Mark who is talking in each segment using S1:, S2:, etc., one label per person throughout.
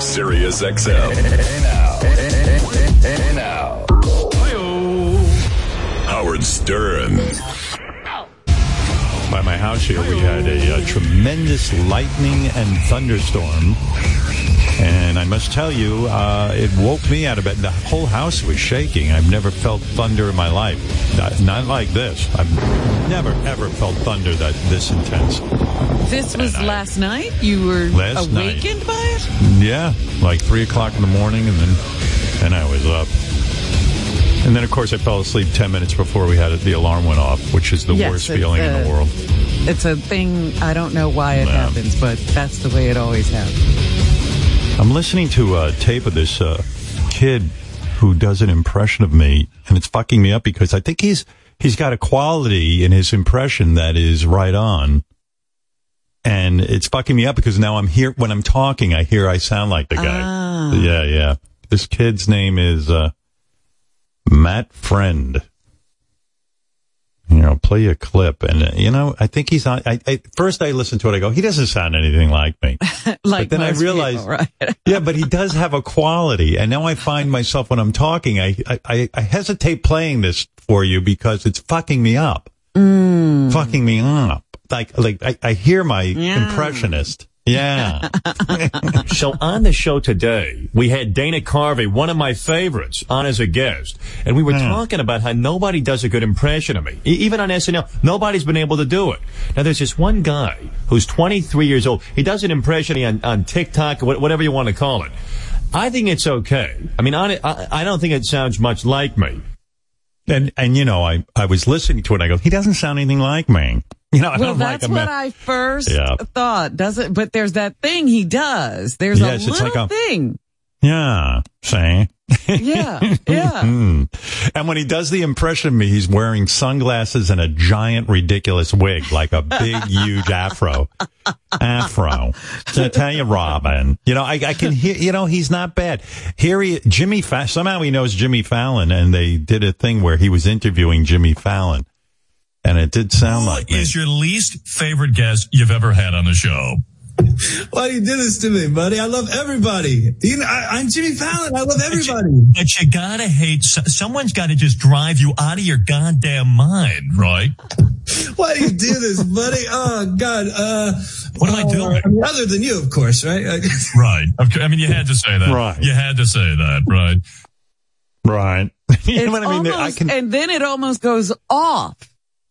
S1: Sirius XM.
S2: Hey now. Hey, hey, hey now.
S1: Howard Stern.
S3: By my house here, we had a, uh tremendous lightning and thunderstorm. And I must tell you, uh, it woke me out of bed. The whole house was shaking. I've never felt thunder in my life. Not, not like this. I've never, ever felt thunder that this intense.
S4: This was
S3: And I-
S4: last night? You were
S3: Last night.
S4: awakened by it?
S3: Yeah, like three o'clock in the morning, and then and I was up. And then, of course, I fell asleep ten minutes before we had it, the alarm went off, which is the
S4: Yes,
S3: worst feeling in the world.
S4: It's a thing. I don't know why it happens, but that's the way it always happens.
S3: I'm listening to a tape of this uh, kid who does an impression of me, and it's fucking me up because I think he's he's got a quality in his impression that is right on. And it's fucking me up because now I'm here when I'm talking, I hear I sound like the guy.
S4: Ah.
S3: Yeah, yeah. This kid's name is uh, Matt Friend. You know, play a clip, and uh, you know, I think he's on. I, I first I listened to it, I go, he doesn't sound anything like me.
S4: like
S3: then I realized-
S4: people, right?
S3: Yeah, but he does have a quality. And now I find myself when I'm talking, I, I, I hesitate playing this for you because it's fucking me up.
S4: Mm.
S3: Fucking me up. Like, like I, I hear my
S4: Yeah.
S3: impressionist. Yeah.
S5: So on the show today, we had Dana Carvey, one of my favorites, on as a guest. And we were
S3: Hmm.
S5: talking about how nobody does a good impression of me. E- even on SNL, nobody's been able to do it. Now there's this one guy who's 23 years old. He does an impression on, on TikTok, wha- whatever you want to call it. I think it's okay. I mean, on it, I, I don't think it sounds much like me.
S3: And, and you know, I, I was listening to it. I go, he doesn't sound anything like me. You know, I
S4: Well,
S3: don't like
S4: that's what I first
S3: Yeah.
S4: thought. Does it? But there's that thing he does. There's
S3: Yes,
S4: a little
S3: like a-
S4: thing.
S3: Yeah. See?
S4: Yeah, yeah.
S3: Mm. And when he does the impression of me, he's wearing sunglasses and a giant ridiculous wig, like a big, huge afro. Afro. So I tell you, Robin, you know, I, I can hear, you know, he's not bad. Here he, Jimmy, Fa- somehow he knows Jimmy Fallon and they did a thing where he was interviewing Jimmy Fallon. And it did sound like
S6: Who
S3: me.
S6: your least favorite guest you've ever had on the show?
S7: Why do you do this to me, buddy? I love everybody. You know, I, I'm Jimmy Fallon. I love everybody.
S6: But you gotta hate, someone's gotta just drive you out of your goddamn mind, right?
S7: Why do you do this, buddy? Oh God. Uh,
S6: What am I
S7: uh,
S6: doing?
S7: I mean, other than you, of course, right?
S6: Right. Okay. I mean, you had to say that.
S3: Right.
S6: You had to say that, right?
S3: Right. you know what I mean? I can,
S4: and then it almost goes off,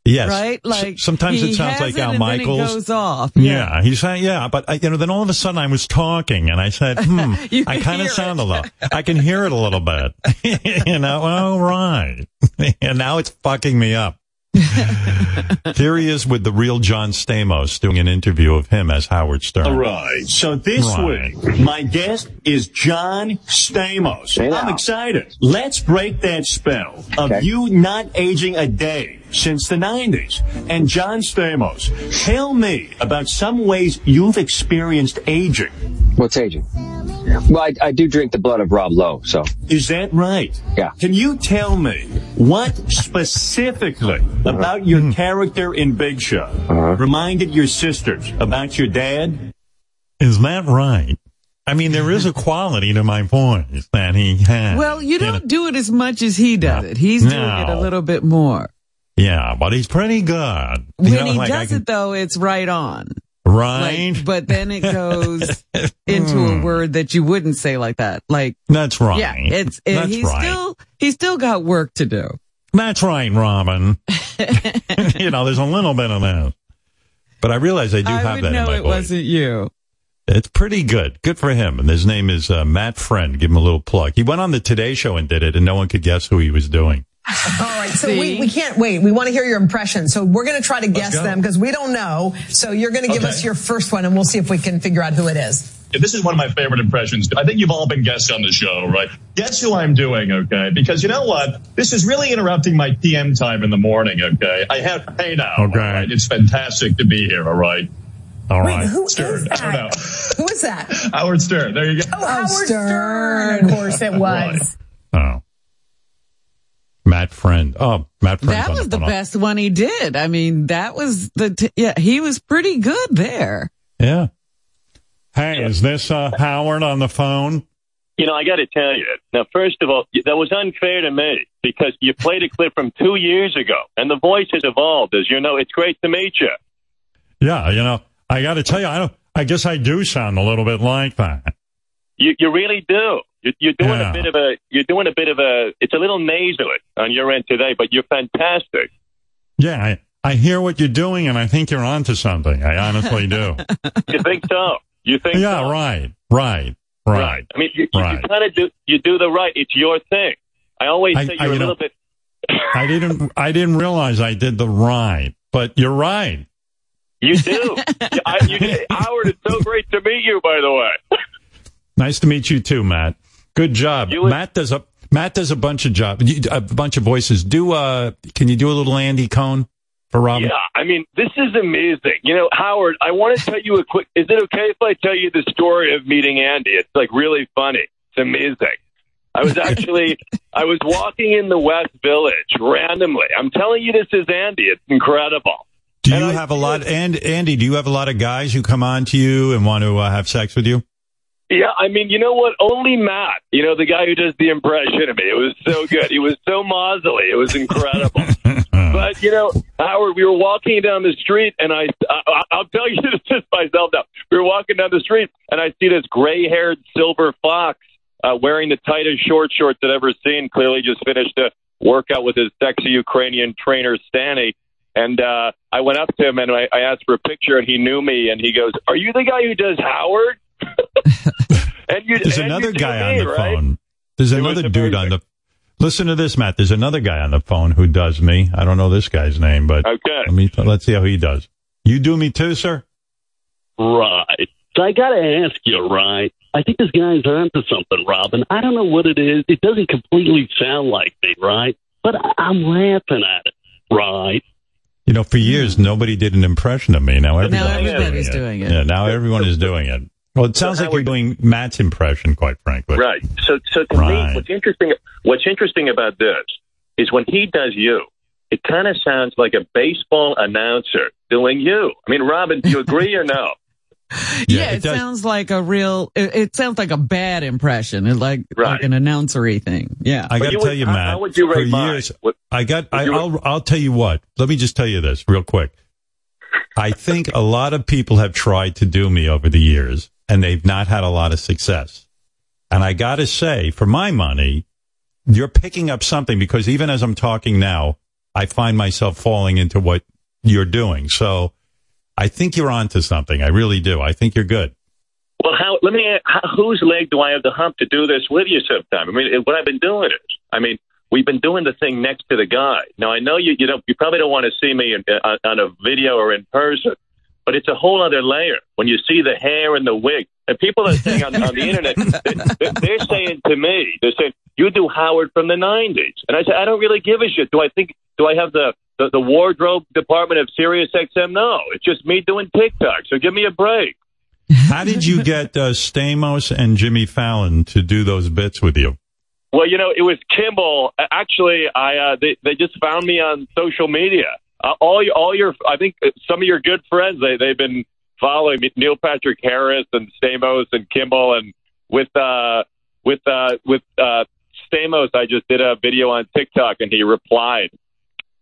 S3: yes.
S4: right?
S3: S-
S4: Like
S3: sometimes
S4: he
S3: it sounds like
S4: it
S3: Al
S4: and then it
S3: Michaels.
S4: goes off.
S3: Yeah, he's saying, yeah, but I, you know, then all of a sudden I was talking and I said, hmm, I kind of sound
S4: it.
S3: a little, I can hear it a little bit, you know, all right. and now it's fucking me up. Here he is with the real John Stamos doing an interview of him as Howard Stern.
S5: All right. So this
S3: Right.
S5: week, my guest is John Stamos. I'm excited. Let's break that spell of you not aging a day since the 90s. And John Stamos, tell me about some ways you've experienced aging.
S8: What's aging? Well, I, I do drink the blood of Rob Lowe, so
S5: Is that right?
S8: Yeah.
S5: Can you tell me what specifically uh-huh. about your character in Big Shot uh-huh. reminded your sisters about your dad?
S3: Is that right? I mean, there is a quality to my voice that he has.
S4: Well, you don't do it as much as he does it. He's doing it a little bit more.
S3: Yeah, but he's pretty good.
S4: When
S3: You know,
S4: he
S3: like
S4: does
S3: can-
S4: it though, it's right on.
S3: Right?
S4: Like, but then it goes into a word that you wouldn't say like that. Like,
S3: That's right.
S4: yeah, it's it,
S3: That's
S4: he's
S3: right.
S4: still he's still got work to do.
S3: That's right, Robin. you know, there's a little bit of that. But I realize I do
S4: I
S3: have that
S4: know
S3: in my
S4: it
S3: voice.
S4: wasn't you.
S3: It's pretty good. Good for him. And his name is uh, Matt Friend. Give him a little plug. He went on the Today Show and did it, and no one could guess who he was doing.
S9: All right, so we, we can't wait. We want to hear your impression. So we're going to try to guess
S6: go.
S9: them because we don't know. So you're going to give
S6: Okay.
S9: us your first one and we'll see if we can figure out who it is.
S6: This is one of my favorite impressions. I think you've all been guests on the show, right? Guess who I'm doing, okay? Because you know what? This is really interrupting my PM time in the morning, okay? I have, to pay now,
S3: Okay.
S6: all right? It's fantastic to be here, all right?
S3: All
S9: Wait,
S3: right.
S9: who is
S6: Stern. I don't know.
S9: that? Who is that?
S6: Howard Stern. There you go.
S9: Oh, Howard
S4: Stern.
S9: Stern. Of course it was.
S3: Oh. Matt Friend. Oh, Matt Friend.
S4: That was the best one he did. I mean, that was the t- yeah. He was pretty good there.
S3: Yeah. Hey, is this uh, Howard on the phone?
S10: You know, I got to tell you. Now, first of all, that was unfair to me because you played a clip from two years ago, and the voice has evolved. As you know, it's great to meet you.
S3: Yeah, you know, I got to tell you, I don't. I guess I do sound a little bit like that.
S10: You, you really do. You're, you're doing
S3: Yeah.
S10: a bit of a. You're doing a bit of a. It's a little nasally on your end today, but you're fantastic.
S3: Yeah, I, I hear what you're doing, and I think you're onto something. I honestly do.
S10: You think so? You think
S3: yeah,
S10: so?
S3: right, right, right.
S10: I mean, you,
S3: Right.
S10: you kind of do. You do the right. It's your thing. I always
S3: I-
S10: say you're
S3: you
S10: a little
S3: know-
S10: bit.
S3: I didn't. I didn't realize I did the right, but you're right.
S10: You do. I, you, Howard, it's so great to meet you. By the way.
S3: Nice to meet you too, Matt. Good job.
S10: Would-
S3: Matt does a Matt does a bunch of job, a bunch of voices. Do uh, can you do a little Andy Cohen for Robin?
S10: Yeah, I mean, this is amazing. You know, Howard, I want to tell you a quick. Is it okay if I tell you the story of meeting Andy? It's like really funny. It's amazing. I was actually, I was walking in the West Village randomly. I'm telling you, this is Andy. It's incredible.
S3: Do you
S10: And
S3: have a lot? And Andy, do you have a lot of guys who come on to you and want to uh, have sex with you?
S10: Yeah, I mean, you know what? Only Matt, you know, the guy who does the impression of me. It was so good. He was so mausily. It was incredible. but you know, Howard, we were walking down the street, and I, I I'll tell you this just myself now. We were walking down the street, and I see this gray-haired silver fox uh, wearing the tightest short shorts I've ever seen. Clearly, just finished a workout with his sexy Ukrainian trainer Stanny. And uh, I went up to him and I, I asked for a picture, and he knew me. And he goes, "Are you the guy who does Howard?" and you,
S3: There's
S10: and
S3: another
S10: you
S3: guy
S10: me,
S3: on the
S10: right?
S3: phone. There's
S10: It
S3: another dude
S10: amazing.
S3: on the. Listen to this, Matt. There's another guy on the phone who does me. I don't know this guy's name, but
S10: Okay.
S3: let me let's see how he does. You do me too, sir.
S11: Right. So I got to ask you, right? I think this guy's onto something, Robin. I don't know what it is. It doesn't completely sound like me, right? But I- I'm laughing at it, right?
S3: You know, for years nobody did an impression of me. Now
S4: Now
S3: everybody's
S4: everybody's doing it.
S3: Yeah, now everyone is doing it. Well, it sounds like you're doing Matt's impression, quite frankly.
S10: Right. So, so to
S3: Right.
S10: me, what's interesting, what's interesting about this is when he does you, it kind of sounds like a baseball announcer doing you. I mean, Robin, do you agree or no?
S4: Yeah,
S3: it
S4: it, sounds like a real. It, it sounds like a bad impression, It like
S10: Right.
S4: like an announcery thing. Yeah.
S3: I got to tell you, Matt.
S10: how would you
S3: for
S10: rate mine?
S3: years,
S10: What-
S3: I got. I,
S10: you-
S3: I'll. I'll tell you what. Let me just tell you this real quick. I think a lot of people have tried to do me over the years, and they've not had a lot of success. And I got to say, for my money, you're picking up something because even as I'm talking now, I find myself falling into what you're doing. So I think you're onto something. I really do. I think you're good.
S10: Well, how? Let me. How, whose leg do I have to hump to do this with you sometime? I mean, what I've been doing is, I mean, we've been doing the thing next to the guy. Now, I know you. You don't. You probably don't want to see me in, on, on a video or in person, but it's a whole other layer when you see the hair and the wig. And people are saying on, on the internet, they, they're saying to me, they're saying, "You do Howard from the '90s," and I said, "I don't really give a shit. Do I think? Do I have the?" The, the wardrobe department of Sirius XM? No, it's just me doing TikTok. So give me a break.
S3: How did you get uh, Stamos and Jimmy Fallon to do those bits with you?
S10: Well, you know, it was Kimmel. Uh, Actually, I uh, they they just found me on social media. Uh, all your, all your, I think uh, some of your good friends they they've been following me, Neil Patrick Harris and Stamos and Kimmel, and with uh with uh with uh Stamos, I just did a video on TikTok, and he replied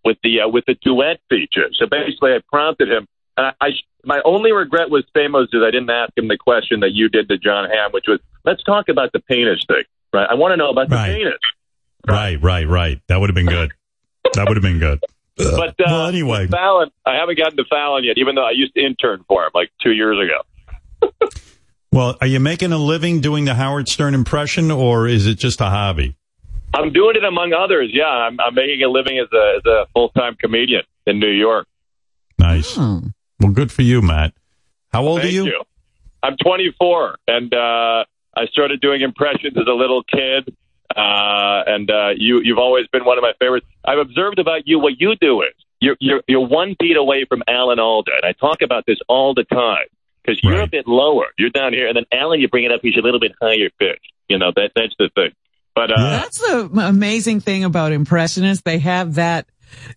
S10: with the uh, with the duet feature. So basically, I prompted him. And I, I my only regret with Stamos is I didn't ask him the question that you did to Jon Hamm, which was, let's talk about the penis thing. Right? I want to know about the
S3: Right.
S10: penis.
S3: Right, right, right. That would have been good. That would have been good.
S10: But uh,
S3: Well, anyway.
S10: Fallon, I haven't gotten to Fallon yet, even though I used to intern for him like two years ago.
S3: Well, are you making a living doing the Howard Stern impression, or is it just a hobby?
S10: I'm doing it among others. Yeah, I'm, I'm making a living as a as a full time comedian in New York.
S3: Nice.
S4: Oh.
S3: Well, good for you, Matt. How old
S10: Thank
S3: are you?
S10: I'm 24, and uh, I started doing impressions as a little kid. Uh, and uh, you you've always been one of my favorites. I've observed about you what you do is you're you're, you're one beat away from Alan Alda, and I talk about this all the time because you're a bit lower. You're down here, and then Alan, you bring it up. He's a little bit higher pitched. You know that that's the thing. But uh,
S4: That's the amazing thing about impressionists. They have that,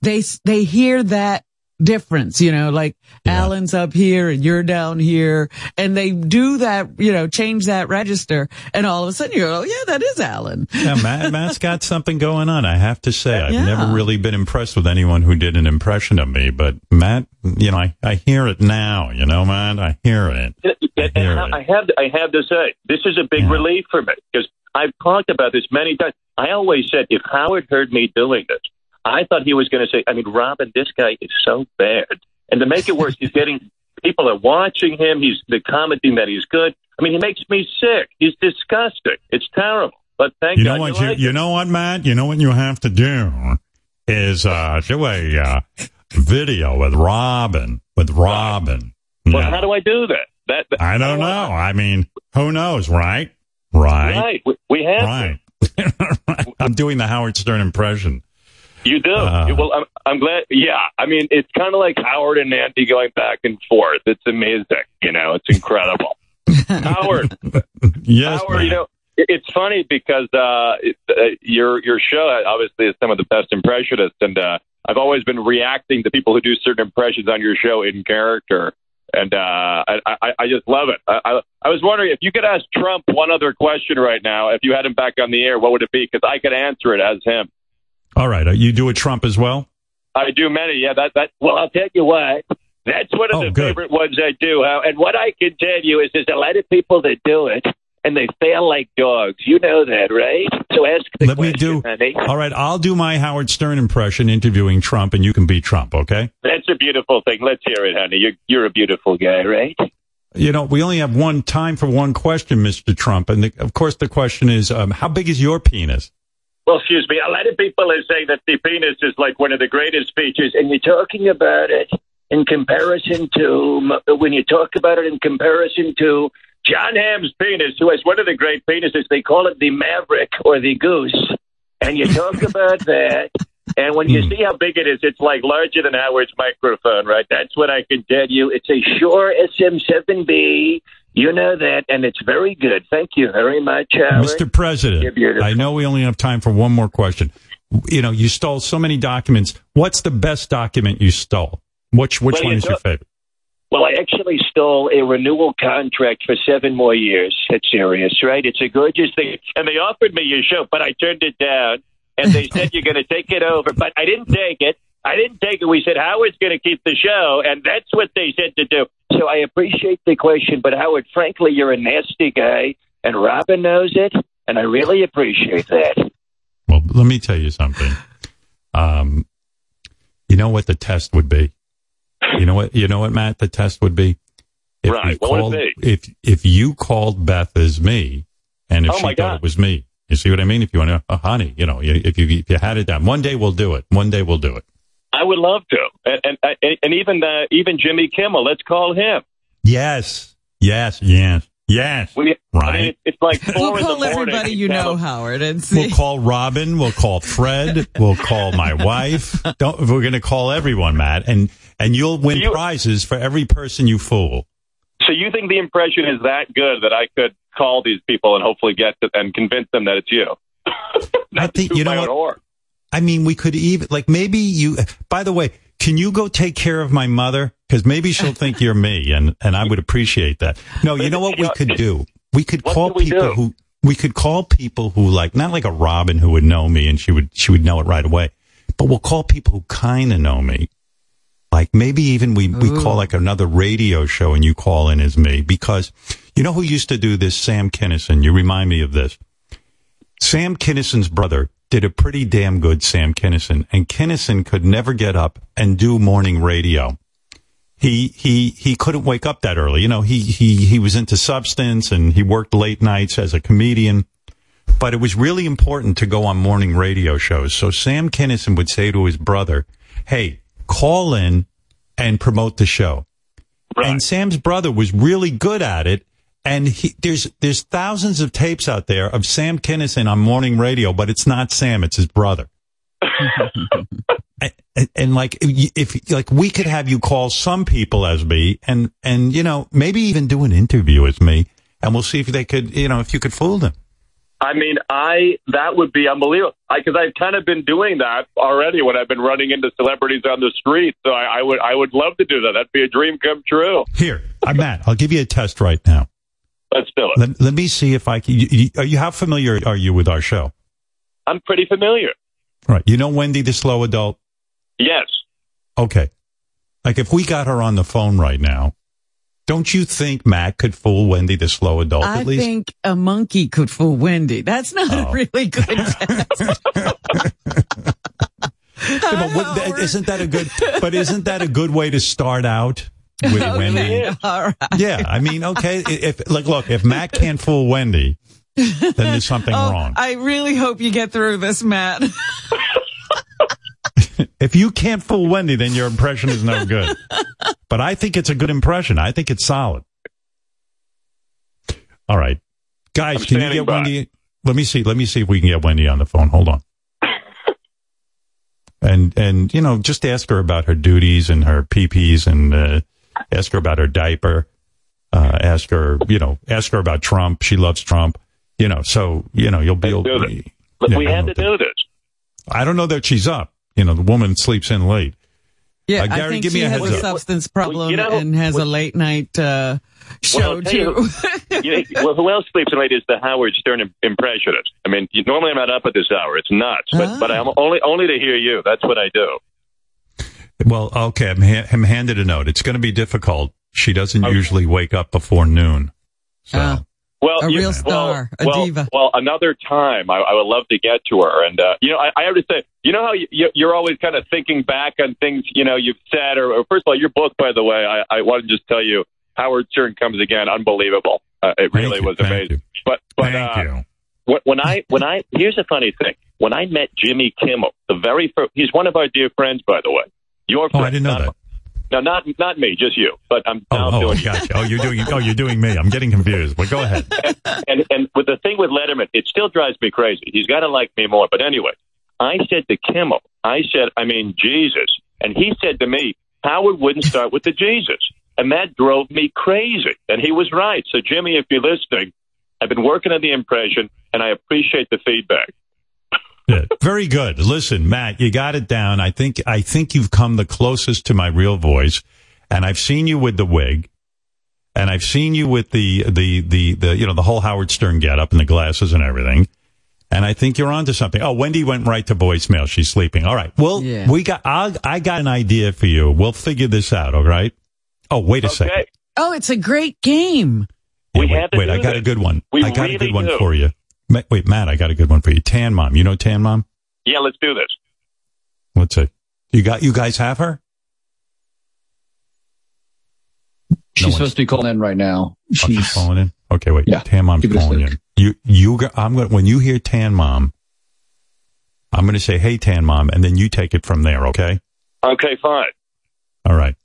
S4: they, they hear that difference, you know, like Alan's up here and you're down here and they do that, you know, change that register and all of a sudden you're, oh yeah, that is Alan.
S3: Yeah, Matt, Matt's got something going on. I have to say, I've
S4: Yeah.
S3: never really been impressed with anyone who did an impression of me, but Matt, you know, I, I hear it now, you know, Matt, I hear it.
S10: And
S3: hear
S10: I have I have to say this is a big relief for me because I've talked about this many times. I always said if Howard heard me doing this, I thought he was going to say, "I mean, Robin, this guy is so bad." And to make it worse, he's getting people are watching him. He's they're commenting that he's good. I mean, he makes me sick. He's disgusting. It's terrible. But thank
S3: You
S10: God
S3: know what?
S10: you
S3: You,
S10: like
S3: you know what, Matt? You know what you have to do is uh, do a uh, video with Robin. With Robin.
S10: Well,
S3: Yeah.
S10: how do I do that? That, that
S3: I don't know. I mean, who knows, right? Right.
S10: Right. We, we have
S3: Right. I'm doing the Howard Stern impression.
S10: You do.
S3: Uh,
S10: well, I'm, I'm glad. Yeah, I mean, it's kind of like Howard and Nancy going back and forth. It's amazing. You know, it's incredible. Howard,
S3: Yes,
S10: Howard, you know, it's funny because uh, it, uh, your your show obviously is some of the best impressionists, and uh, I've always been reacting to people who do certain impressions on your show in character, and uh, I, I, I just love it. I, I, I was wondering if you could ask Trump one other question right now. If you had him back on the air, what would it be? Because I could answer it as him.
S3: All right. Uh, you do a Trump as well?
S10: I do many. Yeah, that that. Well, I'll tell you what. That's one of
S3: Oh,
S10: the
S3: good.
S10: favorite ones I do. And what I can tell you is, there's a lot of people that do it, and they fail like dogs. You know that, right? So ask the
S3: Let me
S10: question,
S3: do.
S10: honey.
S3: All right. I'll do my Howard Stern impression interviewing Trump, and you can be Trump, okay?
S10: That's a beautiful thing. Let's hear it, honey. You're you're a beautiful guy, right?
S3: You know, we only have one time for one question, Mr. Trump. And the, of course, the question is, um, how big is your penis?
S10: Well, excuse me. A lot of people are saying that the penis is like one of the greatest features, and you're talking about it in comparison to when you talk about it in comparison to Jon Hamm's penis, who has one of the great penises. They call it the Maverick or the Goose, and you talk about that. And when you hmm. see how big it is, it's like larger than Howard's microphone, right? That's what I can tell you. It's a Shure SM7B. You know that, and it's very good. Thank you very much, Howard.
S3: Mr. President. I know we only have time for one more question. You know, you stole so many documents. What's the best document you stole? Which which
S10: Well,
S3: one
S10: you
S3: is your favorite?
S10: Well, I actually stole a renewal contract for seven more years. That's serious, right? It's a gorgeous thing. And they offered me your show, but I turned it down. And they said, you're going to take it over. But I didn't take it. I didn't take it. We said, Howard's going to keep the show. And that's what they said to do. So I appreciate the question. But Howard, frankly, you're a nasty guy. And Robin knows it. And I really appreciate that.
S3: Well, let me tell you something. Um, you know what the test would be? You know what? You know what, Matt? The test would be if
S10: Right,
S3: you
S10: what would it
S3: called, if if you called Beth as me, and if
S10: Oh,
S3: she thought
S10: God.
S3: it was me. You see what I mean? If you want to, uh, honey, you know, if you if you had it down, one day we'll do it. One day we'll do it.
S10: I would love to. And, and, and, and even, uh, even Jimmy Kimmel, let's call him.
S3: Yes, yes, yes, yes.
S10: We,
S3: Right.
S10: I mean, it's like 4
S4: We'll
S10: in the
S4: call
S10: morning.
S4: everybody you know,
S10: a-
S4: Howard, and see.
S3: We'll call Robin. We'll call Fred. We'll call my wife. Don't, we're going to call everyone, Matt, and and you'll win
S10: You-
S3: prizes for every person you fool.
S10: So you think the impression is that good that I could call these people and hopefully get to, and convince them that it's you?
S3: I think you know
S10: my
S3: what. I mean, we could even like maybe you. By the way, can you go take care of my mother? Because maybe she'll think you're me, and and I would appreciate that. No, you know what we could do? We could
S10: What
S3: call people
S10: do?
S3: who we could call people who like not like a Robin who would know me and she would she would know it right away, but we'll call people who kind of know me. Like maybe even we we call like another radio show and you call in as me because you know who used to do this? Sam Kinison. You remind me of this. Sam Kinison's brother did a pretty damn good Sam Kinison, and Kinison could never get up and do morning radio. He he he couldn't wake up that early. You know, he he he was into substance and he worked late nights as a comedian. But it was really important to go on morning radio shows. So Sam Kinison would say to his brother, "Hey, call in and promote the show." And Sam's brother was really good at it. And he, there's there's thousands of tapes out there of Sam Kinison on morning radio, but it's not Sam, it's his brother. and, and, and like if like we could have you call some people as me, and and you know maybe even do an interview as me, and we'll see if they could you know if you could fool them.
S10: I mean, I that would be unbelievable. Because I've kind of been doing that already when I've been running into celebrities on the street. So I, I would I would love to do that. That'd be a dream come true.
S3: Here, I'm Matt, I'll give you a test right now.
S10: Let's do it.
S3: Let, let me see if I can. You, you, are you how familiar are you with our show?
S10: I'm pretty familiar.
S3: Right. You know Wendy, the slow adult.
S10: Yes.
S3: Okay. Like if we got her on the phone right now, don't you think Matt could fool Wendy, the slow adult,
S4: I
S3: at least?
S4: think a monkey could fool Wendy. That's not
S3: Oh.
S4: a really good test.
S3: Yeah, but what, that, isn't that a good? But isn't that a good way to start out with Wendy?
S4: All right.
S3: Yeah, I mean, okay. If like, look, if Matt can't fool Wendy, then there's something
S4: Oh,
S3: wrong.
S4: I really hope you get through this, Matt.
S3: If you can't fool Wendy, then your impression is no good. But I think it's a good impression. I think it's solid. All right, guys,
S10: I'm
S3: can you get
S10: by.
S3: Wendy? Let me see. Let me see if we can get Wendy on the phone. Hold on. And and you know, just ask her about her duties and her PPs, and uh, ask her about her diaper. Uh, ask her, you know, ask her about Trump. She loves Trump. You know, so you know you'll be.
S10: Let's do
S3: Able,
S10: this. But
S3: Yeah,
S10: we
S3: I
S10: had
S3: know
S10: to do this.
S3: I don't know that she's up. You know, the woman sleeps in late.
S4: Yeah,
S3: Uh, Gary,
S4: I think
S3: give me
S4: she
S3: a
S4: has
S3: heads
S4: a
S3: up.
S4: substance problem
S10: you know,
S4: and has a late night uh, show
S10: Well, I'll you
S4: too.
S10: you know, well, who else sleeps in late is the Howard Stern impressionist. I mean, you, normally I'm not up at this hour. It's nuts, but
S4: Ah.
S10: but I'm only only to hear you. That's what I do.
S3: Well, okay, I'm, ha- I'm handed a note. It's going to be difficult. She doesn't usually wake up before noon. So,
S4: Ah.
S10: Well,
S4: A
S10: you-
S4: real
S10: well,
S4: star, a
S10: well,
S4: diva.
S10: Well, another time, I, I would love to get to her. And uh, you know, I, I have to say, you know how you, you- you're always kind of thinking back on things you know you've said, or, or first of all, your book, by the way, I, I want to just tell you, Howard Stern comes again, unbelievable. Uh, it
S3: Thank
S10: really
S3: you,
S10: was
S3: thank
S10: amazing.
S3: you.
S10: But but
S3: thank
S10: uh,
S3: you.
S10: when- when I when I here's a funny thing. When I met Jimmy Kimmel, the very first, he's one of our dear friends, by the way. Your
S3: Oh, I didn't know
S10: not,
S3: that.
S10: No, not not me, just you. But I'm
S3: Oh,
S10: now
S3: oh,
S10: doing
S3: I gotcha. Oh, you're doing. Oh, you're doing me. I'm getting confused. But go ahead.
S10: and and with the thing with Letterman, it still drives me crazy. He's got to like me more. But anyway, I said to Kimmel, I said, I mean Jesus, and he said to me, Howard wouldn't start with the Jesus, and that drove me crazy. And he was right. So Jimmy, if you're listening, I've been working on the impression, and I appreciate the feedback.
S3: Yeah, very good. Listen, Matt, you got it down. I think I think you've come the closest to my real voice, and I've seen you with the wig, and I've seen you with the the the the you know the whole Howard Stern getup and the glasses and everything. And I think you're onto something. Oh, Wendy went right to voicemail. She's sleeping. All right. Well,
S4: Yeah.
S3: we got. i I got an idea for you. We'll figure this out. All right. Oh, wait a second.
S4: Oh, it's a great game.
S3: Yeah,
S10: We
S3: wait,
S10: have to
S3: wait, I got a good one.
S10: We
S3: I got a good one
S10: do.
S3: for you. Ma- Wait, Matt, I got a good one for you. Tan Mom. You know Tan Mom?
S10: yeah, let's do this.
S3: What's it? You got you guys have her?
S12: She's
S3: one's-
S12: supposed to be calling in right now.
S3: Oh, she's
S12: She's
S3: calling in. Okay, wait.
S12: Yeah.
S3: Tan Mom's
S12: Give it a
S3: calling in. You you I'm going to when you hear Tan Mom, I'm going to say, "Hey Tan Mom," and then you take it from there, okay?
S10: Okay, fine.
S3: All right.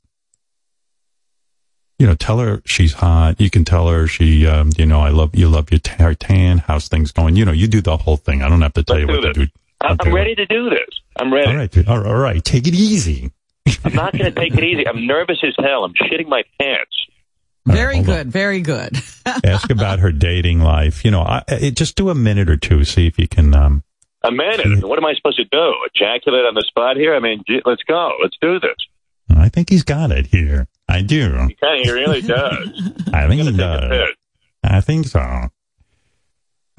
S3: You know, tell her she's hot. You can tell her she, um, you know, I love you. Love your ta- tan. How's things going? You know, you do the whole thing. I don't have to tell
S10: Let's
S3: you what
S10: do
S3: to do.
S10: I'm, I'm ready to do this. I'm ready.
S3: All right, dude. all right, all right. Take it easy.
S10: I'm not going to take it easy. I'm nervous as hell. I'm shitting my pants.
S3: All right,
S4: Very
S3: hold on.
S4: good. Very good.
S3: Ask about her dating life. You know, I, I, just do a minute or two. See if you can. Um,
S10: A minute. What am I supposed to do? Ejaculate on the spot here? I mean, let's go. Let's do this.
S3: I think he's got it here. I do.
S10: He kind of he really does.
S3: I think he does. I think so.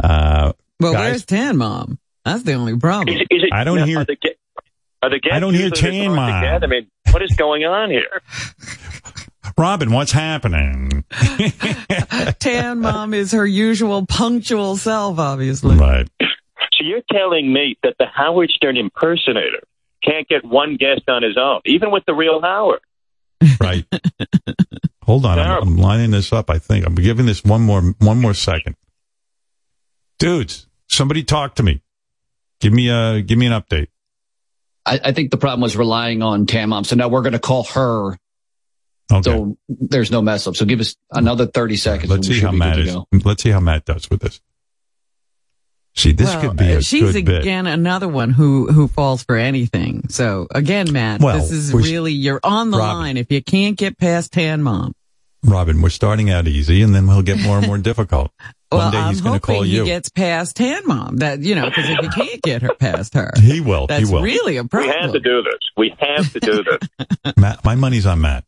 S3: Uh,
S4: Well,
S3: Guys-
S4: where's Tan Mom? That's the only problem.
S10: Is, is it,
S3: I don't
S10: now,
S3: hear-
S10: Are the, ga- are the
S3: I don't hear Tan Mom.
S10: I mean, what is going on here?
S3: Robin, what's happening?
S4: Tan Mom is her usual punctual self, obviously.
S3: right.
S10: So you're telling me that the Howard Stern impersonator can't get one guest on his own, even with the real Howard?
S3: Right. Hold on. I'm, I'm lining this up. I think I'm giving this one more, one more second. Dudes, somebody talk to me. Give me a, give me an update.
S12: I, I think the problem was relying on Tan Mom. So now we're going to call her.
S3: Okay.
S12: So there's no mess up. So give us another 30 seconds.
S3: Let's see how Matt is.
S12: go.
S3: Let's see how Matt does with this. See, this
S4: well,
S3: could be a
S4: she's
S3: good bit.
S4: again another one who who falls for anything. So again, Matt,
S3: Well,
S4: this is really you're on the
S3: Robin.
S4: line if you can't get past Tan Mom.
S3: Robin, we're starting out easy and then we'll get more and more difficult.
S4: Well,
S3: One day
S4: I'm
S3: he's going to
S4: hoping
S3: call
S4: he
S3: you.
S4: gets past Tan Mom. That you know, because if he can't get her past her,
S3: he will.
S4: that's
S3: he will.
S4: really a problem.
S10: We
S4: problem.
S10: have to do this. We have to do this.
S3: Matt, my money's on Matt.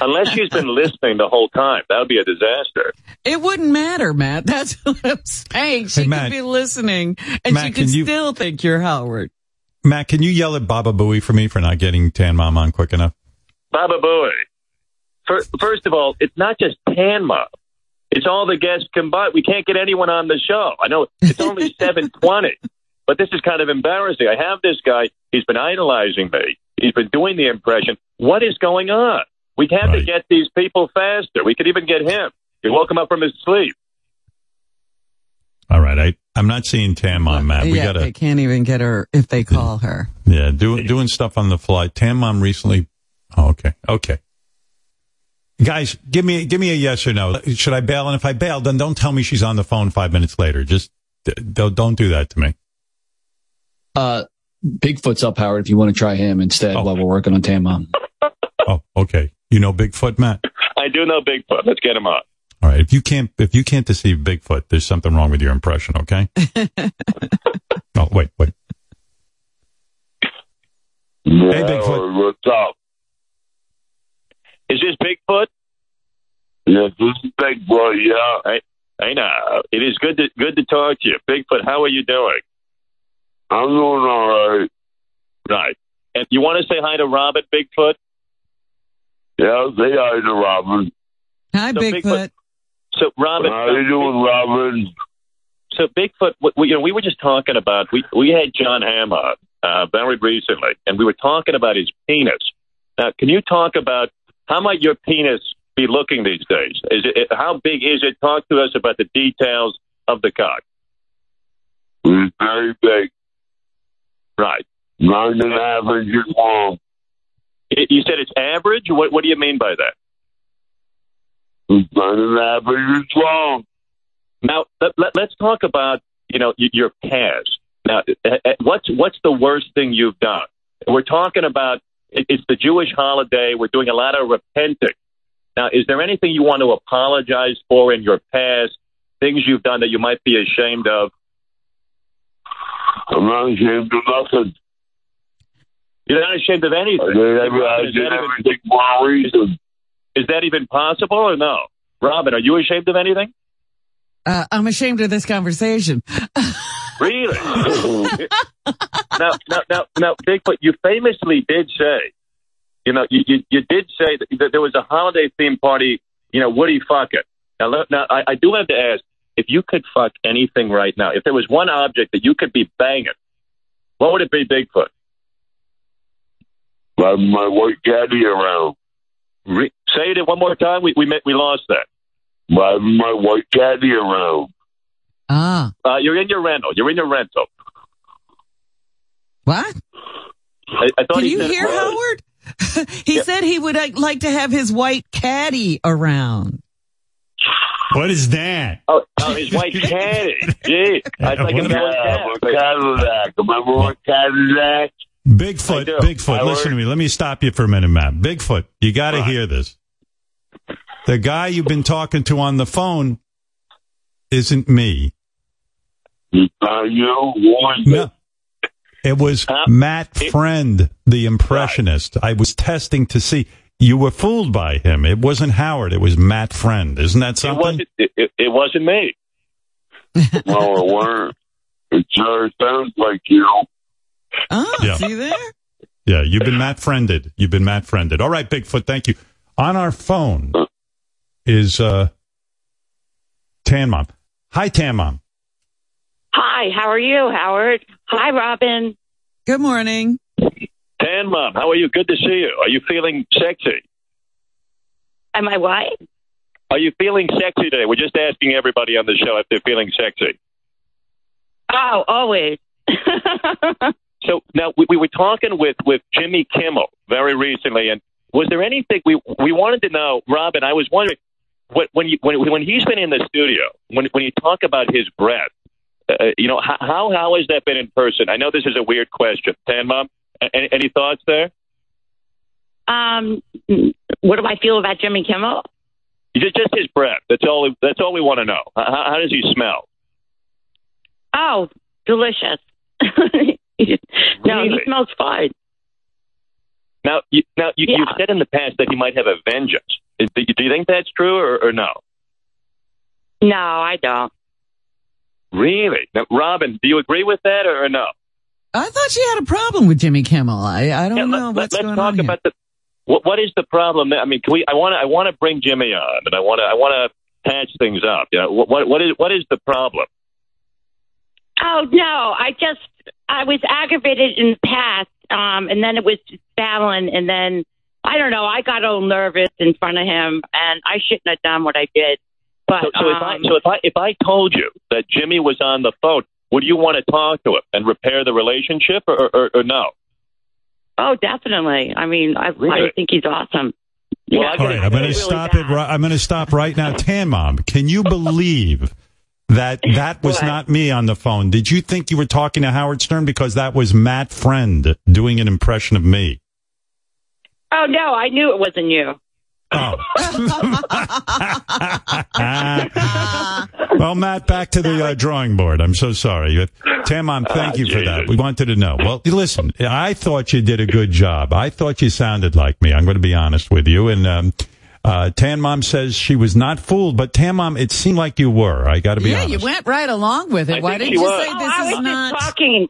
S10: Unless she's been listening the whole time, that would be a disaster.
S4: It wouldn't matter, Matt. That's what I'm saying. She
S3: Hey, Matt.
S4: could be listening, and
S3: Matt,
S4: she could
S3: can you-
S4: still think you're Howard.
S3: Matt, can you yell at Baba Booey for me for not getting Tan Mom on quick enough?
S10: Baba Booey. First of all, it's not just Tan Mom. It's all the guests combined. We can't get anyone on the show. I know it's only 720, but this is kind of embarrassing. I have this guy. He's been idolizing me. He's been doing the impression. What is going on? We have to
S3: Right.
S10: get these people faster. We could even get him. You woke him up from his sleep.
S3: All right, I I'm not seeing Tam on Matt. We
S4: yeah,
S3: gotta
S4: they can't even get her if they call her.
S3: yeah do, doing stuff on the fly. Tan Mom recently. Oh, okay, okay. Guys, give me give me a yes or no. Should I bail? And if I bail, then don't tell me she's on the phone five minutes later. Just don't don't do that to me.
S12: Uh, Bigfoot's up, Howard, if you want to try him instead
S3: Oh.
S12: while we're working on Tan Mom.
S3: Oh, okay. You know Bigfoot, Matt.
S10: I do know Bigfoot. Let's get him on.
S3: All right. If you can't if you can't deceive Bigfoot, there's something wrong with your impression. Okay. oh wait wait. Hey, Bigfoot.
S11: What's up?
S10: Is this Bigfoot?
S11: Yes, this is Big Boy, yeah.
S10: Hey, hey now. It is good to good to talk to you. Bigfoot, how are you doing?
S11: I'm doing all right.
S10: Right. And you want to say hi to Robin, Bigfoot?
S11: Yeah, say hi to Robin.
S4: Hi,
S10: So
S4: Bigfoot.
S10: Bigfoot- So Robin,
S11: How you doing, Robin?
S10: so Bigfoot, we, we- you know, we were just talking about we we had Jon Hamm on uh, very recently, and we were talking about his penis. Now, can you talk about how might your penis be looking these days? Is it how big is it? Talk to us about the details of the cock.
S11: He's very big,
S10: Right.
S11: nine and a half inches long.
S10: It, you said it's average. What What do you mean by that?
S11: He's nine and a half inches long.
S10: Now let, let, let's talk about you know your past. Now, uh, uh, what's what's the worst thing you've done? We're talking about it's the Jewish holiday. We're doing a lot of repenting. Now, is there anything you want to apologize for in your past? Things you've done that you might be ashamed of?
S11: I'm not ashamed of nothing.
S10: You're not ashamed of anything.
S11: I did,
S10: Is
S11: did
S10: that even-
S11: everything for a reason.
S10: Is that even possible or no? Robin, are you ashamed of anything?
S4: Uh, I'm ashamed of this conversation.
S10: Really? now, now, now, now, Bigfoot, you famously did say, you know, you, you, you did say that, that there was a holiday theme party, you know, Woody fuck it. Now, let- now I, I do have to ask, if you could fuck anything right now, if there was one object that you could be banging, what would it be, Bigfoot?
S11: My, my white caddy around.
S10: Re- say it one more time. We, we, met, we lost that.
S11: My, my white caddy around.
S4: Ah,
S10: Uh, you're in your rental. You're in your rental.
S4: what?
S10: I, I thought
S4: Can you
S10: said-
S4: hear Howard? he said he would uh, like to have his white caddy around.
S3: What is that?
S10: Oh, oh, his white caddy. Gee, I was like
S3: What
S10: a
S11: Yeah,
S10: cat.
S11: my Cadillac. Remember what Cadillac?
S3: Bigfoot, Bigfoot,
S11: I
S3: listen to me. Let me stop you for a minute, Matt. Bigfoot, you got to hear this. The guy you've been talking to on the phone isn't me.
S11: It's you. Who is it?
S3: No. It was
S10: Uh,
S3: Matt Friend, the impressionist. I was testing to see. You were fooled by him. It wasn't Howard. It was Matt Friend. Isn't that
S10: It
S3: something?
S10: wasn't, it, it, it wasn't me.
S11: No, it weren't. It sure sounds like you.
S4: Oh,
S3: Yeah.
S4: see there?
S3: Yeah, you've been Matt Friended. You've been Matt Friended. All right, Bigfoot, thank you. On our phone is uh Tan Mom. Hi, Tan Mom.
S13: Hi, how are you, Howard? Hi, Robin.
S4: Good morning.
S10: Tan Mom, how are you? Good to see you. Are you feeling sexy?
S13: Am I what?
S10: Are you feeling sexy today? We're just asking everybody on the show if they're feeling sexy.
S13: Oh, always.
S10: So now we, we were talking with with Jimmy Kimmel very recently, and was there anything we we wanted to know, Robin? I was wondering what, when you when when he's been in the studio, when when you talk about his breath, uh, you know how how how has that been in person? I know this is a weird question, Tan Mom. Any, any thoughts there?
S13: um, what do I feel about Jimmy Kimmel?
S10: Just just his breath. That's all. That's all we want to know. How, how does he smell?
S13: Oh, delicious. no, he smells fine.
S10: Now, you, now you,
S13: Yeah.
S10: you've said in the past that he might have a vengeance. Do you, think that's true or, or no?
S13: No, I don't.
S10: Really? Now, Robin, do you agree with that or, or no?
S4: I thought she had a problem with Jimmy Kimmel. I, I don't
S10: Yeah,
S4: know
S10: let,
S4: what's
S10: us
S4: going
S10: talk
S4: on here.
S10: about the what, what is the problem? I mean, can we? I want to. I want to bring Jimmy on, and I want to. I want to patch things up. You know, what, what, what is what is the problem?
S13: Oh no, I just I was aggravated in the past, um, and then it was just Fallon, and then I don't know. I got all nervous in front of him, and I shouldn't have done what I did. But
S10: so, so if I
S13: um,
S10: so if I if I told you that Jimmy was on the phone, would you want to talk to him and repair the relationship, or, or, or no?
S13: oh, definitely. I mean, I,
S10: Really?
S13: I think he's awesome.
S10: Well,
S13: Yeah.
S10: I
S3: All
S10: gotta-
S3: right, I'm going to
S13: really
S3: stop
S13: bad.
S3: it. ri- I'm going to stop right now. Tan Mom, can you believe that that was not me on the phone? Did you think you were talking to Howard Stern because that was Matt Friend doing an impression of me?
S13: Oh no, I knew it wasn't you.
S3: Oh. well, Matt, back to the uh, drawing board. I'm so sorry. Tan Mom, thank you for that. We wanted to know. Well, listen, I thought you did a good job. I thought you sounded like me. I'm going to be honest with you. And um, uh, Tan Mom says she was not fooled, but Tan Mom, it seemed like you were. I got to be
S4: yeah,
S3: honest.
S4: you went right along with it.
S10: I
S4: Why didn't you
S10: was.
S4: say
S13: Oh,
S4: this
S13: I
S4: is
S13: was
S4: not?
S13: just talking.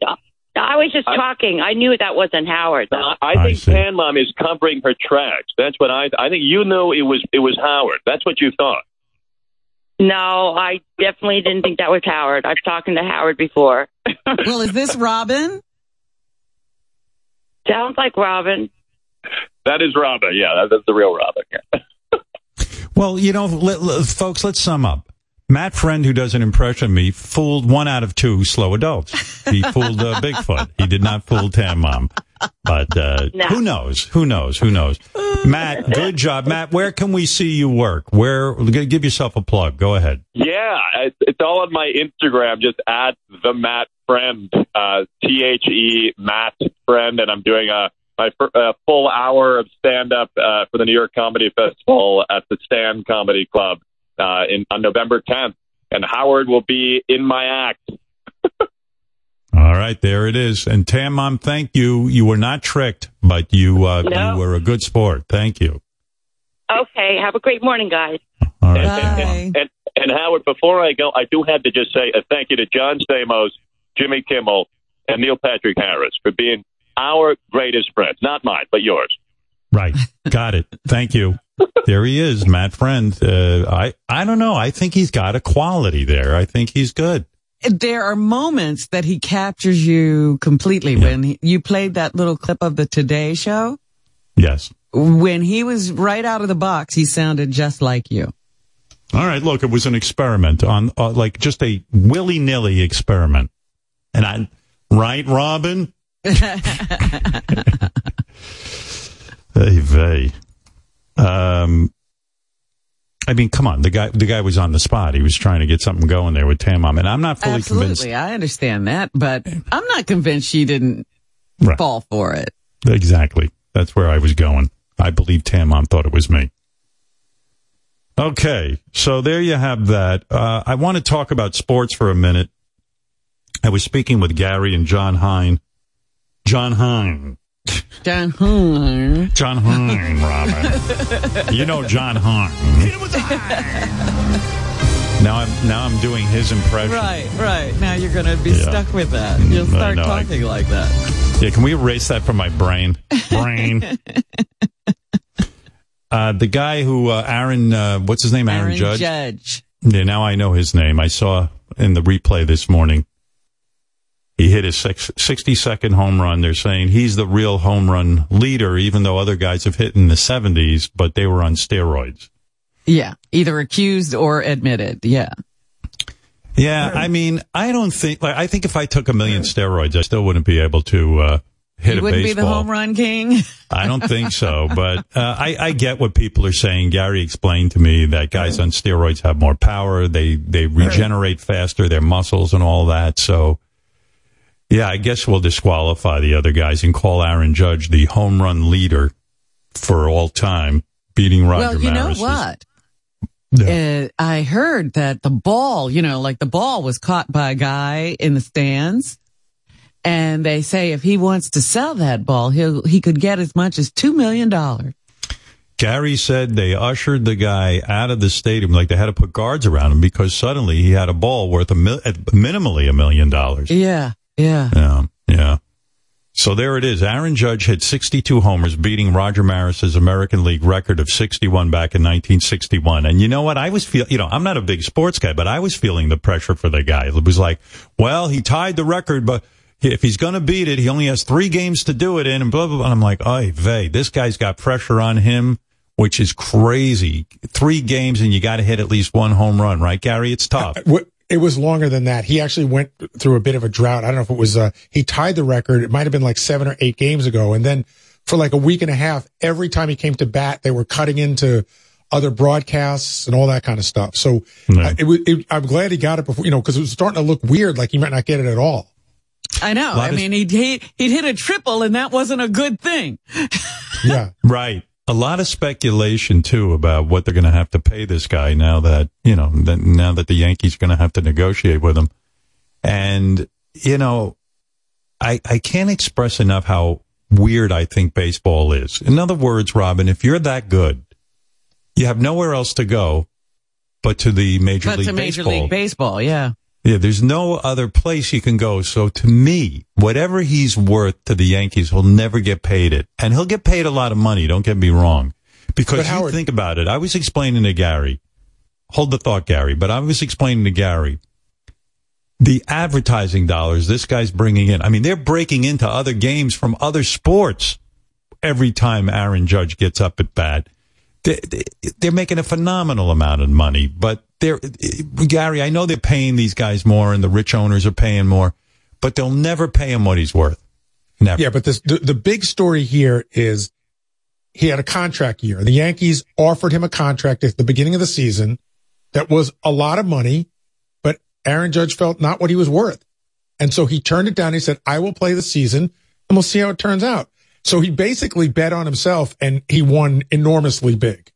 S13: I was just talking. I knew that wasn't Howard. Though.
S10: I
S3: I
S10: think
S3: see.
S10: Tan Mom is covering her tracks. That's what I. I think you knew it was it was Howard. That's what you thought.
S13: No, I definitely didn't think that was Howard. I've talked to Howard before.
S4: well, is this Robin?
S13: Sounds like Robin.
S10: That is Robin. Yeah, that's the real Robin.
S3: Well, you know, let, let- folks, let's sum up. Matt Friend, who does an impression of me, fooled one out of two slow adults. He fooled uh, Bigfoot. He did not fool Tan Mom. But uh,
S13: No.
S3: who knows? Who knows? Who knows? Matt, good job. Matt, where can we see you work? Where? Give yourself a plug. Go ahead.
S10: Yeah, it's all on my Instagram. Just at the Matt Friend, uh, T H E Matt Friend, and I'm doing a my fir- uh, full hour of stand up uh, for the New York Comedy Festival at the Stand Comedy Club uh, in on November 10th, and Howard will be in my act.
S3: All right, there it is. And Tan Mom, thank you. You were not tricked, but you uh,
S13: No.
S3: you were a good sport. Thank you.
S13: Okay, have a great morning, guys.
S3: All right.
S10: And,
S3: Tan Mom.
S4: Bye.
S10: and, and Howard, before I go, I do have to just say a thank you to John Stamos, Jimmy Kimmel, and Neil Patrick Harris for being our greatest friend, Not mine, but yours.
S3: Right. Got it. Thank you. There he is, Matt Friend. Uh, I, I don't know. I think he's got a quality there. I think he's good.
S4: There are moments that he captures you completely. When he, you played that little clip of the Today Show,
S3: Yes.
S4: when he was right out of the box, he sounded just like you.
S3: All right. Look, it was an experiment on, uh, like just a willy nilly experiment. And I, right, Robin? Hey, vey. Um, I mean, come on. The guy, the guy was on the spot. He was trying to get something going there with Tan Mom. And I'm not fully
S4: Absolutely,
S3: convinced.
S4: I understand that, but I'm not convinced she didn't
S3: Right.
S4: fall for it.
S3: Exactly. That's where I was going. I believe Tan Mom thought it was me. Okay, so there you have that. Uh, I want to talk about sports for a minute. I was speaking with Gary and Jon Hein. Jon Hein.
S4: Jon Hein.
S3: Jon Hein, Robin. you know Jon Hein. Now I'm now I'm doing his impression.
S4: Right, right. Now you're going to be
S3: Yeah.
S4: stuck with that. You'll start
S3: know, I-
S4: talking like that.
S3: Yeah, can we erase that from my brain? Brain. uh, the guy who uh, Aaron, uh, what's his name? Aaron,
S4: Aaron
S3: Judge.
S4: Judge.
S3: Yeah, now I know his name. I saw in the replay this morning. He hit his 60 second home run. They're saying he's the real home run leader, even though other guys have hit in the 70s, but they were on steroids.
S4: Yeah, either accused or admitted. Yeah.
S3: Yeah, I mean, I don't think, like, I think if I took a million steroids, I still wouldn't be able to uh, hit
S4: he
S3: a
S4: wouldn't
S3: baseball.
S4: be the home run king.
S3: I don't think so, but uh, I, I get what people are saying. Gary explained to me that guys on steroids have more power. They they regenerate faster, their muscles and all that. So, yeah, I guess we'll disqualify the other guys and call Aaron Judge the home run leader for all time, beating Roger
S4: well, you know
S3: Maris.
S4: what? uh, I heard that the ball, you know, like the ball was caught by a guy in the stands. And they say if he wants to sell that ball, he'll, he could get as much as $2 million.
S3: Gary said they ushered the guy out of the stadium, like they had to put guards around him because suddenly he had a ball worth a mil- minimally a million dollars.
S4: Yeah. Yeah.
S3: Yeah. Yeah. So there it is. Aaron Judge hit 62 homers, beating Roger Maris's American League record of 61 back in 1961. And you know what? I was feel, you know, I'm not a big sports guy, but I was feeling the pressure for the guy. It was like, well, he tied the record, but if he's going to beat it, he only has three games to do it in and blah, blah, blah. And I'm like, oy vey, this guy's got pressure on him, which is crazy. Three games and you got to hit at least one home run, right, Gary? It's tough.
S14: Uh, It was longer than that. He actually went through a bit of a drought. I don't know if it was, uh, he tied the record. It might have been like seven or eight games ago. And then for like a week and a half, every time he came to bat, they were cutting into other broadcasts and all that kind of stuff. So uh, it, it, I'm glad he got it before, you know, cause it was starting to look weird. Like he might not get it at all.
S4: I know. I
S3: of-
S4: mean, he'd, he, he'd hit a triple and that wasn't a good thing.
S14: Yeah.
S3: Right. A lot of speculation too about what they're going to have to pay this guy now that, you know, that now that the Yankees are going to have to negotiate with him. And, you know, I, I can't express enough how weird I think baseball is. In other words, Robin, if you're that good, you have nowhere else to go but to the Major
S4: But
S3: League
S4: to Major
S3: Baseball.
S4: League Baseball, yeah.
S3: Yeah, there's no other place you can go. So to me, whatever he's worth to the Yankees, he'll never get paid it. And he'll get paid a lot of money, don't get me wrong. Because
S14: But
S3: you
S14: Howard-
S3: think about it, I was explaining to Gary, hold the thought, Gary, but I was explaining to Gary the advertising dollars this guy's bringing in. I mean, they're breaking into other games from other sports every time Aaron Judge gets up at bat. They- they- They're making a phenomenal amount of money, but they're, Gary, I know they're paying these guys more and the rich owners are paying more, but they'll never pay him what he's worth. Never.
S14: Yeah, but this, the, the big story here is he had a contract year. The Yankees offered him a contract at the beginning of the season that was a lot of money, but Aaron Judge felt not what he was worth. And so he turned it down. He said, I will play the season and we'll see how it turns out. So he basically bet on himself and he won enormously big.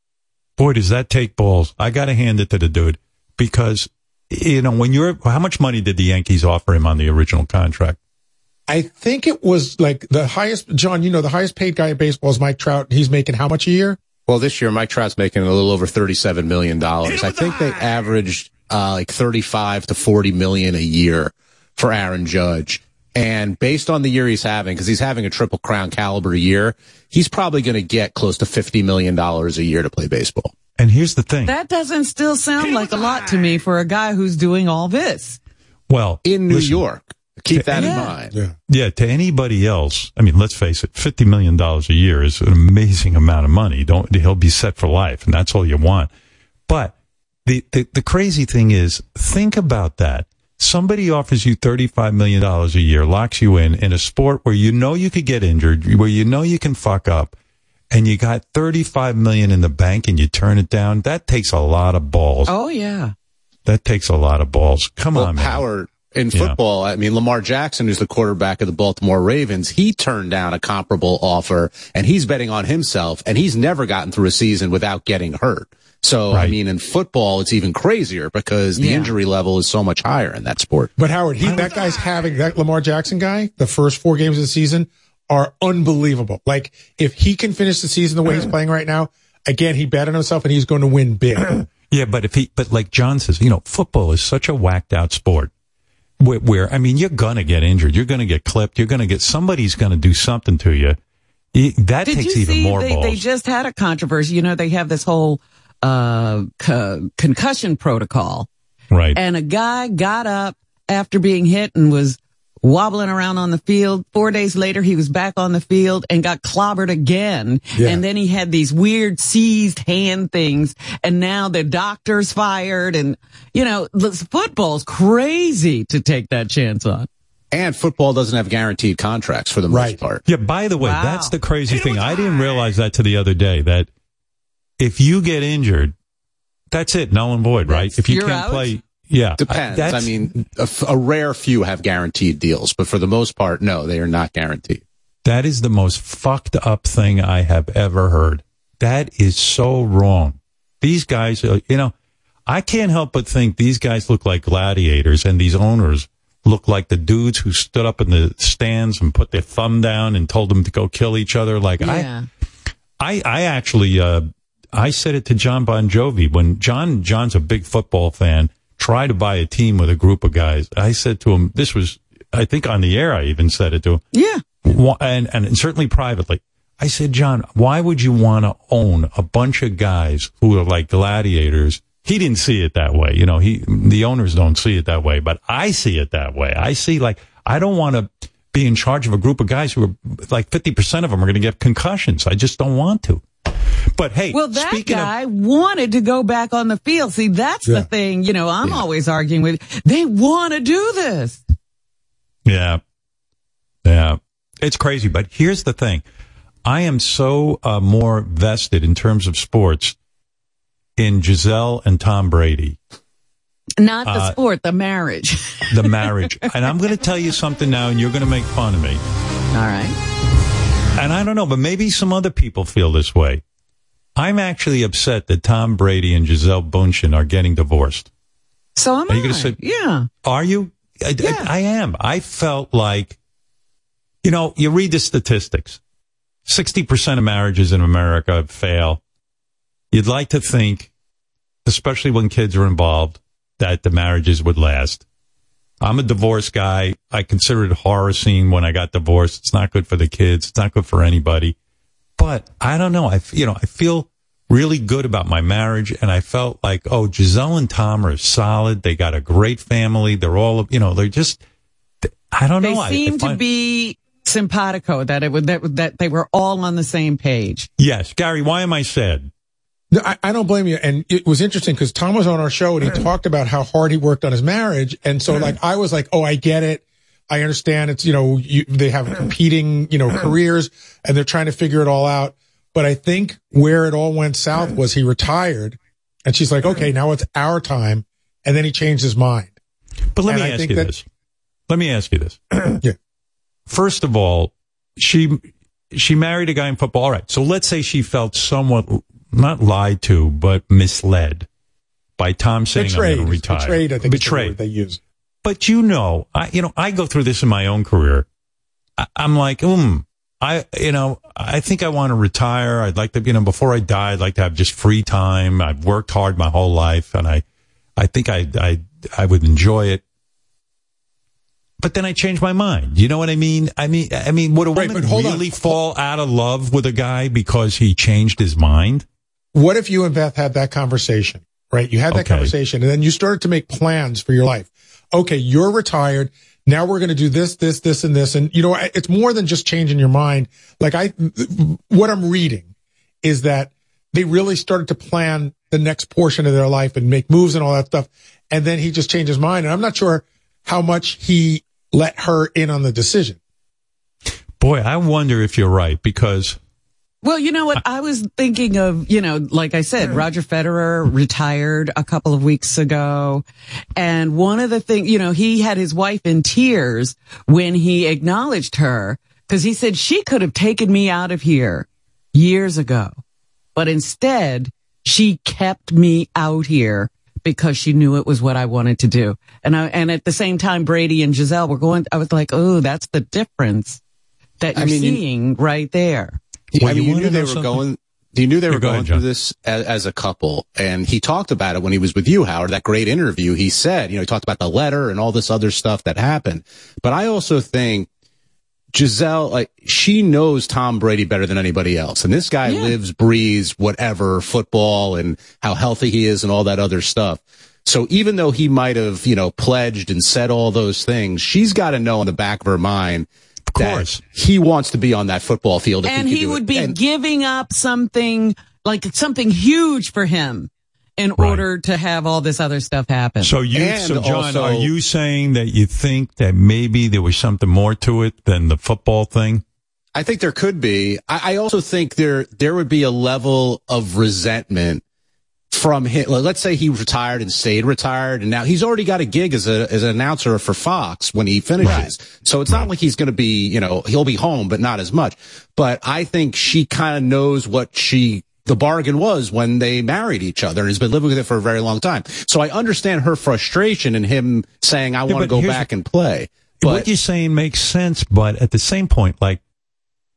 S3: Boy, does that take balls. I got to hand it to the dude because, you know, when you're, how much money did the Yankees offer him on the original contract?
S14: I think it was like the highest, John, you know, the highest paid guy in baseball is Mike Trout. He's making how much a year?
S15: Well, this year Mike Trout's making a little over thirty-seven million dollars. I think they averaged uh, like thirty-five to forty million a year for Aaron Judge. And based on the year he's having, because he's having a triple crown caliber year, he's probably going to get close to fifty million dollars a year to play baseball.
S3: And here's the thing.
S4: That doesn't still sound like a lot to me for a guy who's doing all this.
S3: Well,
S15: in New
S3: listen,
S15: York, keep that in mind.
S14: Yeah.
S3: Yeah, to anybody else, I mean, let's face it, $50 million a year is an amazing amount of money. Don't, he'll be set for life and that's all you want. But the, the, the crazy thing is, think about that. Somebody offers you $35 million a year, locks you in, in a sport where you know you could get injured, where you know you can fuck up, and you got 35 million in the bank and you turn it down. That takes a lot of balls.
S4: Oh, yeah.
S3: That takes a lot of balls. Come
S15: Well,
S3: on, man.
S15: Howard, in
S3: Yeah.
S15: football, I mean, Lamar Jackson, who's the quarterback of the Baltimore Ravens, he turned down a comparable offer and he's betting on himself and he's never gotten through a season without getting hurt. So, I mean, in football, it's even crazier because the
S4: Yeah.
S15: injury level is so much higher in that sport.
S14: But Howard, he, that guy's having that Lamar Jackson guy, the first four games of the season are unbelievable. Like if he can finish the season the way he's playing right now, again, he bet on himself and he's going to win big.
S3: Yeah, but if he, but like John says, you know, football is such a whacked out sport where, where I mean, you're gonna get injured, you're gonna get clipped, you're gonna get somebody's gonna do something to you. That
S4: Did
S3: takes
S4: you
S3: even more
S4: they,
S3: balls.
S4: they just had a controversy. You know, they have this whole uh, co- concussion protocol.
S3: right.
S4: And a guy got up after being hit and was wobbling around on the field. Four days later, he was back on the field and got clobbered again.
S14: Yeah.
S4: And then he had these weird seized hand things. And now the doctor's fired. And, you know, football's crazy to take that chance on.
S15: And football doesn't have guaranteed contracts for the most
S14: Right.
S15: part.
S3: yeah, by the way,
S4: Wow.
S3: that's the crazy thing. I didn't realize that to the other day that if you get injured, that's it, null and void, right?
S4: That's-
S3: If you
S4: you're
S3: can't
S4: out?
S3: play, yeah.
S15: Depends. I
S3: That's-
S15: mean, a rare few have guaranteed deals, but for the most part, no, they are not guaranteed.
S3: That is the most fucked up thing I have ever heard. That is so wrong. These guys, are, you know, I can't help but think these guys look like gladiators and these owners look like the dudes who stood up in the stands and put their thumb down and told them to go kill each other. Like
S4: Yeah.
S3: I, I, I actually, uh, I said it to John Bon Jovi when John, John's a big football fan. Try to buy a team with a group of guys. I said to him, this was, I think on the air, I even said it to him.
S4: Yeah.
S3: And, and certainly privately. I said, John, why would you want to own a bunch of guys who are like gladiators? He didn't see it that way. You know, he, the owners don't see it that way, but I see it that way. I see like, I don't want to be in charge of a group of guys who are like 50% of them are going to get concussions. I just don't want to. But hey,
S4: Well, that
S3: speaking of,
S4: guy wanted to go back on the field. See, that's
S3: Yeah.
S4: the thing. You know, I'm always arguing with. They want to do this.
S3: Yeah. Yeah. It's crazy. But here's the thing. I am so uh, more vested in terms of sports in Gisele and Tom Brady,
S4: Not the
S3: Uh,
S4: sport, the marriage.
S3: the marriage. and I'm going to tell you something now, and you're going to make fun of me.
S4: All right.
S3: And I don't know, but maybe some other people feel this way. I'm actually upset that Tom Brady and Gisele Bundchen are getting divorced.
S4: So am
S3: Are you going to say,
S4: yeah.
S3: Are you? I, I, I am. I felt like, you know, you read the statistics. 60% of marriages in America fail. You'd like to think, especially when kids are involved, that the marriages would last. I'm a divorce guy. I consider it a horror scene when I got divorced. It's not good for the kids. It's not good for anybody. But I don't know. I, you know, I feel really good about my marriage and I felt like, oh, Gisele and Tom are solid. They got a great family. They're all, you know, they're just, I don't
S4: They
S3: know. I- I
S4: seem to
S3: find-
S4: be simpatico. That it would that that they were all on the same page.
S3: Yes. Gary, why am I sad?
S14: No, I, I don't blame you. And it was interesting because Tom was on our show and he mm. talked about how hard he worked on his marriage. And so mm. like, I was like, oh, I get it. I understand it's, you know, you, they have mm. competing, you know, careers and they're trying to figure it all out. But I think where it all went south was he retired and she's like, okay, now it's our time. And then he changed his mind.
S3: But let
S14: And
S3: me
S14: I
S3: ask you
S14: that-
S3: this. Let me ask you this.
S14: yeah.
S3: First of all, she she married a guy in football. All right. So let's say she felt somewhat not lied to, but misled by Tom saying
S14: Betrayed.
S3: I'm going to retire.
S14: Betrayed, I think the
S3: Betrayed.
S14: word they use.
S3: But you know, I you know, I go through this in my own career. I, I'm like, um, I you know, I think I want to retire. I'd like to, you know, before I die, I'd like to have just free time. I've worked hard my whole life, and I, I think I I I would enjoy it. But then I changed my mind. You know what I mean? I mean, I mean, would a woman
S14: but hold on.
S3: really fall out of love with a guy because he changed his mind?
S14: What if you and Beth had that conversation, right? You had that
S3: Okay.
S14: conversation and then you started to make plans for your life. Okay, you're retired. Now we're going to do this, this, this, and this. And you know, it's more than just changing your mind. Like I, what I'm reading is that they really started to plan the next portion of their life and make moves and all that stuff. And then he just changed his mind. And I'm not sure how much he let her in on the decision.
S3: Boy, I wonder if you're right because
S4: Well, you know what? I was thinking of, you know, like I said, Roger Federer retired a couple of weeks ago. And one of the things, you know, he had his wife in tears when he acknowledged her because he said she could have taken me out of here years ago. But instead, she kept me out here because she knew it was what I wanted to do. And I, and at the same time, Brady and Gisele were going, I was like, oh, that's the difference that you're
S15: mean, you-
S4: seeing right there.
S15: I mean, you
S3: wanna
S15: knew they were
S3: something?
S15: going. You knew they
S3: Yeah,
S15: were
S3: go
S15: going through this as, as a couple, and he talked about it when he was with you, Howard. That great interview. He said, you know, he talked about the letter and all this other stuff that happened. But I also think Gisele, like, she knows Tom Brady better than anybody else, and this guy lives, breathes, whatever football and how healthy he is and all that other stuff. So even though he might have, you know, pledged and said all those things, she's got to know in the back of her mind. Of
S3: course.
S15: he wants to be on that football field. If
S4: and
S15: he,
S4: he, would
S15: it.
S4: be
S15: And-
S4: giving up something like something huge for him in order to have all this other stuff happen.
S3: So you,
S15: And
S3: so John,
S15: also-
S3: are you saying that you think that maybe there was something more to it than the football thing?
S15: I think there could be. I, I also think there there would be a level of resentment from him. Let's say he retired and stayed retired, and now he's already got a gig as a as an announcer for Fox when he finishes. So it's not like he's going to be, you know, he'll be home, but not as much. But I think she kind of knows what she the bargain was when they married each other and has been living with it for a very long time. So I understand her frustration and him saying, I want to go back and play.
S3: what you're saying makes sense, but at the same point, like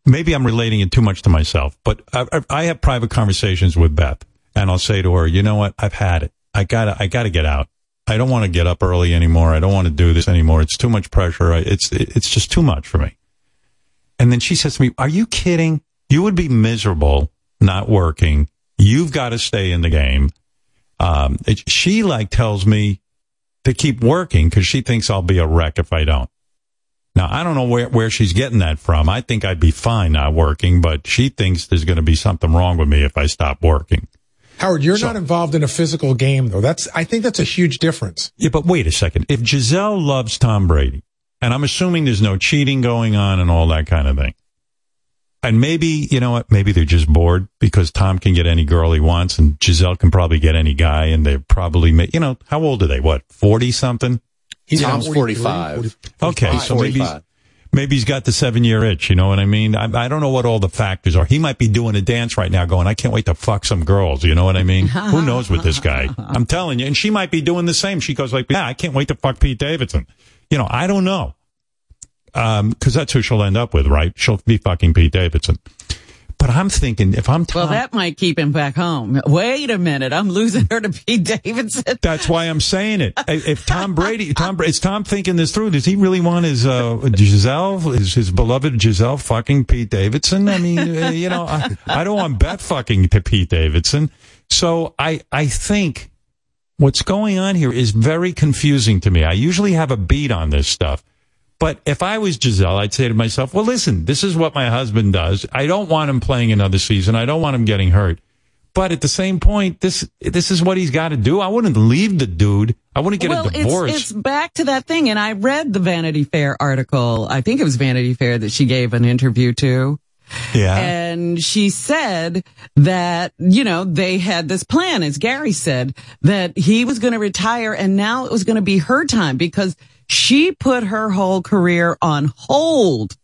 S3: maybe I'm relating it too much to myself, but I- I have private conversations with Beth, and I'll say to her, "You know what? I've had it. I gotta, I gotta get out. I don't want to get up early anymore. I don't want to do this anymore. It's too much pressure. It's, it's just too much for me." And then she says to me, "Are you kidding? You would be miserable not working. You've got to stay in the game." Um, it, she like tells me to keep working because she thinks I'll be a wreck if I don't. Now, I don't know where, where she's getting that from. I think I'd be fine not working, but she thinks there's going to be something wrong with me if I stop working.
S14: Howard, you're not involved in a physical game though. That's, I think that's a huge difference.
S3: Yeah, but wait a second. If Gisele loves Tom Brady, and I'm assuming there's no cheating going on and all that kind of thing, and maybe, you know what, maybe they're just bored because Tom can get any girl he wants and Gisele can probably get any guy and they're probably, ma- you know, how old are they? What, 40 something?
S15: He's Tom's 45.
S3: Okay, so maybe he's,
S15: 45.
S3: Maybe he's got the seven year itch. You know what I mean? I, I don't know what all the factors are. He might be doing a dance right now, going, "I can't wait to fuck some girls." You know what I mean? Who knows with this guy? I'm telling you, and she might be doing the same. She goes like, "Yeah, I can't wait to fuck Pete Davidson." You know, I don't know, Um, because that's who she'll end up with, right? She'll be fucking Pete Davidson. But I'm thinking, if I'm Tom,
S4: Well, that might keep him back home. Wait a minute. I'm losing her to Pete Davidson.
S3: That's why I'm saying it. If Tom Brady, Tom, is Tom thinking this through? Does he really want his uh, Gisele, his, his beloved Gisele, fucking Pete Davidson? I mean, uh, you know, I, I don't want Beth fucking to Pete Davidson. So I, I think what's going on here is very confusing to me. I usually have a beat on this stuff. But if I was Gisele, I'd say to myself, well, listen, this is what my husband does. I don't want him playing another season. I don't want him getting hurt. But at the same point, this this is what he's got to do. I wouldn't leave the dude. I wouldn't get
S4: well,
S3: a divorce.
S4: It's, it's back to that thing. And I read the Vanity Fair article. I think it was Vanity Fair that she gave an interview to.
S3: yeah.
S4: And she said that, you know, they had this plan, as Gary said, that he was going to retire and now it was going to be her time because she put her whole career on hold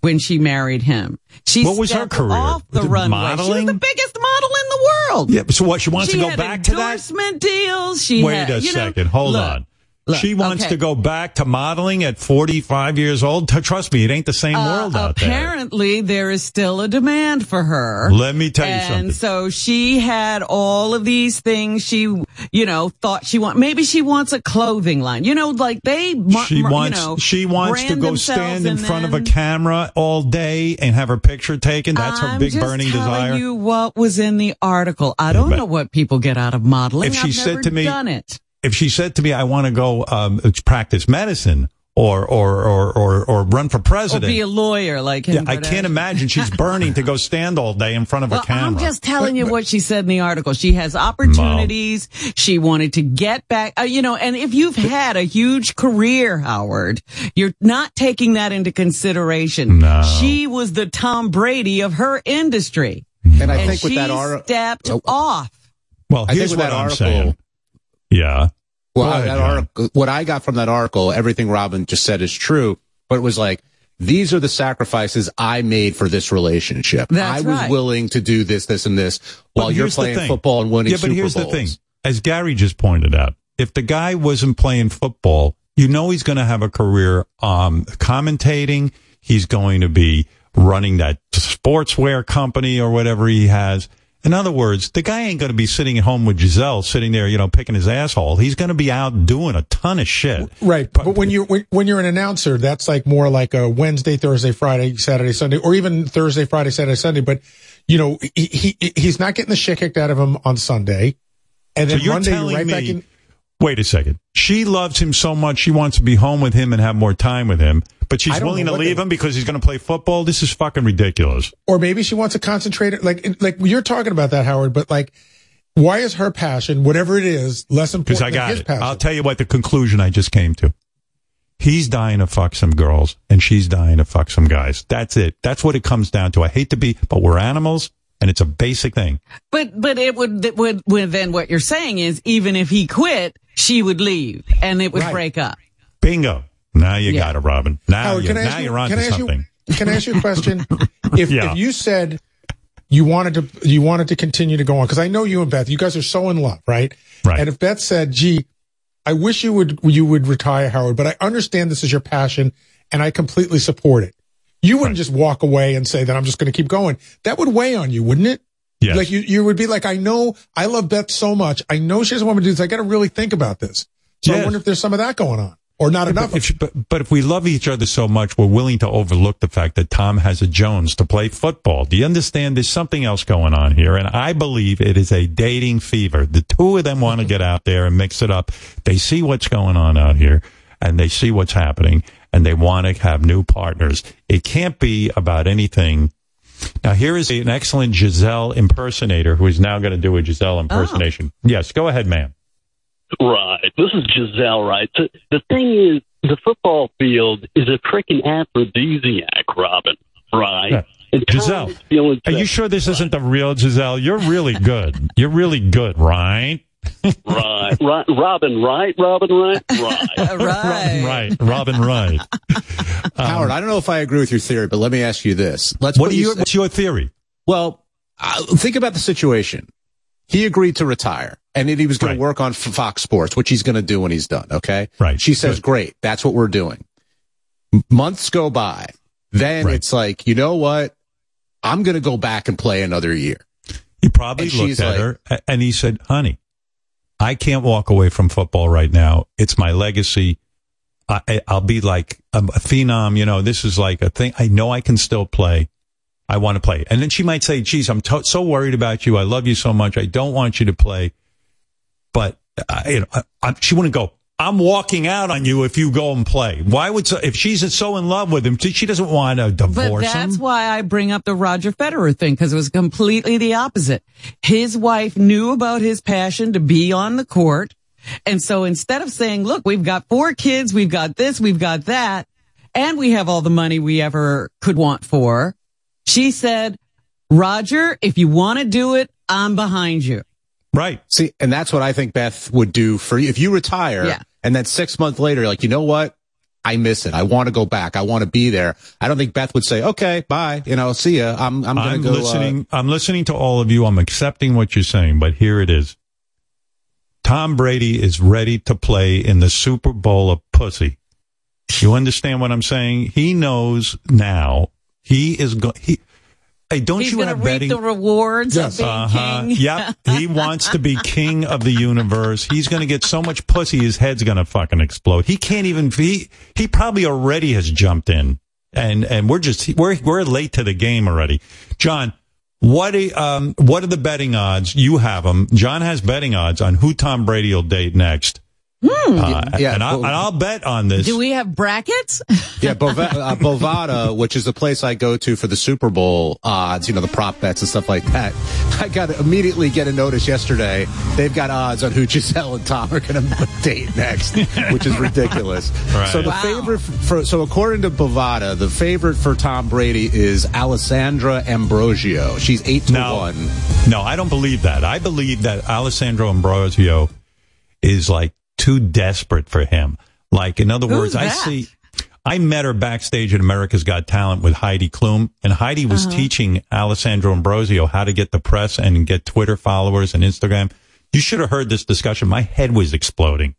S4: when she married him. She
S3: What was her career?
S4: Off the runway. She was the biggest model in the world.
S3: yeah. So what? She wants
S4: she
S3: to go back to that.
S4: endorsement deals. She
S3: Wait
S4: had,
S3: a
S4: you know,
S3: second. Hold
S4: look,
S3: on.
S4: Look,
S3: she wants
S4: okay.
S3: to go back to modeling at 45 years old. Trust me, it ain't the same world out there.
S4: Uh, Apparently, there is still a demand for her.
S3: Let me tell you
S4: and
S3: something.
S4: so she had all of these things she, you know, thought she want. Maybe she wants a clothing line. You know, like they. mar-
S3: She
S4: mar-
S3: wants
S4: You know,
S3: she wants to go stand in
S4: and
S3: front of a camera all day and have her picture taken. That's her
S4: I'm
S3: big
S4: just
S3: burning
S4: telling
S3: desire.
S4: you what was in the article. I don't know what people get out of modeling.
S3: If she
S4: I've
S3: said
S4: never
S3: to me-
S4: done it.
S3: If she said to me, "I want to go um, practice medicine or or or or, or run for
S4: Or
S3: president,"
S4: be a lawyer like him.
S3: yeah, I can't imagine she's burning to go stand all day in front of
S4: Well,
S3: a camera.
S4: I'm just telling you what she said in the article. She has opportunities. She wanted to get back, uh, you know, and if you've had a huge career, Howard, you're not taking that into consideration.
S3: No.
S4: She was the Tom Brady of her industry.
S15: And I
S4: and
S15: think with
S4: she
S15: that article,
S4: stepped off.
S3: well,
S15: I think
S3: here's
S15: with
S3: what
S15: that
S3: I'm
S15: article,
S3: saying. Yeah.
S15: Well,
S3: ahead,
S15: that
S3: John.
S15: article, what I got from that article, everything Robin just said is true, but it was like, these are the sacrifices I made for this relationship.
S4: That's
S15: I was
S4: right.
S15: willing to do this, this, and this while
S3: But
S15: you're playing football and winning
S3: Yeah, but
S15: Super
S3: here's
S15: Bowls.
S3: the thing. As Gary just pointed out, if the guy wasn't playing football, you know he's going to have a career um, commentating. He's going to be running that sportswear company or whatever he has. In other words, the guy ain't going to be sitting at home with Gisele, sitting there, you know, picking his asshole. He's going to be out doing a ton of shit.
S14: Right. But when you when, when you're an announcer, that's like more like a Wednesday, Thursday, Friday, Saturday, Sunday, or even Thursday, Friday, Saturday, Sunday. But you know, he, he he's not getting the shit kicked out of him on Sunday, and
S3: So
S14: then
S3: you're
S14: Monday you're right
S3: me,
S14: back in.
S3: wait a second. She loves him so much she wants to be home with him and have more time with him, but she's willing to leave
S14: they-
S3: him because he's going to play football. This is fucking ridiculous.
S14: Or maybe she wants to concentrate. Like like you're talking about that, Howard. But like, why is her passion, whatever it is, less important
S3: Because I
S14: than
S3: got
S14: his
S3: it.
S14: passion?
S3: I'll tell you what the conclusion I just came to. He's dying to fuck some girls and she's dying to fuck some guys. That's it. That's what it comes down to. I hate to be, but we're animals and it's a basic thing.
S4: But, but it would, it would, well, then what you're saying is even if he quit, she would leave and it would
S14: Right.
S4: break up.
S3: Bingo. Now you
S4: Yeah.
S3: got it, Robin. Now,
S14: Howard,
S3: you,
S14: can I
S3: now
S14: ask you,
S3: you're on
S14: can
S3: to
S14: I ask
S3: something.
S14: you, can I ask you a question? if,
S3: Yeah.
S14: if you said, you wanted to you wanted to continue to go on because I know you and Beth, you guys are so in love, right?
S3: Right.
S14: And if Beth said, "Gee, I wish you would you would retire, Howard, but I understand this is your passion, and I completely support it," you wouldn't just walk away and say that I'm just going to keep going. That would weigh on you, wouldn't it?
S3: Yes.
S14: Like you, you would be like, I know I love Beth so much. I know she doesn't want me to do this. I got to really think about this. So I wonder if there's some of that going on or not enough.
S3: But if, but, but if we love each other so much, we're willing to overlook the fact that Tom has a Jones to play football. Do you understand? There's something else going on here. And I believe it is a dating fever. The two of them want to mm-hmm. get out there and mix it up. They see what's going on out here and they see what's happening and they want to have new partners. It can't be about anything. Now, here is an excellent Gisele impersonator who is now going to do a Gisele impersonation. Oh. Yes, go ahead, ma'am.
S11: Right. This is Gisele, right? So the thing is, the football field is a freaking aphrodisiac, Robin, right?
S3: Yeah. Gisele,
S11: is feeling
S3: are you sure this isn't the real Gisele? You're really good. You're really good, right?
S11: right, right, Robin, right, Robin, right, right.
S3: Robin Wright. Robin Wright.
S15: Howard, I don't know if I agree with your theory, but let me ask you this. Let's
S3: What
S15: put
S3: are
S15: you-
S3: your, what's your theory?
S15: Well, uh, think about the situation. He agreed to retire and then he was going to work on Fox Sports, which he's going to do when he's done. Okay.
S3: Right.
S15: She says, great. That's what we're doing. Months go by. Then it's like, you know what? I'm going to go back and play another year.
S3: He probably
S15: And
S3: looked at
S15: like-
S3: her and he said, honey, I can't walk away from football right now. It's my legacy. I, I- I'll be like a, a phenom. You know, this is like a thing. I know I can still play. I want to play. And then she might say, geez, I'm to- so worried about you. I love you so much. I don't want you to play. But, uh, you know, I, I, she wouldn't go, I'm walking out on you if you go and play. Why would, so, if she's so in love with him, she doesn't want to divorce But
S4: that's
S3: him?
S4: why I bring up the Roger Federer thing because it was completely the opposite. His wife knew about his passion to be on the court. And so instead of saying, look, we've got four kids, we've got this, we've got that, and we have all the money we ever could want for, she said, Roger, if you want to do it, I'm behind you.
S3: Right.
S15: See, and that's what I think Beth would do for you. If you retire
S4: Yeah.
S15: and then six months later, you're like, you know what? I miss it. I want to go back. I want to be there. I don't think Beth would say, okay, bye. You know, see ya. I'm, I'm going
S3: I'm
S15: to go. uh,
S3: listening. I'm listening to all of you. I'm accepting what you're saying, but here it is. Tom Brady is ready to play in the Super Bowl of pussy. You understand what I'm saying? He knows now. He is going. He. Hey, don't
S4: He's
S3: you have betting?
S4: the rewards of being
S3: Uh-huh.
S4: king.
S3: Yep. He wants to be king of the universe. He's going to get so much pussy, his head's going to fucking explode. He can't even, he, he probably already has jumped in and, and we're just, we're, we're late to the game already. John, what, um, what are the betting odds? You have them. John has betting odds on who Tom Brady will date next. Uh,
S15: yeah,
S3: and, I, and I'll bet on this.
S4: Do we have brackets?
S15: yeah, Bov- uh, Bovada, which is the place I go to for the Super Bowl odds, you know, the prop bets and stuff like that. I got to immediately get a notice yesterday. They've got odds on who Gisele and Tom are going to date next, which is ridiculous.
S3: Right.
S15: So the
S3: Wow.
S15: favorite for, so according to Bovada, the favorite for Tom Brady is Alessandra Ambrosio. She's eight to
S3: No.
S15: one.
S3: No, I don't believe that. I believe that Alessandra Ambrosio is like too desperate for him. Like, in other
S4: Who's
S3: words, I see, I met her backstage at America's Got Talent with Heidi Klum, and Heidi was
S4: Uh-huh.
S3: teaching Alessandro Ambrosio how to get the press and get Twitter followers and Instagram. You should have heard this discussion. My head was exploding.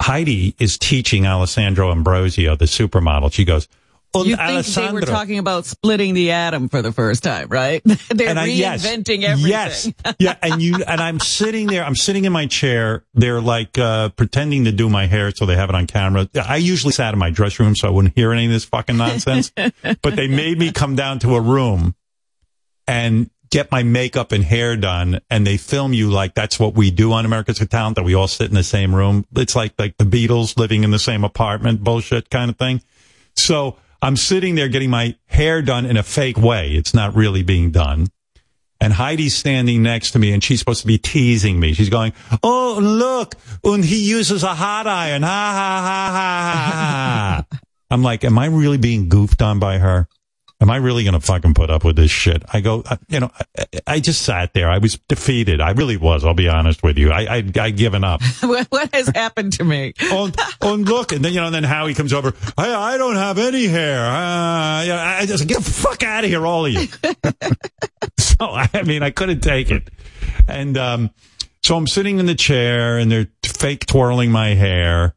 S3: Heidi is teaching Alessandro Ambrosio, the supermodel. She goes, "Und
S4: You think they were talking about splitting the atom for the first time, right? They're
S3: And I- yes.
S4: reinventing everything.
S3: Yes. Yeah. And you, and I'm sitting there, I'm sitting in my chair. They're like, uh, pretending to do my hair so they have it on camera. I usually sat in my dressing room so I wouldn't hear any of this fucking nonsense, but they made me come down to a room and get my makeup and hair done. And they film you like that's what we do on America's Got Talent, that we all sit in the same room. It's like, like the Beatles living in the same apartment bullshit kind of thing. So I'm sitting there getting my hair done in a fake way. It's not really being done. And Heidi's standing next to me and she's supposed to be teasing me. She's going, Oh, look. And he uses a hot iron. Ha ha ha ha ha ha. I'm like, am I really being goofed on by her? Am I really going to fucking put up with this shit? I go, I- you know, I, I just sat there. I was defeated. I really was. I'll be honest with you. I, I, I given up.
S4: what, what has happened to me?
S3: oh, oh, look, and then you know, and then Howie comes over. I, I don't have any hair. Uh, you know, I just get the fuck out of here, all of you. so I mean, I couldn't take it, and um, so I'm sitting in the chair, and they're fake twirling my hair,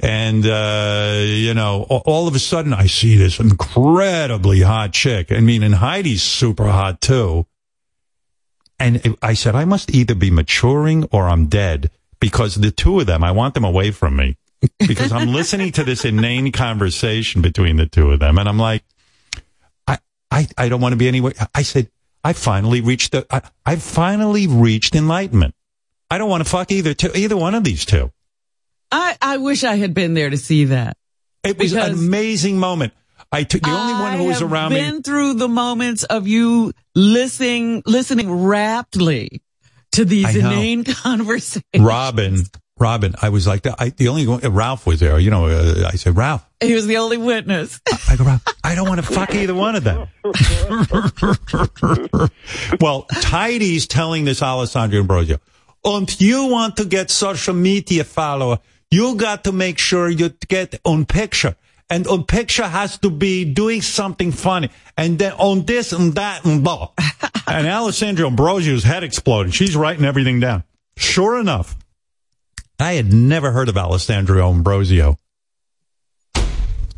S3: and uh, you know, all of a sudden I see this incredibly hot chick. I mean, and Heidi's super hot too. And I said, I must either be maturing or I'm dead because the two of them, I want them away from me because I'm listening to this inane conversation between the two of them. And I'm like, I, I, I don't want to be anywhere. I said, I finally reached the, I, I finally reached enlightenment. I don't want to fuck either two, either one of these two.
S4: I, I wish I had been there to see that.
S3: It was an amazing moment. I took the only one who was
S4: I
S3: around
S4: been
S3: me.
S4: through the moments of you listening, listening raptly to these
S3: I
S4: inane conversations.
S3: Robin, Robin, I was like, I, the only one, Ralph was there. You know, uh, I said, Ralph,
S4: He was the only witness.
S3: I go, Ralph, I don't want to fuck either one of them. well, Heidi's telling this Alessandro Ambrosio, and you want to get social media follower, you got to make sure you get on picture. And on picture has to be doing something funny. And then on this and that and blah. and Alessandro Ambrosio's head exploded. She's writing everything down. Sure enough, I had never heard of Alessandro Ambrosio.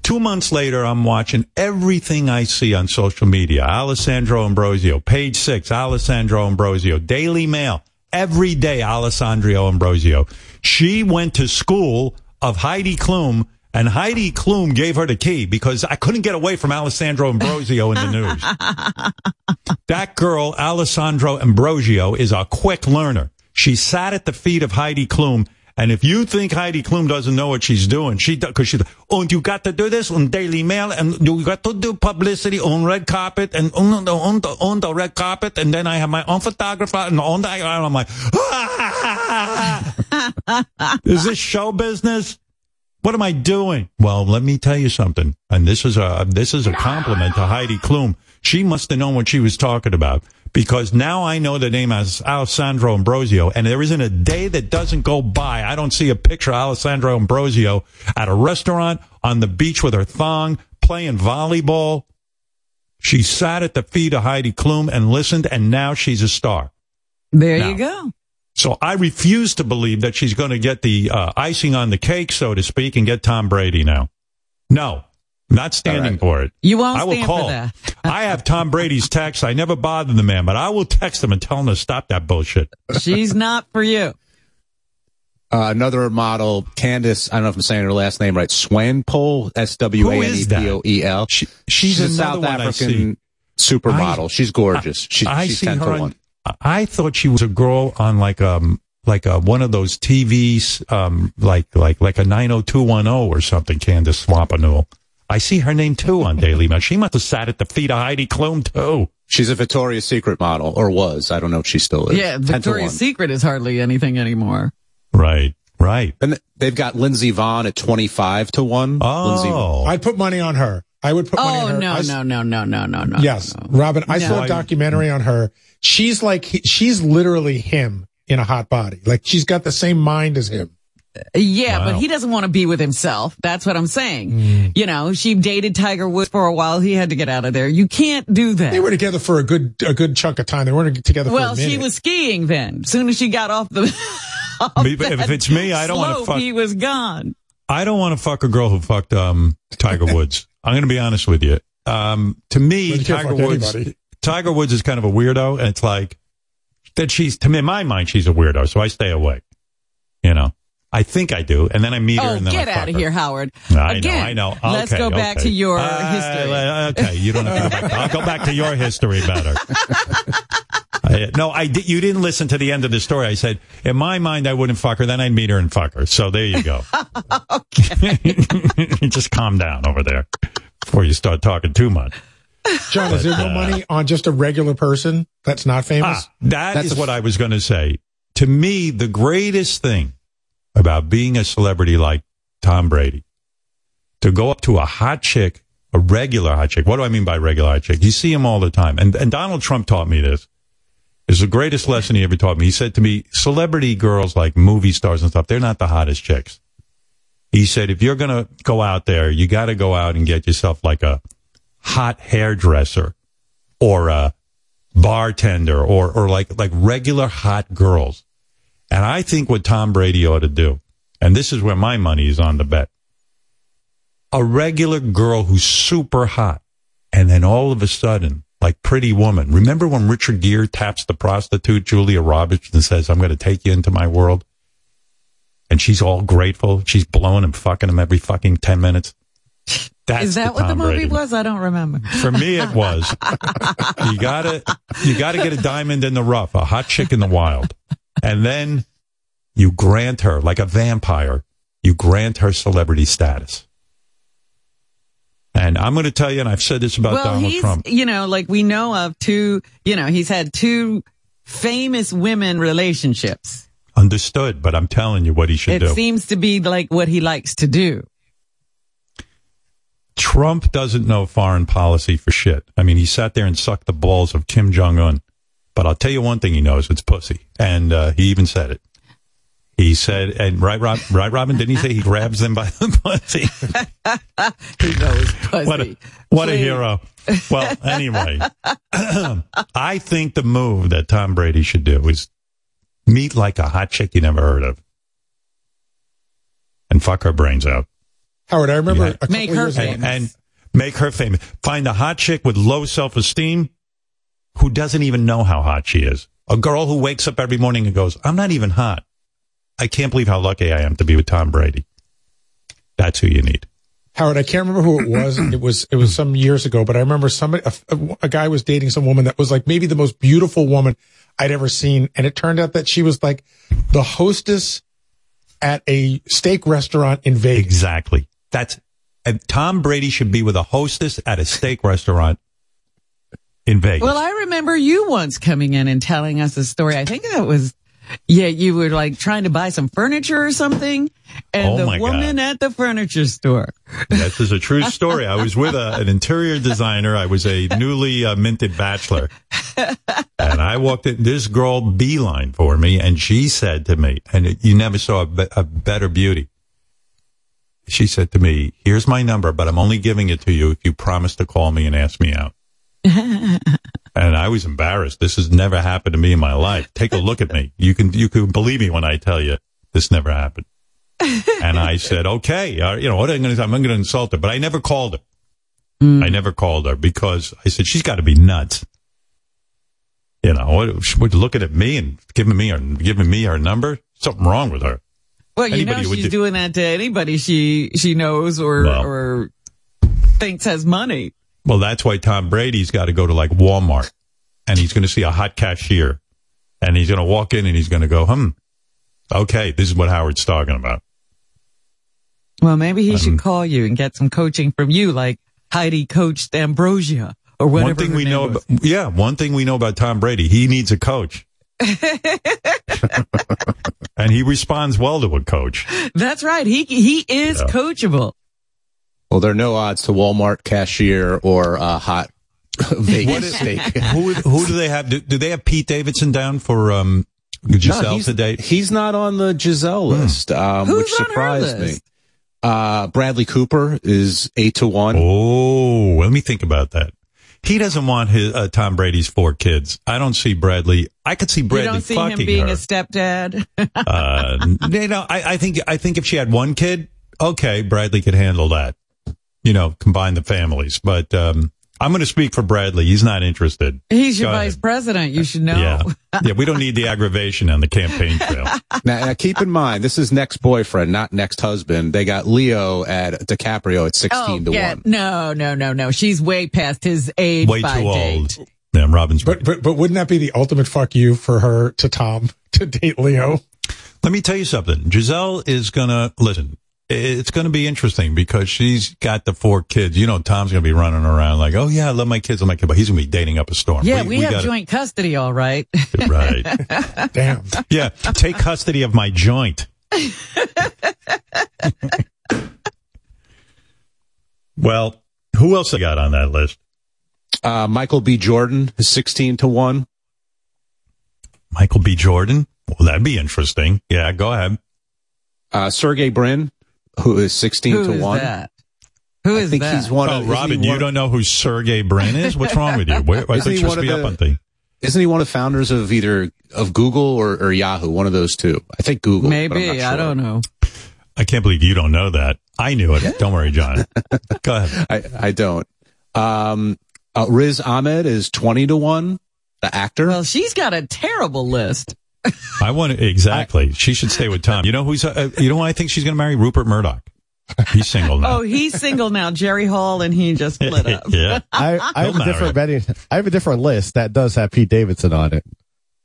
S3: Two months later, I'm watching everything I see on social media. Alessandro Ambrosio, page six, Alessandro Ambrosio, Daily Mail, every day, Alessandro Ambrosio. She went to school of Heidi Klum, and Heidi Klum gave her the key because I couldn't get away from Alessandro Ambrosio in the news. That girl, Alessandro Ambrosio, is a quick learner. She sat at the feet of Heidi Klum. And if you think Heidi Klum doesn't know what she's doing, she because she oh, and you got to do this on Daily Mail, and you got to do publicity on red carpet, and on the on the, on the red carpet, and then I have my own photographer, and on the I'm like, ah! is this show business? What am I doing? Well, let me tell you something. And this is a this is a compliment to Heidi Klum. She must have known what she was talking about because now I know the name as Alessandro Ambrosio, and there isn't a day that doesn't go by I don't see a picture of Alessandro Ambrosio at a restaurant on the beach with her thong playing volleyball. She sat at the feet of Heidi Klum and listened, and now she's a star.
S4: There
S3: Now-
S4: you go.
S3: So I refuse to believe that she's going to get the uh, icing on the cake, so to speak, and get Tom Brady now. No, not standing for it.
S4: You won't
S3: I will
S4: stand
S3: call.
S4: for that.
S3: I have Tom Brady's text. I never bothered the man, but I will text him and tell him to stop that bullshit.
S4: She's not for you.
S15: Uh, another model, Candice, I don't know if I'm saying her last name right, Swanpole, S-W-A-N-E-P-O-E-L.
S3: she's
S15: a South
S3: one I
S15: African supermodel. she's gorgeous. She's,
S3: I
S15: she's
S3: see
S15: 10
S3: her
S15: to
S3: on-
S15: 1.
S3: I thought she was a girl on like um like a, one of those TVs um like like like a nine oh two one oh or something. Candice Swampanul. I see her name too on Daily Mail. She must have sat at the feet of Heidi Klum too.
S15: She's a Victoria's Secret model, or was. I don't know if she still is.
S4: Yeah, Victoria's Secret is hardly anything anymore.
S3: Right, right.
S15: And they've got Lindsey Vonn at 25 to 1. Lindsey Vonn. Oh.
S14: I'd put money on her. I would put money oh, on
S4: Oh
S14: her.
S4: no,
S14: I s-
S4: no, no, no, no, no, no.
S14: Yes, Robin. I saw a documentary on her. She's like she's literally him in a hot body. Like she's got the same mind as him.
S4: Yeah,
S14: Wow.
S4: but he doesn't want to be with himself. That's what I'm saying.
S14: Mm.
S4: You know, she dated Tiger Woods for a while. He had to get out of there. You can't do that.
S14: They were together for a good a good chunk of time. They weren't together
S4: well,
S14: for a
S4: she was skiing then. As soon as she got off the, off
S3: If- if it's me, I don't wanna fuck-
S4: He was gone.
S3: I don't want to fuck a girl who fucked um Tiger Woods. I'm going to be honest with you. Um, to me,
S14: you
S3: Tiger Woods,
S14: anybody.
S3: Tiger Woods is kind of a weirdo, and it's like that. She's to me, in my mind, she's a weirdo, so I stay away. You know, I think I do, and then I meet her,
S4: Oh,
S3: and then
S4: get
S3: I fuck
S4: out of
S3: her.
S4: here, Howard.
S3: I
S4: Again,
S3: know, I know.
S4: let's
S3: Okay,
S4: go back to your
S3: Uh,
S4: history.
S3: Okay, you don't have to go back. I'll go back to your history better. I, no, I did. You didn't listen to the end of the story. I said, in my mind, I wouldn't fuck her. Then I'd meet her and fuck her. So there you go. Okay. Just calm down over there before you start talking too much.
S14: John, is there no
S3: uh,
S14: money on just a regular person that's not famous?
S3: Ah, that
S14: That's
S3: is
S14: a-
S3: what I was going to say. To me, the greatest thing about being a celebrity like Tom Brady, to go up to a hot chick a regular hot chick. What do I mean by regular hot chick? You see them all the time. And, and Donald Trump taught me this. It's the greatest lesson he ever taught me. He said to me, celebrity girls like movie stars and stuff, they're not the hottest chicks. He said, if you're going to go out there, you got to go out and get yourself like a hot hairdresser or a bartender or, or like, like regular hot girls. And I think what Tom Brady ought to do, and this is where my money is on the bet, a regular girl who's super hot. And then all of a sudden, like Pretty Woman. Remember when Richard Gere taps the prostitute, Julia Roberts, and says, I'm going to take you into my world? And she's all grateful. She's blowing him, fucking him every fucking 10 minutes. That's
S4: Is that
S3: the
S4: what the movie
S3: Brady.
S4: was? I don't remember.
S3: For me, it was. you gotta, you gotta get a diamond in the rough, a hot chick in the wild. And then you grant her, like a vampire, you grant her celebrity status. And I'm going to tell you, and I've said this about
S4: well,
S3: Donald Trump.
S4: you know, like we know of two, you know, he's had two famous women relationships.
S3: Understood, but I'm telling you what he should
S4: It
S3: do.
S4: seems to be like what he likes to do.
S3: Trump doesn't know foreign policy for shit. I mean, he sat there and sucked the balls of Kim Jong Un. But I'll tell you one thing he knows: it's pussy, and uh, he even said it. He said, and right, Rob, right, Robin, didn't he say he grabs them by the pussy?
S4: he knows pussy.
S3: What a, what a hero. Well, anyway, I think the move that Tom Brady should do is meet like a hot chick you never heard of and fuck her brains out.
S14: Howard, I remember
S3: Yeah.
S14: a
S4: Make her
S14: years ago.
S3: and, and make her famous. Find a hot chick with low self esteem who doesn't even know how hot she is. A girl who wakes up every morning and goes, I'm not even hot. I can't believe how lucky I am to be with Tom Brady. That's who you need.
S14: Howard, I can't remember who it was. It was it was some years ago, but I remember somebody a, a- guy was dating some woman that was like maybe the most beautiful woman I'd ever seen, and it turned out that she was like the hostess at a steak restaurant in Vegas.
S3: Exactly. That's and Tom Brady should be with a hostess at a steak restaurant in Vegas.
S4: Well, I remember you once coming in and telling us a story. I think that was, yeah, you were like trying to buy some furniture or something. And
S3: Oh
S4: the woman at the furniture store.
S3: This is a true story. I was with a, an interior designer. I was a newly uh, minted bachelor. And I walked in, this girl beeline for me, and she said to me, and you never saw a, be- a better beauty. She said to me, here's my number, but I'm only giving it to you if you promise to call me and ask me out. And I was embarrassed. This has never happened to me in my life. Take a look at me. You can, you can believe me when I tell you this never happened. And I said, okay, uh, you know, what am I going to, I'm going to insult her, but I never called her. I never called her because I said, she's got to be nuts. You know, what, she was looking at me and giving me her, giving me her number. Something wrong with her.
S4: Well, you
S3: Anybody
S4: know, she's
S3: do-
S4: doing that to anybody she, she knows or,
S3: Well.
S4: or thinks has money.
S3: Well, that's why Tom Brady's got to go to like Walmart and he's going to see a hot cashier and he's going to walk in and he's going to go, hmm, okay, this is what Howard's talking about.
S4: Well, maybe he
S3: Um,
S4: should call you and get some coaching from you, like Heidi coached Ambrosia or whatever.
S3: one thing we know about, yeah, one thing we know about Tom Brady, he needs a coach. and he responds well to a coach.
S4: That's right. He, he is
S3: Yeah.
S4: coachable.
S15: Well, there are no odds to Walmart cashier or uh, hot Vegas steak.
S3: who who do they have? Do, do they have Pete Davidson down for um, Gisele
S15: No, he's,
S3: today?
S15: he's not on the Gisele list, um,
S4: Who's
S15: which
S4: on her
S15: surprised me. Uh, Bradley Cooper is eight to one.
S3: Oh, let me think about that. He doesn't want his uh, Tom Brady's four kids. I don't see Bradley. I could see Bradley.
S4: You don't see
S3: fucking
S4: him being
S3: her.
S4: a stepdad.
S3: uh, you know, I, I think I think if she had one kid, okay, Bradley could handle that. You know, combine the families. But um, I'm going to speak for Bradley. He's not interested.
S4: He's your
S3: Go
S4: vice
S3: ahead.
S4: president. You should know.
S3: Yeah, yeah. We don't need the aggravation on the campaign trail.
S15: Now, now, keep in mind, this is next boyfriend, not next husband. They got Leo at DiCaprio at 16
S4: Oh,
S15: to
S4: yeah.
S15: 1.
S4: No, no, no, no. She's way past his age
S3: Way
S4: by
S3: too old.
S4: date.
S3: Yeah, Robin's
S14: But but but wouldn't that be the ultimate fuck you for her to Tom to date Leo?
S3: Let me tell you something. Gisele is gonna listen. It's going to be interesting because she's got the four kids. You know, Tom's going to be running around like, "Oh yeah, I love my kids, I love my kids," but he's going to be dating up a storm.
S4: Yeah, we, have
S3: gotta-
S4: joint custody, all right.
S3: right.
S14: Damn.
S3: Yeah, take custody of my joint. well, Who else I got on that list?
S15: Uh, Michael B. Jordan is 16 to 1.
S3: Michael B. Jordan. Well, that'd be interesting. Yeah, go ahead.
S15: Uh, Sergey Brin, who is 16
S4: Who
S15: to
S4: is
S15: 1.
S4: that? Who
S15: I
S4: is
S15: think
S4: that?
S15: he's one
S3: oh,
S15: of
S3: Robin,
S15: he
S3: you
S15: one-
S3: don't know who Sergey Brin is? What's wrong with you? Where, I
S15: Isn't he
S3: you were
S15: one of
S3: be
S15: the-
S3: up on things.
S15: Isn't he one of the founders of either of Google or, or Yahoo? One of those two. I think Google. but I'm not
S4: Maybe. I don't know.
S3: I can't believe you don't know that. I knew it. Don't worry, John. Go ahead.
S15: I, I don't. Um, uh, Riz Ahmed is 20 to 1, the actor.
S4: Well, she's got a terrible list.
S3: I want to, exactly. she should stay with Tom. You know who's, uh, you know who I think she's going to marry? Rupert Murdoch. He's single now.
S4: Oh, he's single now. Jerry Hall and he just split up.
S3: yeah.
S16: I, I have
S3: He'll
S16: a different betting. I have a different list that does have Pete Davidson on it.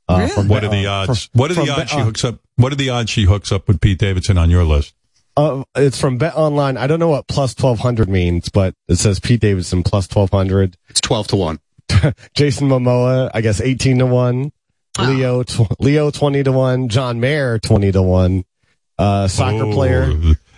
S16: Uh,
S4: Really?
S16: from
S3: What are the
S16: uh,
S3: odds?
S16: from-
S3: what are the odds
S16: Be-
S3: she
S16: uh,
S3: hooks up? What are the odds she hooks up with Pete Davidson on your list?
S16: Uh, it's from Bet Online. I don't know what plus twelve hundred means, but it says Pete Davidson plus twelve hundred.
S15: It's 12 to 1.
S16: Jason Momoa, I guess eighteen to one. Leo, tw- Leo twenty to one. John Mayer twenty to one. Uh, soccer
S3: Oh,
S16: player.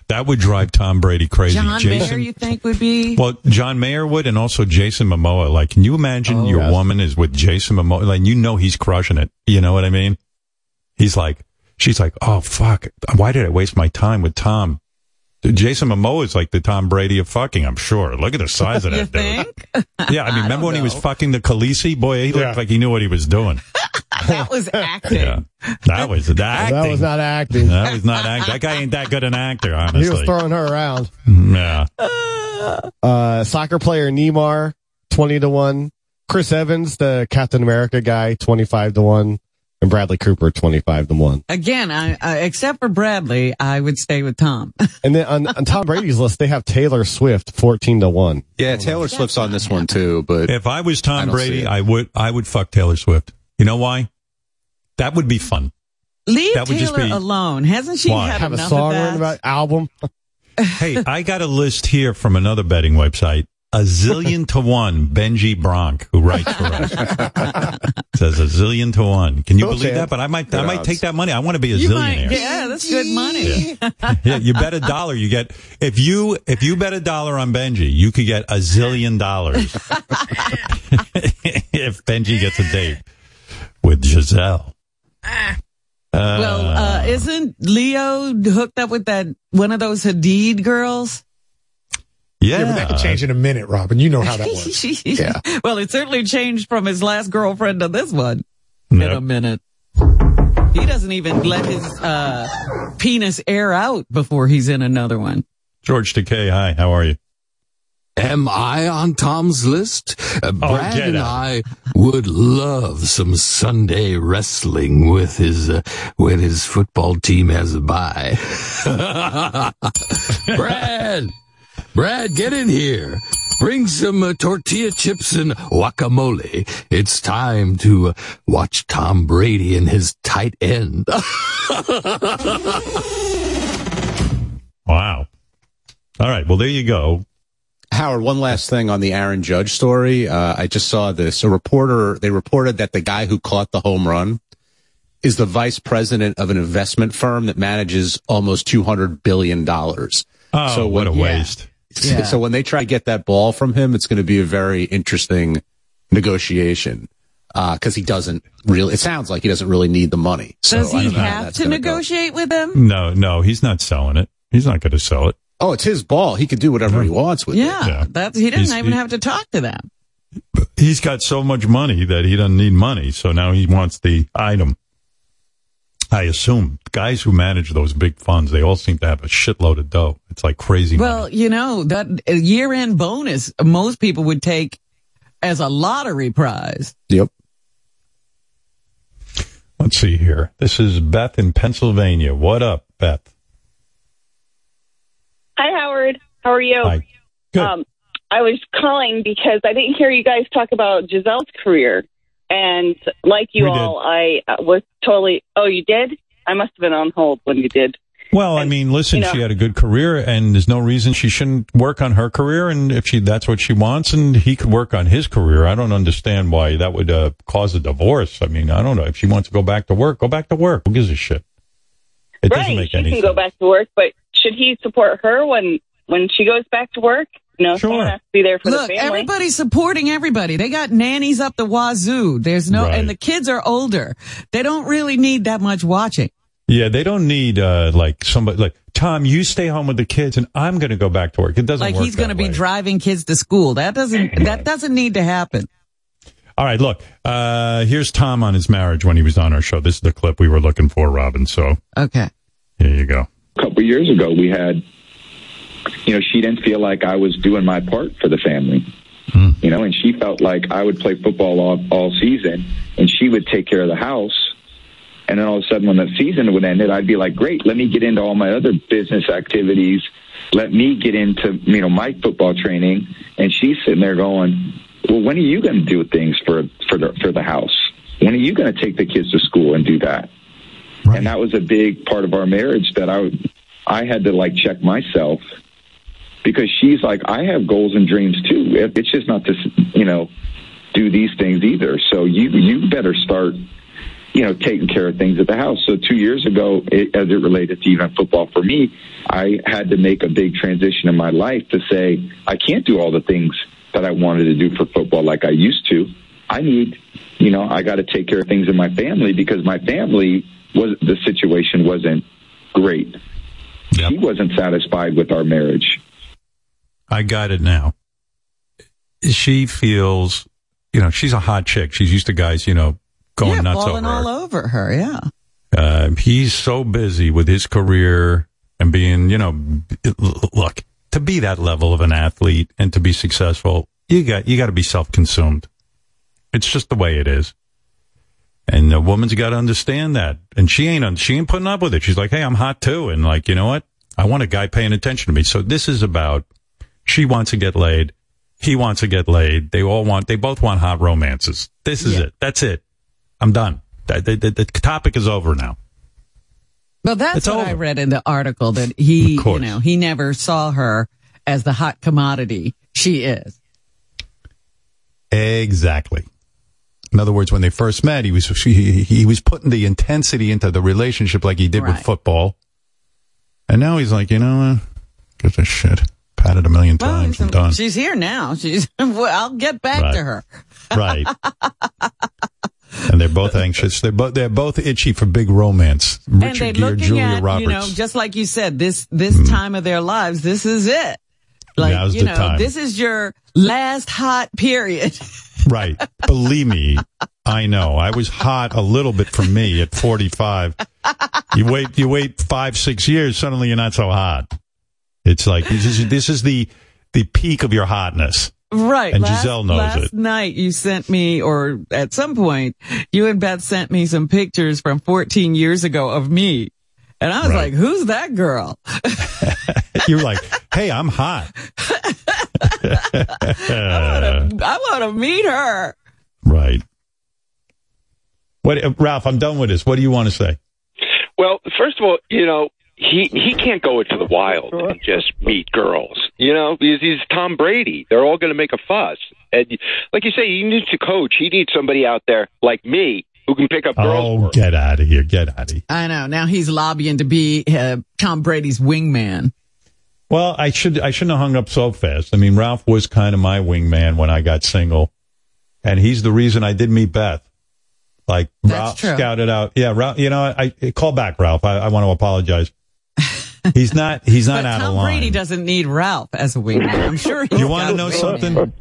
S3: That would drive Tom Brady crazy.
S4: John
S3: Jason,
S4: Mayer, you think would be?
S3: Well, John Mayer would, and also Jason Momoa. Like, can you imagine
S4: Oh.
S3: your
S16: Yes.
S3: woman is with Jason Momoa? Like, you know he's crushing it. You know what I mean? He's like, she's like, oh fuck, why did I waste my time with Tom? Dude, Jason Momoa is like the Tom Brady of fucking. I'm sure. Look at the size of that dude. Yeah, I mean, remember when he was fucking the Khaleesi? Boy, he looked
S14: Yeah.
S3: like he knew what he was doing.
S4: that was acting.
S3: Yeah, that was the acting.
S16: That was not acting.
S3: That was not acting. That guy ain't that good an actor, honestly.
S16: He was throwing her around.
S3: yeah.
S16: Uh, soccer player Neymar, 20 to 1. Chris Evans, the Captain America guy, 25 to 1. And Bradley Cooper, 25 to 1.
S4: Again, I, uh, except for Bradley, I would stay with Tom.
S16: And then on, on Tom Brady's list, they have Taylor Swift, 14 to 1.
S15: Yeah, Taylor Swift's on this one too, but
S3: If I was Tom
S15: don't
S3: Brady. I would I would fuck Taylor Swift. You know why? That would be fun.
S4: Leave
S3: That would just
S4: Taylor
S3: be-
S4: alone. Hasn't she
S3: Why?
S4: had
S16: Have a
S4: enough
S16: song
S4: of that?
S16: about album.
S3: Hey, I got a list here from another betting website. A zillion to one, Benji Bronk, who writes for us, says a zillion to one. Can you
S16: Go,
S3: believe
S16: Sam.
S3: that? But I might, I
S15: Good
S3: might
S15: odds.
S3: take that money. I want to be a
S4: You might,
S3: zillionaire.
S4: yeah, that's good money.
S3: Yeah, you bet a dollar, you get if you if you bet a dollar on Benji, you could get a zillion dollars if Benji gets a date with Gisele.
S4: well, uh, isn't Leo hooked up with that one of those Hadid girls?
S3: Yeah,
S14: Yeah, but that could change in a minute, Robin. You know how that works.
S15: Yeah.
S4: Well, it certainly changed from his last girlfriend to this one in a minute. He doesn't even let his uh, penis air out before he's in another one.
S3: George Takei, hi, how are you?
S17: Am I on Tom's list? Uh, Brad
S3: get
S17: and. I would love some Sunday wrestling with his uh, when his football team has a bye. Brad, Brad, get in here. Bring some uh, tortilla chips and guacamole. It's time to uh, watch Tom Brady and his tight end.
S3: Wow. All right, well there you go.
S15: Howard, one last thing on the Aaron Judge story. Uh, I just saw this. A reporter, they reported that the guy who caught the home run is the vice president of an investment firm that manages almost $200 billion.
S3: Oh,
S15: So
S3: what a
S15: when- yeah.
S3: waste.
S4: Yeah.
S15: So when they try to get that ball from him, it's going to be a very interesting negotiation. Uh, cause he doesn't really, it sounds like he doesn't really need the money. So
S4: Does he
S15: don't know how
S4: have to
S15: gonna go.
S4: negotiate with them?
S3: No, no, he's not selling it. He's not going to sell it.
S15: Oh, it's his ball. He can do whatever he wants with it.
S4: Yeah,
S3: Yeah.
S4: that's he doesn't
S3: He's-
S4: even
S3: he-
S4: have to talk to them.
S3: He's got so much money that he doesn't need money. So now he wants the item. I assume guys who manage those big funds, they all seem to have a shitload of dough. It's like crazy.
S4: Well, you know that year end bonus most people would take as a lottery prize.
S15: Yep.
S3: Let's see here. This is Beth in Pennsylvania. What up, Beth?
S18: Hi, Howard. How are you?
S3: Hi. Good.
S18: Um, I was calling because I didn't hear you guys talk about Gisele's career. And like you
S3: We did.
S18: all, I uh, was totally. Oh, you did? I must have been on hold when you did.
S3: Well, I mean, listen,
S18: you know-
S3: she had a good career and there's no reason she shouldn't work on her career. And if she, that's what she wants and he could work on his career, I don't understand why that would uh, cause a divorce. I mean, I don't know. If she wants to go back to work, go back to work. Who gives a shit? It doesn't
S18: right.
S3: make
S18: She
S3: any
S18: can
S3: sense.
S18: go back to work, but should he support her when when she goes back to work? You know, someone has to be there for
S4: Look,
S18: the family.
S4: everybody's supporting everybody. They got nannies up the wazoo. There's no,
S3: Right.
S4: and the kids are older. They don't really need that much watching.
S3: Yeah, they don't need uh like somebody like Tom. You stay home with the kids, and I'm going to go back to work. It doesn't
S4: Like
S3: work
S4: he's going to be driving kids to school. That doesn't, that doesn't need to happen.
S3: All right, look. Uh Here's Tom on his marriage when he was on our show. This is the clip we were looking for, Robin. So
S4: Okay.
S3: here you go.
S19: a couple years ago we had you know she didn't feel like i was doing my part for the family. Hmm. You know and she felt like i would play football all, all season and she would take care of the house. And then all of a sudden when the season would end it i'd be like great let me get into all my other business activities. Let me get into you know my football training. And she's sitting there going well when are you going to do things for for the for the house? When are you going to take the kids to school and do that? And that was a big part of our marriage that I I had to like check myself because she's like I have goals and dreams too. It's just not to you know do these things either. So you you better start you know taking care of things at the house. So two years ago, it, as it related to even football for me, I had to make a big transition in my life to say I can't do all the things that I wanted to do for football like I used to. I need you know I got to take care of things in my family because my family was the situation wasn't great. She wasn't satisfied with our marriage.
S3: I got it now. She feels, you know, she's a hot chick. She's used to guys, you know, going
S4: yeah,
S3: nuts over her.
S4: all over her. Yeah.
S3: Uh, he's so busy with his career and being, you know, look, to be that level of an athlete and to be successful, you got, you got to be self-consumed. It's just the way it is. And the woman's got to understand that. And she ain't, she ain't putting up with it. She's like, Hey, I'm hot too. And like, you know what? I want a guy paying attention to me. So this is about, she wants to get laid. He wants to get laid. They all want, they both want hot romances. This is it. That's it. I'm done. The, the, the, topic is over now.
S4: Well, that's
S3: It's
S4: what I read in the article that he, you know, he never saw her as the hot commodity she is.
S3: Exactly. In other words, when they first met, he was he, he was putting the intensity into the relationship like he did with football, and now he's like, you know, uh, gives a shit. Pat it a million times. I'm done.
S4: She's here now. She's, well, I'll get back
S3: Right.
S4: to her.
S3: right. and they're both anxious. They're both they're both itchy for big romance. Richard Gere, Julia
S4: at,
S3: Roberts.
S4: You know, just like you said, this, this hmm. time of their lives, this is it. Like,
S3: Now's
S4: you know,
S3: time.
S4: this is your last hot period.
S3: Right. Believe me, I know. I was hot a little bit for me at 45. You wait, you wait five, six years, suddenly you're not so hot. It's like, this is, this is the, the peak of your hotness.
S4: Right.
S3: And
S4: last,
S3: Gisele knows
S4: last
S3: it.
S4: night you sent me, or at some point, you and Beth sent me some pictures from 14 years ago of me. And I was
S3: Right.
S4: like, who's that girl?
S3: You're like, hey, I'm hot.
S4: I want to meet her.
S3: right. What, uh, Ralph, I'm done with this. What do you want to say?
S20: Well, first of all, you know, he he can't go into the wild and just meet girls. You know, because he's Tom Brady. They're all going to make a fuss. And like you say, he needs a coach. He needs somebody out there like me who can pick up girls.
S3: Oh, get out of here. Get out of here.
S4: I know. Now he's lobbying to be uh, Tom Brady's wingman.
S3: Well, I should I shouldn't have hung up so fast. I mean, Ralph was kind of my wingman when I got single, and he's the reason I did meet Beth. Like Ralph
S4: true.
S3: scouted out. Yeah, Ralph. You know, I, I call back Ralph. I, I want to apologize. He's not. He's not out
S4: Tom
S3: of line.
S4: Brady doesn't need Ralph as a wingman. I'm sure
S3: you want to know something?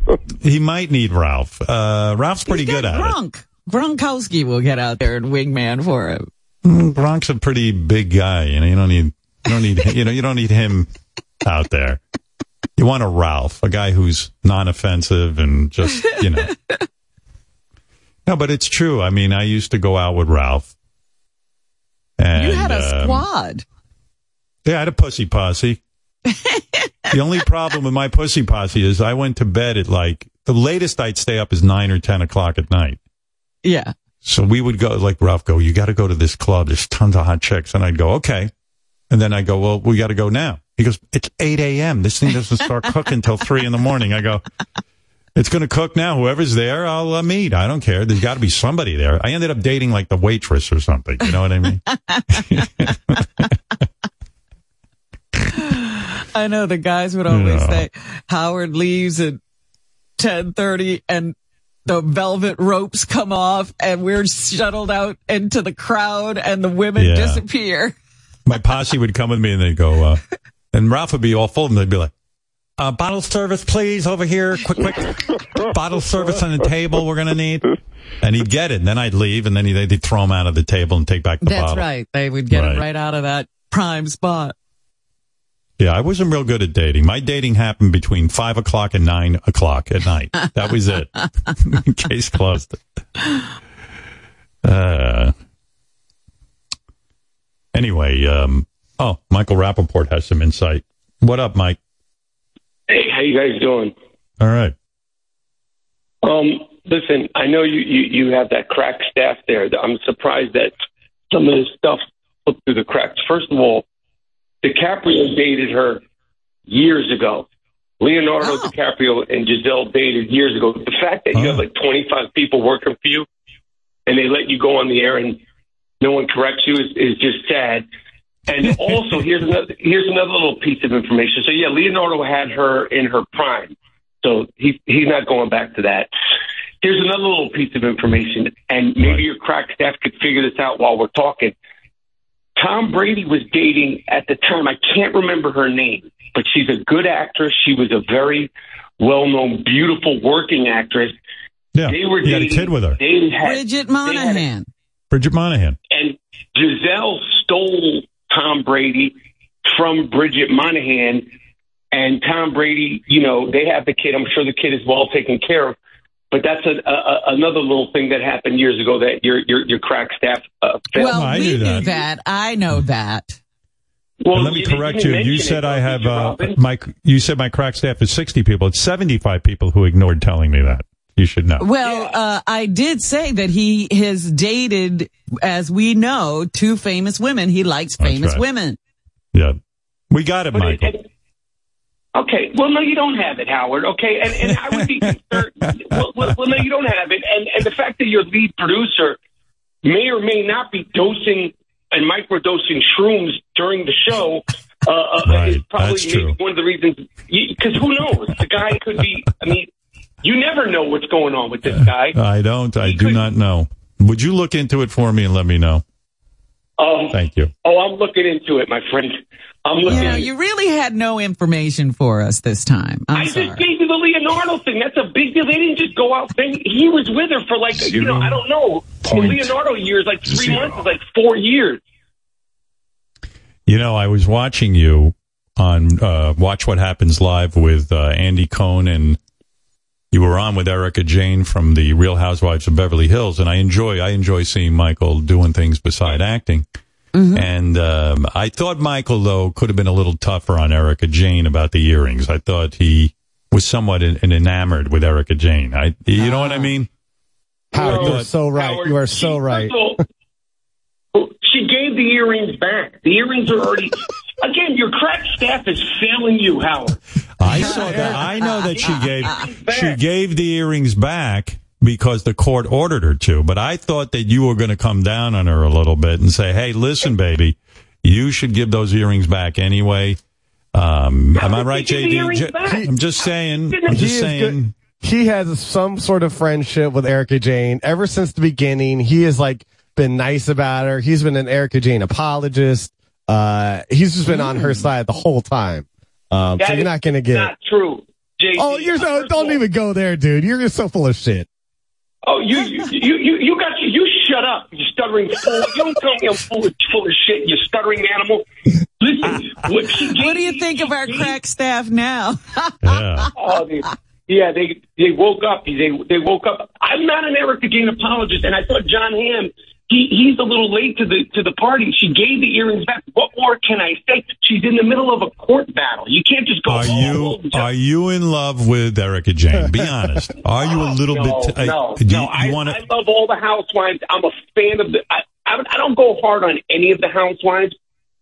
S3: He might need Ralph. Uh, Ralph's pretty good at it.
S4: Gronk. Gronkowski will get out there and wingman for him.
S3: Mm, Gronk's a pretty big guy. You know, you don't need. You don't need. You know, you don't need him out there. You want a Ralph, a guy who's non-offensive and just you know. No, but it's true. I mean, I used to go out with Ralph. And,
S4: you had a
S3: um,
S4: squad.
S3: Yeah, I had a pussy posse. the only problem with my pussy posse is I went to bed at like the latest I'd stay up is nine or ten o'clock at night.
S4: Yeah.
S3: So we would go like Ralph go, you got to go to this club. There's tons of hot chicks, and I'd go okay. And then I go, well, we got to go now. He goes, it's eight a.m. This thing doesn't start cooking till three in the morning. I go, it's going to cook now. Whoever's there, I'll uh, meet. I don't care. There's got to be somebody there. I ended up dating like the waitress or something. You know what I mean?
S4: I know the guys would always
S3: Yeah.
S4: say Howard leaves at ten thirty and the velvet ropes come off and we're shuttled out into the crowd and the women
S3: Yeah.
S4: disappear.
S3: My posse would come with me and they'd go, uh, and Ralph would be all full and. They'd be like, uh, bottle service, please, over here. Quick, quick. bottle service on the table we're going to need. And he'd get it. And then I'd leave and then he'd, they'd throw him out of the table and take back the
S4: That's
S3: bottle.
S4: That's right. They would get
S3: Right.
S4: it right out of that prime spot.
S3: Yeah, I wasn't real good at dating. My dating happened between five o'clock and nine o'clock at night. That was it. Case closed. Uh, anyway, um, oh, Michael Rapaport has some insight. What up, Mike?
S21: Hey, how you guys doing?
S3: All right.
S21: Um, listen, I know you, you, you have that crack staff there. I'm surprised that some of this stuff slipped through the cracks. First of all, DiCaprio dated her years ago. Leonardo oh. DiCaprio and Gisele dated years ago. The fact that you have oh. like 25 people working for you and they let you go on the air and no one corrects you is, is just sad. And also, here's another here's another little piece of information. So yeah, Leonardo had her in her prime, so he he's not going back to that. Here's another little piece of information, and maybe your crack staff could figure this out while we're talking. Tom Brady was dating at the time. I can't remember her name, but she's a good actress. She was a very well-known, beautiful working actress.
S3: Yeah,
S21: they were
S3: you had a
S21: dating-
S3: kid with her.
S21: They had,
S4: Bridget
S21: they had a-
S4: Moynahan.
S3: Bridget Moynahan.
S21: and Gisele stole Tom Brady from Bridget Moynahan. And Tom Brady, you know, they have the kid. I'm sure the kid is well taken care of. But that's a, a, a- another little thing that happened years ago that your your, your crack staff uh, failed.
S4: Well, we knew that. I know that.
S21: Well,
S3: And let me
S21: you
S3: correct you. You
S21: mention
S3: said
S21: it,
S3: I have
S21: did you,
S3: uh, my. You said my crack staff is sixty people. It's seventy-five people who ignored telling me that. You should know.
S4: Well, uh, I did say that he has dated, as we know, two famous women. He likes famous
S3: right.
S4: women.
S3: Yeah, we got it, Michael.
S21: Okay. Well, no, you don't have it, Howard. Okay, and and I would be concerned. well, well, well, no, you don't have it, and and the fact that your lead producer may or may not be dosing and microdosing shrooms during the show. Uh, uh, is probably one of the reasons. Because who knows? The guy could be. I mean, you never know what's going on with this guy.
S3: I don't. I do not know. Would you look into it for me and let me know?
S21: Um,
S3: Thank you.
S21: oh, I'm looking into it, my friend. I'm looking.
S4: You know, you really had no information for us this time. I'm
S21: I
S4: sorry.
S21: just gave you the Leonardo thing. That's a big deal. They didn't just go out. They, he was with her for like, you know, I don't know. In Leonardo years, like three months is like four years.
S3: You know, I was watching you on uh, Watch What Happens Live with uh, Andy Cohen, and you were on with Erika Jayne from the Real Housewives of Beverly Hills, and I enjoy I enjoy seeing Michael doing things beside acting. And um, I thought Michael though could have been a little tougher on Erika Jayne about the earrings. I thought he was somewhat in, in enamored with Erika Jayne. I, you know what I mean?
S16: Howard, you are so right.
S21: Howard,
S16: you are so
S21: she-
S16: right.
S21: first of all, she gave the earrings back. The earrings are already. Again, your crack staff is failing you, Howard.
S3: I saw that. I know that she gave she gave the earrings back because the court ordered her to. But I thought that you were going to come down on her a little bit and say, "Hey, listen, baby, you should give those earrings back anyway." Um, am I right, JD?
S21: earrings
S3: J-
S21: back?
S3: I'm just saying. I'm just saying.
S16: He has some sort of friendship with Erika Jayne ever since the beginning. He has like been nice about her. He's been an Erika Jayne apologist. Uh, he's just been on her side the whole time. Um, so you're not going to get.
S21: Not true. JD,
S16: oh, you're so, don't even go there, dude. You're just so full of shit.
S21: Oh, you you you you, you got you. You shut up. You stuttering fool. You don't tell me I'm full of full of shit. You stuttering animal. Listen, what, she gave,
S4: What do you think of our crack staff now?
S3: Yeah.
S21: Oh, they, yeah, they they woke up. They they woke up. I'm not an Erika Jayne apologist, and I thought Jon Hamm. He, he's a little late to the to the party. She gave the earrings back. What more can I say? She's in the middle of a court battle. You can't just go.
S3: Are you are you in love with Erika Jayne? Be honest. Are you a little
S21: no,
S3: bit? uh,
S21: no,
S3: do you,
S21: no. I,
S3: you want
S21: I love all the housewives. I'm a fan of the. I, I, I don't go hard on any of the housewives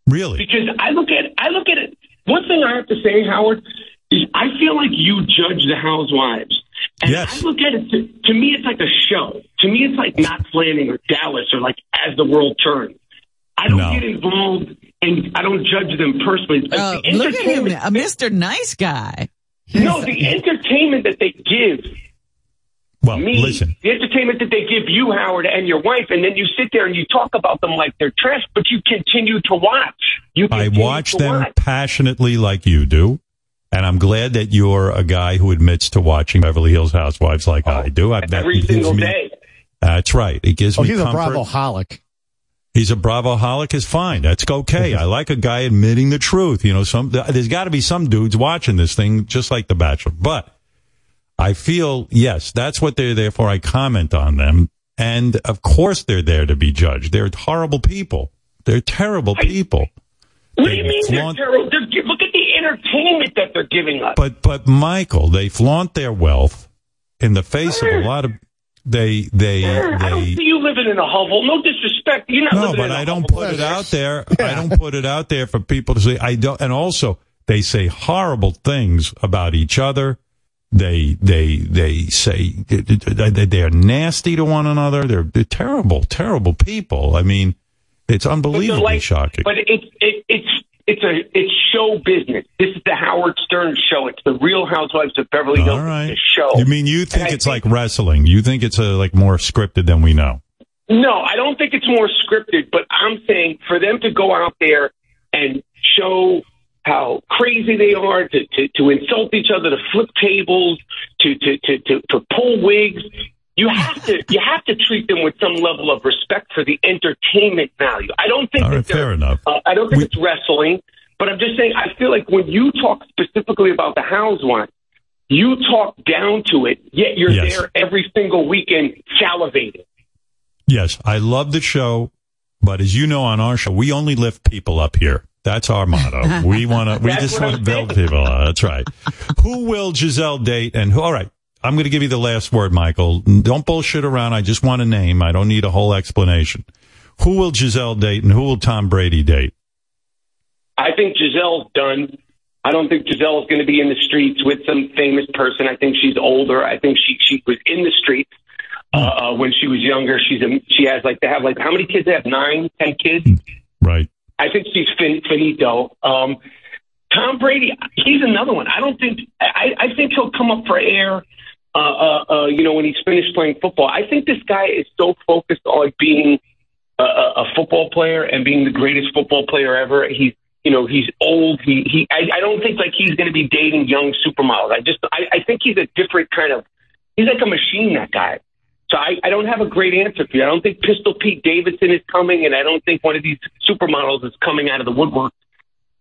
S3: Really?
S21: because I look at I look at it. One thing I have to say, Howard, is I feel like you judge the housewives. And
S3: Yes.
S21: I look at it to, to me, it's like a show. To me, it's like Knots Landing or Dallas or like as the world turns. I don't
S3: No.
S21: get involved and I don't judge them personally. Like,
S4: Oh,
S21: the
S4: look at him, a Mr. Nice Guy.
S21: No, the entertainment that they give
S3: Well,
S21: me,
S3: listen.
S21: the entertainment that they give you, Howard, and your wife, and then you sit there and you talk about them like they're trash, but you continue to watch. You
S3: I watch
S21: to
S3: them
S21: watch.
S3: passionately like you do. And I'm glad that you're a guy who admits to watching Beverly Hills Housewives like oh, I do. I bet
S21: Oh, every single
S3: me-
S21: day.
S3: That's right. It gives me.
S16: Oh,
S3: me
S16: he's a
S3: comfort.
S16: Bravo holic.
S3: He's a bravoholic is fine. That's okay. I like a guy admitting the truth. You know, some there's got to be some dudes watching this thing just like The Bachelor. But I feel yes, that's what they're there for. I comment on them, and of course they're there to be judged. They're horrible people. They're terrible people.
S21: What do you
S3: They
S21: mean they're terrible? They're, look at the entertainment that they're giving us.
S3: But but Michael, they flaunt their wealth in the face of a lot of they they they.
S21: I don't see you living in a hovel. No disrespect. You're not
S3: No,
S21: living
S3: but
S21: in a
S3: I don't put it out there. I don't put it out there for people to say. I don't, and also they say horrible things about each other. They they they say they they are nasty to one another. They're, they're terrible, terrible people. I mean, it's
S21: But
S3: unbelievably
S21: like-
S3: shocking.
S21: But it's it, it's it's a it's show business. This is the Howard Stern show. It's the Real Housewives of Beverly Hills
S3: right.
S21: Show.
S3: You mean you think
S21: And
S3: it's like wrestling? You think it's a, like more scripted than we know?
S21: No, I don't think it's more scripted, but I'm saying for them to go out there and show how crazy they are, to, to, to insult each other, to flip tables, to, to, to, to, to pull wigs, you have to you have to treat them with some level of respect for the entertainment value. I don't think
S3: All right,
S21: that
S3: fair enough.
S21: uh, I don't think it's wrestling, but I'm just saying I feel like when you talk specifically about the housewives, you talk down to it, yet you're
S3: Yes.
S21: there every single weekend salivating.
S3: Yes, I love the show, but as you know on our show, we only lift people up here. That's our motto. We want to. We just want to build people. up. That's right. who will Gisele date and who? All right, I'm going to give you the last word, Michael. Don't bullshit around. I just want a name. I don't need a whole explanation. Who will Gisele date and who will Tom Brady date?
S21: I think Gisele's done. I don't think Gisele's going to be in the streets with some famous person. I think she's older. I think she she was in the streets uh, uh, when she was younger. She's a, she has like to have like how many kids? They have nine, ten kids.
S3: Right.
S21: I think she's fin- finito. Um, Tom Brady, he's another one. I don't think I, I think he'll come up for air. Uh, uh, uh, you know, when he's finished playing football, I think this guy is so focused on being a, a football player and being the greatest football player ever. He's, you know, he's old. He, he. I, I don't think like he's going to be dating young supermodels. I just, I, I think he's a different kind of. He's like a machine. That guy. So I, I don't have a great answer for you. I don't think Pistol Pete Davidson is coming, and I don't think one of these supermodels is coming out of the woodwork.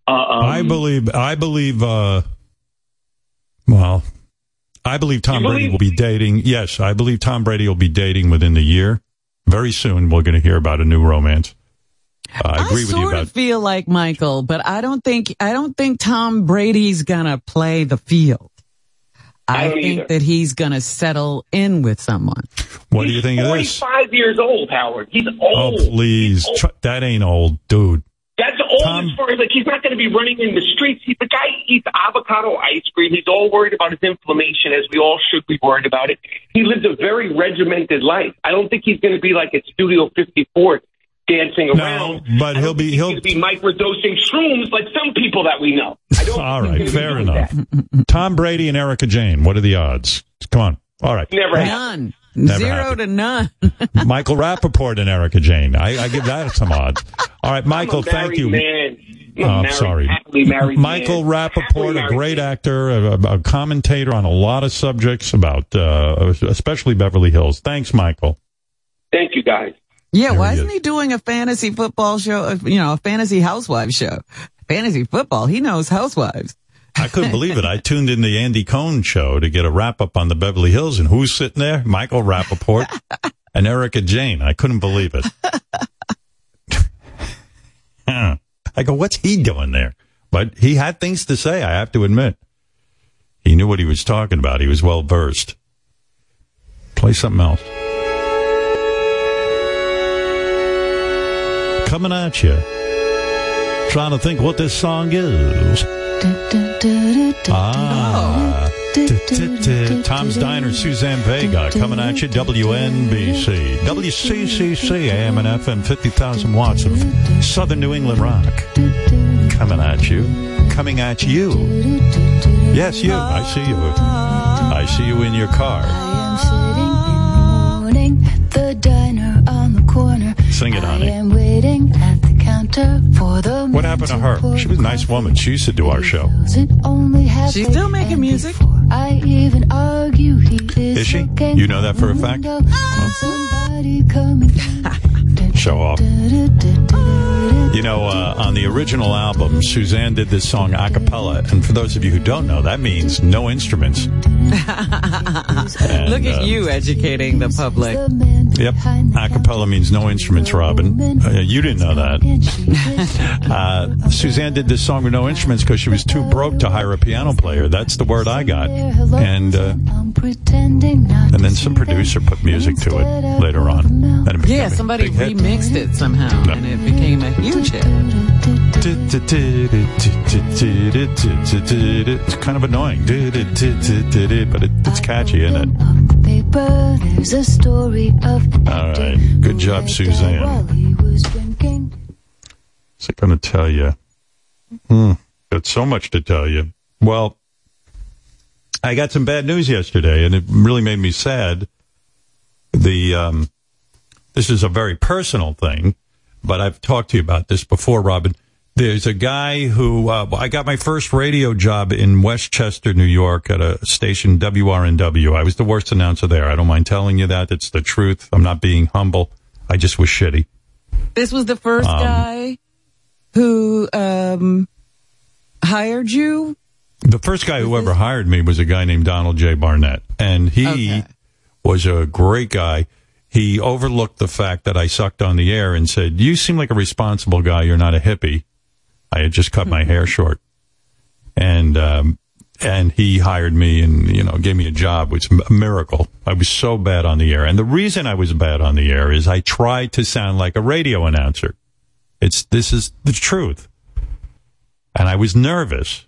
S21: Uh, um,
S3: I believe. I believe. uh Well, I believe Tom
S21: You
S3: Brady
S21: believe-
S3: will be dating. Yes, I believe Tom Brady will be dating within the year. Very soon, we're going to hear about a new romance. Uh, I agree with you
S4: sort
S3: about.
S4: of feel like Michael, but I don't think I don't think Tom Brady's gonna play the field. I,
S21: I
S4: think
S21: either.
S4: that he's gonna settle in with someone.
S3: What do you think of this?
S21: Forty-five years old, Howard. He's old.
S3: Oh, please. Tr- That ain't old, dude.
S21: That's old as far as like he's not going to be running in the streets. He's the guy eats avocado ice cream. He's all worried about his inflammation, as we all should be worried about it. He lives a very regimented life. I don't think he's going to be like at Studio 54 dancing around.
S3: but he'll be- he'll-
S21: he's going be microdosing shrooms like some people that we know. I don't
S3: All
S21: think
S3: right,
S21: he's gonna
S3: fair enough.
S21: that.
S3: Tom Brady and Erika Jayne. What are the odds? Come on. All right.
S21: Never happened.
S4: None.
S3: Never
S4: Zero
S3: happened.
S4: to none.
S3: Michael Rapaport and Erika Jayne. I, I give that some odds. All right, Michael,
S21: I'm a
S3: thank you.
S21: Man. I'm
S3: Oh, I'm
S21: married,
S3: sorry. Michael
S21: man.
S3: Rapaport, a great
S21: man.
S3: actor, a, a commentator on a lot of subjects about, uh, especially Beverly Hills. Thanks, Michael.
S21: Thank you, guys.
S4: Yeah,
S3: There
S4: why
S3: he
S4: isn't
S3: is.
S4: he doing a fantasy football show? uh, You know, a fantasy housewife show. Fantasy football. He knows housewives.
S3: I couldn't believe it. I tuned in the Andy Cohen show to get a wrap up on the Beverly Hills, and who's sitting there? Michael Rapaport and Erika Jayne. I couldn't believe it. I go, what's he doing there? But he had things to say, I have to admit. He knew what he was talking about. He was well versed. Play something else. Coming at you. Trying to think what this song is. Ah, Tom's Diner, Suzanne Vega, coming at you, WNBC, WCCC, AM and FM, 50,000 watts of Southern New England rock. Coming at you, coming at you. Yes, you, I see you. I see you in your car.
S22: morning at the diner on the corner.
S3: Sing it,
S22: I
S3: honey.
S22: am waiting at the counter for the
S3: What happened to her? She was a nice woman. She used to do our show.
S22: She's still making music. I even argue he is,
S3: Is she? You know that for a fact?
S22: window. Somebody coming.
S3: Show off. You know, uh, on the original album, Suzanne did this song a cappella. And for those of you who don't know, that means no instruments.
S4: Look at
S3: uh,
S4: you educating the public.
S3: Yep. A cappella means no instruments, Robin. Uh, you didn't know that. Uh, Suzanne did this song with no instruments because she was too broke to hire a piano player. That's the word I got. And, uh,
S22: Pretending not
S3: and then some producer put music to it later on. And
S4: Yeah, somebody
S3: big hit.
S4: remixed it somehow, and it became a huge
S3: It's kind of annoying, but it, it's catchy, isn't it?
S22: paper. There's a story of
S3: All right. Good job, Suzanne. What's it going to tell you? Hmm. Got so much to tell you. Well, I got some bad news yesterday, and it really made me sad. The um, this is a very personal thing, but I've talked to you about this before, Robin. There's a guy who uh, I got my first radio job in Westchester, New York, at a station WRNW. I was the worst announcer there. I don't mind telling you that. It's the truth. I'm not being humble. I just was shitty.
S4: This was the first
S3: Um,
S4: guy who um, hired you.
S3: The first guy who ever hired me was a guy named Donald J. Barnett, and he was a great guy. He overlooked the fact that I sucked on the air and said, "You seem like a responsible guy. You're not a hippie." I had just cut my hair short, and um, and he hired me and you know gave me a job, which a miracle. I was so bad on the air, and the reason I was bad on the air is I tried to sound like a radio announcer. It's this is the truth, and I was nervous.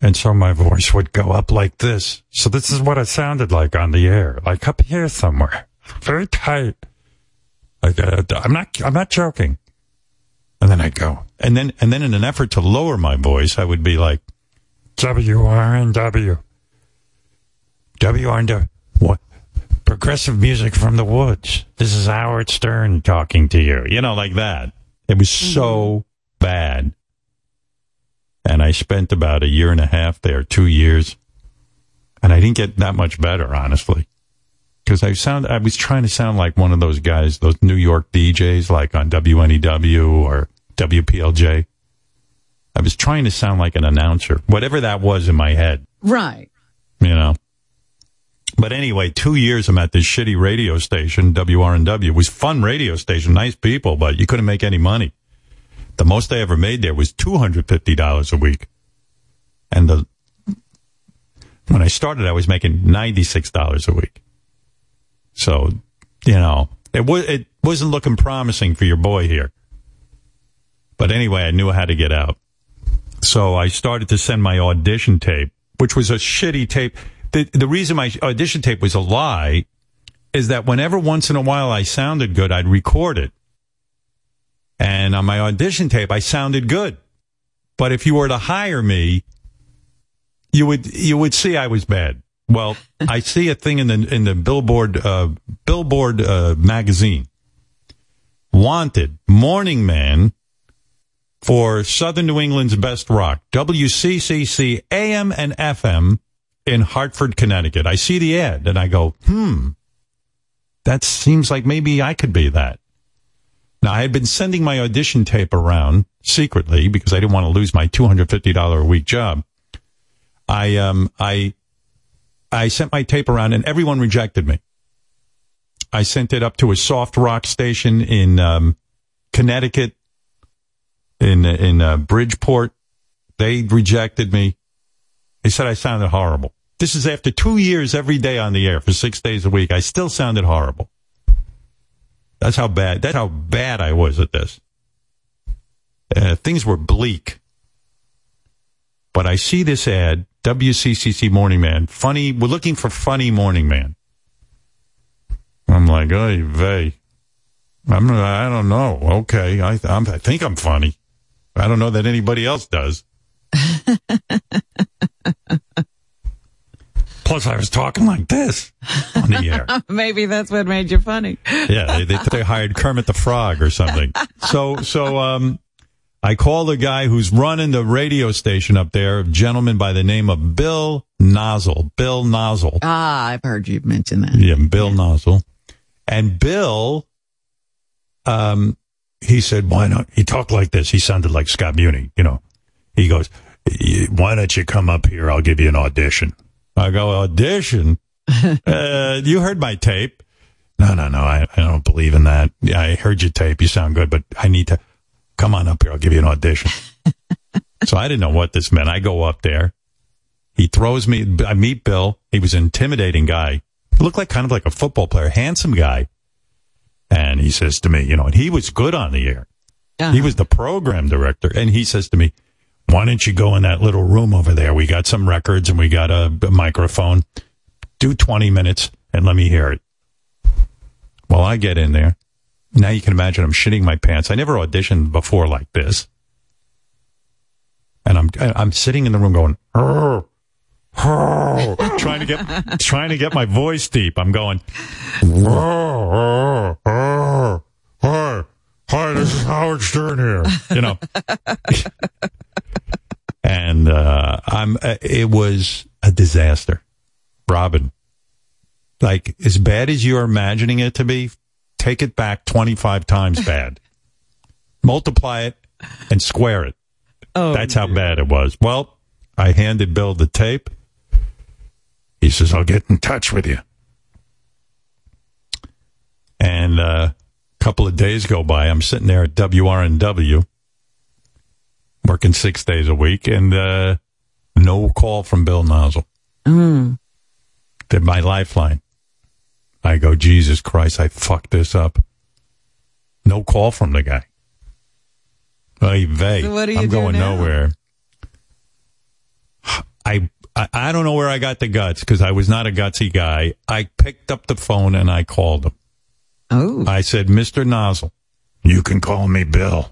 S3: And so my voice would go up like this. So this is what I sounded like on the air, like up here somewhere, very tight. Like I'm not, I'm not joking. And then I'd go, and then, and then in an effort to lower my voice, I would be like, WRNW, WRNW, what? Progressive music from the woods. This is Howard Stern talking to you. You know, like that. It was mm-hmm. so bad and I spent about a year and a half there, two years, and I didn't get that much better, honestly, because I sound I was trying to sound like one of those guys, those New York DJs, like on WNEW or WPLJ. I was trying to sound like an announcer, whatever that was in my head,
S4: Right.
S3: you know. But anyway, two years I'm at this shitty radio station, WRNW. It was fun radio station, nice people, but you couldn't make any money. The most I ever made there was two hundred fifty dollars a week, and the when I started, I was making ninety six dollars a week. So, you know, it it wasn't looking promising for your boy here. But anyway, I knew how to get out. So I started to send my audition tape, which was a shitty tape. The the reason my audition tape was a lie is that whenever once in a while I sounded good, I'd record it. And on my audition tape, I sounded good. But if you were to hire me, you would you would see I was bad. Well, I see a thing in the in the Billboard uh, Billboard uh, magazine. Wanted morning man for Southern New England's best rock, WCCC AM and FM in Hartford, Connecticut. I see the ad and I go, hmm, that seems like maybe I could be that. Now, I had been sending my audition tape around secretly because I didn't want to lose my $250 a week job. I, um, I, I sent my tape around and everyone rejected me. I sent it up to a soft rock station in, um, Connecticut, in, in, uh, Bridgeport. They rejected me. They said I sounded horrible. This is after two years every day on the air for six days a week. I still sounded horrible. That's how bad. That's how bad I was at this. Uh, things were bleak. But I see this ad, WCCC Morning Man, funny, we're looking for funny Morning Man. I'm like, hey, vey. I'm, I don't know. Okay. I, I'm, I think I'm funny. I don't know that anybody else does. Plus, I was talking like this on the air.
S4: Maybe that's what made you funny.
S3: Yeah, they, they, they hired Kermit the Frog or something. So, so, um, I call the guy who's running the radio station up there, a gentleman by the name of Bill Nosal. Bill Nosal.
S4: Ah, I've heard you mention that.
S3: Yeah, Bill Nosal. And Bill, um, he said, why not? He talked like this. He sounded like Scott Muni, you know. He goes, why don't you come up here? I'll give you an audition. I go, audition? uh, you heard my tape. No, no, no. I, I don't believe in that. Yeah, I heard your tape. You sound good, but I need to come on up here. I'll give you an audition. so I didn't know what this meant. I go up there. He throws me. I meet Bill. He was an intimidating guy. He looked like kind of like a football player, handsome guy. And he says to me, you know, and he was good on the air. He uh-huh. was the program director. And he says to me, why don't you go in that little room over there? We got some records and we got a, a microphone. Do 20 minutes and let me hear it. Well, I get in there. Now you can imagine I'm shitting my pants. I never auditioned before like this. And I'm, I'm sitting in the room going, "Arr, arr," trying to get, trying to get my voice deep. I'm going, "Arr, arr, arr, hi, hi, this is Howard Stern here. You know, and, uh, I'm, uh, it was a disaster. Robin, like as bad as you're imagining it to be, take it back 25 times bad. Multiply it and square it.
S4: Oh,
S3: That's how bad it was. Well, I handed Bill the tape. He says, I'll get in touch with you. And uh, a couple of days go by. I'm sitting there at WRNW, working six days a week, and uh, no call from Bill Nosal.
S4: Mm.
S3: They're my lifeline. I go, Jesus Christ, I fucked this up. No call from the guy. Hey, vey,
S4: So what do you
S3: I'm going
S4: now?
S3: nowhere. I, I I don't know where I got the guts because I was not a gutsy guy. I picked up the phone and I called him.
S4: Oh.
S3: I said, Mr. Nosal, you can call me Bill.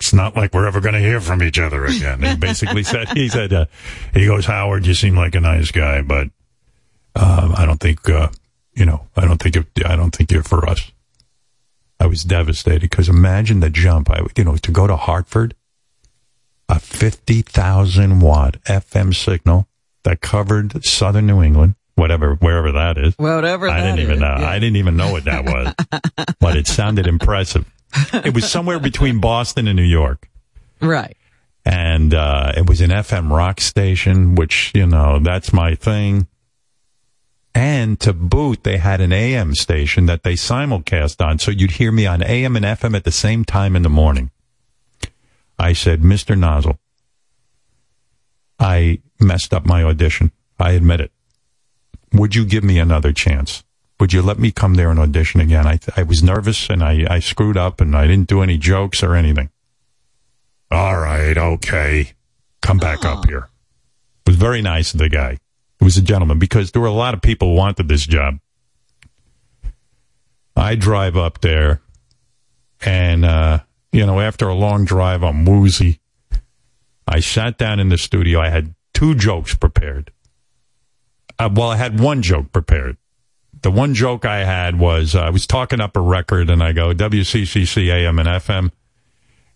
S3: It's not like we're ever going to hear from each other again. He basically said, he said, uh, he goes, Howard, you seem like a nice guy, but, um, I don't think, uh, you know, I don't think, it, I don't think you're for us. I was devastated because imagine the jump. I, you know, to go to Hartford, a 50,000 watt FM signal that covered southern New England, whatever, wherever that is.
S4: Whatever
S3: I didn't even
S4: is,
S3: know.
S4: yeah.
S3: I didn't even know what that was, but it sounded impressive. It was somewhere between Boston and New York.
S4: Right.
S3: And, uh, it was an FM rock station, which, you know, that's my thing. And to boot, they had an AM station that they simulcast on. So you'd hear me on AM and FM at the same time in the morning. I said, Mr. Nosal, I messed up my audition. I admit it. Would you give me another chance? Would you let me come there and audition again? I, I was nervous and I, I screwed up and I didn't do any jokes or anything. All right. Okay. Come back up ah. here. It was very nice of the guy. He was a gentleman because there were a lot of people who wanted this job. I drive up there and, uh, you know, after a long drive, I'm woozy. I sat down in the studio. I had two jokes prepared. Uh, well, I had one joke prepared. The one joke I had was uh, I was talking up a record and I go, WCCC AM and FM.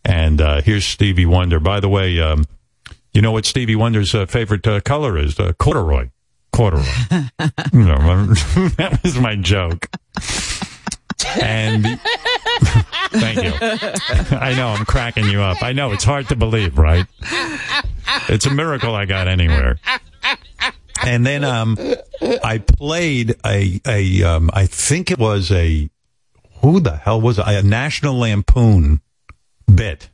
S3: And uh, here's Stevie Wonder. By the way, um, you know what Stevie Wonder's uh, favorite uh, color is? Uh, corduroy. Corduroy. you know, that was my joke. And thank you. I know I'm cracking you up. I know it's hard to believe, right? It's a miracle I got anywhere. And then um, I played a a um, I think it was a who the hell was it? a National Lampoon bit.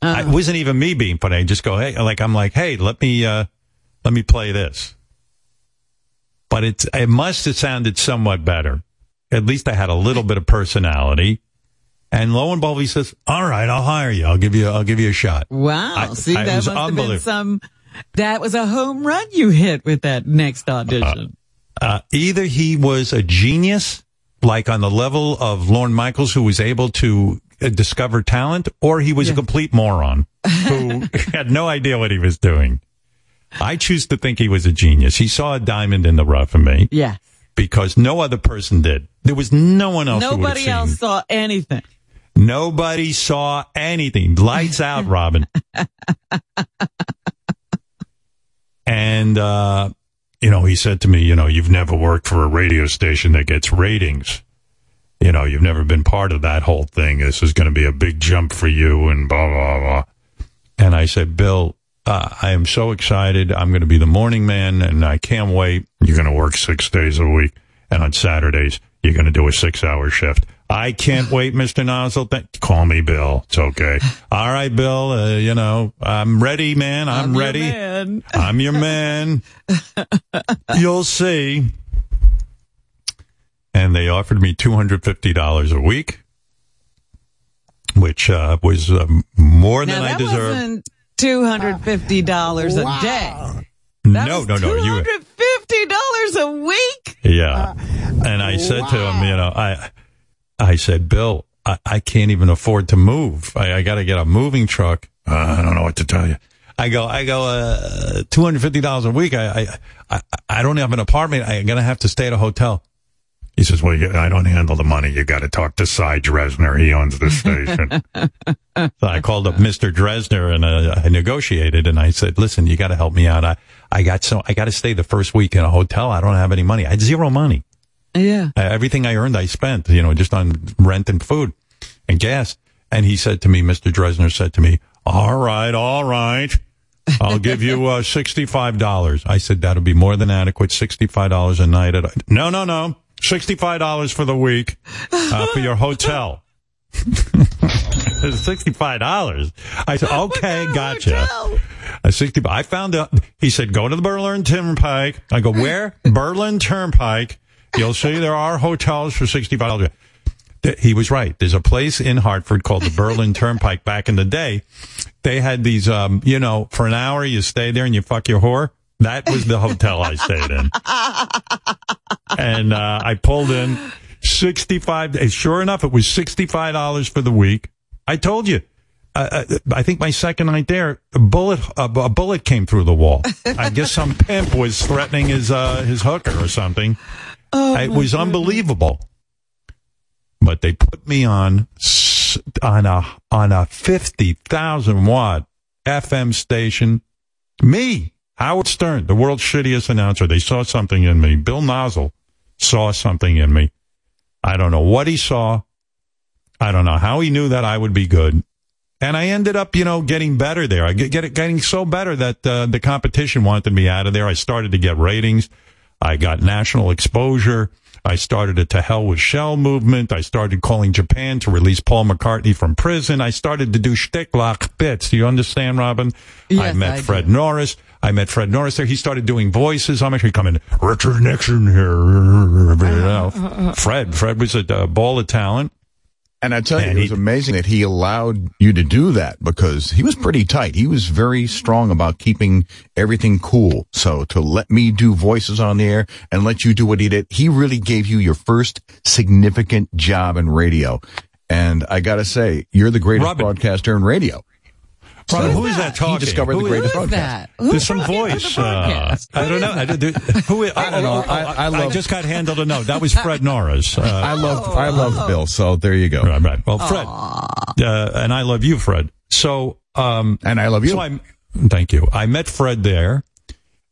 S3: I, it wasn't even me being funny. I just go, hey, like I'm like, hey, let me uh, let me play this. But it it must have sounded somewhat better. At least I had a little bit of personality. And lo and behold, he says, "All right, I'll hire you. I'll give you. I'll give you a shot."
S4: Wow.
S3: I-
S4: See,
S3: I-
S4: that
S3: was
S4: must have been
S3: unbelievable.
S4: some That was a home run you hit with that next audition.
S3: Uh, either he was a genius, like on the level of Lorne Michaels, who was able to uh, discover talent, or he was a complete moron who had no idea what he was doing. I choose to think he was a genius. He saw a diamond in the rough in me.
S4: Yeah.
S3: Because no other person did. There was no one else.
S4: Nobody else saw anything.
S3: Nobody saw anything. Lights out, Robin. and, uh, you know, he said to me, you know, you've never worked for a radio station that gets ratings. You know, you've never been part of that whole thing. This is going to be a big jump for you and blah, blah, blah. And I said, Bill, uh, I am so excited. I'm going to be the morning man and I can't wait. You're going to work six days a week. And on Saturdays, you're going to do a six hour shift. I can't wait, Mr. Nosal. Th- call me Bill. It's okay. All right, Bill. Uh, you know, I'm ready, man. I'm,
S4: your
S3: ready.
S4: man.
S3: I'm your man. You'll see. And they offered me $250 a week, which uh, was uh, more
S4: Now
S3: than I deserved.
S4: Wasn't two hundred fifty dollars a day.
S3: No, no, no.
S4: Two
S3: You,
S4: hundred fifty dollars a week.
S3: yeah. And I said to him, you know, I, I said, Bill, I, I can't even afford to move. I, I got to get a moving truck. Uh, I don't know what to tell you. I go, I go, uh, two hundred fifty dollars a week. I, I, I, I don't have an apartment. I'm gonna have to stay at a hotel. He says, "Well, you, I don't handle the money. You got to talk to Cy Dresner. He owns the station." so I called up Mr. Dresner and uh, I negotiated. And I said, "Listen, you got to help me out. I, I got so I got to stay the first week in a hotel. I don't have any money. I had zero money.
S4: Yeah.
S3: Uh, everything I earned, I spent. You know, just on rent and food and gas." And he said to me, Mr. Dresner said to me, "All right, all right." I'll give you uh, sixty-five dollars. I said that'll be more than adequate. Sixty-five dollars a night. At no, no, no. Sixty-five dollars for the week uh, for your hotel. Sixty-five dollars. I said, okay, gotcha. I, Sixty. I found out. He said, go to the Berlin Turnpike. I go, where? Berlin Turnpike. You'll see there are hotels for sixty-five dollars. He was right. There's a place in Hartford called the Berlin Turnpike. Back in the day, they had these. Um, you know, for an hour you stay there and you fuck your whore. That was the hotel I stayed in. and uh, I pulled in sixty five. Sure enough, it was sixty five dollars for the week. I told you. Uh, uh, I think my second night there, a bullet a, a bullet came through the wall. I guess some pimp was threatening his uh, his hooker or something.
S4: Oh,
S3: it was unbelievable. But they put me on on a on a fifty thousand watt FM station. Me, Howard Stern, the world's shittiest announcer. They saw something in me. Bill Nosal saw something in me. I don't know what he saw. I don't know how he knew that I would be good. And I ended up, you know, getting better there. I get, get it, getting so better that uh, the competition wanted me out of there. I started to get ratings. I got national exposure. I started a to hell with Shell movement. I started calling Japan to release Paul McCartney from prison. I started to do shticklock bits. Do you understand, Robin? I met
S4: I
S3: Fred Norris. I met Fred Norris there. He started doing voices. I'm actually coming, Richard Nixon here. You know, Fred, Fred was a, a ball of talent.
S23: And I tell you, it was amazing that he allowed you to do that because he was pretty tight. He was very strong about keeping everything cool. So to let me do voices on the air and let you do what he did, he really gave you your first significant job in radio. And I gotta say, you're the greatest broadcaster in radio.
S3: Robin,
S23: So
S3: who is that talking?
S23: He discovered
S3: Who
S23: the
S3: is-
S23: greatest
S3: who is
S23: broadcast.
S3: There's some voice. Uh, I don't know. I, do- who is,
S23: I don't know.
S3: oh, oh,
S23: I- I love-
S3: just got handled a note. That was Fred Norris. Uh,
S23: I love, I love Bill. So there you go.
S3: Right, right. Well, Fred, uh, and I love you, Fred. So, um,
S23: and I love you.
S3: So I, thank you. I met Fred there,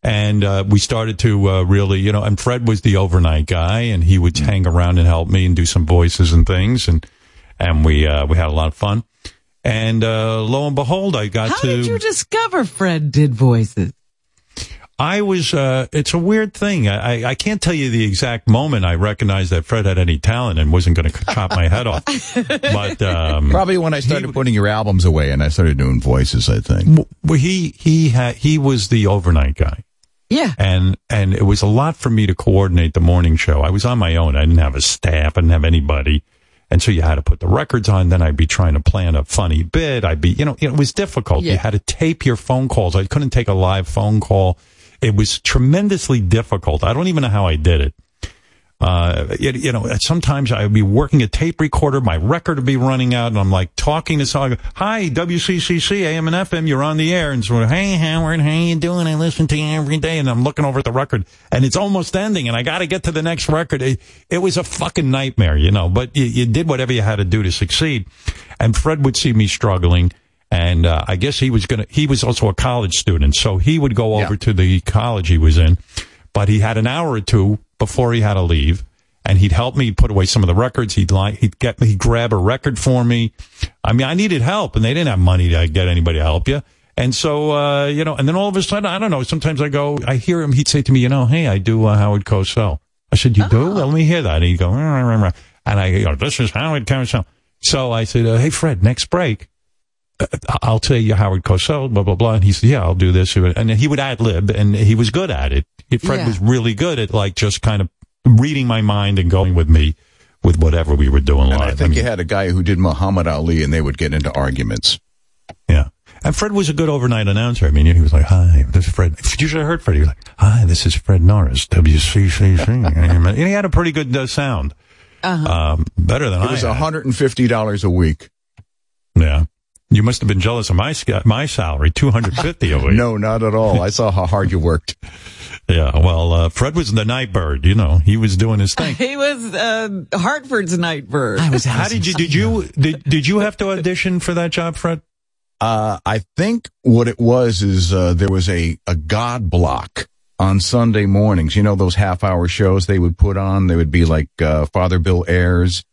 S3: and uh, we started to uh, really, you know, and Fred was the overnight guy, and he would hang around and help me and do some voices and things, and and we uh, we had a lot of fun. And uh, lo and behold, I got
S4: How
S3: to.
S4: did you discover Fred did voices?
S3: I was, uh, it's a weird thing. I, I- I can't tell you the exact moment I recognized that Fred had any talent and wasn't going to chop my head off. But, um,
S23: Probably when I started putting your albums away and I started doing voices, I think.
S3: well, he, he had, he was the overnight guy.
S4: Yeah.
S3: And, and it was a lot for me to coordinate the morning show. I was on my own. I didn't have a staff. I didn't have anybody. And so you had to put the records on. Then I'd be trying to plan a funny bit. I'd be, you know, it was difficult. You had to tape your phone calls. I couldn't take a live phone call. It was tremendously difficult. I don't even know how I did it. Uh, it, you know, sometimes I would be working a tape recorder, my record would be running out, and I'm like talking to someone. Hi, WCCC, AM and FM, you're on the air, and so, hey Howard, how you doing? I listen to you every day, and I'm looking over at the record, and it's almost ending, and I got to get to the next record. It, it was a fucking nightmare, you know, but you, you did whatever you had to do to succeed. And Fred would see me struggling. And uh, I guess he was gonna. He was also a college student, so he would go over to the college he was in. But he had an hour or two before he had to leave, and he'd help me put away some of the records. He'd like he'd get me, he'd grab a record for me. I mean, I needed help, and they didn't have money to get anybody to help you. And so, uh, you know, and then all of a sudden, I don't know. Sometimes I go, I hear him. He'd say to me, you know, hey, I do uh, Howard Cosell. I said, you do? Well, let me hear that. And he'd go, "Rah, rah, rah, rah." and I go, this is Howard Cosell. So I said, uh, hey, Fred, next break. uh, I'll tell you Howard Cosell, blah, blah, blah. And he said, yeah, I'll do this. And he would ad lib and he was good at it. Fred
S23: Yeah.
S3: was really good at like just kind of reading my mind and going with me with whatever we were doing
S23: And
S3: live.
S23: I think
S3: mean,
S23: you had a guy who did Muhammad Ali, and they would get into arguments.
S3: Yeah. And Fred was a good overnight announcer. I mean, he was like, hi, this is Fred. You should have heard Fred. He was like, hi, this is Fred Norris, WCCC. and he had a pretty good uh, sound.
S4: Uh-huh.
S3: Um, better than
S23: It
S3: I
S23: was
S3: had.
S23: $150 a week.
S3: Yeah. You must have been jealous of my my salary, 250 a week.
S23: No, not at all. I saw how hard you worked.
S3: Yeah, well, uh, Fred was the night bird, you know. He was doing his thing.
S4: He was uh, Hartford's night bird.
S3: How did you did you did, did you have to audition for that job, Fred?
S23: Uh, I think what it was is uh, there was a, a God block on Sunday mornings. You know those half hour shows they would put on. They would be like uh, Father Bill Ayers.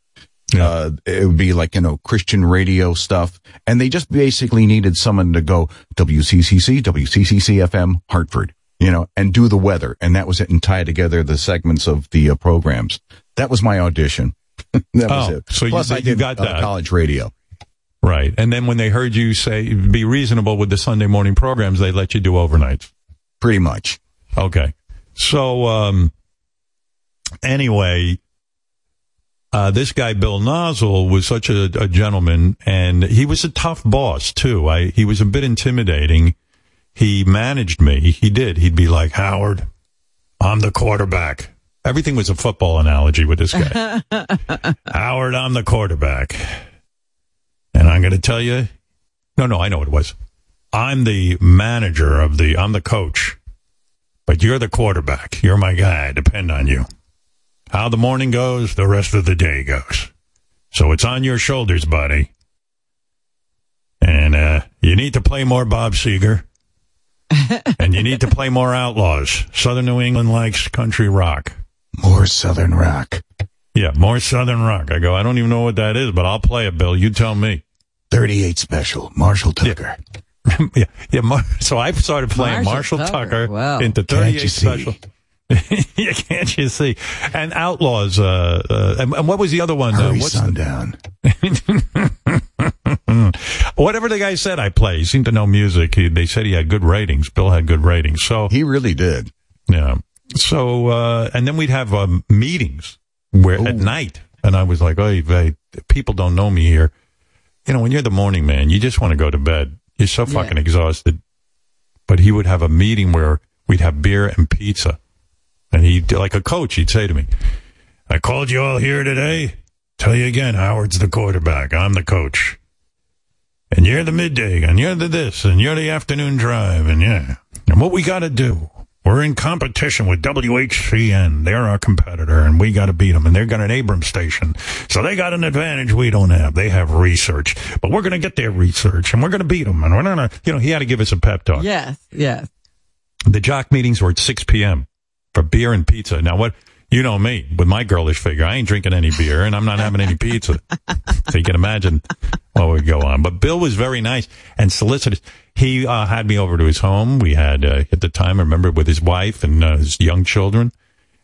S23: Uh, it would be like you know Christian radio stuff, and they just basically needed someone to go WCCC, WCCC FM, Hartford, you know, and do the weather, and that was it, and tie together the segments of the uh, programs. That was my audition. that was
S3: Oh,
S23: it.
S3: so you-
S23: Plus, I
S3: you got
S23: uh,
S3: that.
S23: college radio.
S3: Right. And then when they heard you say be reasonable with the Sunday morning programs, they let you do overnights.
S23: Pretty much.
S3: Okay. So um anyway, uh, this guy Bill Nosal was such a, a gentleman, and he was a tough boss too. I he was a bit intimidating. He managed me. He did. He'd be like, Howard, I'm the quarterback. Everything was a football analogy with this guy. Howard, I'm the quarterback. And I'm going to tell you, no, no, I know what it was. I'm the manager of the, I'm the coach, but you're the quarterback. You're my guy. I depend on you. How the morning goes, the rest of the day goes. So it's on your shoulders, buddy. And, uh, you need to play more Bob Seger. and you need to play more outlaws. Southern New England likes country rock.
S23: More Southern rock.
S3: Yeah, more Southern rock. I go, I don't even know what that is, but I'll play it, Bill. You tell me.
S23: 38 special, Marshall Tucker.
S3: yeah, yeah. Mar- so I started playing
S23: Marshall
S3: Marshall,
S23: Tucker.
S3: Tucker,
S23: Wow.
S3: into
S23: Can't
S3: 38
S23: you see?
S3: special. yeah, can't you see? And Outlaws. Uh, uh, and, and what was the other one? uh,
S23: Hurry,
S3: what's
S23: sundown.
S3: Whatever the guy said, I play. He seemed to know music. He, they said he had good ratings. Bill had good ratings. So
S23: he really did.
S3: Yeah. So uh, and then we'd have um, meetings where at night, and I was like, "Hey, hey, people don't know me here." You know, when you're the morning man, you just want to go to bed. You're so fucking exhausted. But he would have a meeting where we'd have beer and pizza, and he'd like a coach. He'd say to me, "I called you all here today. Tell you again, Howard's the quarterback. I'm the coach." And you're the midday, and you're the this, and you're the afternoon drive, and yeah. And what we got to do, we're in competition with WHCN. They're our competitor, and we got to beat them. And they've got an Abrams station, so they got an advantage we don't have. They have research, but we're going to get their research, and we're going to beat them. And we're going to, you know, he had to give us a pep talk.
S4: Yes, yes.
S3: The jock meetings were at 6 p.m. for beer and pizza. Now, what, you know me, with my girlish figure, I ain't drinking any beer and I'm not having any pizza. so you can imagine what would go on. But Bill was very nice and solicitous. He uh, had me over to his home. We had, uh, at the time, I remember with his wife and uh, his young children.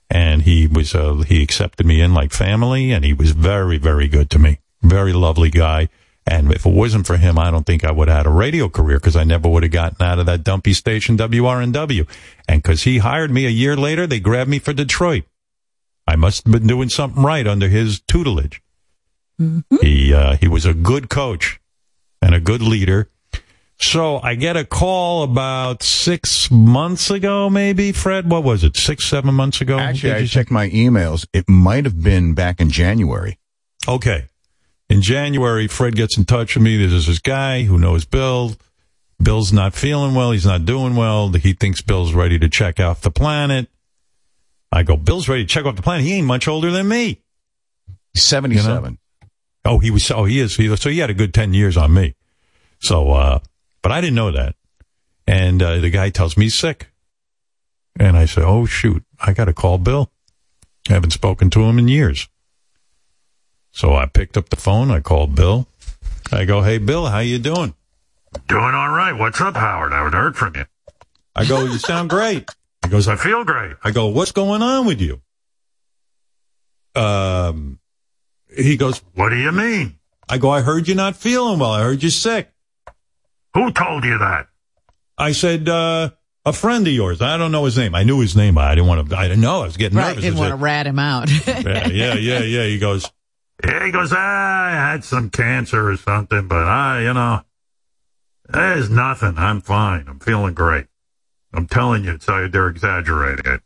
S3: And he was, uh, he accepted me in like family and he was very, very good to me. Very lovely guy. And if it wasn't for him, I don't think I would have had a radio career because I never would have gotten out of that dumpy station WRNW. And because he hired me a year later, they grabbed me for Detroit. I must have been doing something right under his tutelage. He uh, he was a good coach and a good leader. So I get a call about six months ago, maybe Fred. What was it? Six, seven months ago?
S23: Actually,
S3: Did
S23: I
S3: you say?
S23: checked my emails. It might have been back in January.
S3: Okay. In January, Fred gets in touch with me. There's this guy who knows Bill. Bill's not feeling well. He's not doing well. He thinks Bill's ready to check off the planet. I go, Bill's ready to check off the planet. He ain't much older than me.
S23: He's 77.
S3: Oh, he was, oh, he is. He, so he had a good 10 years on me. So, uh, but I didn't know that. And, uh, the guy tells me he's sick. And I say, oh, shoot, I got to call Bill. I haven't spoken to him in years. So I picked up the phone. I called Bill. I go, hey, Bill, how you doing? Doing all right. What's up, Howard? I haven't heard from you. I go, you sound great. He goes, I feel great. I go, what's going on with you? Um, he goes, what do you mean? I go, I heard you're not feeling well. I heard you're sick. Who told you that? I said, uh, a friend of yours. I don't know his name. I knew his name. but I didn't want to, I didn't know. I was getting
S4: Right,
S3: nervous.
S4: didn't want to rat him out.
S3: yeah, yeah, yeah, yeah. He goes, yeah, he goes, I had some cancer or something, but I, you know, there's nothing. I'm fine. I'm feeling great. I'm telling you, it's, uh, they're exaggerating it.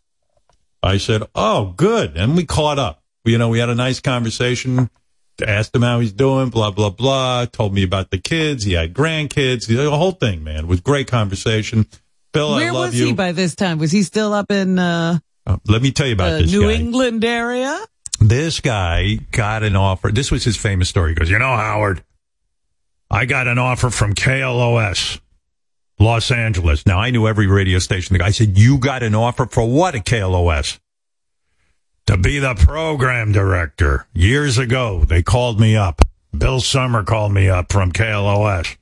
S3: I said, oh, good. And we caught up. You know, we had a nice conversation. Asked him how he's doing, blah, blah, blah. Told me about the kids. He had grandkids. The whole thing, man. It was great conversation. Bill,
S4: Where
S3: I love
S4: was
S3: you.
S4: he by this time? Was he still up in uh,
S3: Uh, let me tell you about
S4: the
S3: this
S4: New
S3: guy.
S4: England area?
S3: this guy got an offer. This was his famous story. He goes, you know, Howard, I got an offer from KLOS, Los Angeles. Now I knew every radio station. The guy said, you got an offer for what at KLOS? To be the program director. Years ago, they called me up. Bill Summer called me up from KLOS.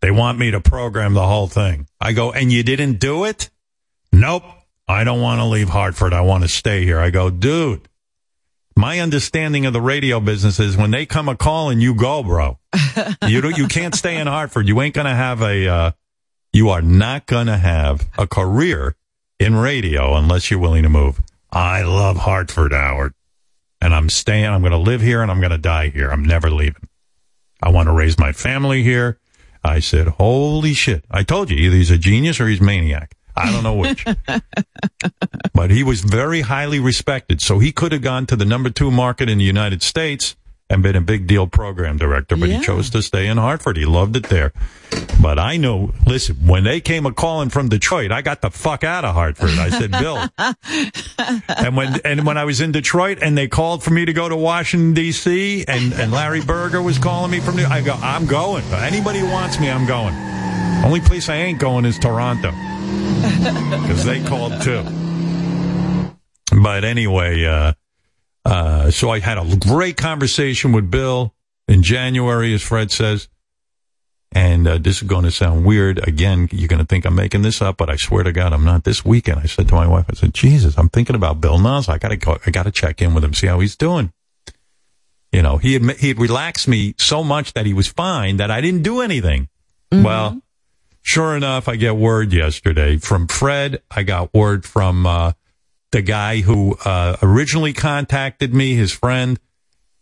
S3: They want me to program the whole thing. I go, and you didn't do it? Nope. I don't want to leave Hartford. I want to stay here. I go, dude, my understanding of the radio business is when they come a call and you go, bro. you don't, you can't stay in Hartford. You ain't gonna have a, uh, you are not gonna have a career in radio unless you're willing to move. I love Hartford, Howard, and I'm staying. I'm gonna live here and I'm gonna die here. I'm never leaving. I want to raise my family here. I said, holy shit. I told you, either he's a genius or he's maniac. I don't know which. but he was very highly respected. So he could have gone to the number two market in the United States and been a big deal program director, but
S4: Yeah.
S3: he chose to stay in Hartford. He loved it there. But I know, listen, when they came a calling from Detroit, I got the fuck out of Hartford. I said, Bill. and when, and when I was in Detroit and they called for me to go to Washington DC and, and Larry Berger was calling me from New, I go, I'm going. Anybody who wants me, I'm going. Only place I ain't going is Toronto. Cause they called too. But anyway, uh, uh, so I had a great conversation with Bill in January, as Fred says. And uh, this is going to sound weird. Again, you're going to think I'm making this up, but I swear to God, I'm not. This weekend, I said to my wife, I said, "Jesus, I'm thinking about Bill Nas. I got to go. I got to check in with him, see how he's doing." You know, he had he had relaxed me so much that he was fine that I didn't do anything. Well, sure enough, I get word yesterday from Fred. I got word from uh, the guy who uh, originally contacted me, his friend,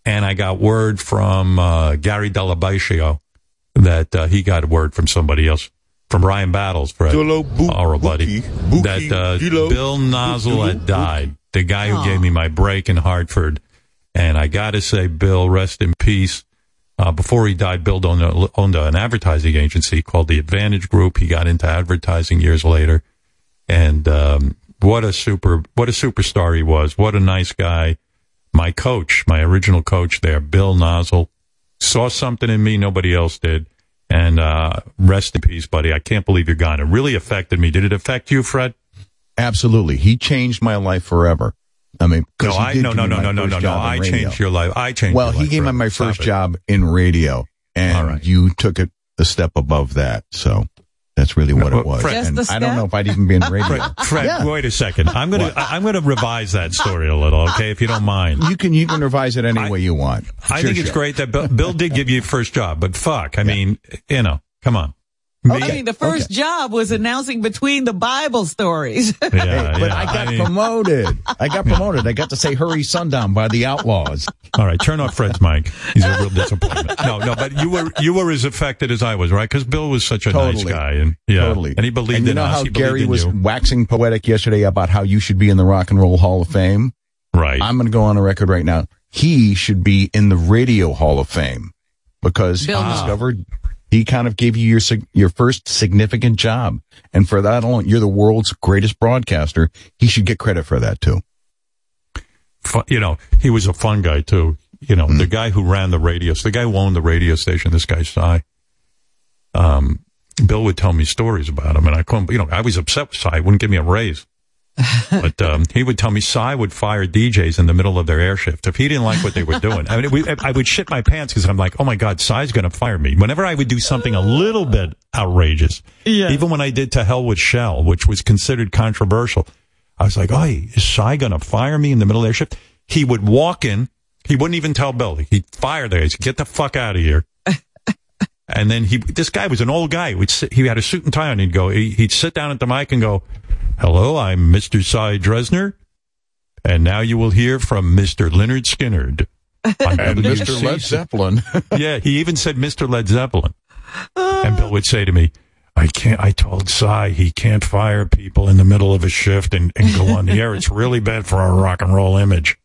S3: and I got word from uh, Gary Dell'Abate that uh, he got word from somebody else, from Ryan Battles, Fred, our buddy, that uh, Bill Nosal had died. The guy who gave me my break in Hartford, and I got to say, Bill, rest in peace. Uh, before he died, Bill owned, a, owned an advertising agency called the Advantage Group. He got into advertising years later, and um, what a super, what a superstar he was. What a nice guy. My coach, my original coach there, Bill Nosal, saw something in me nobody else did. And uh, rest in peace, buddy. I can't believe you're gone. It really affected me. Did it affect you, Fred?
S23: Absolutely. He changed my life forever. I mean,
S3: No, I no no no no no no no. I changed your life. I changed.
S23: Well, he gave me my
S3: Stop
S23: first
S3: it.
S23: job in radio, and you took it a step above that. So that's really what it was.
S3: Fred- Just
S23: and
S3: a
S23: I don't know if I'd even be in radio.
S3: Fred, Fred
S23: Yeah.
S3: wait a second. I'm gonna I- I'm gonna revise that story a little, okay? If you don't mind.
S23: You can you can revise it any way you want.
S3: I
S23: Sure,
S3: think it's great that Bill, Bill did give you your first job, but fuck, I mean, you know, come on.
S4: I mean, the first job was announcing between the Bible stories.
S23: Hey, but I got promoted. I got promoted. I got to say "Hurry Sundown" by the Outlaws.
S3: All right, turn off Fred's mic. He's a real disappointment. No, no, but you were you were as affected as I was, right? Because Bill was such a nice guy, and yeah,
S23: Totally.
S3: and he believed
S23: and you
S3: in
S23: know
S3: us.
S23: how
S3: he
S23: Gary was
S3: you.
S23: waxing poetic yesterday about how you should be in the Rock and Roll Hall of Fame.
S3: Right.
S23: I'm going to go on a record right now. He should be in the Radio Hall of Fame because
S4: Bill
S23: he
S4: Maher.
S23: discovered he kind of gave you your your first significant job, and for that alone, you're the world's greatest broadcaster. He should get credit for that too.
S3: Fun, you know, he was a fun guy too. You know, the guy who ran the radio, the guy who owned the radio station. This guy Cy. Um, Bill would tell me stories about him, and I couldn't. You know, I was upset with Cy. He wouldn't give me a raise. but um, he would tell me Cy would fire DJs in the middle of their air shift if he didn't like what they were doing. I mean, we, I would shit my pants because I'm like, oh my god, Cy's going to fire me. Whenever I would do something a little bit outrageous,
S4: Yeah.
S3: even when I did to hell with Shell, which was considered controversial, I was like, oh, is Cy going to fire me in the middle of their shift? He would walk in. He wouldn't even tell Bill. He'd fire the guy. Get the fuck out of here. And then he, this guy was an old guy. Sit, he had a suit and tie on. He'd go, he, he'd sit down at the mic and go, hello, I'm Mr. Cy Dresner. And now you will hear from Mr. Lynyrd Skynyrd.
S23: And Mr. Led Zeppelin.
S3: yeah, he even said Mr. Led Zeppelin. Ah. And Bill would say to me, I can't, I told Cy he can't fire people in the middle of a shift and, and go on the air. It's really bad for our rock and roll image.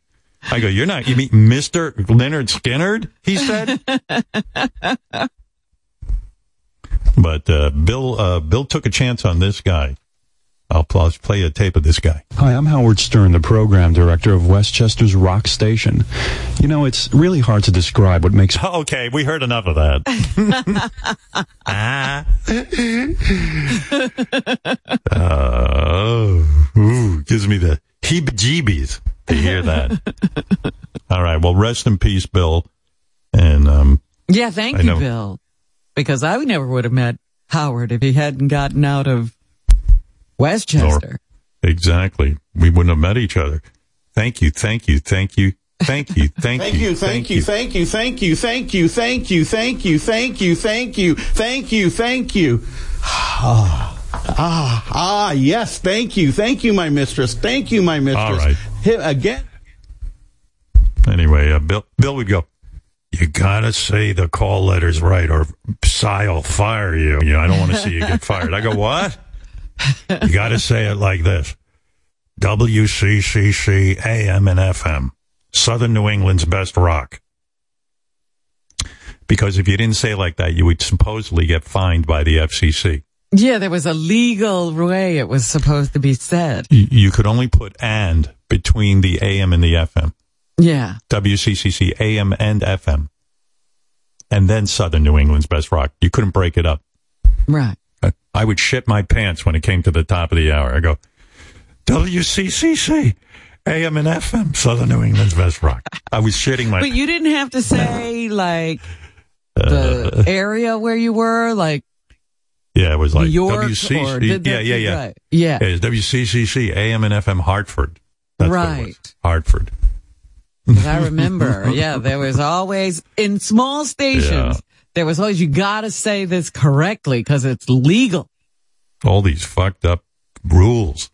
S3: I go, you're not, you mean Mr. Lynyrd Skynyrd? He said. but, uh, Bill, uh, Bill took a chance on this guy. I'll, I'll play a tape of this guy.
S24: Hi, I'm Howard Stern, the program director of Westchester's Rock Station. You know, it's really hard to describe what makes.
S3: Okay, we heard enough of that. ah. Oh, ooh, gives me the heebie-jeebies to hear that. All right, well, rest in peace, Bill. And um,
S4: yeah, thank
S3: I
S4: you,
S3: know.
S4: Bill. Because I never would have met Howard if he hadn't gotten out of Westchester.
S3: exactly, we wouldn't have met each other. Thank you, thank you, thank you, thank you, thank,
S25: Thank you, thank you, thank you, thank you, thank you, thank you, thank you, thank you, thank you, thank you, thank you. Ah, ah, ah, yes, thank you, thank you, my mistress, thank you, my mistress.
S3: All right.
S25: Again.
S3: Anyway, uh, Bill, Bill would go, you gotta say the call letters right or Cy will fire you. you know, I don't want to see you get fired. I go, what? You gotta say it like this. WCCC AM and FM. Southern New England's best rock. Because if you didn't say it like that, you would supposedly get fined by the FCC.
S4: Yeah, there was a legal way it was supposed to be said.
S3: You could only put and between the AM and the FM.
S4: Yeah.
S3: WCCC AM and FM. And then Southern New England's best rock. You couldn't break it up.
S4: Right.
S3: I- would shit my pants when it came to the top of the hour. I go, WCCC, AM and FM, Southern New England's best rock. I was shitting my
S4: But you didn't have to say like the uh. area where you were, like
S3: Yeah, it was like
S4: New York or
S3: WCCC. Yeah, yeah, yeah.
S4: right. Yeah.
S3: It's WCCC, AM and FM Hartford. That's what it was.
S4: right.
S3: Hartford.
S4: 'Cause I remember, yeah, there was always in small stations.
S3: Yeah.
S4: There was always you got to say this correctly because it's legal.
S3: All these fucked up rules.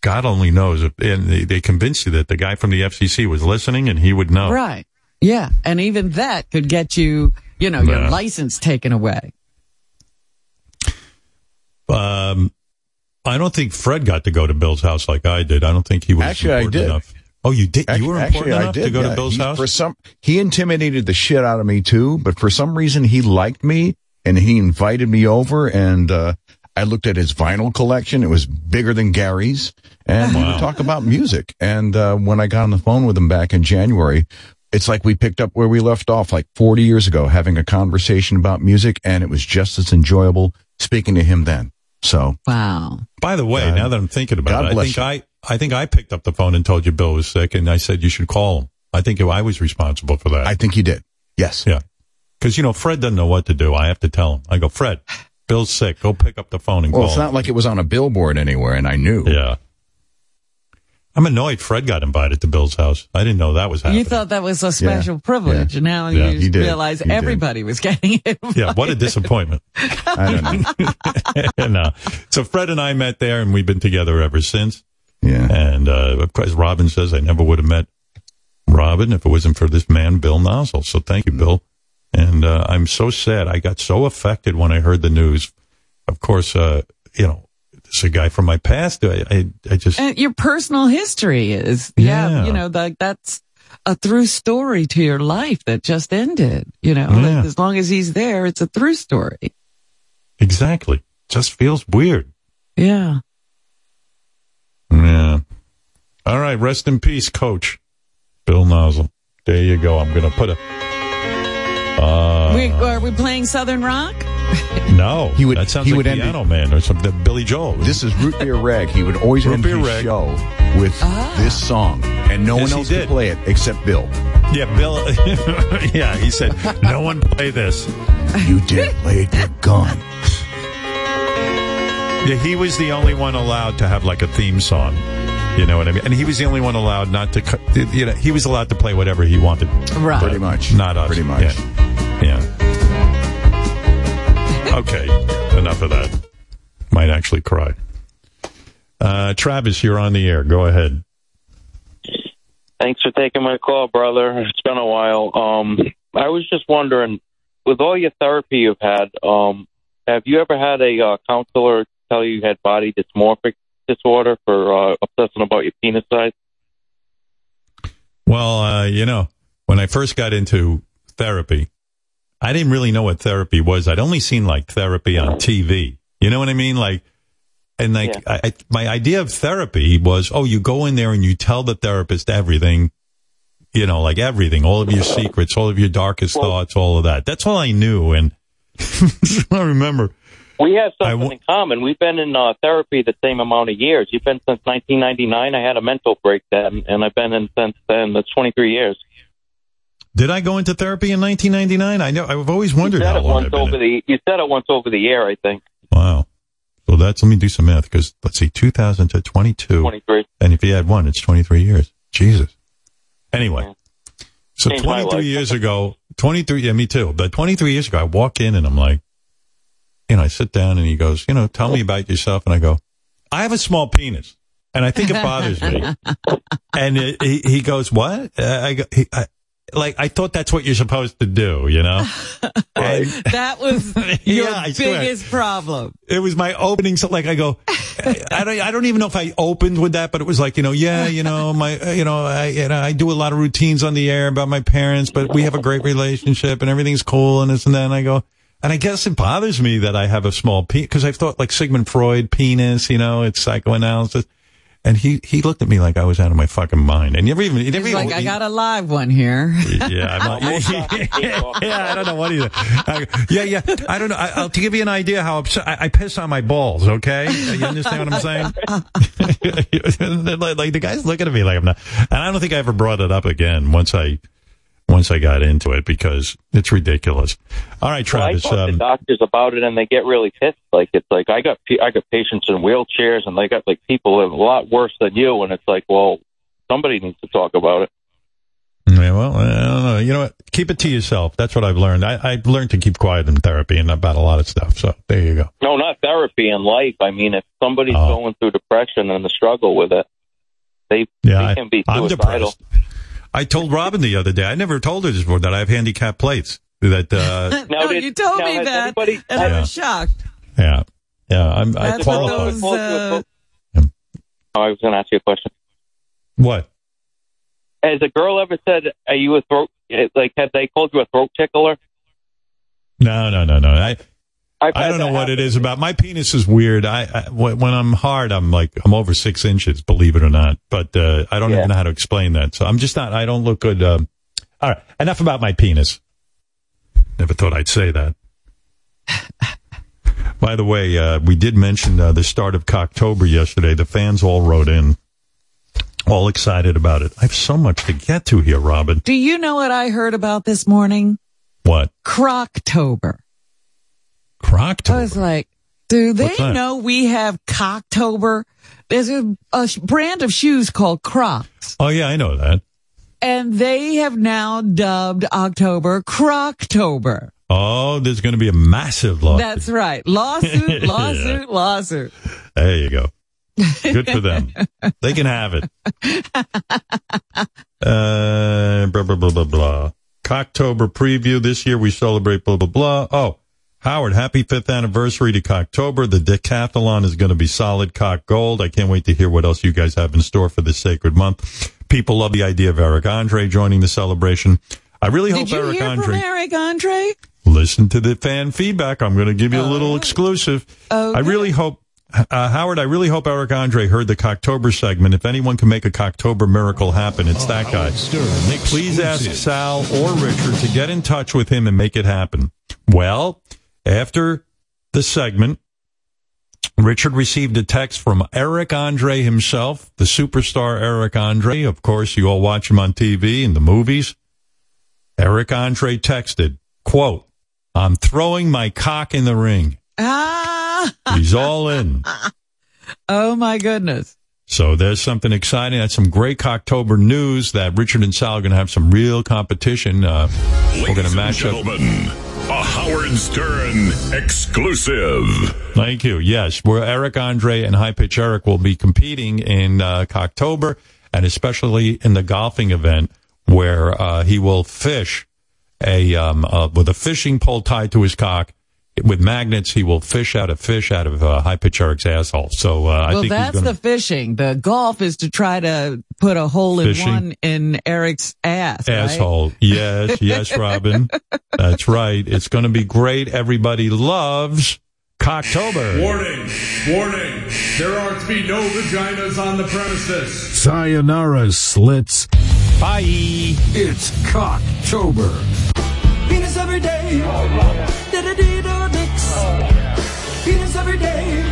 S3: God only knows. If, and they, they convinced you that the guy from the FCC was listening and he would know.
S4: Right. Yeah, and even that could get you, you know, your
S3: Yeah.
S4: license taken away.
S3: Um, I don't think Fred got to go to Bill's house like I did. I don't think he was
S23: Actually, I
S3: important
S23: did.
S3: enough. Oh, you did? you were
S23: Actually,
S3: important
S23: I
S3: enough
S23: did,
S3: to go
S23: yeah.
S3: to Bill's
S23: He-
S3: house?
S23: For some, he intimidated the shit out of me too, but for some reason he liked me and he invited me over and, uh, I looked at his vinyl collection. It was bigger than Gary's and we would talk about music. And, uh, when I got on the phone with him back in January, it's like we picked up where we left off like 40 years ago, having a conversation about music and it was just as enjoyable speaking to him then. So.
S4: Wow.
S3: By the way,
S23: God-
S3: now that I'm thinking about
S23: God
S3: it, I think
S23: you.
S3: I, I think I picked up the phone and told you Bill was sick, and I said you should call him. I think I was responsible for that.
S23: I think you did. Yes.
S3: Yeah. Because you know Fred doesn't know what to do. I have to tell him. I go, Fred, Bill's sick. Go pick up the phone and
S23: Well,
S3: call.
S23: Well, it's
S3: him.
S23: not like it was on a billboard anywhere and I knew.
S3: Yeah. I'm annoyed Fred got invited to Bill's house. I didn't know that was happening.
S4: You thought that was a special privilege, and now
S3: Yeah,
S4: you
S3: he did.
S4: realize
S3: He did.
S4: everybody was getting it.
S3: yeah, what a disappointment.
S23: I don't know.
S3: no. So Fred and I met there, and we've been together ever since.
S23: Yeah.
S3: And uh, of course, Robin says I never would have met Robin if it wasn't for this man, Bill Nosal. So thank you, Bill. And uh, I'm so sad. I got so affected when I heard the news. Of course, uh, you know, it's a guy from my past. I, I, I just
S4: And your personal history is, yeah,
S3: Yeah.
S4: you know, like that's a through story to your life that just ended. You know,
S3: Yeah.
S4: like, as long as he's there, it's a through story.
S3: exactly just feels weird.
S4: Yeah.
S3: Yeah. All right. Rest in peace, Coach Bill Nosal. There you go. I'm gonna put a. Uh,
S4: we, are we playing Southern Rock?
S3: no,
S23: He would-
S3: That sounds
S23: he
S3: like
S23: would end
S3: Piano Man or something. Billy Joel.
S23: This is Root Beer Reg. He would always
S3: Root
S23: end
S3: Beer
S23: his
S3: Reg.
S23: show with this song, and no
S3: Yes,
S23: one else
S3: did.
S23: could play it except Bill.
S3: Yeah, Bill. yeah, he said, "No one play this."
S23: You did play it, you're gone.
S3: Yeah, he was the only one allowed to have like a theme song. You know what I mean? And he was the only one allowed not to. You know, he was allowed to play whatever he wanted.
S4: Right.
S23: Pretty much.
S3: Not us.
S23: Pretty much.
S3: Yeah. yeah. Okay. Enough of that. Might actually cry. Uh, Travis, you're on the air. Go ahead.
S26: Thanks for taking my call, brother. It's been a while. Um, I was just wondering, with all your therapy you've had, um, have you ever had a uh, counselor tell you you had body dysmorphic disorder for uh, obsessing about your penis size?
S3: Well, uh, you know, when I first got into therapy, I didn't really know what therapy was. I'd only seen like therapy on TV. You know what I mean? Like, and like, I, I, my idea of therapy was, oh, you go in there and you tell the therapist everything, you know, like everything, all of your secrets, all of your darkest thoughts, all of that. That's all I knew. And I remember.
S26: We have something in common. We've been in uh, therapy the same amount of years. You've been since 1999. I had a mental breakdown, and I've been in since then. That's 23 years.
S3: Did I go into therapy in 1999? I know. I've always wondered
S26: you said
S3: how
S26: it
S3: long
S26: once over the. You said it once over the air. I think.
S3: Wow. So that's, let me do some math because let's see, 2000 to 22.
S26: 23.
S3: And if you add one, it's 23 years. Jesus. Anyway. So
S26: Changed
S3: 23 years ago, 23, yeah, me too. But 23 years ago, I walk in and I'm like, you know, I sit down and he goes, you know, tell me about yourself. And I go, I have a small penis. And I think it bothers me. and it, he, he goes, what? Uh, I go, he, I, like, I thought that's what you're supposed to do, you know? And
S4: That was your
S3: Yeah, I swear.
S4: biggest problem.
S3: it was my opening. So like I go, I, I don't, I don't even know if I opened with that, but it was like, you know, yeah, you know, my, uh, you know, I, you know, I do a lot of routines on the air about my parents, but we have a great relationship and everything's cool and this and that. And I go, and I guess it bothers me that I have a small penis because I've thought like Sigmund Freud penis, you know, it's psychoanalysis. And he, he looked at me like I was out of my fucking mind. And never even, he never
S4: He's
S3: even,
S4: like, I got a live one here.
S3: yeah, I'm like, yeah, I don't know what either. I, yeah, yeah, I don't know. I, I'll to give you an idea how upset I, I piss on my balls. Okay, you understand what I'm saying? like, like the guy's looking at me like I'm not, and I don't think I ever brought it up again once I once I got into it because it's ridiculous. All right,
S26: Well, I
S3: Travis.
S26: talk to
S3: Um,
S26: doctors about it, and they get really pissed. Like it's like I got I got patients in wheelchairs, and they got like people a lot worse than you, and it's like, well, somebody needs to talk about it.
S3: yeah, well, I don't know. You know what? Keep it to yourself. That's what I've learned. I, I've learned to keep quiet in therapy and about a lot of stuff. So there you go.
S26: No, not therapy in life. I mean, if somebody's
S3: Oh.
S26: going through depression and the struggle with it, they,
S3: Yeah,
S26: they can be
S3: I'm
S26: suicidal.
S3: depressed. I told Robin the other day. I never told her this before that I have handicap plates. That uh,
S26: Now,
S4: no,
S26: did-
S4: you told
S26: now,
S4: me that,
S26: anybody-
S4: and I was shocked.
S3: yeah, yeah. I'm, I
S4: That's what
S3: qualify.
S4: those. Uh,
S26: Oh, I was going to ask you a question.
S3: What?
S26: Has a girl ever said, "Are you a throat?" Like, have they called you a throat tickler?
S3: No, no, no, no. I
S26: I've
S3: I
S26: had
S3: don't know what
S26: happen.
S3: it is about. My penis is weird. I, I when when I'm hard, I'm like I'm over six inches. Believe it or not, but uh, I don't
S26: Yeah.
S3: even know how to explain that. So I'm just not. I don't look good. Um, all right, enough about my penis. Never thought I'd say that. By the way, uh, we did mention uh, the start of Cocktober yesterday. The fans all wrote in, all excited about it. I have so much to get to here, Robin.
S4: do you know what I heard about this morning?
S3: What?
S4: Croctober. I was like, Do they know we have Cocktober? There's a, a brand of shoes called Crocs,
S3: Oh yeah, I know that.
S4: and they have now dubbed October Croctober.
S3: Oh, there's going to be a massive lawsuit.
S4: That's right. Lawsuit,
S3: Yeah.
S4: lawsuit, lawsuit.
S3: There you go. Good for them. they can have it. Uh, blah, blah, blah, blah, blah. Cocktober preview. This year we celebrate blah, blah, blah. Oh, Howard, happy fifth anniversary to Cocktober. The decathlon is going to be solid cock gold. I can't wait to hear what else you guys have in store for this sacred month. People love the idea of Eric Andre joining the celebration. I really hope
S4: Did you
S3: Eric
S4: hear
S3: Andre.
S4: from Eric Andre?
S3: Listen to the fan feedback. I'm going to give you a little exclusive. I really hope, uh, Howard, I really hope Eric Andre heard the Cocktober segment. If anyone can make a Cocktober miracle happen, it's that guy. Please ask Sal or Richard to get in touch with him and make it happen. Well, after the segment, Richard received a text from Eric Andre himself, the superstar Eric Andre. Of course, you all watch him on TV and the movies. Eric Andre texted, quote, I'm throwing my cock in the ring.
S4: Ah,
S3: He's all in.
S4: oh my goodness.
S3: So there's something exciting. That's some great Cocktober news that Richard and Sal are going to have some real competition. Uh, we're going to match up.
S27: A Howard Stern exclusive.
S3: Thank you. Yes, where Eric Andre and High Pitch Eric will be competing in uh, Cocktober, and especially in the golfing event where uh, he will fish a um, uh, with a fishing pole tied to his cock. With magnets, he will fish out a fish out of uh, High Pitch Eric's asshole. So uh, I
S4: well,
S3: think
S4: that's
S3: he's going
S4: the fishing. The golf is to try to put a hole in
S3: Fishing.
S4: one in Eric's ass. right?
S3: asshole. Yes, yes, Robin. That's right. It's going to be great. Everybody loves Cocktober.
S28: Warning! Warning! There are to be no vaginas on the premises.
S17: Sayonara, slits.
S3: Bye.
S17: It's Cocktober.
S22: Penis every day. Da-da-dee-da dicks. Penis every day.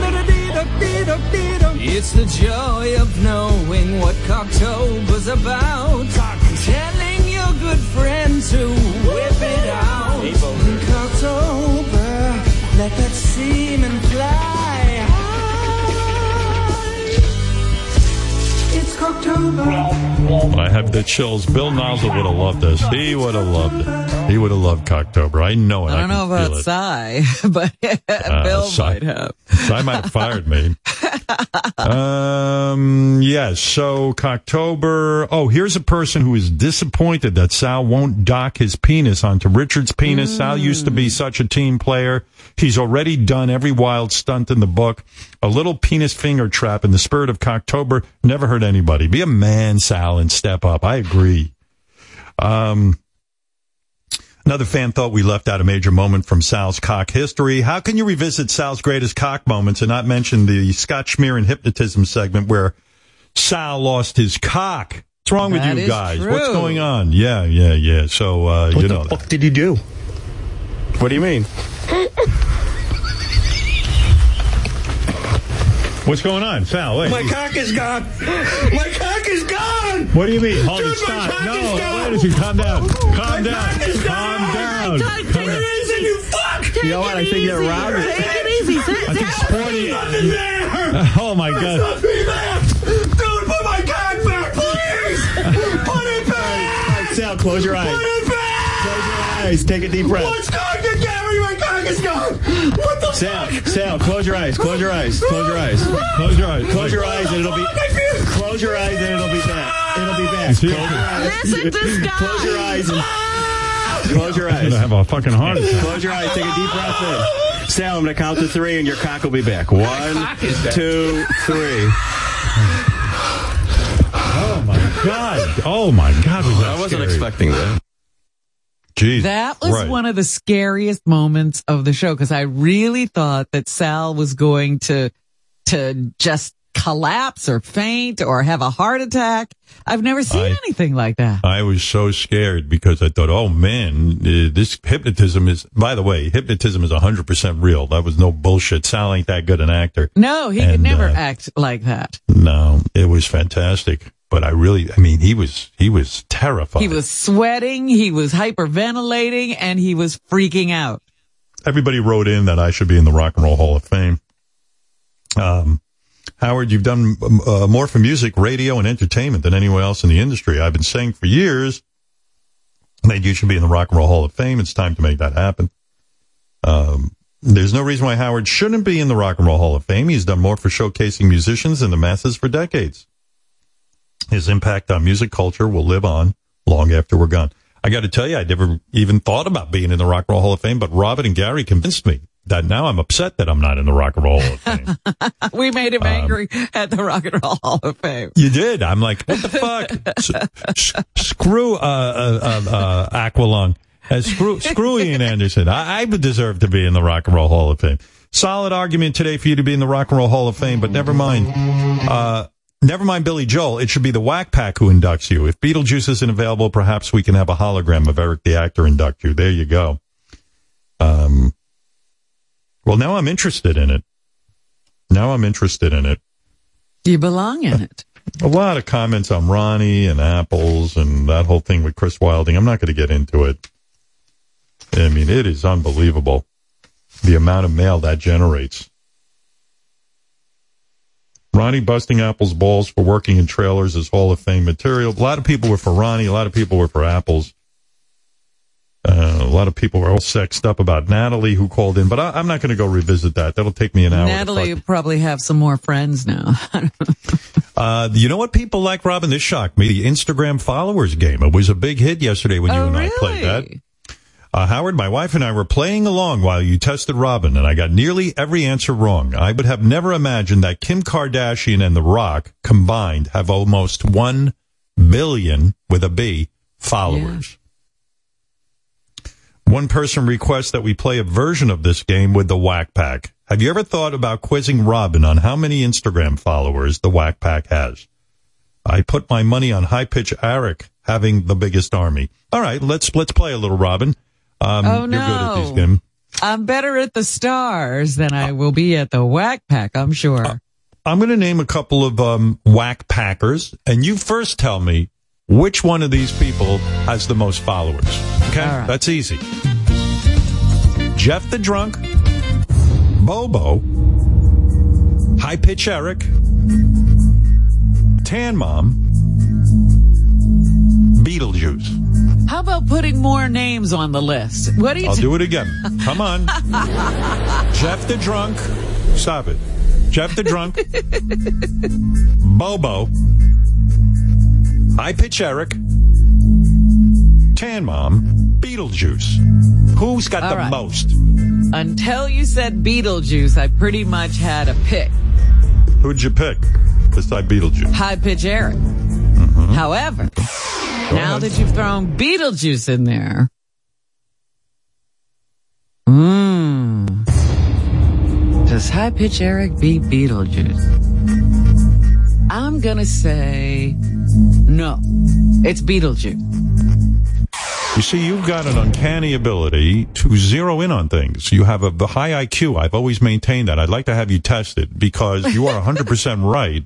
S22: Da-da-dee-da-dee-da-dee-da. It's the joy of knowing what Cocktober's about. Telling your good friend to whip it out. Cocktober, let that semen fly Cocktober.
S3: I have the chills. Bill Nosal would have loved this. He would have loved it. He would have loved Cocktober. I know it.
S4: I don't know about. Cy, but
S3: Uh,
S4: Bill
S3: Cy-
S4: might have.
S3: Cy might have fired me. um, yes. So Cocktober. Oh, here's a person who is disappointed that Sal won't dock his penis onto Richard's penis. Sal used to be such a team player. He's already done every wild stunt in the book. A little penis finger trap in the spirit of Cocktober never hurt anybody. Be a man, Sal, and step up. I agree. Um, Another fan thought we left out a major moment from Sal's cock history. How can you revisit Sal's greatest cock moments and not mention the Scott Schmear and hypnotism segment where Sal lost his cock? What's wrong with you guys?
S22: true.
S3: What's going on? Yeah, yeah, yeah. So, uh,
S22: What
S3: you
S22: the
S3: know.
S22: fuck
S3: did he do? What do you mean? What's going on? Sal, wait.
S22: My cock is gone. My cock is gone.
S3: What do you mean? Hold it,
S22: Dude, my
S3: stop.
S22: cock
S3: No,
S22: is gone.
S3: wait a second. Calm down. Calm down.
S22: cock is
S3: Calm
S22: gone.
S3: down.
S22: God,
S3: Calm down.
S22: reason, you fuck.
S3: You know what? I think you're around it.
S22: Take it easy.
S3: I think Sporty.
S22: Nothing there.
S3: Oh my
S22: There's
S3: God.
S22: nothing there. Dude, put my cock back, please. Put it back.
S29: Sal, close your eyes.
S22: Put it back.
S29: Close your eyes. Take a deep breath.
S22: What's going to Gary? My cock is gone. What the
S29: Sal,
S22: fuck?
S29: Sal, close your eyes. Close your eyes. Close your eyes.
S3: Close your eyes.
S29: Close your eyes and it'll be. Close your eyes and it'll be back. It'll be back. Close your eyes.
S22: Listen to this.
S29: Close your eyes and. Close your
S3: I'm
S29: eyes.
S3: gonna have a fucking heart attack.
S29: Close your eyes. Take a deep breath in. Sal, I'm going to count to three and your cock will be back. One, two, three.
S3: Oh my god! Oh my god! Was that
S29: I wasn't
S3: scary.
S29: expecting that.
S3: Jeez.
S4: That was
S3: Right.
S4: one of the scariest moments of the show because I really thought that Sal was going to to just collapse or faint or have a heart attack. I've never seen
S3: I-
S4: anything like that.
S3: I was so scared because I thought, oh man, uh, this hypnotism is, by the way, hypnotism is 100% real. That was no bullshit. Sal ain't that good an actor.
S4: No, he could never
S3: uh,
S4: act like that.
S3: No, it was fantastic. But I really, I mean, he was, he was terrified.
S4: He was sweating, he was hyperventilating, and he was freaking out.
S3: everybody wrote in that I should be in the Rock and Roll Hall of Fame. Um, Howard, you've done uh, more for music, radio, and entertainment than anyone else in the industry. I've been saying for years that you should be in the Rock and Roll Hall of Fame. It's time to make that happen. Um, there's no reason why Howard shouldn't be in the Rock and Roll Hall of Fame. He's done more for showcasing musicians and the masses for decades. His impact on music culture will live on long after we're gone. I got to tell you, I never even thought about being in the Rock and Roll Hall of Fame, but Robin and Gary convinced me that now I'm upset that I'm not in the Rock and Roll Hall of Fame.
S4: we made him angry at the Rock and Roll Hall of Fame.
S3: You did. I'm like, what the fuck? S- s- screw uh, uh, uh, uh, Aqualung. Uh, screw, screw Ian Anderson. I, I deserve to be in the Rock and Roll Hall of Fame. Solid argument today for you to be in the Rock and Roll Hall of Fame, but never mind. Uh, never mind Billy Joel. It should be the Whack Pack who inducts you. If Beetlejuice isn't available, perhaps we can have a hologram of Eric the actor induct you. There you go. Um, well, now I'm interested in it. Now I'm interested in it.
S4: Do you belong in it.
S3: A lot of comments on Ronnie and apples and that whole thing with Chris Wilding. I'm not going to get into it. I mean, it is unbelievable the amount of mail that generates. Ronnie busting Apple's balls for working in trailers is Hall of Fame material. A lot of people were for Ronnie. A lot of people were for Apples. Uh, a lot of people were all sexed up about Natalie who called in, but I, I'm not going to go revisit that. That'll take me an hour.
S4: Natalie probably have some more friends now.
S3: Uh, you know what people like, Robin? This shocked me. The Instagram followers game. It was a big hit yesterday when you
S4: Oh,
S3: and I played that. Uh, Howard, my wife and I were playing along while you tested Robin, and I got nearly every answer wrong. I would have never imagined that Kim Kardashian and The Rock combined have almost one billion with a B followers. One person requests that we play a version of this game with the Whack Pack. Have you ever thought about quizzing Robin on how many Instagram followers the Whack Pack has? I put my money on High Pitch Eric having the biggest army. All right, let's let's play a little, Robin. Um,
S4: Oh,
S3: You're good at these
S4: no. I'm better at the stars than I will be at the Whack Pack, I'm sure.
S3: I'm going to name a couple of um, Whack Packers, and you first tell me which one of these people has the most followers. Okay, that's easy. Jeff the Drunk, Bobo, High Pitch Eric, Tan Mom, Beetlejuice.
S4: How about putting more names on the list? What do you
S3: I'll do it again. Come on. Jeff the Drunk. Stop it. Jeff the Drunk. Bobo. High Pitch Eric. Tan Mom. Beetlejuice. Who's got
S4: All
S3: the
S4: right.
S3: most?
S4: Until you said Beetlejuice, I pretty much had a pick.
S3: Who'd you pick beside Beetlejuice?
S4: High Pitch Eric.
S3: Mm-hmm.
S4: However, now that you've thrown Beetlejuice in there, mmm, does High Pitch Eric beat Beetlejuice? I'm gonna say no. It's Beetlejuice.
S3: You see, you've got an uncanny ability to zero in on things. You have a high IQ. I've always maintained that. I'd like to have you tested because you are 100% right.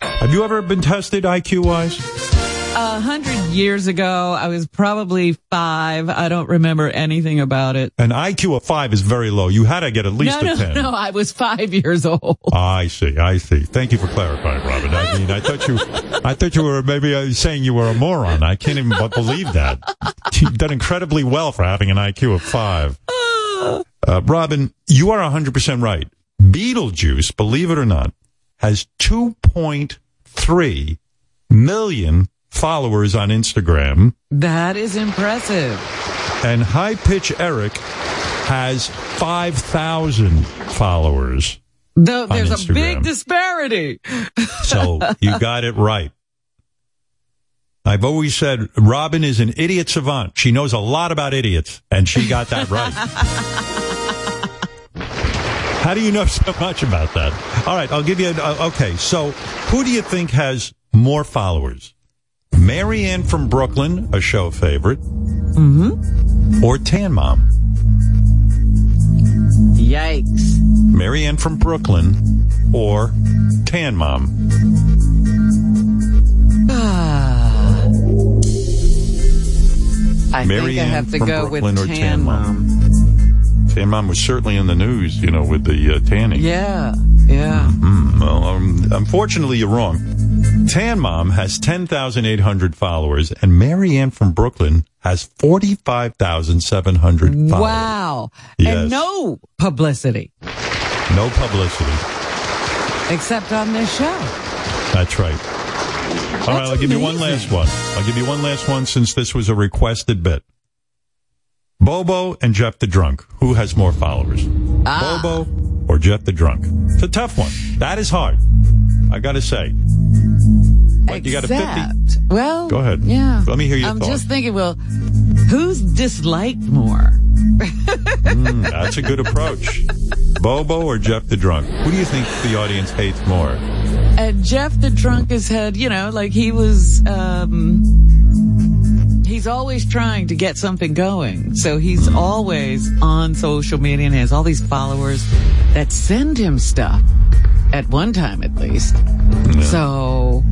S3: Have you ever been tested IQ wise?
S4: A hundred years ago, I was probably five. I don't remember anything about it.
S3: An IQ of five is very low. You had to get at least
S4: no,
S3: a 10.
S4: no, no. I was five years old.
S3: I see. I see. Thank you for clarifying, Robin. I mean, I thought you, I thought you were maybe uh, saying you were a moron. I can't even believe that. You've done incredibly well for having an IQ of five. Uh, Robin, you are 100% right. Beetlejuice, believe it or not, has 2.3 million followers on Instagram,
S4: That is impressive.
S3: and High Pitch Eric has 5,000 followers. On
S4: there's a big disparity.
S3: So you got it right. I've always said Robin is an idiot savant. She knows a lot about idiots, and she got that right. How do you know so much about that? All right, I'll give you. A, uh, okay, so who do you think has more followers? Marianne from Brooklyn, a show favorite,
S4: Mm-hmm.
S3: or Tan Mom?
S4: Yikes.
S3: Marianne from Brooklyn or Tan Mom?
S4: Ah. I
S3: Mary
S4: think I have to go
S3: Brooklyn
S4: with Tan
S3: Tan
S4: Mom.
S3: Tan Mom was certainly in the news, you know, with the uh, tanning.
S4: Yeah, yeah.
S3: Mm, well, um, unfortunately, you're wrong. Tan Mom has 10,800 followers, and Marianne from Brooklyn has 45,700 followers.
S4: Wow.
S3: Yes.
S4: And no publicity
S3: No publicity.
S4: except on this show.
S3: That's right. All right, I'll give you one last one. I'll give you one last one since this was a requested bit. Bobo and Jeff the Drunk. Who has more followers?
S4: Ah.
S3: Bobo or Jeff the Drunk? It's a tough one. That is hard. I got to say. But you got a 50.
S4: Except, well,
S3: Go ahead.
S4: Yeah.
S3: Let me hear your
S4: I'm
S3: thought.
S4: just thinking, well, who's disliked more?
S3: Mm, that's a good approach. Bobo or Jeff the Drunk? Who do you think the audience hates more?
S4: And Jeff the drunk has had, you know, like he was, um, he's always trying to get something going. So he's always on social media and has all these followers that send him stuff at one time at least. So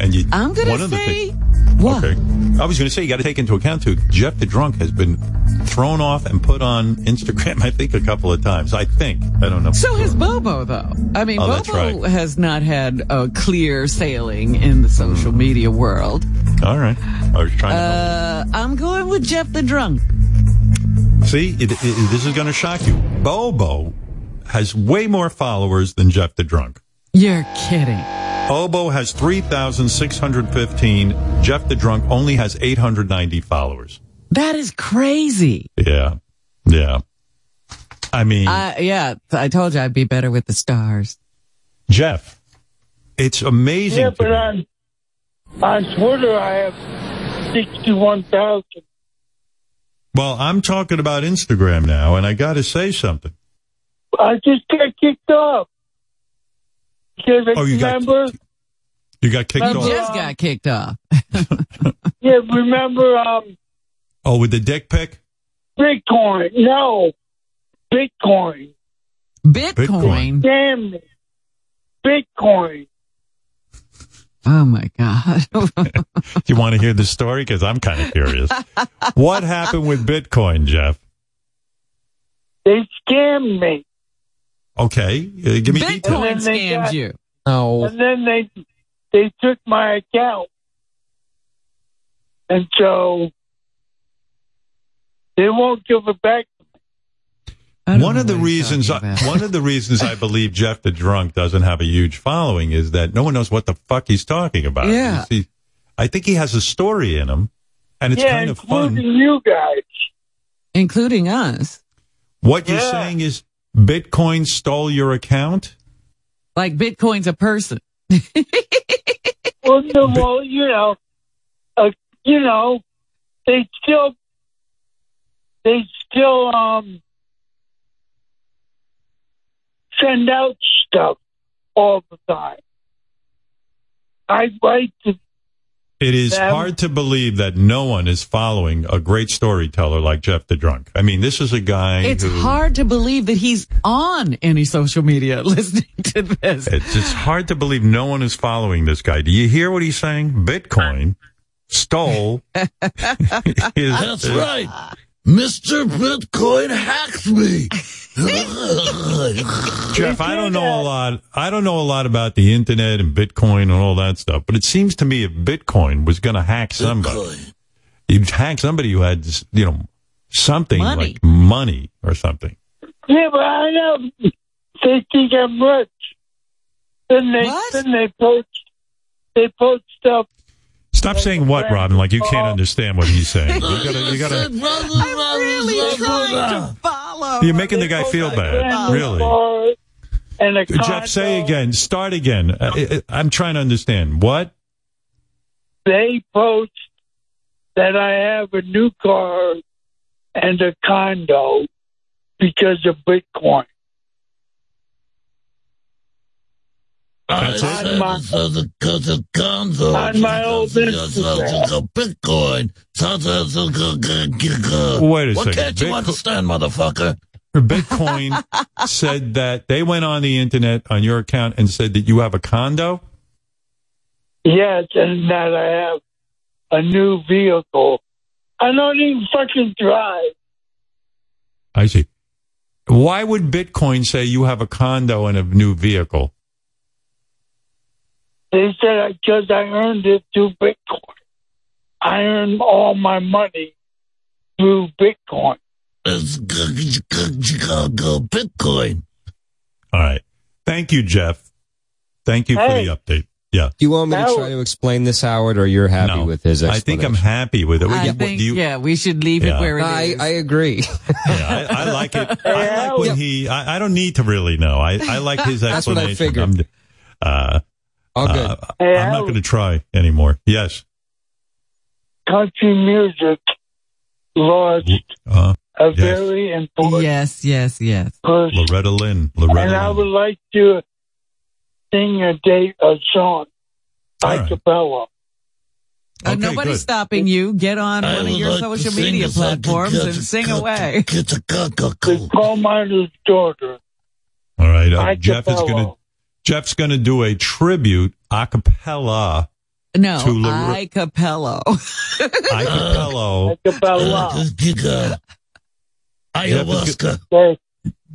S3: And you,
S4: I'm going to say,
S3: thi-
S4: what?
S3: Okay. I was going to say you got to take into account too. Jeff the drunk has been thrown off and put on Instagram. I think a couple of times. I think I don't know.
S4: So has Bobo, though. I mean,
S3: Oh,
S4: Bobo
S3: right.
S4: has not had a clear sailing in the social media world.
S3: All right. I was trying
S4: Uh, I'm going with Jeff the drunk.
S3: see. It, it, this is going to shock you. Bobo has way more followers than Jeff the drunk.
S4: You're kidding.
S3: Bobo has three thousand six hundred fifteen. Jeff the drunk only has eight hundred ninety followers.
S4: That is crazy.
S3: Yeah. Yeah. I mean,
S4: I, yeah, I told you I'd be better with the stars.
S3: Jeff, it's amazing.
S30: Yeah, but on on Twitter I have sixty-one thousand.
S3: Well, I'm talking about Instagram now, and I got to say something.
S30: I just got kicked off because
S3: Oh, you got. You got kicked
S4: You
S3: off.
S4: just got kicked off.
S30: yeah, remember um
S3: Oh, with the dick pic?
S30: Bitcoin? No, Bitcoin.
S4: Bitcoin.
S30: Damn it, Bitcoin.
S4: Oh my God.
S3: Do you want to hear the story? Because I'm kind of curious. what happened with Bitcoin, Jeff?
S30: They scammed me.
S3: Okay, uh, give me
S4: Bitcoin
S3: details.
S30: And then they got-
S4: you.
S16: No.
S30: And then they they took my account, and so they won't give it back.
S3: One of the reasons, I, one of the reasons I believe Jeff the drunk doesn't have a huge following is that no one knows what the fuck he's talking about.
S4: Yeah.
S3: You see, I think he has a story in him, and it's
S30: yeah,
S3: kind of fun.
S30: including you guys.
S4: Including us.
S3: What you're saying is Bitcoin stole your account?
S4: Like Bitcoin's a person.
S30: Well, no, well, you know, uh, you know, they still, they still um send out stuff all the time. I write to
S3: It is
S30: Them-
S3: hard to believe that no one is following a great storyteller like Jeff the Drunk. I mean, this is a guy
S4: It's
S3: who
S4: hard to believe that he's on any social media listening to this.
S3: it's just hard to believe no one is following this guy. Do you hear what he's saying? Bitcoin stole his,
S31: That's right. Mr. Bitcoin hacked me.
S3: Jeff, I don't know a lot. I don't know a lot about the internet and Bitcoin and all that stuff, but it seems to me if Bitcoin was going to hack somebody, you'd hack somebody who had, you know, something
S30: Money.
S3: like money or something.
S30: Yeah, but I know they think I'm rich. Then they then they post they post stuff.
S3: Stop saying what, Robin? Like you can't understand what he's saying. You gotta, you gotta.
S4: I'm really trying to follow.
S3: You're making the guy feel bad. Really.
S30: And a
S3: Jeff, say again. Start again. Uh, I- I'm trying to understand. What?
S30: They post that I have a new car and a condo because of Bitcoin.
S31: I said because of, because of condo.
S30: On my old
S31: because. Bitcoin.
S3: Wait a
S31: what
S3: second.
S31: can't you understand, motherfucker?
S3: Bitcoin said that they went on the internet on your account and said that you have a condo.
S30: Yes, and that I have a new vehicle. I don't even fucking drive.
S3: I see. Why would Bitcoin say you have a condo and a new vehicle?
S30: They said because I earned it through Bitcoin. I earned all my money through Bitcoin.
S31: Bitcoin.
S3: All right. Thank you, Jeff. Thank you
S32: Hey.
S3: for the update. Yeah.
S32: Do you want me to try to explain this, Howard, or you're happy
S3: No.
S32: with his explanation?
S3: I think I'm happy with it.
S4: I
S3: What
S4: think,
S3: you-
S4: yeah, we should leave
S3: Yeah.
S4: it where it is.
S32: I, I agree.
S3: Yeah, I, I like it. I like when he. I, I don't need to really know. I, I like his explanation.
S32: That's what I
S3: explanation.
S32: figured.
S3: I'm, uh,
S32: All good.
S3: uh, I'm not going to try anymore. Yes.
S30: Country music lost
S3: Uh,
S30: a
S3: yes.
S30: very important
S4: Yes, yes, yes.
S30: person.
S3: Loretta Lynn.
S30: And
S3: Loretta
S30: I would like to sing a day a song by cappella.
S4: Uh, nobody's
S3: good.
S4: stopping you. Get on
S30: I
S4: one of your
S30: like
S4: social media
S30: a song to
S4: platforms
S30: get
S4: and
S30: to-
S4: sing
S30: get to-
S4: away.
S30: The coal miner's daughter.
S3: All right. Uh, Jeff is going to. Jeff's going to do a tribute a cappella.
S4: No,
S3: To Lor-
S4: I Capello.
S3: I cappello.
S30: Capella.
S31: Ayahuasca.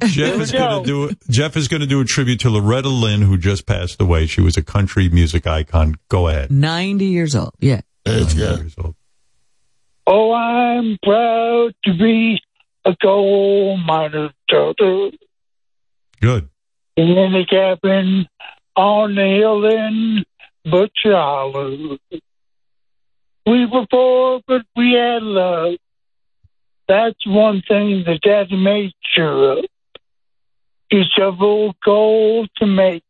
S3: Jeff is going to do. Jeff is going to do a tribute to Loretta Lynn, who just passed away. She was a country music icon. Go ahead.
S4: 90 years old. Yeah.
S3: Years old.
S30: Oh, I'm proud to be a coal miner's daughter.
S3: Good.
S30: In a cabin on the hill in Butcher Hollow. We were poor, but we had love. That's one thing that Daddy made sure of. He shoveled coal to make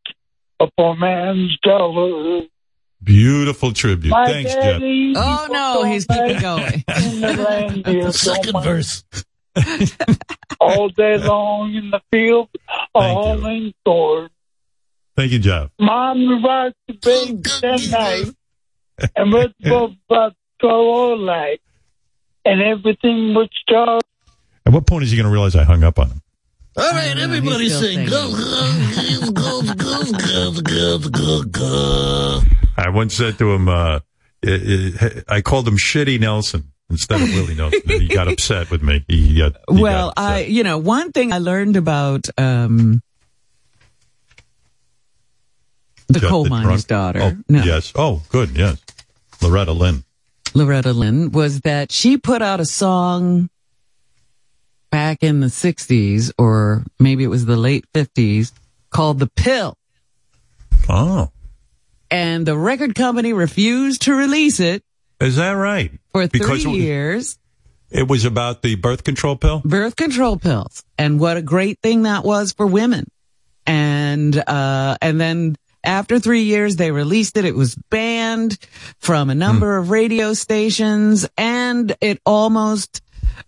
S30: a poor man's dollar.
S3: Beautiful tribute.
S30: My
S3: Thanks, Jeff.
S4: Oh, no, he's keeping going.
S30: in the land here,
S31: Second verse.
S30: all day long in the field, hauling corn.
S3: Thank you, Jeff.
S30: Mom rocked the baby that night, and was about to go all night, and everything would start.
S3: At what point is he going to realize I hung up on him?
S31: All right, everybody sing. Go, go, go, go, go, go, go, go.
S3: I once said to him, uh, it- it- I called him Shitty Nelson instead of Willie Nelson. he got upset with me. He, uh, he
S4: Well, I, you know, one thing I learned about, um, the coal
S3: the
S4: miner's daughter.
S3: Oh,
S4: No.
S3: Yes. Oh, good. Yes. Loretta Lynn.
S4: Loretta Lynn was that she put out a song back in the 60s or maybe it was the late 50s called The Pill.
S3: Oh,
S4: And the record company refused to release it
S3: is that right?
S4: for three
S3: Because
S4: years.
S3: It was about the birth control pill.
S4: Birth control pills. And what a great thing that was for women. And, uh, and then after three years, they released it. It was banned from a number of radio stations and it almost,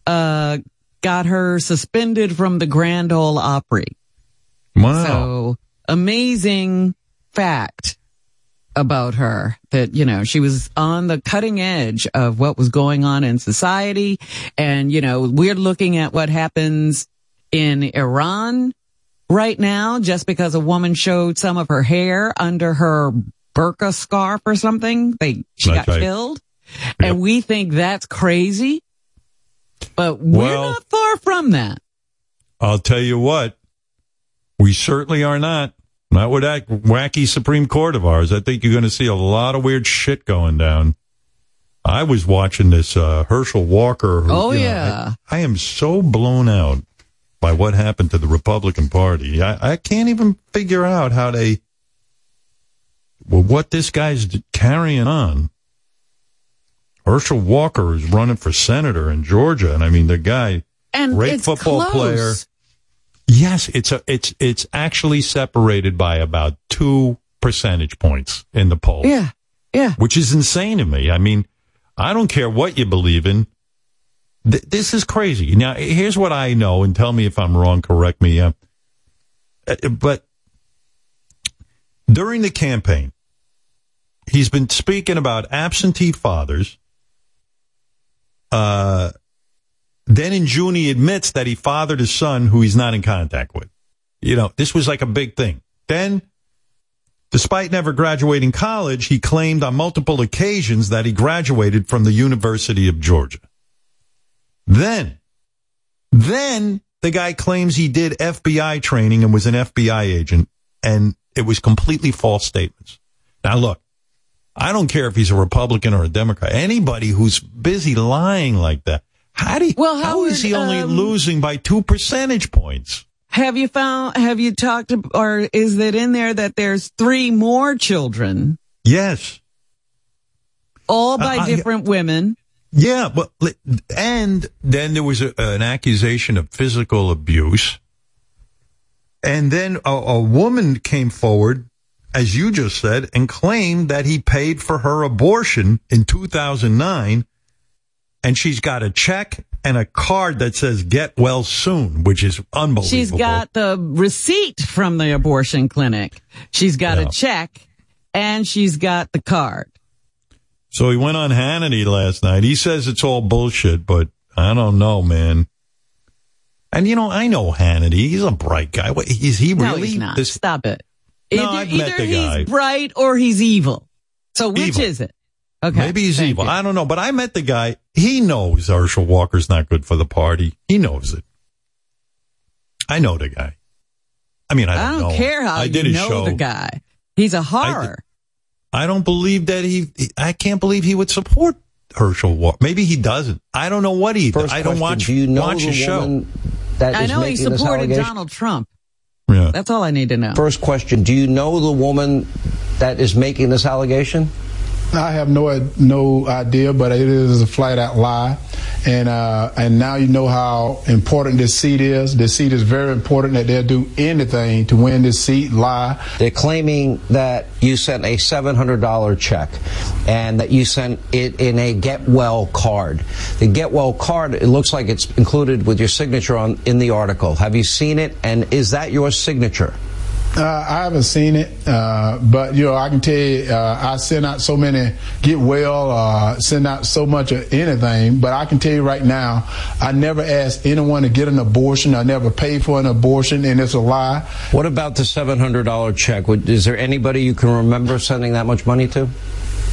S4: uh, got her suspended from the Grand Ole Opry.
S3: Wow.
S4: So amazing fact about her that, you know, she was on the cutting edge of what was going on in society. And, you know, we're looking at what happens in Iran right now just because a woman showed some of her hair under her burqa scarf or something. They, she
S3: That's
S4: got
S3: right.
S4: killed. And we think that's crazy. But we're
S3: Well-
S4: not far from that.
S3: I'll tell you what, we certainly are not. Not with that wacky Supreme Court of ours. I think you're going to see a lot of weird shit going down. I was watching this uh, Herschel Walker. who,
S4: Oh,
S3: you know,
S4: yeah.
S3: I, I am so blown out by what happened to the Republican Party. I, I can't even figure out how they, well, what this guy's carrying on. Herschel Walker is running for senator in Georgia, and I mean the guy,
S4: And
S3: great football
S4: close.
S3: player. Yes, it's a it's it's actually separated by about two percentage points in the poll.
S4: Yeah. Yeah.
S3: Which is insane to me. I mean, I don't care what you believe in. Th- this is crazy. Now, here's what I know, and tell me if I'm wrong. Correct me. Uh, but during the campaign, he's been speaking about absentee fathers. Uh, then in June, he admits that he fathered his son who he's not in contact with. You know, this was like a big thing. Then, despite never graduating college, he claimed on multiple occasions that he graduated from the University of Georgia. Then, then the guy claims he did FBI training and was an FBI agent, and it was completely false statements. Now, look, I don't care if he's a Republican or a Democrat. Anybody who's busy lying like that, how do you,
S4: Well,
S3: how is he only
S4: um,
S3: losing by two percentage points?
S4: Have you found, have you talked, or is it in there that there's three more children,
S3: Yes.
S4: all by
S3: Uh, I-
S4: different women?
S3: Yeah, but and then there was a, an accusation of physical abuse, and then a, a woman came forward, as you just said, and claimed that he paid for her abortion in 2009, and she's got a check and a card that says "Get well soon," which is unbelievable.
S4: She's got the receipt from the abortion clinic. She's got
S3: Yeah.
S4: a check and she's got the card.
S3: So he went on Hannity last night. He says it's all bullshit, but I don't know, man. And you know, I know Hannity. He's a bright guy. What, is he really?
S4: No, he's not.
S3: This-
S4: Stop it.
S3: No,
S4: either
S3: I've met the
S4: he's
S3: guy.
S4: bright or he's evil. So which
S3: Evil.
S4: is it? Okay.
S3: Maybe he's
S4: thank
S3: evil.
S4: you.
S3: I don't know, but I met the guy. He knows Herschel Walker's not good for the party. He knows it. I know the guy. I mean, I
S4: I
S3: don't,
S4: don't
S3: know.
S4: care how
S3: I did his
S4: know
S3: show.
S4: the guy. He's a horror.
S3: I don't believe that he. I can't believe he would support Herschel Walker. Maybe he doesn't. I don't know what he.
S33: First
S3: I don't
S33: question,
S3: watch.
S33: do you know
S3: watch
S33: the
S3: his show.
S33: woman that
S4: I know he supported? Donald Trump.
S3: Yeah.
S4: That's all I need to know.
S33: First question, do you know the woman that is making this allegation?
S34: I have no no idea, but it is a flat out lie, and uh, and now you know how important this seat is. This seat is very important. That they'll do anything to win this seat. Lie.
S33: They're claiming that you sent a $700 check and that you sent it in a Get Well card. The Get Well card, it looks like it's included with your signature on in the article. Have you seen it? And is that your signature?
S34: Uh, I haven't seen it, uh, but you know I can tell you uh, I send out so many get well, uh, send out so much of anything. But I can tell you right now, I never asked anyone to get an abortion. I never paid for an abortion, and it's a lie.
S33: What about the $700 check? Is there anybody you can remember sending that much money to?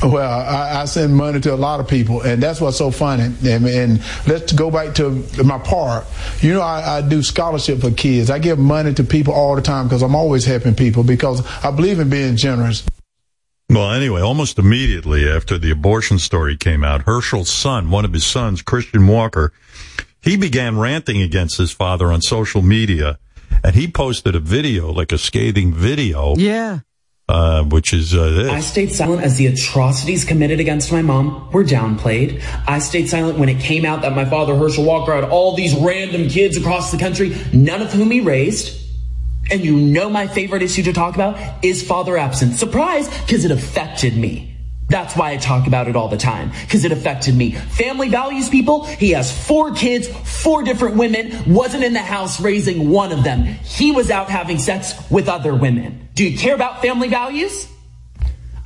S34: Well, I, I send money to a lot of people, and that's what's so funny. And, and let's go back to my part. You know, I, I do scholarship for kids. I give money to people all the time because I'm always helping people because I believe in being generous.
S3: Well, anyway, almost immediately after the abortion story came out, Herschel's son, one of his sons, Christian Walker, he began ranting against his father on social media, and he posted a video, like a scathing video,
S4: Yeah.
S3: Uh, which is uh.
S35: I stayed silent as the atrocities committed against my mom were downplayed. I stayed silent when it came out that my father, Herschel Walker, had all these random kids across the country, none of whom he raised. And you know my favorite issue to talk about is father absence. Surprise, because it affected me. That's why I talk about it all the time, because it affected me. Family values people. He has four kids, four different women, wasn't in the house raising one of them. He was out having sex with other women. Do you care about family values?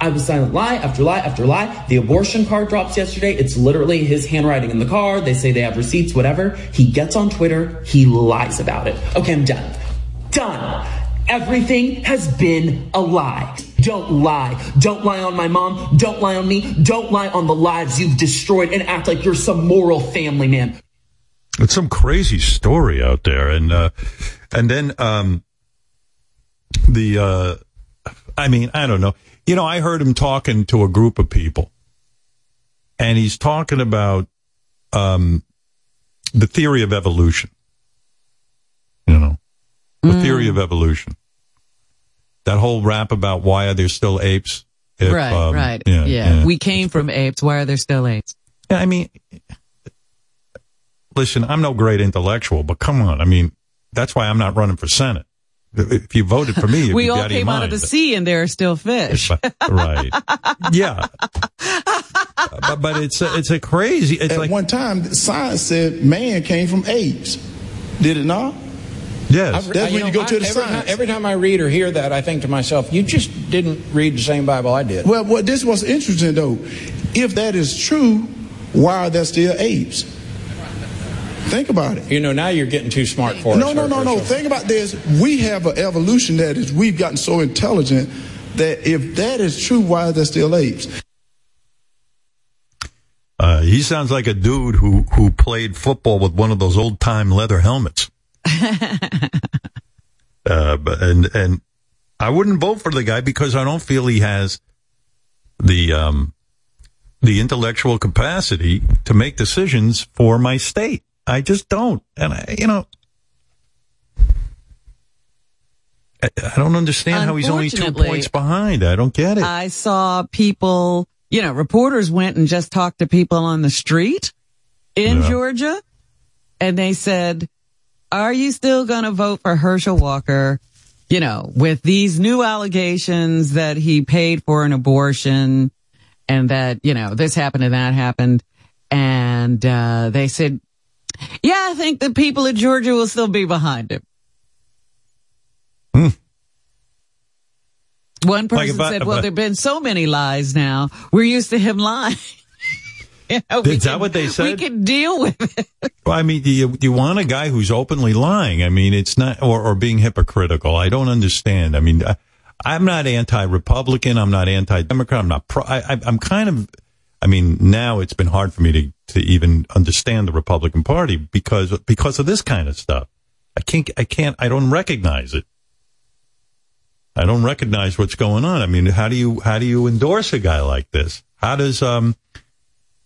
S35: I was silent lie after lie after lie. The abortion card drops yesterday. It's literally his handwriting in the card. They say they have receipts, whatever. He gets on Twitter. He lies about it. Okay, I'm done. Done. Everything has been a lie. Don't lie. Don't lie on my mom. Don't lie on me. Don't lie on the lives you've destroyed and act like you're some moral family man.
S3: It's some crazy story out there, and uh, and then um, the uh, I mean, I don't know. You know, I heard him talking to a group of people, and he's talking about um, the theory of evolution. You know, the theory of evolution. That whole rap about why are there still apes? If,
S4: right,
S3: um,
S4: right.
S3: Yeah,
S4: Yeah,
S3: yeah.
S4: We came from apes. Why are there still apes?
S3: Yeah, I mean, listen, I'm no great intellectual, but come on. I mean, that's why I'm not running for Senate. If you voted for me, you'd
S4: we
S3: be
S4: all
S3: out of
S4: came out of the sea and there are still fish.
S3: right. Yeah. but, but it's a, it's a crazy. It's
S34: At
S3: like
S34: one time, science said man came from apes. Did it not?
S3: Yes.
S34: That's when you go to the
S36: every
S34: science.
S36: Time, every time I read or hear that, I think to myself, you just didn't read the same Bible I did.
S34: Well, what this was interesting though. If that is true, why are there still apes? Think about it.
S36: You know, now you're getting too smart for
S34: No,
S36: us.
S34: no, no, no. No. Think about this. We have an evolution that is we've gotten so intelligent that if that is true, why are there still apes?
S3: uh, he sounds like a dude who who played football with one of those old time leather helmets. uh, but, and and I wouldn't vote for the guy because I don't feel he has the um, the intellectual capacity to make decisions for my state. I just don't, and I, you know, I, I don't understand how he's only two points behind. I don't get it.
S4: I saw people, you know, reporters went and just talked to people on the street in
S3: Yeah.
S4: Georgia and they said, are you still going to vote for Herschel Walker? You know, with these new allegations that he paid for an abortion and that, you know, this happened and that happened. And, uh, they said, yeah, I think the people of Georgia will still be behind him. Hmm. One
S3: Like
S4: person
S3: about-
S4: said, well, there've been so many lies now. We're used to him lying. You know,
S3: Is that
S4: can-
S3: what they said?
S4: We can deal with it.
S3: Well, I mean, you, you want a guy who's openly lying. I mean, it's not, or, or being hypocritical. I don't understand. I mean, I, I'm not anti-Republican. I'm not anti-Democrat. I'm not pro, I, I, I'm kind of, I mean, now it's been hard for me to, to even understand the Republican Party because, because of this kind of stuff. I can't, I can't, I don't recognize it. I don't recognize what's going on. I mean, how do you, how do you endorse a guy like this? How does, um,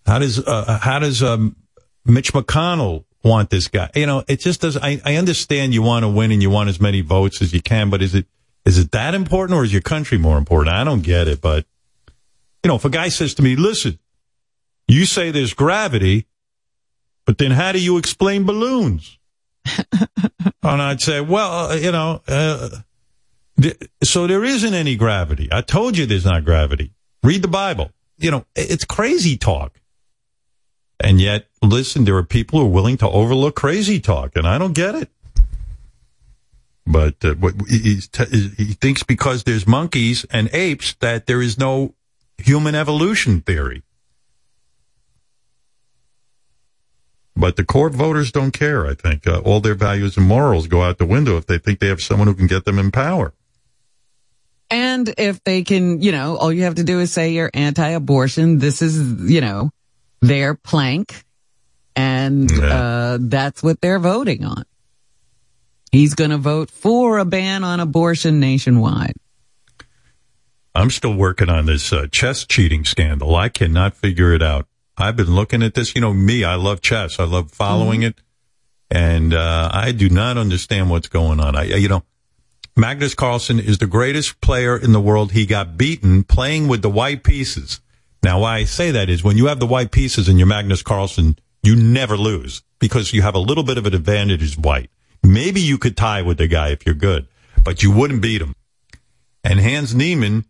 S3: how does, uh, how does, um, Mitch McConnell want this guy? You know, it just does. I, I understand you want to win and you want as many votes as you can, but is it, is it that important or is your country more important? I don't get it, but you know, if a guy says to me, listen, you say there's gravity, but then how do you explain balloons? and I'd say, well, uh, you know, uh, th- so there isn't any gravity. I told you there's not gravity. Read the Bible. You know, it's crazy talk. And yet, listen, there are people who are willing to overlook crazy talk, and I don't get it. But uh, what, he's t- he thinks because there's monkeys and apes that there is no human evolution theory. But the court voters don't care. I think uh, all their values and morals go out the window if they think they have someone who can get them in power.
S4: And if they can, you know, all you have to do is say you're anti-abortion. This is, you know, their plank. And, uh, that's what they're voting on. He's going to vote for a ban on abortion nationwide.
S3: I'm still working on this uh, chess cheating scandal. I cannot figure it out. I've been looking at this. You know me, I love chess. I love following it, and uh, I do not understand what's going on. I, you know, Magnus Carlsen is the greatest player in the world. He got beaten playing with the white pieces. Now, why I say that is when you have the white pieces in your Magnus Carlsen, you never lose because you have a little bit of an advantage as white. Maybe you could tie with the guy if you're good, but you wouldn't beat him. And Hans Niemann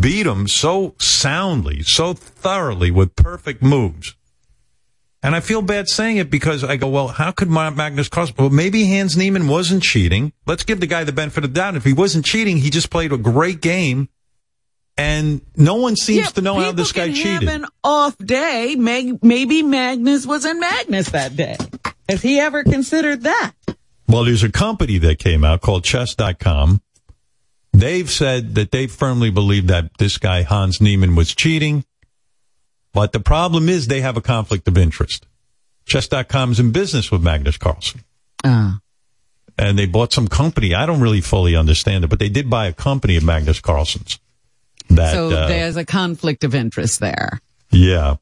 S3: beat him so soundly, so thoroughly with perfect moves. And I feel bad saying it because I go, well, how could Magnus Carlsen? Well, maybe Hans Niemann wasn't cheating. Let's give the guy the benefit of the doubt. If he wasn't cheating, he just played a great game. And no one seems
S4: Yeah,
S3: to know how this guy
S4: can
S3: cheated.
S4: Have an off day. May- Maybe Magnus wasn't Magnus that day. Has he ever considered that?
S3: Well, there's a company that came out called chess.com. They've said that they firmly believe that this guy, Hans Niemann, was cheating. But the problem is they have a conflict of interest. Chess.com is in business with Magnus Carlsen.
S4: Uh,
S3: And they bought some company. I don't really fully understand it, but they did buy a company of Magnus Carlsen's. That,
S4: so
S3: uh,
S4: there's a conflict of interest there.
S3: yeah.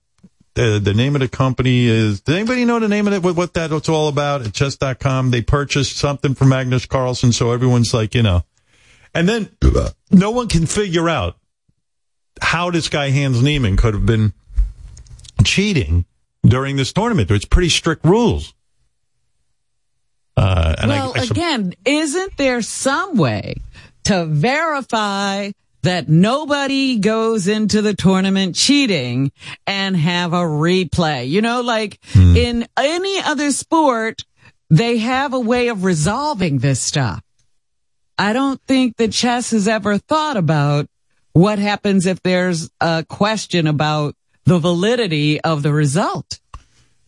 S3: The, the name of the company is, does anybody know the name of it, what, what that's all about at chess.com? They purchased something from Magnus Carlsen, so everyone's like, you know. And then no one can figure out how this guy Hans Niemann could have been cheating during this tournament. There's pretty strict rules. Uh, and
S4: well,
S3: I, I sup-
S4: again, isn't there some way to verify that nobody goes into the tournament cheating and have a replay? You know, like
S3: Hmm.
S4: in any other sport, they have a way of resolving this stuff. I don't think that chess has ever thought about what happens if there's a question about the validity of the result.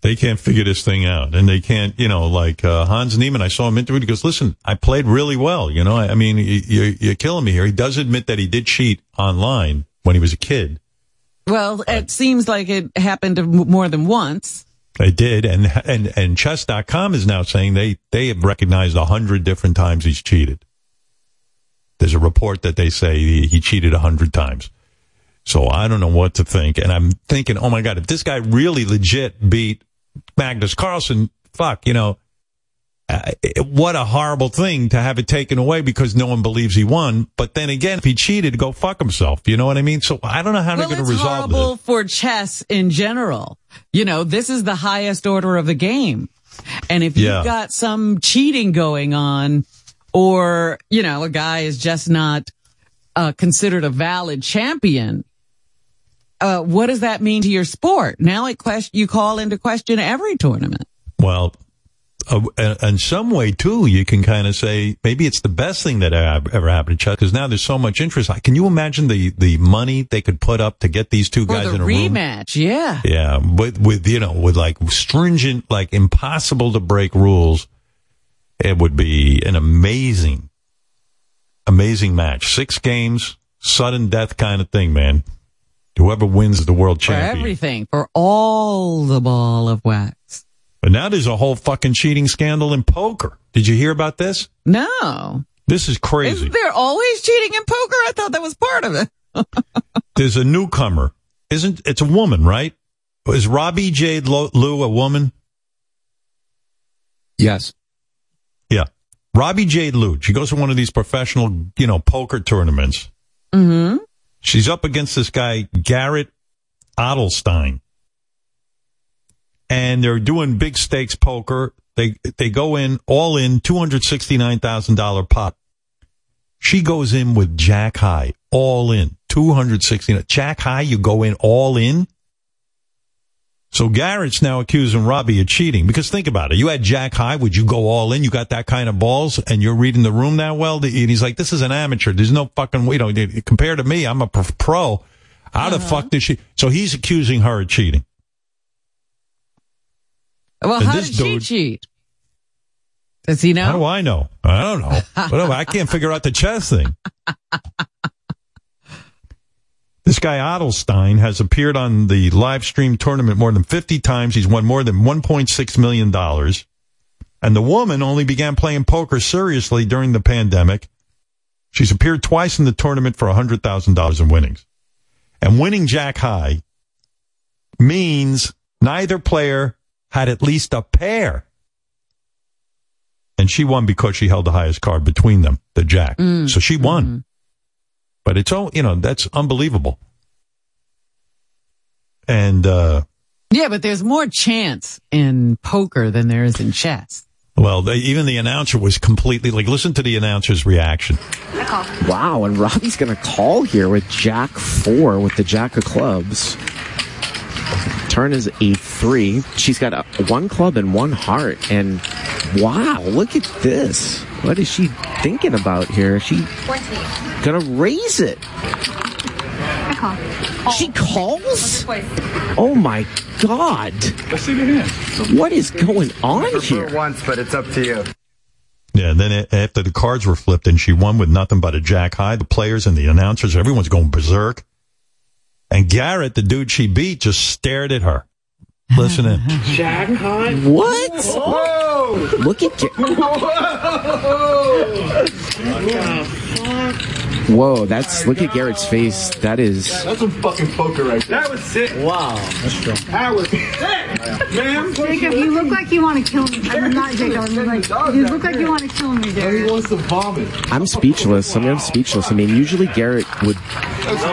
S3: they can't figure this thing out and they can't you know like uh, hans niemann i saw him interviewed he goes listen i played really well you know i, I mean you, you, you're killing me here he does admit that he did cheat online when he was a kid
S4: Well, it seems like it happened more than once.
S3: They did, and and and chess.com is now saying they they have recognized a hundred different times he's cheated. There's a report that they say he, he cheated a hundred times. So I don't know what to think, and I'm thinking, oh my god, if this guy really legit beat Magnus Carlsen, fuck, you know, uh, what a horrible thing to have it taken away because no one believes he won. But then again, if he cheated, go fuck himself. You know what I mean? So I don't know how
S4: well,
S3: they're going to resolve
S4: horrible
S3: this.
S4: for chess in general. You know, this is the highest order of the game. And if
S3: Yeah.
S4: you've got some cheating going on or, you know, a guy is just not uh, considered a valid champion, uh, what does that mean to your sport? Now it question, you call into question every tournament.
S3: Well, uh, in some way too, you can kind of say maybe it's the best thing that ever happened to Chuck because now there's so much interest. Can you imagine the the money they could put up to get these two
S4: For
S3: guys
S4: the
S3: in a room?
S4: rematch, yeah.
S3: Yeah, with with you know with like stringent, like impossible to break rules, it would be an amazing, amazing match. Six games, sudden death kind of thing, man. Whoever wins the world
S4: championship.
S3: For
S4: everything, for all the ball of wax.
S3: But now there's a whole fucking cheating scandal in poker. Did you hear about this?
S4: No.
S3: This is crazy.
S4: Isn't there always cheating in poker? I thought that was part of it.
S3: There's a newcomer. Isn't it's a woman, right? Is Robbi Jade Lew a woman?
S32: Yes.
S3: Yeah. Robbi Jade Lew. She goes to one of these professional, you know, poker tournaments.
S4: Mm-hmm.
S3: She's up against this guy, Garrett Adelstein. And they're doing big stakes poker. They, they go in all in $269,000 pot. She goes in with Jack High, all in, 269. Jack High, you go in all in? So Garrett's now accusing Robbi of cheating because think about it. You had Jack High. Would you go all in? You got that kind of balls and you're reading the room that well. And he's like, this is an amateur. There's no fucking, you know, compared to me, I'm a pro-. How the fuck uh-huh. did she? So he's accusing her of cheating.
S4: Well,
S3: And
S4: how did she
S3: dude-
S4: cheat? Does he know?
S3: How do I know? I don't know. I can't figure out the chess thing. This guy Adelstein has appeared on the live stream tournament more than 50 times. He's won more than $1.6 million. And the woman only began playing poker seriously during the pandemic. She's appeared twice in the tournament for $100,000 in winnings. And winning Jack High means neither player had at least a pair. And she won because she held the highest card between them, the Jack.
S4: Mm.
S3: So she won. But it's all, you know, that's unbelievable. And, uh,
S4: Yeah, but there's more chance in poker than there is in chess.
S3: well, they, even the announcer was completely like, listen to the announcer's reaction.
S37: Wow, and Robbi's going to call here with Jack 4 with the Jack of Clubs. Turn is a 3. She's got a, one club and one heart. And wow, look at this. What is she thinking about here? Is she going to raise it?
S38: I call.
S37: She calls? Oh my god.
S39: Let's see it again.
S37: What is going on here?
S39: once, but it's up to you.
S3: Yeah, and then a- after the cards were flipped and she won with nothing but a Jack High, the players and the announcers, everyone's going berserk. And Garrett, the dude she beat, just stared at her. Listen in.
S37: Jack What?
S39: Whoa!
S37: Look at
S39: Whoa!
S37: Whoa, that's look at Garrett's face. That is
S39: That's some fucking poker right there. That was sick. Wow. That's true. That was sick. man.
S38: Jacob, you look like you want to kill me. I'm not Jacob. I'm like, you look like you want to kill me, dude.
S39: He wants to vomit.
S37: I'm speechless. I mean, I'm speechless. I mean, usually Garrett would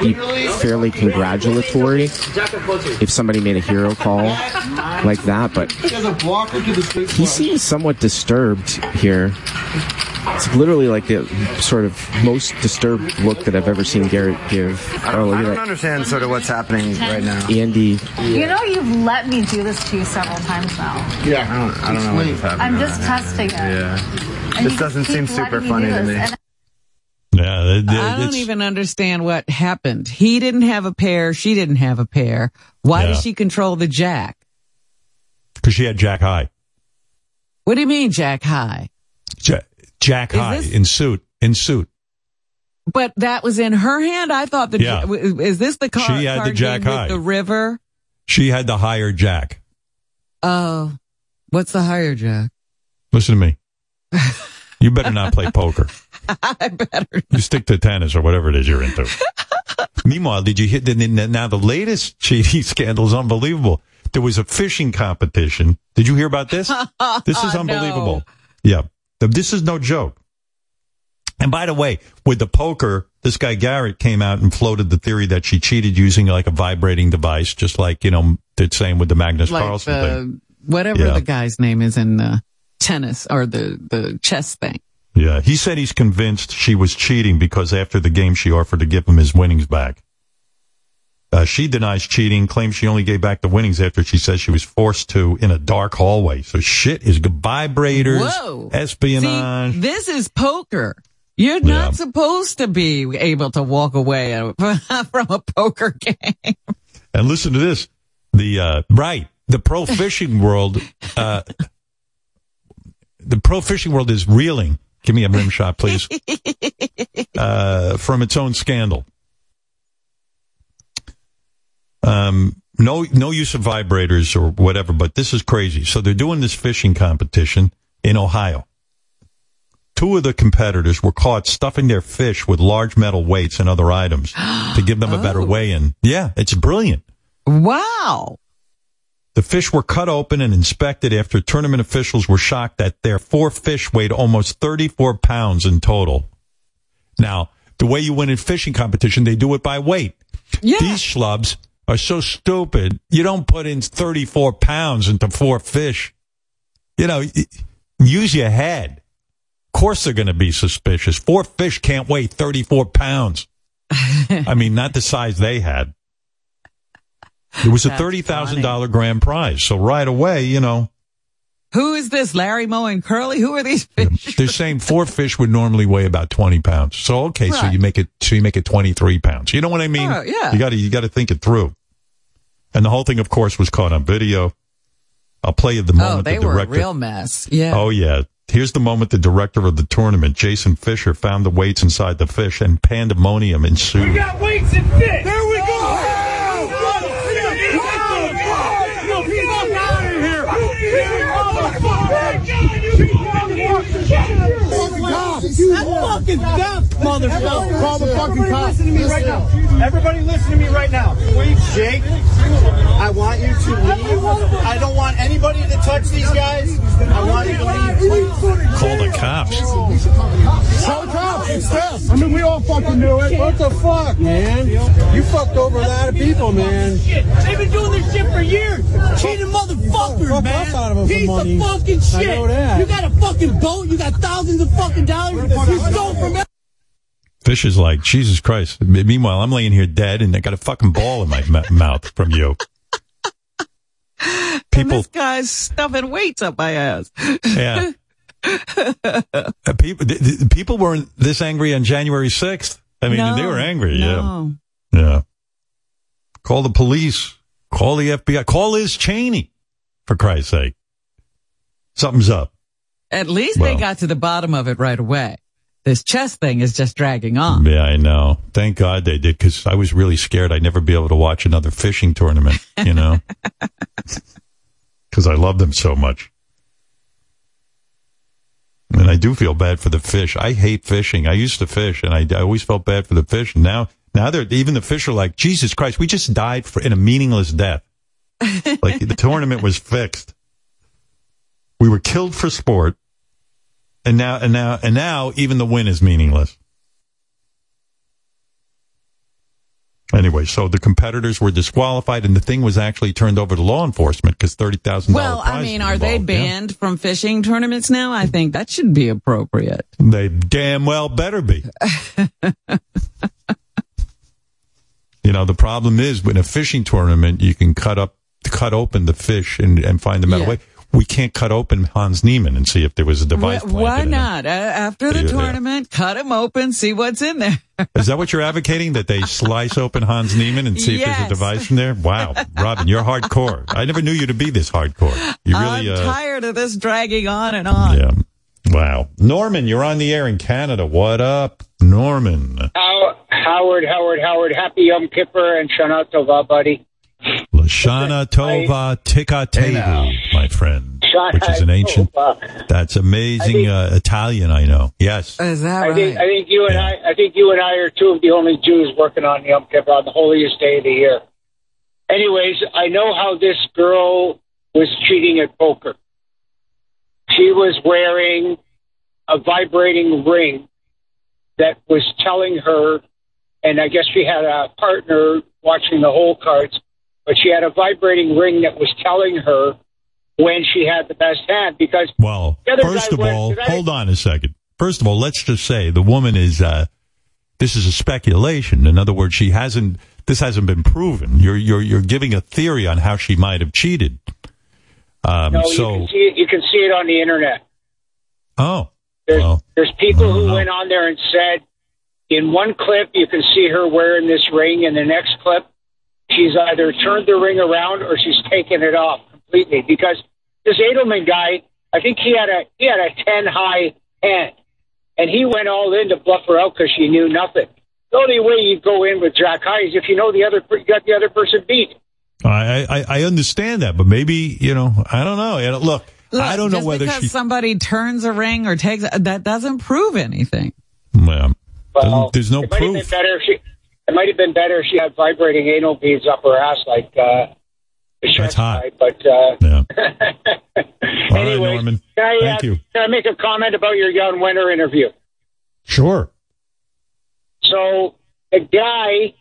S37: be fairly congratulatory if somebody made a hero call like that, but
S39: He has a blocker to the straight
S37: he seems somewhat disturbed here. It's literally like the sort of most disturbed look that I've ever seen Garrett give. Oh, look
S39: I
S37: at
S39: don't
S37: that.
S39: understand sort of what's happening right now.
S37: Andy.
S38: You know you've let me do this to you several times now.
S39: Yeah. I don't, I don't know what's happening.
S38: I'm
S39: right
S38: just
S39: now.
S38: testing it.
S39: Yeah.
S38: And
S39: This doesn't seem super funny to me.
S38: And
S3: Yeah, it- it-
S4: I don't even understand what happened. He didn't have a pair. She didn't have a pair. Why
S3: Yeah.
S4: does she control the jack?
S3: because she had Jack High.
S4: What do you mean, Jack High?
S3: Ja- Jack
S4: Is
S3: High
S4: this-
S3: in suit, in suit.
S4: But that was in her hand. I thought the
S3: Yeah.
S4: is this the card?
S3: She had the Jack High.
S4: the river.
S3: She had the higher Jack.
S4: Oh, what's the higher, Jack?
S3: Listen to me. You better not play poker.
S4: I better.
S3: You stick to tennis or whatever it is you're into. Meanwhile, did you hit the, now the latest cheating scandal is unbelievable. There was a fishing competition. Did you hear about this? This is
S4: No.
S3: unbelievable. Yeah. This is no joke. And by the way, with the poker, this guy Garrett came out and floated the theory that she cheated using like a vibrating device, just like, you know, the same with the Magnus
S4: Like
S3: Carlsen
S4: the,
S3: thing.
S4: whatever
S3: Yeah.
S4: the guy's name is in uh, tennis or the, the chess thing.
S3: Yeah. He said he's convinced she was cheating because after the game she offered to give him his winnings back. Uh, she denies cheating, claims she only gave back the winnings after she says she was forced to in a dark hallway. So shit is vibrators,
S4: Whoa.
S3: espionage.
S4: See, this is poker. You're
S3: Yeah.
S4: not supposed to be able to walk away from a poker game.
S3: And listen to this. The, uh, right. The pro fishing world, uh, the pro fishing world is reeling. Give me a rim shot, please. Uh, from its own scandal. Um, no, no use of vibrators or whatever, but this is crazy. So they're doing this fishing competition in Ohio. Two of the competitors were caught stuffing their fish with large metal weights and other items to give them a better weigh-in. Yeah, it's brilliant.
S4: Wow.
S3: The fish were cut open and inspected after tournament officials were shocked that their four fish weighed almost 34 pounds in total. Now, the way you win in fishing competition, they do it by weight. Yeah. These schlubs are so stupid. You don't put in 34 pounds into four fish. You know, use your head. Of course they're going to be suspicious. Four fish can't weigh 34 pounds. I mean, not the size they had. It was a $30,000 grand prize. So right away, you know,
S4: Who is this? Larry Moe and Curly? Who are these fish?
S3: they're saying four fish would normally weigh about 20 pounds. So, okay, so you make it, so you make it 23 pounds. You know what I mean?
S4: Oh, yeah.
S3: You gotta, you gotta think it through. And the whole thing, of course, was caught on video. I'll play you the oh, moment
S4: Oh, they
S3: the
S4: were a
S3: director.
S4: real mess. Yeah.
S3: Oh yeah. Here's the moment the director of the tournament, Jason Fischer, found the weights inside the fish and pandemonium ensued.
S39: We got weights and fish. There we go.
S31: fucking deaf, motherfucker.
S39: Call the fucking
S31: Everybody
S39: cops.
S31: Listen to me right now. Everybody listen to me right now. Jake, I want you to leave. I don't want anybody to touch these guys. I want you to leave.
S3: Call the cops.
S31: Call the cops. It's them. I mean, we all fucking knew it. What the fuck, man? You fucked over a lot of people, man.
S39: Shit, they've been doing this shit for years. Cheating motherfuckers, man.
S31: us out of it for
S39: Piece of fucking shit. You got a fucking boat. You got thousands of fucking dollars. You stole from
S3: Fish is like, Jesus Christ. Meanwhile, I'm laying here dead and I got a fucking ball in my m- mouth from you.
S4: And
S3: People,
S4: this guy's stuffing weights up my ass.
S3: yeah. Uh, people, th- th- people weren't this angry on January 6th. I mean,
S4: No,
S3: they were angry.
S4: no.
S3: Yeah. Yeah. Call the police. Call the FBI. Call Liz Cheney. For Christ's sake. Something's up.
S4: At least
S3: Well.
S4: they got to the bottom of it right away. This chess thing is just dragging on.
S3: Yeah, I know. Thank God they did because I was really scared I'd never be able to watch another fishing tournament, you know? Because I love them so much. And I do feel bad for the fish. I hate fishing. I used to fish and I, I always felt bad for the fish. And now, now they're, even the fish are like, Jesus Christ, we just died for, in a meaningless death. like the tournament was fixed. We were killed for sport. And now, and now, and now even the win is meaningless. Anyway, so the competitors were disqualified, and the thing was actually turned over to law enforcement because thirty thousand
S4: Well. I mean, are they banned from fishing tournaments now? I think that should be appropriate.
S3: They damn well better be. you know, the problem is in a fishing tournament, you can cut up, cut open the fish and, and find the metal
S4: Yeah.
S3: weight. We can't cut open Hans Niemann and see if there was a device.
S4: Wh- Why
S3: planted in it.
S4: not? Uh, after the
S3: Yeah, yeah.
S4: tournament, cut him open, see what's in there.
S3: Is that what you're advocating? That they slice open Hans Niemann and see if there's a device in there? Wow, Robin, you're hardcore. I never knew you to be this hardcore. You really,
S4: I'm
S3: uh,
S4: tired of this dragging on and on.
S3: yeah. Wow, Norman, you're on the air in Canada. What up, Norman?
S40: How, Howard, Howard, Howard, happy Yom Kippur and Shana Tova, buddy.
S3: Shana Tova Tikatevu, my friend,
S40: Shana
S3: which is an ancient.
S40: Tova.
S3: That's amazing uh, Italian. I know. Yes.
S4: Is that
S40: I think I think you and I I think you and I are two of the only Jews working on Yom Kippur on the holiest day of the year. Anyways, I know how this girl was cheating at poker. She was wearing a vibrating ring that was telling her, and I guess she had a partner watching the hole cards, but she had a vibrating ring that was telling her when she had the best hand because
S3: Well, first of
S40: went-
S3: all, hold on a second. First of all, let's just say the woman is. Uh, this is a speculation. In other words, she hasn't. This hasn't been proven. You're you're you're giving a theory on how she might have cheated. Um,
S40: no, you
S3: so,
S40: can see it. You can see it on the internet.
S3: oh,
S40: There's,
S3: well,
S40: there's people who went on there and said, in one clip, you can see her wearing this ring. In the next clip, she's either turned the ring around or she's taken it off completely. Because this Edelman guy, I think he had a he had a ten high hand, and he went all in to bluff her out because she knew nothing. The only way you go in with Jack High is if you know the other per- you got the other person beat.
S3: I, I I understand that, but maybe you know I don't know. And Look,
S4: Look,
S3: I don't know
S4: just
S3: whether
S4: because
S3: she.
S4: somebody turns a ring or takes that doesn't prove anything.
S3: Well,
S40: Well,
S3: there's no
S40: it might have been
S3: proof.
S40: better if she. It might have been better if she had vibrating anal beads up her ass like uh, the
S3: That's hot.
S40: guy. But uh,
S3: Yeah. All right,
S40: Anyways,
S3: Norman.
S40: can I,
S3: Thank
S40: uh,
S3: you.
S40: Can I make a comment about your Jann Wenner interview?
S3: Sure.
S40: So the guy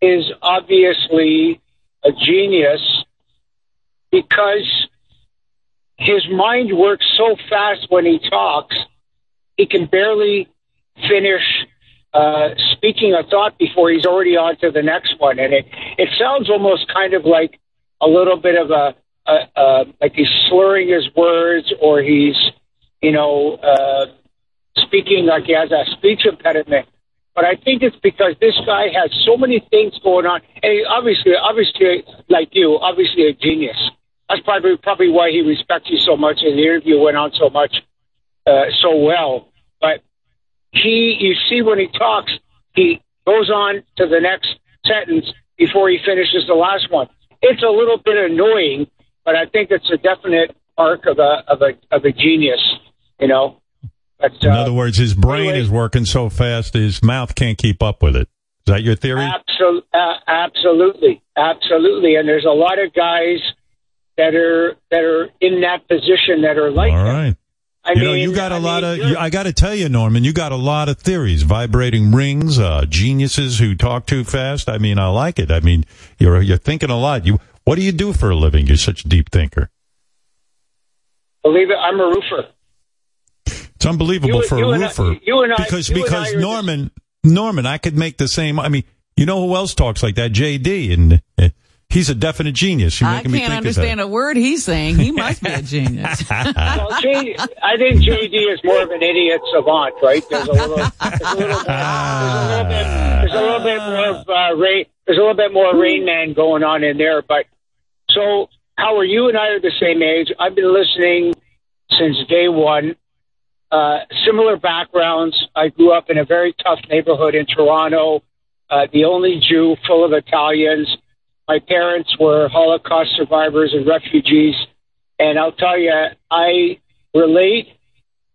S40: is obviously a genius because his mind works so fast when he talks, he can barely finish uh, speaking a thought before he's already on to the next one. And it, it sounds almost kind of like a little bit of a, a, a like he's slurring his words or he's, you know, uh, speaking like he has a speech impediment. But I think it's because this guy has so many things going on, and obviously, obviously, like you, obviously a genius. That's probably probably why he respects you so much, and the interview went on so much, uh, so well. He, you see, when he talks, he goes on to the next sentence before he finishes the last one. It's a little bit annoying, but I think it's a definite arc of a of a of a genius. You know. But,
S3: In
S40: uh,
S3: other words, his brain is working so fast, his mouth can't keep up with it. Is that your theory?
S40: Absol- uh, absolutely, absolutely. And there's a lot of guys that are that are in that position that are like
S3: All
S40: that. I
S3: you know, you got a
S40: I
S3: lot
S40: mean,
S3: of.
S40: you're-
S3: I got to tell you, Norman, you got a lot of theories. Vibrating rings, uh, geniuses who talk too fast. I mean, I like it. I mean, you're you're thinking a lot. You, what do you do for a living? You're such a deep thinker.
S40: Believe it, I'm a roofer.
S3: It's unbelievable
S40: You-
S3: for
S40: you
S3: a
S40: and I-
S3: roofer
S40: you and I-
S3: because
S40: you and
S3: because
S40: are
S3: Norman Norman, I could make the same. I mean, you know who else talks like that? JD, and uh, he's a definite genius. You're
S4: I
S3: making me
S4: can't
S3: think
S4: understand
S3: of
S4: a word he's saying. He must be a genius.
S40: well, J, I think JD is more of an idiot savant, right? There's a little, there's a little, bit, there's a little bit, there's a little bit more of uh, rain. There's a little bit more Rain Man going on in there. But so, Howard, you and I are the same age. I've been listening since day one. Uh, similar backgrounds. I grew up in a very tough neighborhood in Toronto. Uh, the only Jew, full of Italians. My parents were Holocaust survivors and refugees. And I'll tell you, I relate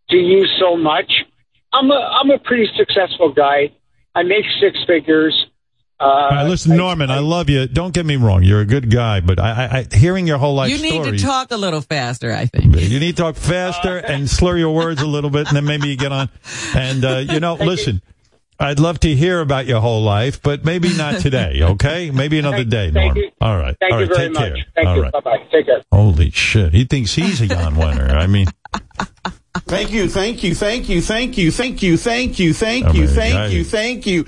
S40: to you so much. I'm a I'm a pretty successful guy. I make six figures. Uh,
S3: All right, listen, Norman, I, love you. Don't get me wrong; you're a good guy, but I, I, I hearing your whole life
S4: you need
S3: story,
S4: to talk a little faster, I think.
S3: you need to talk faster and slur your words a little bit, and then maybe you get on. And uh, you know, listen, I'd love to hear about your whole life, but maybe not today. Okay, maybe another day,
S40: Thank you.
S3: All right,
S40: Thank
S3: all
S40: you very
S3: take
S40: much.
S3: care.
S40: Thank
S3: All
S40: you.
S3: right.
S40: Bye bye. Take care.
S3: Holy shit, he thinks he's a Jann Wenner. I mean,
S31: Thank you, thank you, thank you, thank you, thank you, thank you, thank
S3: I
S31: you,
S3: mean,
S31: thank
S3: guy-
S31: you, thank you.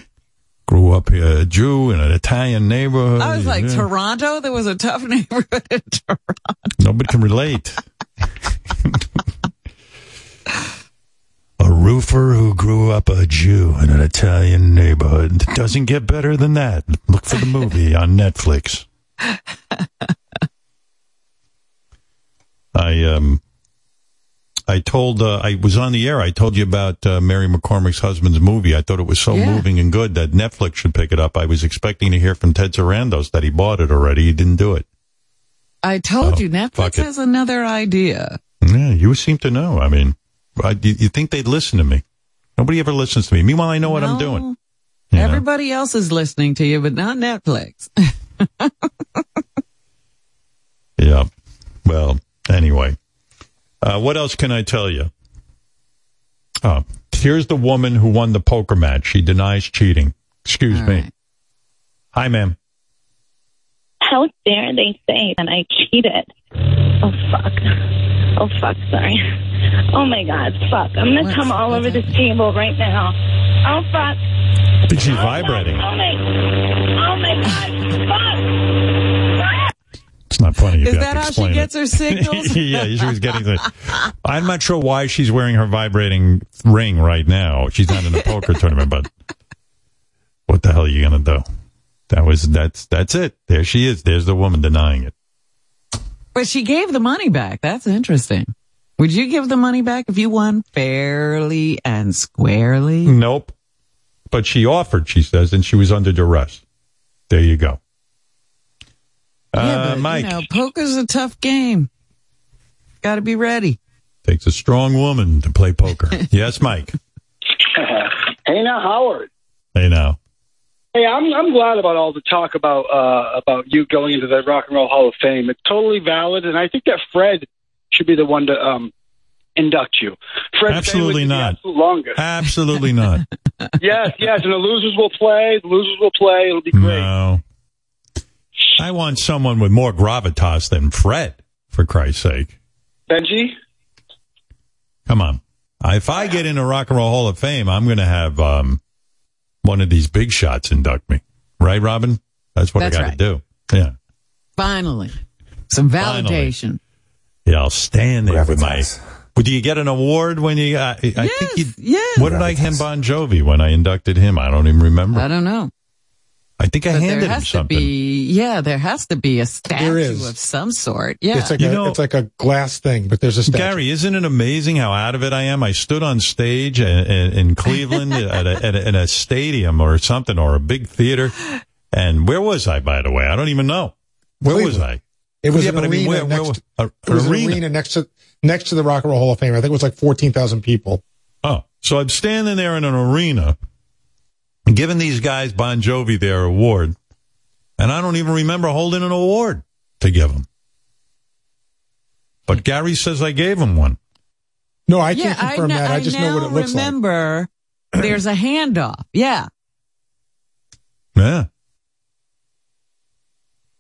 S3: grew up here, a Jew in an Italian neighborhood.
S4: I was like,
S3: Yeah.
S4: Toronto? There was a tough neighborhood in Toronto.
S3: Nobody can relate. A roofer who grew up a Jew in an Italian neighborhood. Doesn't get better than that. Look for the movie on Netflix. I um I told, uh, I was on the air. I told you about uh, Mary McCormack's husband's movie. I thought it was so
S4: Yeah.
S3: moving and good that Netflix should pick it up. I was expecting to hear from Ted Sarandos that he bought it already. He didn't do it.
S4: I told you,
S3: Oh, fuck
S4: Netflix has another idea.
S3: Yeah, you seem to know. I mean, I, you, you think they'd listen to me? Nobody ever listens to me. Meanwhile, I know what I'm doing. You know?
S4: Everybody else is listening to you, but not Netflix.
S3: Yeah. Well, anyway, uh, what else can I tell you? Uh, here's the woman who won the poker match. She denies cheating. Excuse me. Hi, ma'am.
S41: How dare they say that I cheated? Oh fuck. Oh fuck, sorry. Oh my god, fuck. I'm gonna come all over this table right now. Oh fuck.
S3: I think she's oh, vibrating.
S41: Oh my Oh my god, fuck!
S3: It's not funny. if
S4: Is that how she gets
S3: it.
S4: her signals?
S3: yeah, she was getting the. I'm not sure why she's wearing her vibrating ring right now. She's not in a poker tournament, but what the hell are you gonna do? That was that's that's it. There she is. There's the woman denying it.
S4: But she gave the money back. That's interesting. Would you give the money back if you won fairly and squarely?
S3: Nope. But she offered, she says, and she was under duress. There you go.
S4: yeah,
S3: Uh,
S4: but,
S3: Mike
S4: you know, poker's a tough game. Got to be ready.
S3: takes a strong woman to play poker. yes, Mike.
S42: hey now, Howard.
S3: Hey now.
S42: Hey, I'm I'm glad about all the talk about uh, about you going into the Rock and Roll Hall of Fame. It's totally valid, and I think that Fred should be the one to um, induct you. Fred
S3: Absolutely not.
S42: absolute longest.
S3: Absolutely not.
S42: yes, yes, and the losers will play. The losers will play. It'll be great.
S3: No. I want someone with more gravitas than Fred, for Christ's sake.
S42: Benji.
S3: Come on. If I get into Rock and Roll Hall of Fame, I'm going to have um, one of these big shots induct me. Right, Robin? That's what
S4: That's
S3: I got
S4: right.
S3: to do. Yeah.
S4: Finally. Some
S3: Finally.
S4: validation.
S3: Yeah, I'll stand there with my. Well, do you get an award when you? Uh, I think you.
S4: yes.
S3: What did I hand Bon Jovi when I inducted him? I don't even remember.
S4: I don't know.
S3: I think I
S4: But
S3: handed
S4: there
S3: him
S4: has to
S3: something.
S4: be, yeah, there has to be a statue
S43: is.
S4: of some sort. Yeah.
S43: It's like
S3: You
S43: a,
S3: know-
S43: it's like a glass thing, but there's a statue.
S3: Gary, isn't it amazing how out of it I am? I stood on stage in, in, in Cleveland at, a, at a, in a stadium or something or a big theater. And where was I, by the way? I don't even know. Where was I?
S43: It was
S3: Yeah,
S43: an
S3: but I
S43: arena
S3: mean, where- where
S43: next.
S3: was-
S43: it was
S3: an
S43: an
S3: arena.
S43: arena next to next to the Rock and Roll Hall of Fame. I think it was like fourteen thousand people.
S3: Oh, so I'm standing there in an arena, giving these guys Bon Jovi their award, and I don't even remember holding an award to give them. But Gary says I gave him one.
S43: No, I
S4: yeah,
S43: can't confirm
S4: I,
S43: that. I just know what it looks like.
S4: remember there's a handoff. Yeah.
S3: Yeah.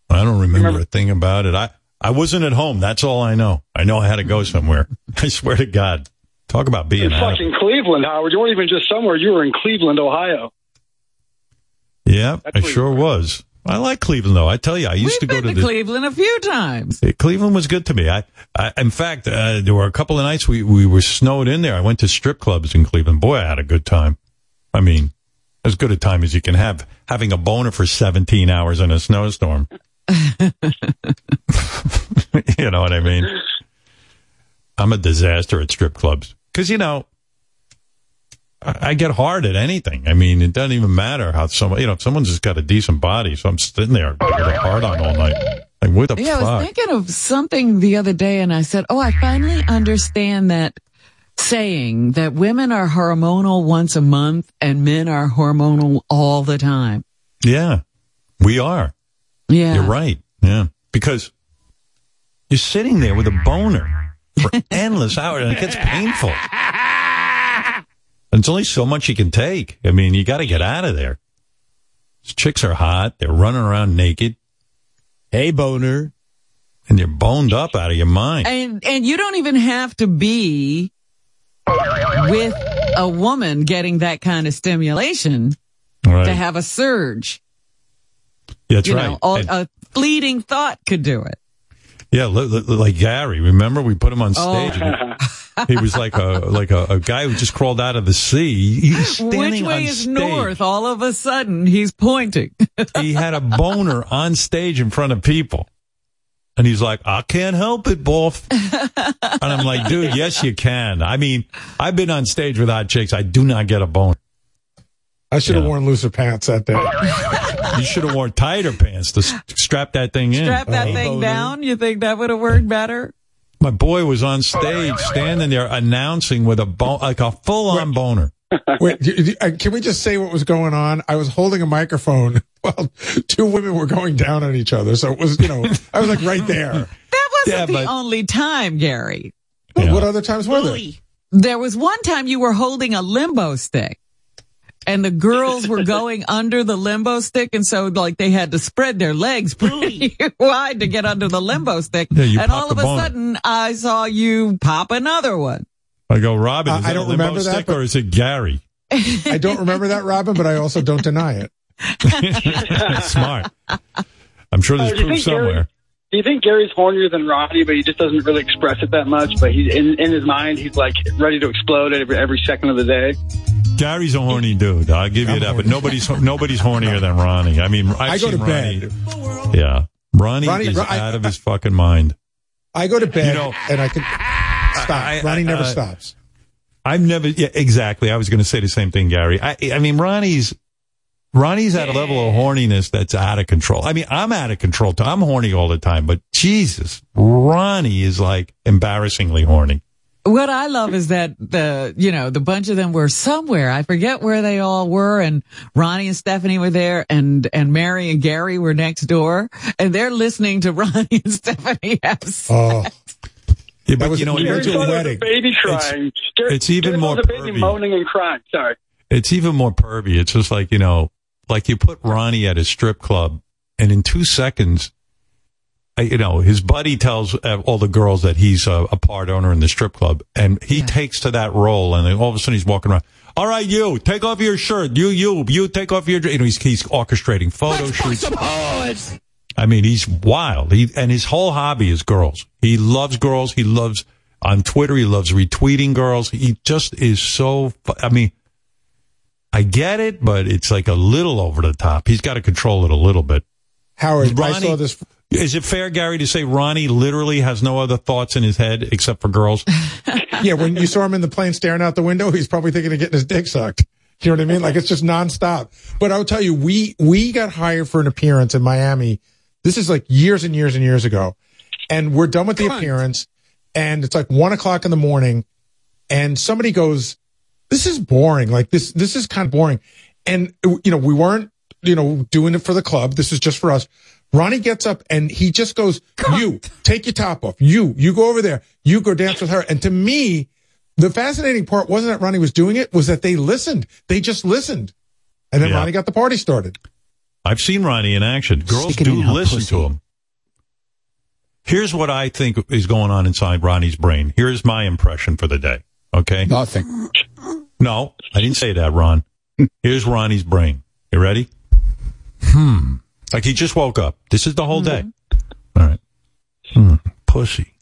S3: I don't remember, a thing about it. I, I wasn't at home. That's all I know. I know I had to go somewhere. I swear to God. Talk about being
S42: In
S3: out.
S42: fucking Cleveland, Howard. You weren't even just somewhere. You were in Cleveland, Ohio.
S3: Yeah,
S42: That's
S3: I
S42: where you
S3: sure was. I like Cleveland though. I tell you, I used to go to
S4: Been
S3: the
S4: to Cleveland a few times.
S3: Cleveland was good to me. I, I in fact, uh, there were a couple of nights we, we were snowed in there. I went to strip clubs in Cleveland. Boy, I had a good time. I mean, as good a time as you can have having a boner for 17 hours in a snowstorm. you know what I mean? I'm a disaster at strip clubs because, you know, I, get hard at anything. I mean, it doesn't even matter how someone, you know, if someone's just got a decent body. So I'm sitting there with a hard on all night. Like, what the
S4: Yeah, I was thinking of something the other day and I said, Oh, I finally understand that saying that women are hormonal once a month and men are hormonal all the time.
S3: Yeah, we are.
S4: Yeah.
S3: You're right. Yeah. Because you're sitting there with a boner for endless hours and it gets painful. And it's only so much you can take. I mean, you got to get out of there. These chicks are hot. They're running around naked. Hey, boner. And you're boned up out of your mind.
S4: And and you don't even have to be with a woman getting that kind of stimulation
S3: Right.
S4: to have a surge.
S3: Yeah, that's
S4: you
S3: right.
S4: know, all-
S3: And-
S4: a fleeting thought could do it.
S3: Yeah, li- li- like Gary. Remember, we put him on
S4: Oh.
S3: stage. and he was like a like a, a guy who just crawled out of the sea.
S4: Which way is north? All of a sudden, he's pointing.
S3: He had a boner on stage in front of people. And he's like, I can't help it, boff. and I'm like, dude, yes, you can. I mean, I've been on stage with hot chicks. I do not get a bone.
S14: I should have worn looser pants that day.
S3: You should have worn tighter pants to s- strap that thing in.
S4: Strap that thing down. You think that would have worked better?
S3: My boy was on stage standing there announcing with a bone, like a full on boner.
S14: Wait, do- do- uh, can we just say what was going on? I was holding a microphone while two women were going down on each other. So it was, you know, I was like right there.
S4: That wasn't
S14: Yeah,
S4: the
S14: but-
S4: only time, Gary.
S14: What other times were there?
S4: There was one time you were holding a limbo stick. And the girls were going under the limbo stick, and so like they had to spread their legs pretty wide to get under the limbo stick.
S3: Yeah,
S4: and
S3: popped
S4: all of
S3: a
S4: a
S3: boner.
S4: sudden, I saw you pop another one.
S3: I go, Robin,
S14: Uh,
S3: is
S14: I don't
S3: a limbo
S14: remember that,
S3: stick
S14: but-
S3: or is it Gary?
S14: I don't remember that, Robin, but I also don't deny it.
S3: Smart. I'm sure there's
S42: Uh, you
S3: proof
S42: think Gary-
S3: somewhere.
S42: Do you think Gary's hornier than Ronnie, but he just doesn't really express it that much? But he's in, in his mind, he's like ready to explode every, every second of the day.
S3: Gary's a horny dude. I'll give you that, but nobody's nobody's hornier than Ronnie. I mean, I've
S14: I go to
S3: Ronnie.
S14: bed.
S3: Yeah, Ronnie,
S14: Ronnie-
S3: is
S14: I-
S3: out of his fucking mind.
S14: I go to bed
S3: You know-
S14: and I could stop. Ronnie never
S3: uh,
S14: stops.
S3: I've never. Yeah, exactly. I was going to say the same thing, Gary. I, I mean, Ronnie's Ronnie's at a level of horniness that's out of control. I mean, I'm out of control. Too. I'm horny all the time, but Jesus, Ronnie is like embarrassingly horny.
S4: What I love is that the, you know, the bunch of them were somewhere. I forget where they all were and Ronnie and Stephanie were there and, and Mary and Gary were next door and they're listening to Ronnie and Stephanie have sex.
S14: Oh.
S3: Yeah, but
S14: was-
S3: you know,
S14: we went
S3: it's,
S14: to a
S42: Thought it
S14: wedding.
S42: baby crying. Gary-
S3: it's even
S42: Gary
S3: more
S42: was a baby
S3: pervy.
S42: moaning and crying. Sorry.
S3: it's even more pervy. It's just like you know, like you put Ronnie at a strip club, and in two seconds, you know, his buddy tells uh, all the girls that he's a, a part owner in the strip club, and he takes to that role, and then all of a sudden he's walking around. All right, you take off your shirt. You, you, you take off your. You know, he's he's orchestrating photo shoots. I mean, he's wild. He and his whole hobby is girls. He loves girls. He loves on Twitter. He loves retweeting girls. He just is so. I mean, I get it, but it's like a little over the top. He's got to control it a little bit.
S14: Howard, I saw this.
S3: Is it fair, Gary, to say Ronnie literally has no other thoughts in his head except for girls?
S14: Yeah, when you saw him in the plane staring out the window, he's probably thinking of getting his dick sucked. You know what I mean? Like it's just nonstop. But I'll tell you, we we got hired for an appearance in Miami. This is like years and years and years ago, and we're done with the appearance, and it's like one o'clock in the morning, and somebody goes, "This is boring. Like this this is kind of boring," and you know we weren't you know doing it for the club. This is just for us. Ronnie gets up and he just goes, "You take your top off. You you go over there. You go dance with her." And to me, the fascinating part wasn't that Ronnie was doing it; was that they listened. They just listened, and then
S3: Yeah.
S14: Ronnie got the party started.
S3: I've seen Ronnie in action. Girls
S14: Sticking
S3: do listen
S14: pussy.
S3: to him. Here's what I think is going on inside Ronnie's brain. Here's my impression for the day. Okay.
S14: Nothing.
S3: No, I didn't say that, Ron. Here's Ronnie's brain. You ready? Hmm. Like he just woke up. This is the whole day. All right. Hmm. Pussy.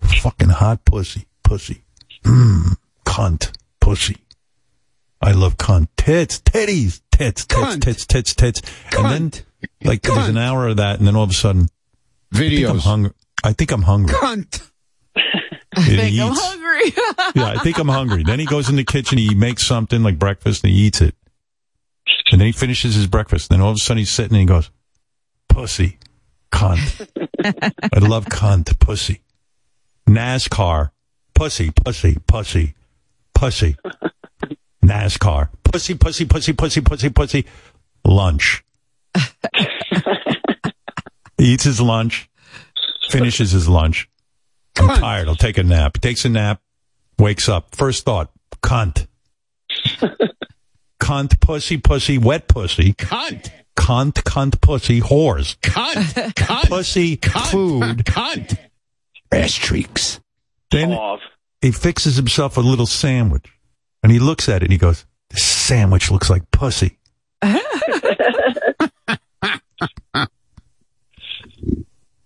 S3: Fucking hot pussy. Pussy. Hmm. Cunt. Pussy. I love cunt. Tits. Titties. Tits. Tits. Tits. Tits. Tits. And then, like, there's an hour of that, and then all of a sudden, videos. I'm hungry. I think I'm hungry.
S4: Cunt.
S3: I
S4: think I'm hungry.
S3: yeah, I think I'm hungry. Then he goes in the kitchen, he makes something like breakfast, and he eats it. And then he finishes his breakfast. Then all of a sudden he's sitting and he goes, "Pussy, cunt. I love cunt, pussy. NASCAR, pussy, pussy, pussy, pussy. NASCAR, pussy, pussy, pussy, pussy, pussy, pussy. Lunch. he eats his lunch, finishes his lunch. I'm tired. I'll take a nap. He takes a nap, wakes up. First thought, cunt. cunt, pussy, pussy, wet pussy.
S34: Cunt.
S3: Cunt, cunt, pussy, whores.
S34: Cunt. Cunt.
S3: Pussy, food.
S34: Cunt.
S3: Ass cheeks. Then he fixes himself a little sandwich and he looks at it and he goes, This sandwich looks like pussy.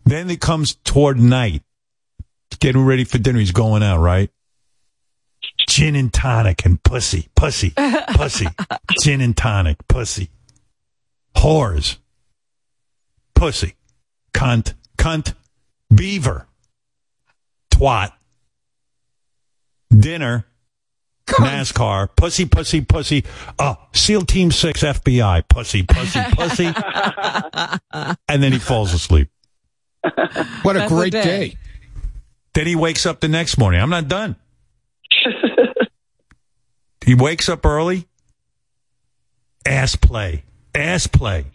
S3: then it comes toward night. Getting ready for dinner. He's going out, right? Gin and tonic and pussy, pussy, pussy. Gin and tonic, pussy. Whores. Pussy. Cunt, cunt, Beaver. Twat. Dinner. NASCAR. Pussy, pussy, pussy. Oh, SEAL Team 6 FBI. Pussy, pussy, pussy. and then he falls asleep.
S34: What a
S3: That's a
S34: great
S3: day.
S34: day.
S3: Then he wakes up the next morning. I'm not done. He wakes up early. Ass play. Ass play.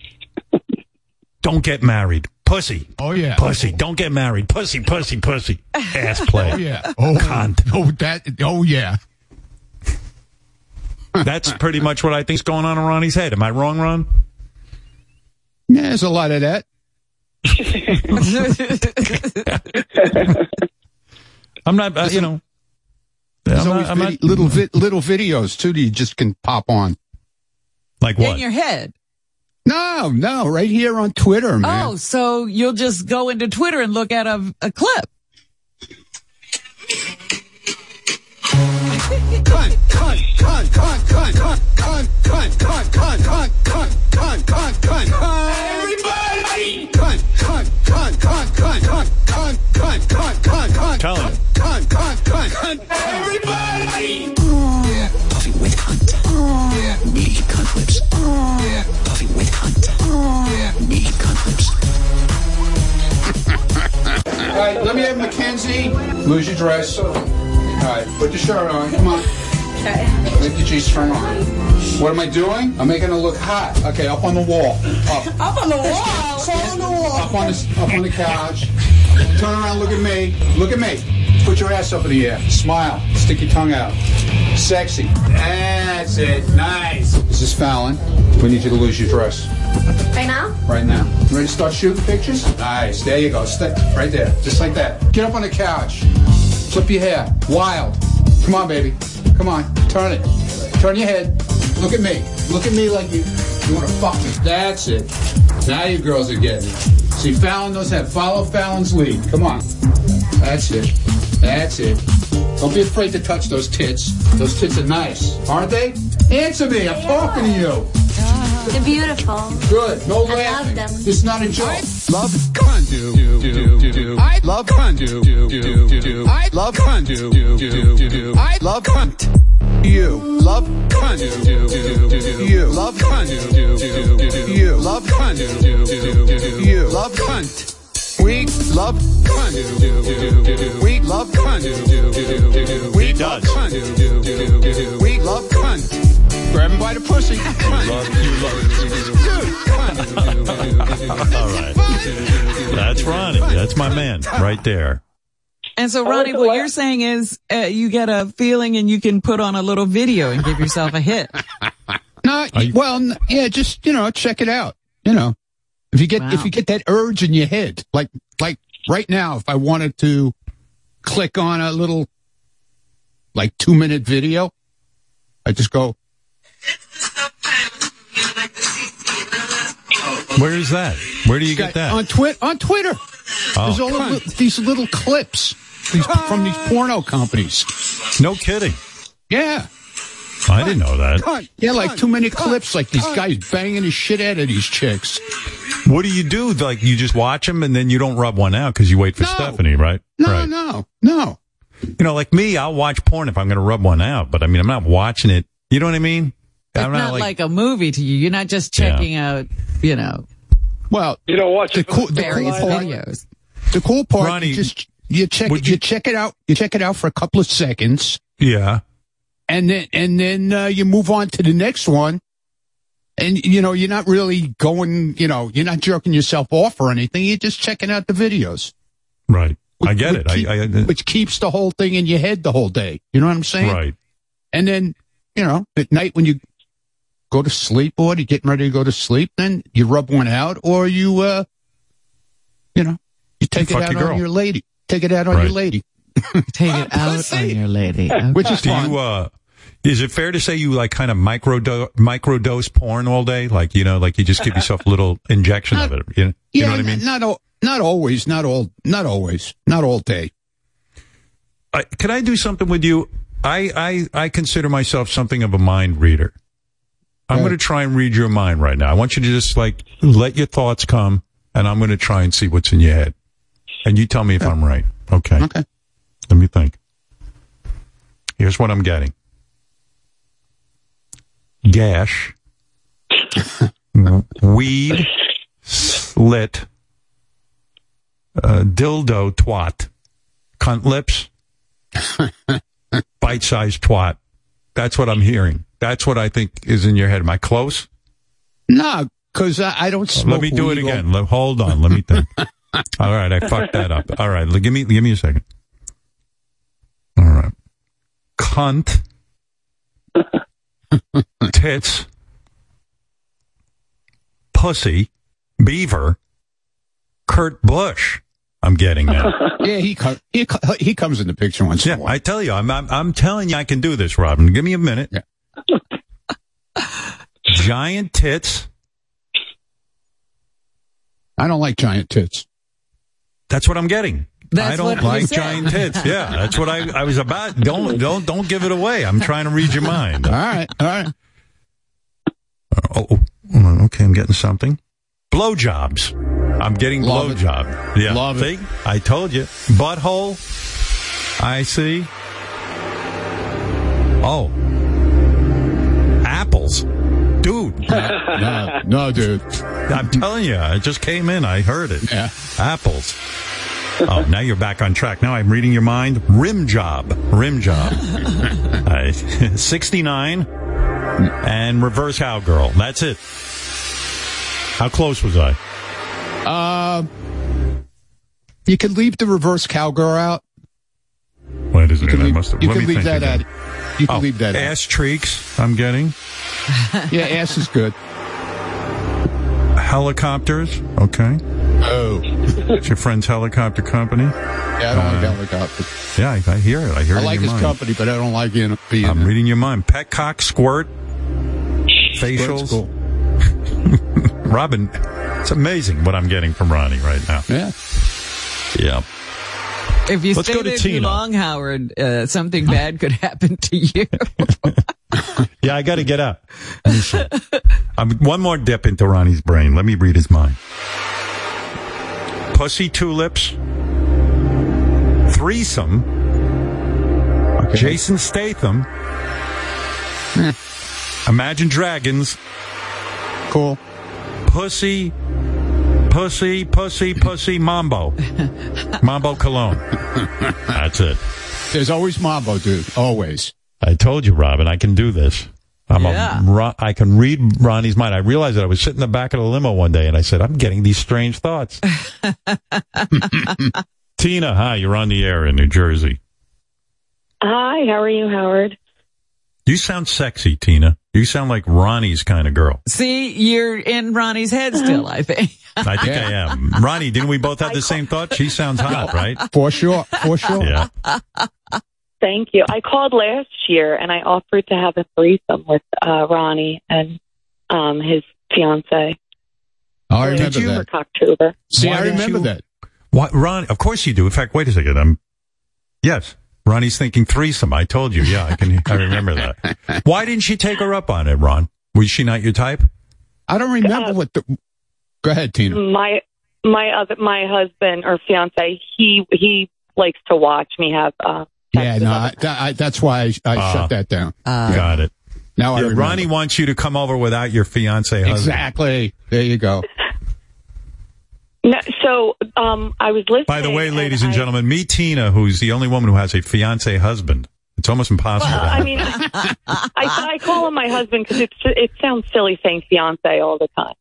S3: Don't get married. Pussy.
S34: Oh yeah.
S3: Pussy. Don't get married. Pussy, pussy, pussy. Ass play.
S34: Oh yeah. Oh,
S3: Cunt.
S34: oh that. Oh yeah.
S3: That's pretty much what I think's going on in Ronnie's head. Am I wrong, Ron?
S34: Yeah, there's a lot of that.
S3: I'm not, uh, you know.
S34: There's
S3: I'm not-
S34: always
S3: I'm
S34: vid-
S3: not-
S34: little vi- little videos too that you just can pop on.
S3: Like what?
S4: In your head.
S34: No, no, right here on Twitter, man.
S4: Oh, so you'll just go into Twitter and look at a, a clip.
S34: Yeah. Puffy with cunt. Yeah. With cunt. All right, let me have Mackenzie. Lose your dress. All right, put your shirt on. Come on. Okay. Make the G-string on. What am I doing? I'm making it look hot. Okay, up on the wall. Up.
S44: Up on the wall. Up on the wall.
S34: Up on the up on the couch. Turn around. Look at me. Look at me. Put your ass up in the air. Smile. Stick your tongue out. Sexy. That's it. Nice. This is Fallon. We need you to lose your dress
S44: Right now?
S34: right now. You ready to start shooting pictures? Nice. There you go. Stay right there. Just like that. Get up on the couch. Flip your hair. Wild. Come on, baby. Come on. Turn it. Turn your head. Look at me. Look at me like you you want to fuck me. That's it. Now you girls are getting it. See, Fallon knows how. Follow Fallon's lead. Come on. That's it. That's it. Don't be afraid to touch those tits. Those tits are nice, aren't they? Answer me. I'm talking to you.
S44: They're beautiful.
S34: Good. No
S44: I love them.
S34: This is not a joke.
S45: Love cunt. Do, do, do, do. I love cunt. Do, do, do, do. I love cunt. Do, do, do, do. I love cunt. You love cunt. Do, do, do, do. You love cunt. Do, do, do, do. You love cunt. Do, do, do, do. You love cunt. We love do. We love do. We love do. We love cunt. Grab him by the pussy.
S3: All right. That's Ronnie. That's my man right there.
S4: And so, Ronnie, what you're saying is uh, you get a feeling and you can put on a little video and give yourself a hit.
S34: No, well, yeah, just you know, check it out. You know, if you get if you get that urge in your head, like like right now, if I wanted to click on a little like two minute video, I just go.
S3: Where is that? Where do you get that?
S34: on Twitter? On Twitter,
S3: Oh.
S34: there's all the, these little clips these, from these ah. porno companies.
S3: No kidding.
S34: Yeah.
S3: I didn't know that.
S34: Cunt. Yeah, like two minute clips, like these guys banging the shit out of these chicks.
S3: What do you do? Like you just watch them and then you don't rub one out because you wait for Stephanie, right?
S34: No,
S3: right.
S34: no, no.
S3: You know, like me, I'll watch porn if I'm going to rub one out, but I mean, I'm not watching it. You know what I mean?
S4: It's
S3: I'm
S4: not like, a movie to you. You're not just
S3: Yeah.
S4: checking out, you know,
S34: Well,
S42: you don't watch
S34: the cool, the
S4: various
S34: cool part,
S4: videos.
S34: the cool part,
S3: Ronnie,
S34: you just you check it, you, check it out, you check it out for a couple of seconds,
S3: Yeah.
S34: And then and then uh, you move on to the next one, and you know you're not really going, you know, you're not jerking yourself off or anything. You're just checking out the videos,
S3: Right. I get it.
S34: keep-
S3: I, I,
S34: which keeps the whole thing in your head the whole day. You know what I'm saying?
S3: right.
S34: And then, you know, at night when you go to sleep or you're getting ready to go to sleep, then you rub one out or you, uh, you know, you take
S3: You
S34: it out
S3: your
S34: on your lady. Take it out on
S3: Right.
S34: your lady.
S4: Take it out on your lady.
S34: Which is
S3: do
S34: fun.
S3: you, uh, is it fair to say you like kind of micro microdose porn all day? Like, you know, like you just give yourself a little injection of it. You know, you
S34: yeah,
S3: know what I mean?
S34: Not al- not always, not all, not always, not all day.
S3: I, can I do something with you? I, I, I consider myself something of a mind reader. I'm going to try and read your mind right now. I want you to just like let your thoughts come and I'm going to try and see what's in your head. and you tell me if I'm right. Okay.
S34: Okay.
S3: Let me think. Here's what I'm getting. Gash, weed, slit, uh, dildo twat, cunt lips, bite sized twat. That's what I'm hearing. That's what I think is in your head. Am I close?
S34: No, because I, I don't smoke
S3: Let me do it again. Let- hold on. Let me think. All right, I fucked that up. All right, give me give me a second. All right, cunt, tits, pussy, beaver, Kurt Busch. I'm getting now.
S34: Yeah, he he co- he comes in the picture once.
S3: Yeah, I tell you, I'm, I'm I'm telling you, I can do this, Robin. Give me a minute. Giant tits.
S34: I don't like giant tits.
S3: That's what I'm getting.
S34: That's
S3: I don't
S34: what
S3: like giant tits. Yeah, that's what I, I was about. Don't don't don't give it away. I'm trying to read your mind.
S34: All right, all right.
S3: Uh, oh, oh, hold on. okay, I'm getting something. Blowjobs. I'm getting
S34: Love it.
S3: blowjob. Yeah,
S34: Love
S3: see, I told you. Butthole. I see. Oh, apples, dude.
S34: No, no, dude.
S3: I'm telling you, it just came in. I heard it.
S34: Yeah.
S3: Apples. Oh, now you're back on track. Now I'm reading your mind. Rim job. Rim job. I, 69 and reverse cowgirl. That's it. How close was I?
S34: Um, you can leave the reverse cowgirl out.
S3: Wait a second.
S34: can
S3: I
S34: leave-
S3: must have.
S34: you
S3: let
S34: can leave that
S3: again.
S34: out. You can
S3: Oh,
S34: leave that out.
S3: Ass treeks. I'm getting
S34: Yeah, ass is good.
S3: helicopters. Okay.
S34: Oh,
S3: It's your friend's helicopter company.
S34: yeah, I don't like
S3: Uh,
S34: helicopters.
S3: Yeah, I, I hear it. I hear
S34: I
S3: it.
S34: I like
S3: in
S34: his
S3: mind.
S34: company, but I don't like in, being.
S3: I'm reading your mind. Petcock, squirt, facials.
S34: cool.
S3: Robin, it's amazing what I'm getting from Ronnie right now.
S34: Yeah.
S3: Yeah.
S4: If you
S3: Let's
S4: stay
S3: go to
S4: there too long, Howard, uh, something bad could happen to you.
S3: Yeah, I got to get up. Let me see. Um, one more dip into Ronnie's brain. Let me read his mind. Pussy tulips, threesome, Jason Statham, Imagine Dragons,
S34: cool,
S3: pussy, pussy, pussy, pussy, mambo, mambo cologne. That's it.
S34: There's always Mambo, dude. Always.
S3: I told you, Robin, I can do this. I'm
S34: Yeah.
S3: a, Ro- I can read Ronnie's mind. I realized that I was sitting in the back of the limo one day and I said, I'm getting these strange thoughts. Tina, hi, you're on the air in New Jersey.
S46: Hi, how are you, Howard?
S3: You sound sexy, Tina. You sound like Ronnie's kind of girl.
S4: See, you're in Ronnie's head still, I think.
S3: I think I am. Ronnie, didn't we both have the same thought? She sounds hot, right?
S34: For sure. For sure.
S3: Yeah.
S46: Thank you. I called last year and I offered to have a threesome with uh, Ronnie and um, his fiance.
S34: Oh, I remember
S46: for
S34: that.
S46: Cocktober.
S34: See,
S3: Why
S34: I
S3: didn't
S34: remember
S3: you-
S34: that.
S3: What, Ron? Of course you do. In fact, wait a second. I'm, yes. Ronnie's thinking threesome. I told you. Yeah, I can, I remember that. Why didn't she take her up on it, Ron? Was she not your type?
S34: I don't remember what the. Go ahead, Tina.
S46: My my other my husband or fiance, he he likes to watch me have. Uh,
S34: Yeah, no, I, that, I, that's why I, I
S3: Ah.
S34: shut that down.
S3: Got it.
S34: Now I
S3: Yeah,
S34: remember.
S3: Ronnie wants you to come over without your fiance husband.
S34: Exactly. There you go.
S46: no, so um, I was listening.
S3: By the way,
S46: and
S3: ladies and
S46: I-
S3: gentlemen, meet Tina, who's the only woman who has a fiance husband. It's almost impossible.
S46: Well, I mean, I, I call him my husband because it it sounds silly saying fiance all the time.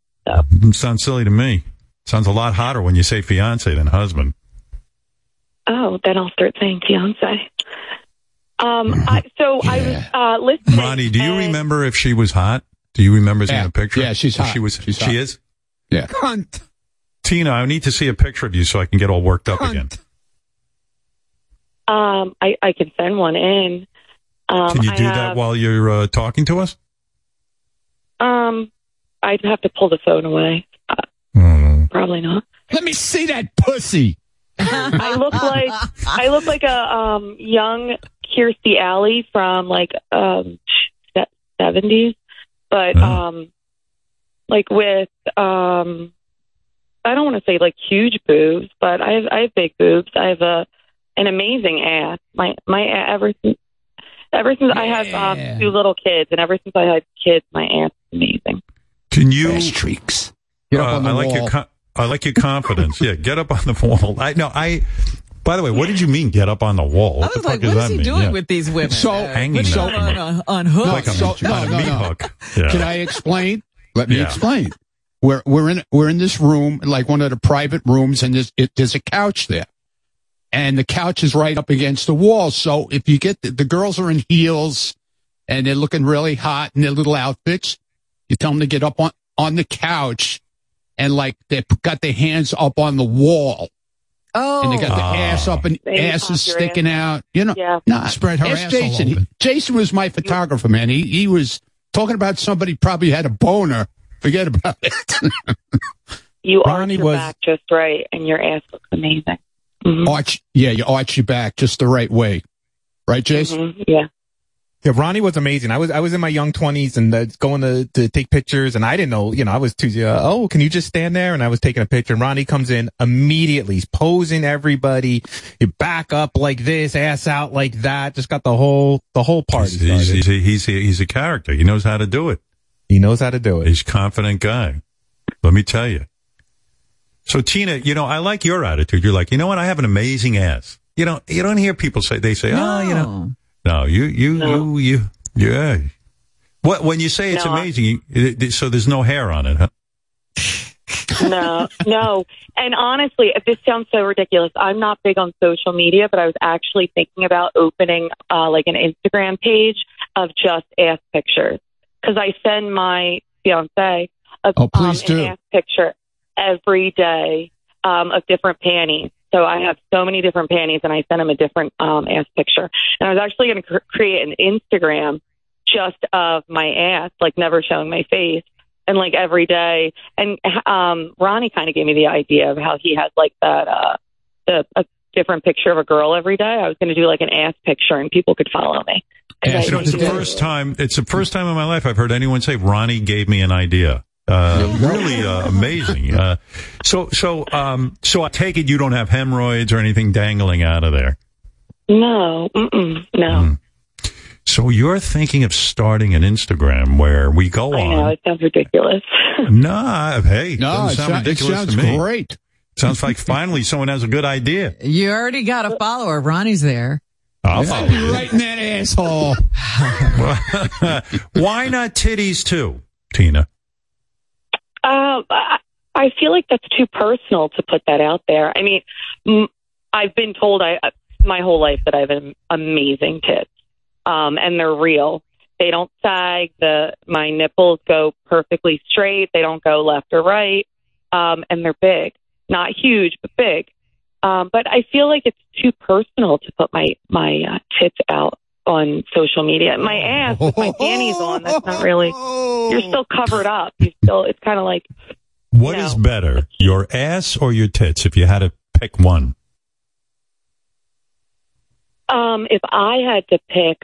S3: It sounds silly to me. Sounds a lot hotter when you say fiance than husband.
S46: Oh, then I'll start saying fiance. Um, I, so I was uh, listening.
S3: Ronnie, do you remember if she was hot? Do you remember seeing
S34: Yeah.
S3: a picture?
S34: Yeah, she's hot.
S3: She was.
S34: She's
S3: she
S34: hot.
S3: is.
S34: Yeah.
S47: Cunt.
S3: Tina, I need to see a picture of you so I can get all worked up again.
S46: Um, I, I can send one in. Um,
S3: Can you
S46: I
S3: do
S46: have,
S3: that while you're uh, talking to us?
S46: Um, I'd have to pull the phone away. Uh,
S3: Hmm.
S46: Probably not.
S34: Let me see that pussy.
S46: I look like I look like a um young Kirstie Alley from like um seventies, but um like with um I don't want to say like huge boobs, but I have I have big boobs. I have a an amazing ass. My my a- ever since ever since I have um, two little kids, and ever since I had kids, my ass is amazing.
S3: Can you
S48: streaks?
S3: Uh,
S48: Get up
S3: I like
S48: wall.
S3: your co- I like your confidence. yeah, get up on the wall. I know. I. By the way, what did you mean get up on the wall? What
S4: I was
S3: the
S4: like,
S3: fuck does
S4: what
S3: that
S4: is he
S3: mean?
S4: doing
S3: Yeah.
S4: with these women?
S48: So-
S4: Uh,
S3: Hanging
S4: putting
S3: them.
S4: them on, uh, on hooks.
S3: Like a,
S48: So-
S3: on
S48: no,
S3: a
S48: no,
S3: meat
S48: no.
S3: hook. Yeah.
S48: Can I explain? Let me
S3: Yeah.
S48: explain. We're we're in we're in this room, like one of the private rooms, and there's it, there's a couch there, and the couch is right up against the wall. So if you get the, the girls are in heels, and they're looking really hot in their little outfits, you tell them to get up on on the couch, and like they've got their hands up on the wall,
S4: Oh,
S48: and they got the ass up and
S46: They
S48: ass is
S46: pop
S48: sticking out. You know,
S46: Yeah.
S48: Nah,
S49: Spread her
S48: ask
S49: asshole
S48: Jason. He-
S49: open.
S48: Jason was my photographer, man. He he was talking about somebody probably had a boner. Forget about it.
S46: You
S16: Ronnie
S46: arch your
S16: was-
S46: back just right, and your ass looks amazing. Mhm.
S48: arch, yeah, you arch your back just the right way, right, Jason?
S46: Mhm. Yeah.
S36: Yeah, Ronnie was amazing. I was I was in my young twenties and uh, going to to take pictures, and I didn't know, you know, I was too. Uh, oh, can you just stand there? And I was taking a picture, and Ronnie comes in immediately, he's posing everybody. You back up like this, ass out like that. Just got the whole the whole party
S3: He's, he's,
S36: started.
S3: he's, a, he's, a, he's a character. He knows how to do it.
S36: He knows how to do it.
S3: He's a confident guy. Let me tell you. So Tina, you know, I like your attitude. You're like, you know what? I have an amazing ass. You know, you don't hear people say, they say, oh, you know, no, you, you, you, you, yeah. What, when you say it's
S46: No, I-
S3: amazing, you, it, it- so there's no hair on it, huh?
S46: no, no. And honestly, if this sounds so ridiculous, I'm not big on social media, but I was actually thinking about opening uh, like an Instagram page of just ass pictures because I send my fiance a,
S48: Oh,
S46: um, an ass picture every day um, of different panties. So I have so many different panties, and I sent him a different um, ass picture. And I was actually going to cr- create an Instagram just of my ass, like never showing my face, and like every day. And um, Ronnie kind of gave me the idea of how he has like that uh, the a different picture of a girl every day. I was going to do like an ass picture, and people could follow me. And I
S3: know, it's the first time, it's the first time in my life I've heard anyone say, Ronnie gave me an idea. Uh, really uh, amazing. Uh, so, so, um, so I take it you don't have hemorrhoids or anything dangling out of there.
S46: No, mm-mm, no.
S3: Mm. So you're thinking of starting an Instagram where we go
S46: I know it sounds ridiculous.
S3: Nah, hey,
S48: No,
S3: doesn't
S48: it,
S3: sound
S48: sou- it
S3: ridiculous
S48: sounds
S3: to me.
S48: great.
S3: Sounds like finally someone has a good idea.
S4: You already got a follower. Ronnie's there.
S3: I'll
S48: I'll
S3: follow
S48: be
S3: you.
S48: right in that asshole.
S3: Why not titties too, Tina?
S46: Uh, I I feel like that's too personal to put that out there. I mean, m- I've been told I uh, my whole life that I have am- amazing tits, um, and they're real. They don't sag. The my nipples go perfectly straight. They don't go left or right, um, and they're big. Not huge, but big. Um, but I feel like it's too personal to put my my uh, tits out on social media. My ass with my panties on. That's not really. You're still covered up. You still. It's kind of like
S3: What is better, your ass or your tits? If you had to pick one,
S46: Um, if I had to pick,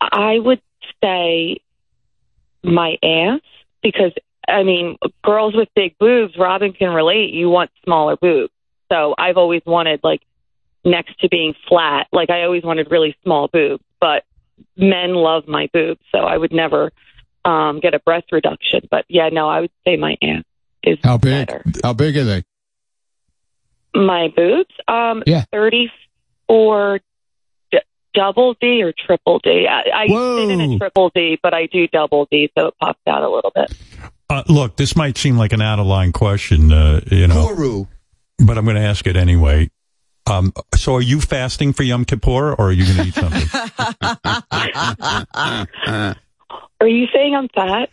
S46: I would say my ass because I mean, girls with big boobs, Robin can relate. You want smaller boobs, so I've always wanted like next to being flat. Like I always wanted really small boobs, but men love my boobs, so I would never um, get a breast reduction. But yeah, no, I would say my ass is
S48: How big?
S46: better.
S48: How big are they?
S46: My boobs, um,
S48: Yeah.
S46: thirty-four d- double D or triple D. I, I fit in a triple D, but I do double D, so it pops out a little bit.
S3: uh, look, this might seem like an out of line question, uh, you know, but I'm going to ask it anyway. Um, so are you fasting for Yom Kippur or are you going to eat something?
S46: Are you saying I'm fat?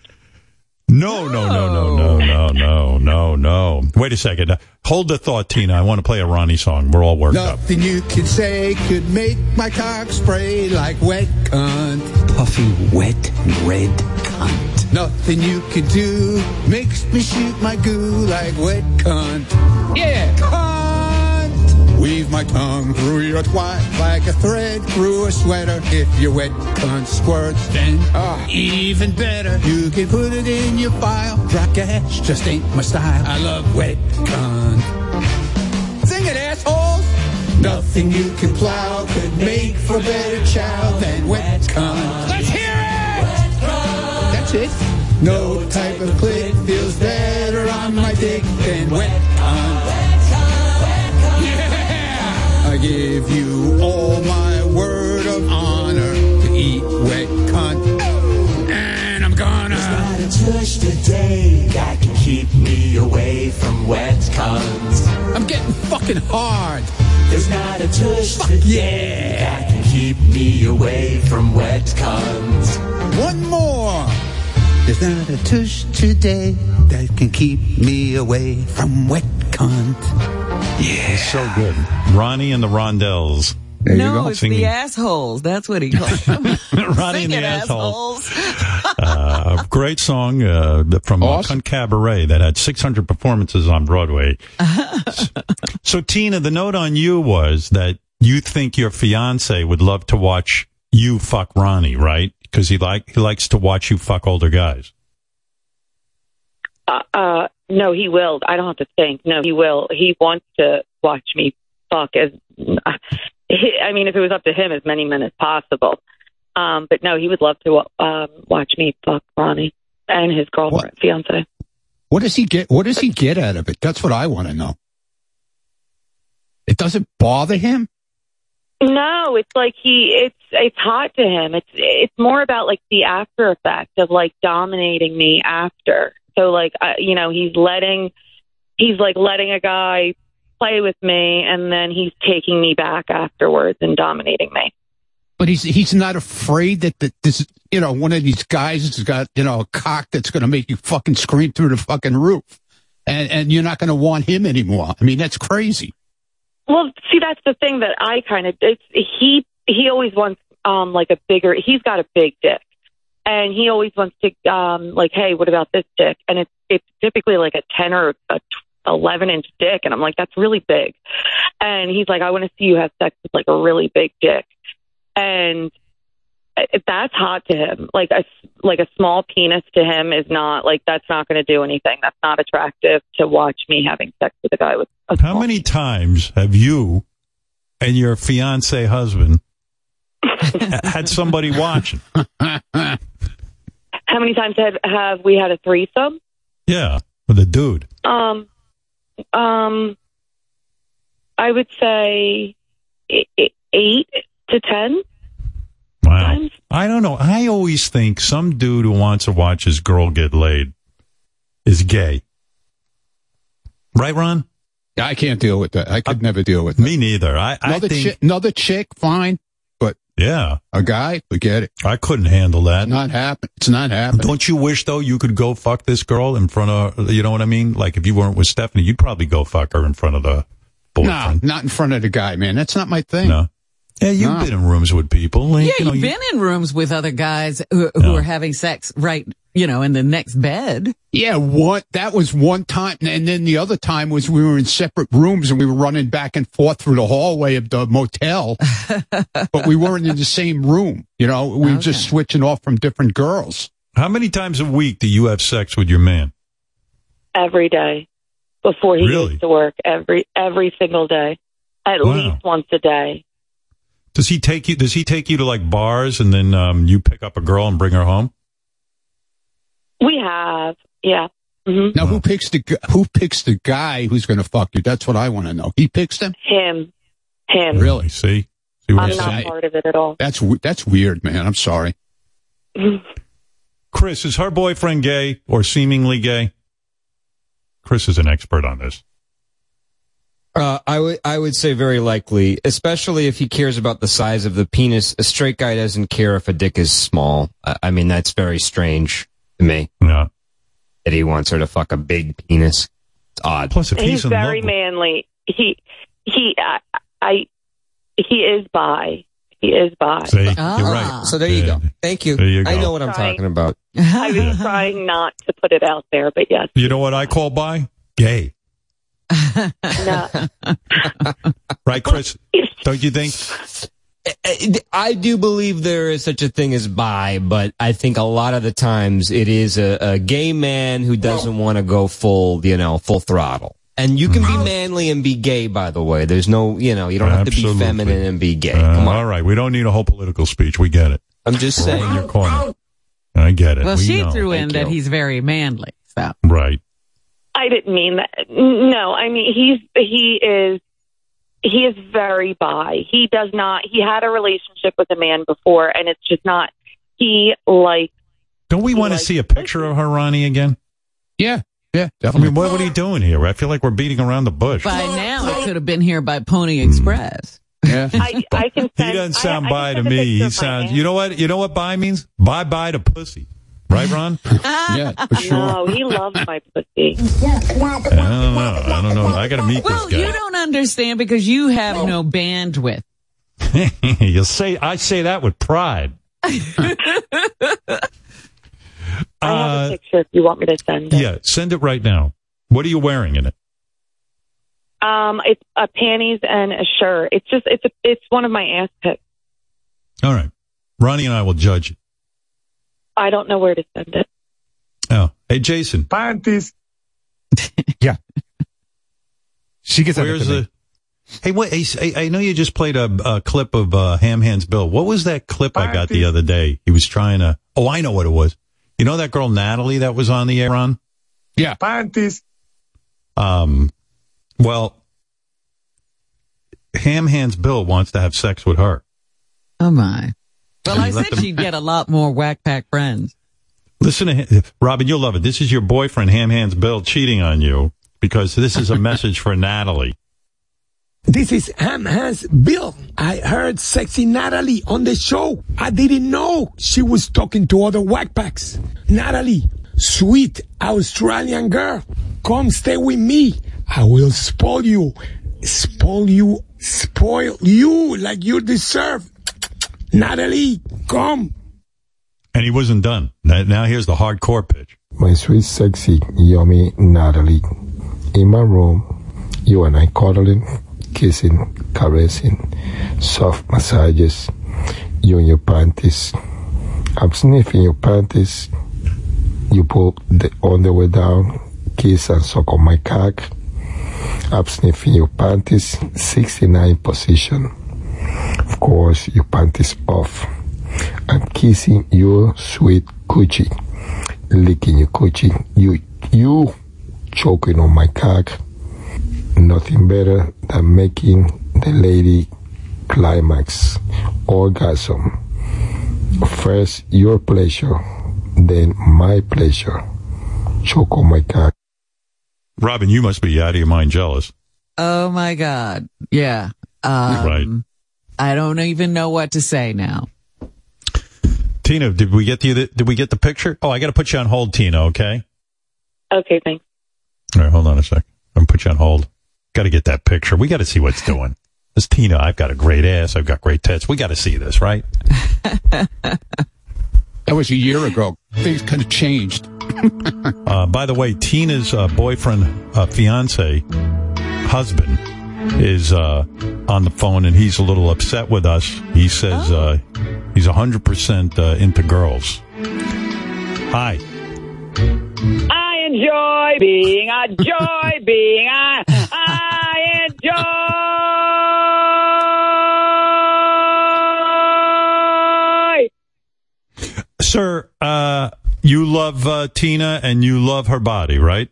S3: No, no, no, no, no, no, no, no, no. Wait a second. Hold the thought, Tina. I want to play a Ronnie song. We're all worked up.
S34: Nothing you could say could make my cock spray like wet cunt. Puffy, wet, red cunt. Nothing you could do makes me shoot my goo like wet cunt. Yeah, cunt. Weave my tongue through your twat like a thread through a sweater. If your wet cunt squirts, then ah, even better. You can put it in your file. Drop cash just ain't my style. I love wet cunt. Sing it, assholes! Nothing you can plow could make for better chow than wet cunt. Let's hear it! That's it. No type of clit feels better on my dick than wet
S49: Not a tush today that can keep me away from wet cunts.
S34: I'm getting fucking hard.
S49: There's not a tush today that can keep me away from wet cunts.
S34: One more. There's not a tush today that can keep me away from wet cunt.
S3: Yeah. It's so good. Ronnie and the Rondells.
S4: No, it's
S3: Singing.
S4: the assholes. That's what he calls them.
S3: Ronnie and the
S4: it,
S3: Assholes. uh, great song uh, from uh, Cabaret that had 600 performances on Broadway. so, Tina, the note on you was that you think your fiance would love to watch you fuck Ronnie, right? Because he like he likes to watch you fuck older guys.
S46: Uh, uh, no, he will. I don't have to think. No, he will. He wants to watch me fuck as. I mean, if it was up to him, as many men as possible. Um, but no, he would love to um, watch me fuck Ronnie and his girlfriend, fiance.
S34: What does he get? What does he get out of it? That's what I want to know. It doesn't bother him.
S46: No, it's like he it's it's hot to him. It's it's more about like the after effect of like dominating me after. So like I, you know, he's letting he's like letting a guy play with me and then he's taking me back afterwards and dominating me.
S34: But he's he's not afraid that, that this you know one of these guys has got you know a cock that's going to make you fucking scream through the fucking roof, and and you're not going to want him anymore. I mean that's crazy.
S46: Well, see, that's the thing that I kind of it's he he always wants um like a bigger. He's got a big dick, and he always wants to um like, hey, what about this dick? And it's it's typically like a ten or a eleven inch dick, and I'm like, that's really big. And he's like, I want to see you have sex with like a really big dick, and that's hot to him. Like a like a small penis to him is not like that's not going to do anything. That's not attractive to watch me having sex with a guy with a
S3: How many times have you and your fiance husband had somebody watching?
S46: How many times have have we had a threesome?
S3: Yeah, with a dude.
S46: Um, um, I would say eight to ten.
S3: Wow. I don't know. I always think some dude who wants to watch his girl get laid is gay. Right, Ron?
S34: I can't deal with that. I could never deal with that.
S3: Me neither. I, I
S34: Another,
S3: think,
S34: chick, another chick, fine, but
S3: yeah,
S34: a guy, forget it.
S3: I couldn't handle that.
S34: Not happen. It's not happening.
S3: Don't you wish though you could go fuck this girl in front of, you know what I mean? Like if you weren't with Stephanie, you'd probably go fuck her in front of the
S34: No,
S3: boyfriend.
S34: not in front of the guy, man. That's not my thing.
S3: No. Yeah, you've
S34: No.
S3: been in rooms with people. Like,
S4: Yeah,
S3: you know,
S4: you've
S3: you-
S4: been in rooms with other guys who, who are having sex right, you know, in the next bed.
S34: Yeah, what that was one time, and then the other time was we were in separate rooms and we were running back and forth through the hallway of the motel, but we weren't in the same room. You know, we were just switching off from different girls.
S3: How many times a week do you have sex with your man?
S46: every day before he
S3: Really?
S46: goes to work. Every every single day, at
S3: Wow.
S46: least once a day.
S3: Does he take you? Does he take you to like bars and then um, you pick up a girl and bring her home?
S46: We have, yeah. hmm
S34: Now, who picks the who picks the guy who's going to fuck you? That's what I want to know. He picks them.
S46: Him, him.
S34: Really?
S3: See, see what
S46: I'm
S3: I'm
S46: not
S3: saying?
S46: part of it at all.
S34: That's that's weird, man. I'm sorry.
S3: Chris, is her boyfriend gay or seemingly gay? Chris is an expert on this.
S32: Uh, I would I would say very likely, especially if he cares about the size of the penis. A straight guy doesn't care if a dick is small. I, I mean, that's very strange to me.
S3: Yeah.
S32: That he wants her to fuck a big penis. It's odd.
S3: Plus,
S46: he's, very manly. He he I, I he is bi. He is bi.
S3: See, you're
S46: Ah.
S3: right.
S32: So there you go. Thank you.
S3: There you
S32: I know what I'm
S46: Trying.
S32: talking about.
S46: I was trying not to put it out there, but yes.
S3: You know what I call bi? Gay.
S46: No.
S3: Right, Chris? Don't you think?
S32: I do believe there is such a thing as bi, but I think a lot of the times it is a, a gay man who doesn't want to go full, you know, full throttle. And you can be manly and be gay, by the way. There's no, you know, you don't have to be feminine and be gay.
S3: Uh,
S32: Come on.
S3: all right, we don't need a whole political speech. We get it.
S32: I'm just
S3: We're
S32: saying.
S3: in your corner. I get it.
S4: Well,
S3: We
S4: she
S3: know.
S4: threw in
S3: Thank
S4: that
S3: you.
S4: he's very manly. So
S3: right.
S46: I didn't mean that. No, I mean he's he is he is very bi. He does not. He had a relationship with a man before, and it's just not. He like
S3: Don't we want to see a picture of her, Ronnie, again?
S48: Yeah, yeah,
S3: I mean, what, what are you doing here? I feel like we're beating around the bush.
S4: by now it could have been here by Pony Express. Mm.
S48: Yeah.
S46: I, I can.
S3: He doesn't sound
S46: I,
S3: bi
S46: I
S3: to
S46: can send a
S3: me. He sounds. You know what? You know what bi means? Bye bye to pussy. Right, Ron?
S48: yeah, for sure.
S46: No, he loves my pussy.
S3: I don't know. I don't know. I got to meet
S4: Well,
S3: this
S4: you don't understand because you have no bandwidth.
S3: You'll say I say that with pride.
S46: I have
S3: Uh,
S46: a picture if you want me to send it.
S3: yeah, send it right now. What are you wearing in it?
S46: Um, it's a panties and a shirt. It's just it's a, it's one of my ass pics.
S3: All right, Ronnie and I will judge it.
S46: I don't know where to send it.
S3: Oh, hey Jason,
S48: Panties.
S36: Yeah. She gets
S3: where's the? Hey, what? Hey, I I know you just played a, a clip of uh, Ham Hands Bill. What was that clip I got the other day? He was trying to. Oh, I know what it was. You know that girl Natalie that was on the air on?
S48: Yeah. Panties.
S3: Um, well, Ham Hands Bill wants to have sex with her.
S4: Oh my. Well, I said
S3: them-
S4: she'd get a lot more whack pack friends.
S3: Listen to him. Robin, you'll love it. This is your boyfriend, Ham Hands Bill, cheating on you because this is a message for Natalie.
S50: This is Ham Hands Bill. I heard sexy Natalie on the show. I didn't know she was talking to other whackpacks. Natalie, sweet Australian girl, come stay with me. I will spoil you, spoil you, spoil you like you deserve. Natalie, come.
S3: And he wasn't done. Now now here's the hardcore pitch.
S51: My sweet, sexy, yummy Natalie. In my room, you and I cuddling, kissing, caressing, soft massages, you in your panties. I'm sniffing your panties. You pull on the underwear down, kiss and suck on my cock. I'm sniffing your panties, 69 position. Of course, your panties off. I'm kissing your sweet coochie, licking your coochie, you, you choking on my cock. Nothing better than making the lady climax, orgasm. First your pleasure, then my pleasure. Choke on my cock.
S3: Robin, you must be out of your mind jealous.
S4: Oh my God. Yeah. Um,
S3: Right.
S4: I don't even know what to say now.
S3: Tina, did we get the did we get the picture? Oh, I got to put you on hold, Tina. Okay.
S46: Okay, thanks.
S3: All right, hold on a sec. I'm gonna put you on hold. Got to get that picture. We got to see what's doing. This Tina, I've got a great ass. I've got great tits. We got to see this, right?
S48: That was a year ago. Things kind of changed.
S3: Uh, by the way, Tina's uh, boyfriend, uh, fiance, husband is uh, on the phone, and he's a little upset with us. He says uh, he's hundred percent uh, into girls. Hi.
S52: I enjoy being a joy being I I enjoy
S3: Sir, uh, you love uh, Tina and you love her body, right?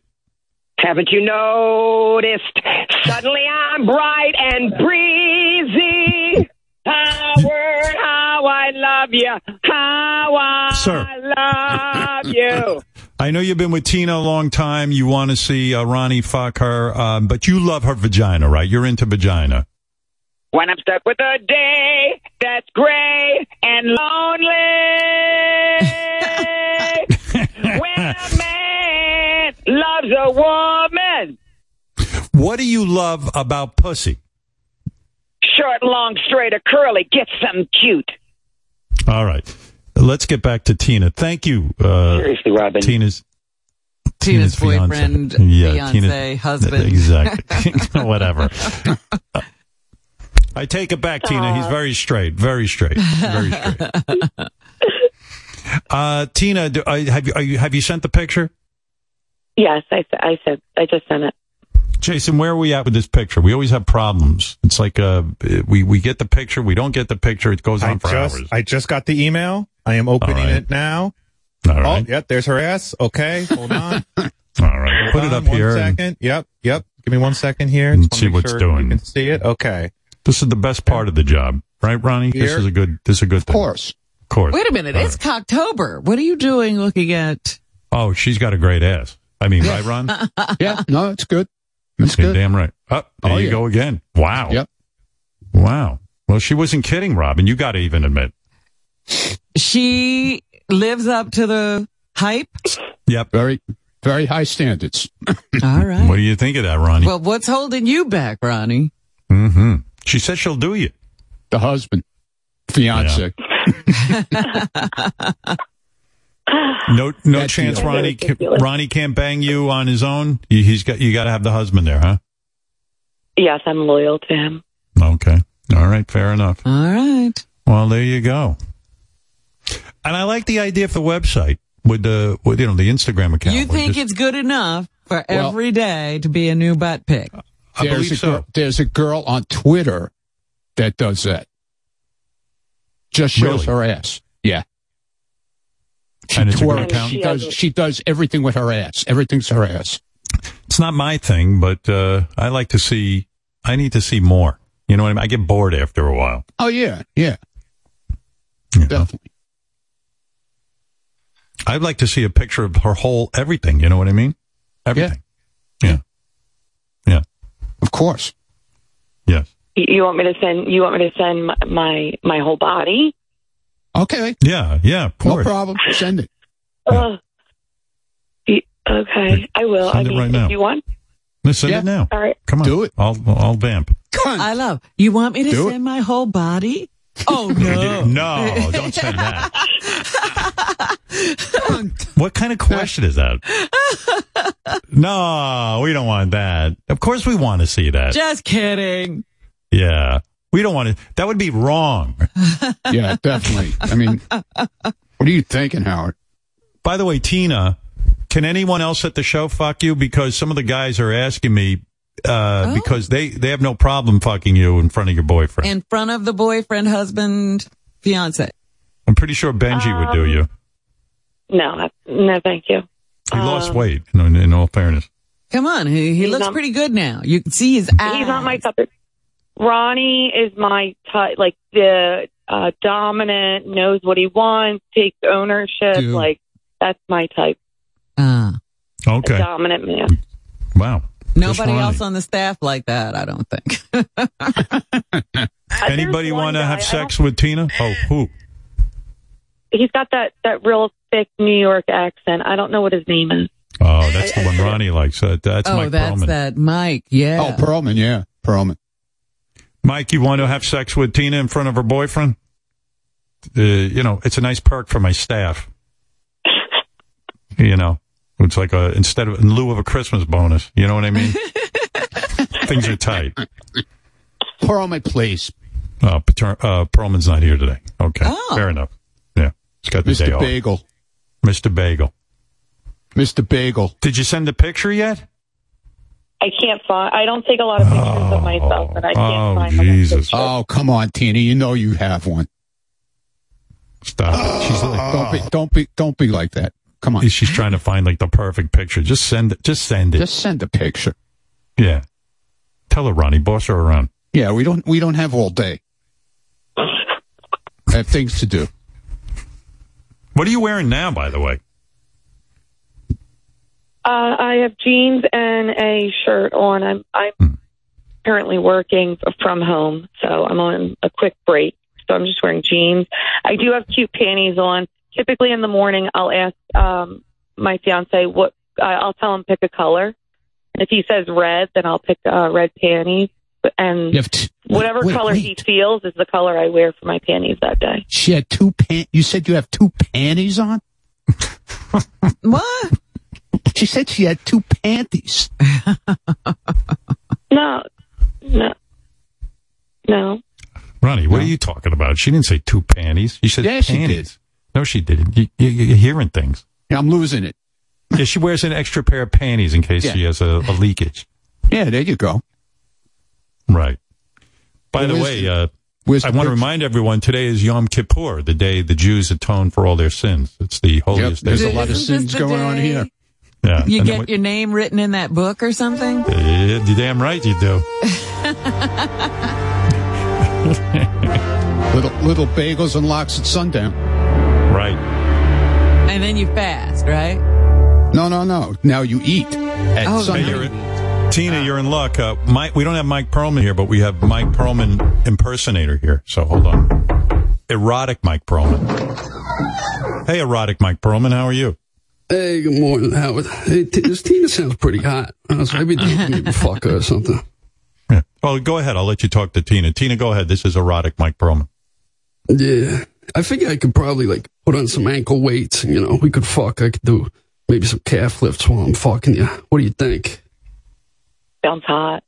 S52: Haven't you noticed? Suddenly I'm bright and breezy. Howard, how I love you. How I
S3: Sir.
S52: love you.
S3: I know you've been with Tina a long time. You want to see uh, Ronnie fuck her, um, but you love her vagina, right? You're into vagina.
S52: When I'm stuck with a day that's gray and lonely. Loves a woman.
S3: What do you love about pussy?
S52: Short, long, straight, or curly. Get something cute.
S3: All right. Let's get back to Tina. Thank you. Uh,
S52: Seriously, Robin.
S3: Tina's
S4: Tina's,
S3: fiance.
S4: boyfriend,
S3: Yeah,
S4: fiance,
S3: Tina-
S4: husband.
S3: Exactly. Whatever. I take it back, Tina. He's very straight. Very straight. Very straight. Uh, Tina, do, uh, have you, are you have you sent the picture?
S46: Yes, I, I said I just sent it.
S3: Jason, where are we at with this picture? We always have problems. It's like uh, we we get the picture, we don't get the picture. It goes on
S36: I
S3: for
S36: just,
S3: hours.
S36: I just got the email. I am opening
S3: All right.
S36: it now.
S3: All right.
S36: Oh, yep. There's her ass. Okay. Hold on.
S3: All right, put it up
S36: one
S3: here. and.
S36: Yep. Yep. Give me one second here.
S3: And
S36: Just wanna
S3: see what's
S36: sure
S3: doing.
S36: You can see it. Okay.
S3: This is the best part of the job, right, Ronnie? This is a good. This is a good thing. Of
S34: course.
S3: Of course.
S4: Wait a minute, it's Cocktober. What are you doing looking at?
S3: Oh, she's got a great ass. I mean, right, Ron?
S34: yeah, no, it's good. It's
S3: You're
S34: good.
S3: damn right. Oh, there
S34: Oh,
S3: you
S34: yeah.
S3: go again. Wow.
S34: Yep.
S3: Wow. Well, she wasn't kidding, Robin. You got to even admit.
S4: She lives up to the hype.
S3: Yep.
S34: Very, very high standards.
S4: All right.
S3: What do you think of that, Ronnie?
S4: Well, what's holding you back, Ronnie?
S3: mm-hmm. She said she'll do you.
S34: The husband, fiance.
S3: No, no
S34: That's
S3: chance,
S34: the-
S3: Ronnie.
S46: Ridiculous.
S3: Ronnie can't bang you on his own. You- He's got. You got to have the husband there, huh?
S46: Yes, I'm loyal to him.
S3: Okay. All right. Fair enough.
S4: All right.
S3: Well, there you go. And I like the idea of the website with the, with, you know, the Instagram account.
S4: You think
S3: just-
S4: it's good enough for
S34: Well-
S4: every day to be a new butt pic?
S3: I
S34: there's
S3: believe
S34: a
S3: so.
S34: girl, there's a girl on Twitter that does that. Just shows
S3: Really?
S34: her ass. Yeah. She
S3: And it's a good
S34: twerks. She does. She does everything with her ass. Everything's her ass.
S3: It's not my thing, but uh, I like to see. I need to see more. You know what I mean? I get bored after a while.
S34: Oh yeah, yeah,
S3: you know?
S34: definitely.
S3: I'd like to see a picture of her whole everything. You know what I mean? Everything. Yeah. Yeah.
S34: Of course.
S3: Yes.
S46: You you want me to send? You want me to send my my, my whole body?
S34: Okay.
S3: Yeah. Yeah. Of
S34: No
S3: course.
S34: problem. Send it.
S46: Ugh. Oh. Y- okay, I will.
S3: Send
S46: I
S3: it right now.
S46: you want.
S3: Let's send
S34: Yeah.
S3: it now.
S46: All right.
S3: Come on.
S34: Do it.
S3: I'll I'll vamp.
S4: I love. You want me to
S34: Do it.
S4: send my whole body? Oh no.
S3: No, don't send that. what kind of question is that? No, we don't want that. Of course, we want to see that.
S4: Just kidding.
S3: Yeah, we don't want to. That would be wrong.
S34: Yeah, definitely. I mean, what are you thinking, Howard?
S3: By the way, Tina, can anyone else at the show fuck you? Because some of the guys are asking me uh,
S4: Oh.
S3: because they they have no problem fucking you in front of your boyfriend.
S4: In front of the boyfriend, husband, fiance.
S3: I'm pretty sure Benji would do
S46: Um,
S3: you.
S46: No, no, thank you.
S3: He lost
S46: um,
S3: weight. In, in all fairness,
S4: Come on, he, he looks
S46: not-
S4: pretty good now. You can see his eyes.
S46: He's not my type. of- Ronnie is my type, like the uh, dominant, knows what he wants, takes ownership.
S34: Dude.
S46: Like that's my type.
S4: Ah.
S46: A
S3: okay.
S46: dominant man.
S3: Wow.
S4: Nobody else on the staff like that, I don't think.
S46: Uh,
S3: Anybody want to have sex with Tina? Oh, who?
S46: He's got that that real thick New York accent. I don't know what his name is.
S3: Oh, that's the one Ronnie likes. Uh, that's
S4: oh,
S3: Mike
S4: that's
S3: Perlman.
S4: that Mike. Yeah.
S34: Oh, Perlman. Yeah, Perlman.
S3: Mike, you want to have sex with Tina in front of her boyfriend? Uh, you know, it's a nice perk for my staff. you know, it's like a instead of in lieu of a Christmas bonus. You know what I mean? Things are tight.
S34: Perlman, please.
S3: Uh, Pater- uh, Perlman's not here today. Okay,
S4: Oh.
S3: fair enough. Yeah, he's got the day
S34: Mr.
S3: off.
S34: Bagel.
S3: Mr. Bagel.
S34: Mr. Bagel.
S3: Did you send the picture yet?
S46: I can't find. I don't take a lot of pictures of myself, and I can't
S3: Oh,
S46: find them.
S3: Jesus.
S34: Oh, come on, Tina. You know you have one.
S3: Stop. She's like,
S34: Don't be, don't be, don't be like that. Come on.
S3: she's trying to find like the perfect picture. Just send it. Just send it.
S34: Just send a picture.
S3: yeah. Tell her, Ronnie. Boss her around.
S34: Yeah, we don't, we don't have all day. I have things to do.
S3: What are you wearing now, by the way?
S46: Uh, I have jeans and a shirt on. I'm I'm currently working from home, so I'm on a quick break. So I'm just wearing jeans. I do have cute panties on. Typically in the morning, I'll ask um, my fiance what uh, I'll tell him pick a color. And if he says red, then I'll pick uh, red panties. And
S34: You t-
S46: whatever
S34: wait,
S46: color he feels is the color I wear for my panties that day.
S34: She had two pan. You said you have two panties on.
S4: What?
S34: She said she had two panties.
S46: No, no, no.
S3: Ronnie, what are you talking about? She didn't say two panties. You said
S34: Yeah, she
S3: panties. No, she didn't. You, you, you're hearing things.
S34: Yeah, I'm losing it.
S3: Yeah, she wears an extra pair of panties in case
S34: Yeah.
S3: she has a, a leakage.
S34: Yeah, there you go.
S3: Right. By the way, uh,
S34: where's
S3: I
S34: the
S3: want to remind everyone today is Yom Kippur, the day the Jews atone for all their sins. It's the holiest
S34: there's
S3: day.
S34: a lot of sins
S4: this the
S34: going on here.
S3: Yeah.
S4: You
S3: And
S4: get
S3: then
S4: your name written in that book or something?
S3: Yeah, you're damn right you do.
S34: Little little bagels and locks at sundown.
S3: Right.
S4: And then you fast, right?
S34: No, no, no. Now you eat at
S4: Oh,
S34: sundown.
S3: you're, Tina, you're in luck. Uh, Mike, we don't have Mike Perlman here, but we have Mike Perlman impersonator here. So hold on. Erotic Mike Perlman. Hey, erotic Mike Perlman, how are you?
S53: Hey, good morning, Howard. Hey, T- this Tina sounds pretty hot. Uh, so maybe maybe fuck her or something.
S3: Yeah. Well, go ahead. I'll let you talk to Tina. Tina, go ahead. This is erotic Mike Perlman.
S53: Yeah, I figure I could probably like put on some ankle weights. You know, we could fuck. I could do maybe some calf lifts while I'm fucking you. What do you think?
S46: Sounds hot.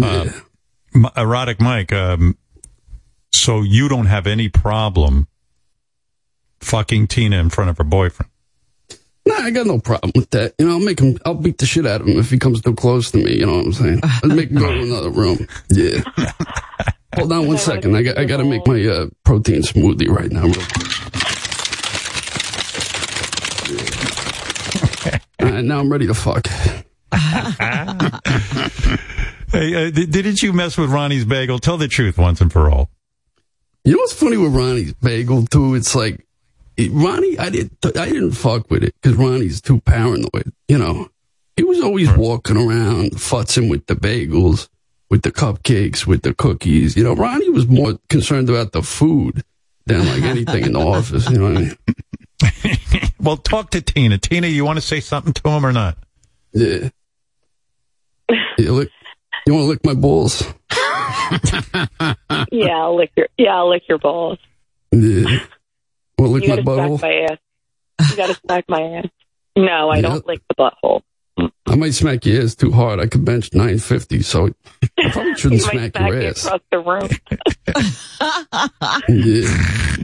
S3: Uh, M- erotic Mike, um, so you don't have any problem fucking Tina in front of her boyfriend?
S53: Nah, I got no problem with that. You know, I'll make him. I'll beat the shit out of him if he comes too close to me. You know what I'm saying? I'll make him go to another room. Yeah. Hold on one second. I got. I got to make my uh, protein smoothie right now. Real quick. All right, now I'm ready to fuck.
S3: Hey, uh, did, didn't you mess with Ronnie's bagel? Tell the truth once and for all.
S53: You know what's funny with Ronnie's bagel too? It's like it- Ronnie. I didn't. I didn't fuck with it because Ronnie's too paranoid. You know, he was always walking around futzing with the bagels, with the cupcakes, with the cookies. You know, Ronnie was more concerned about the food than like anything in the office. You know what I mean?
S3: Well, talk to Tina. Tina, you want to say something to him or not?
S53: Yeah. You, lick, you want to lick my balls?
S46: Yeah, I'll lick your. Yeah, I'll lick your balls.
S53: Yeah. Want to lick
S46: you
S53: my
S46: gotta
S53: butthole?
S46: smack my ass. You gotta smack my ass. No, I
S53: Yeah.
S46: don't lick the butthole.
S53: I might smack your ass too hard. I could bench 950, so I probably shouldn't
S46: you might
S53: smack
S46: smack
S53: your
S46: me
S53: ass.
S46: across the room.
S53: Yeah.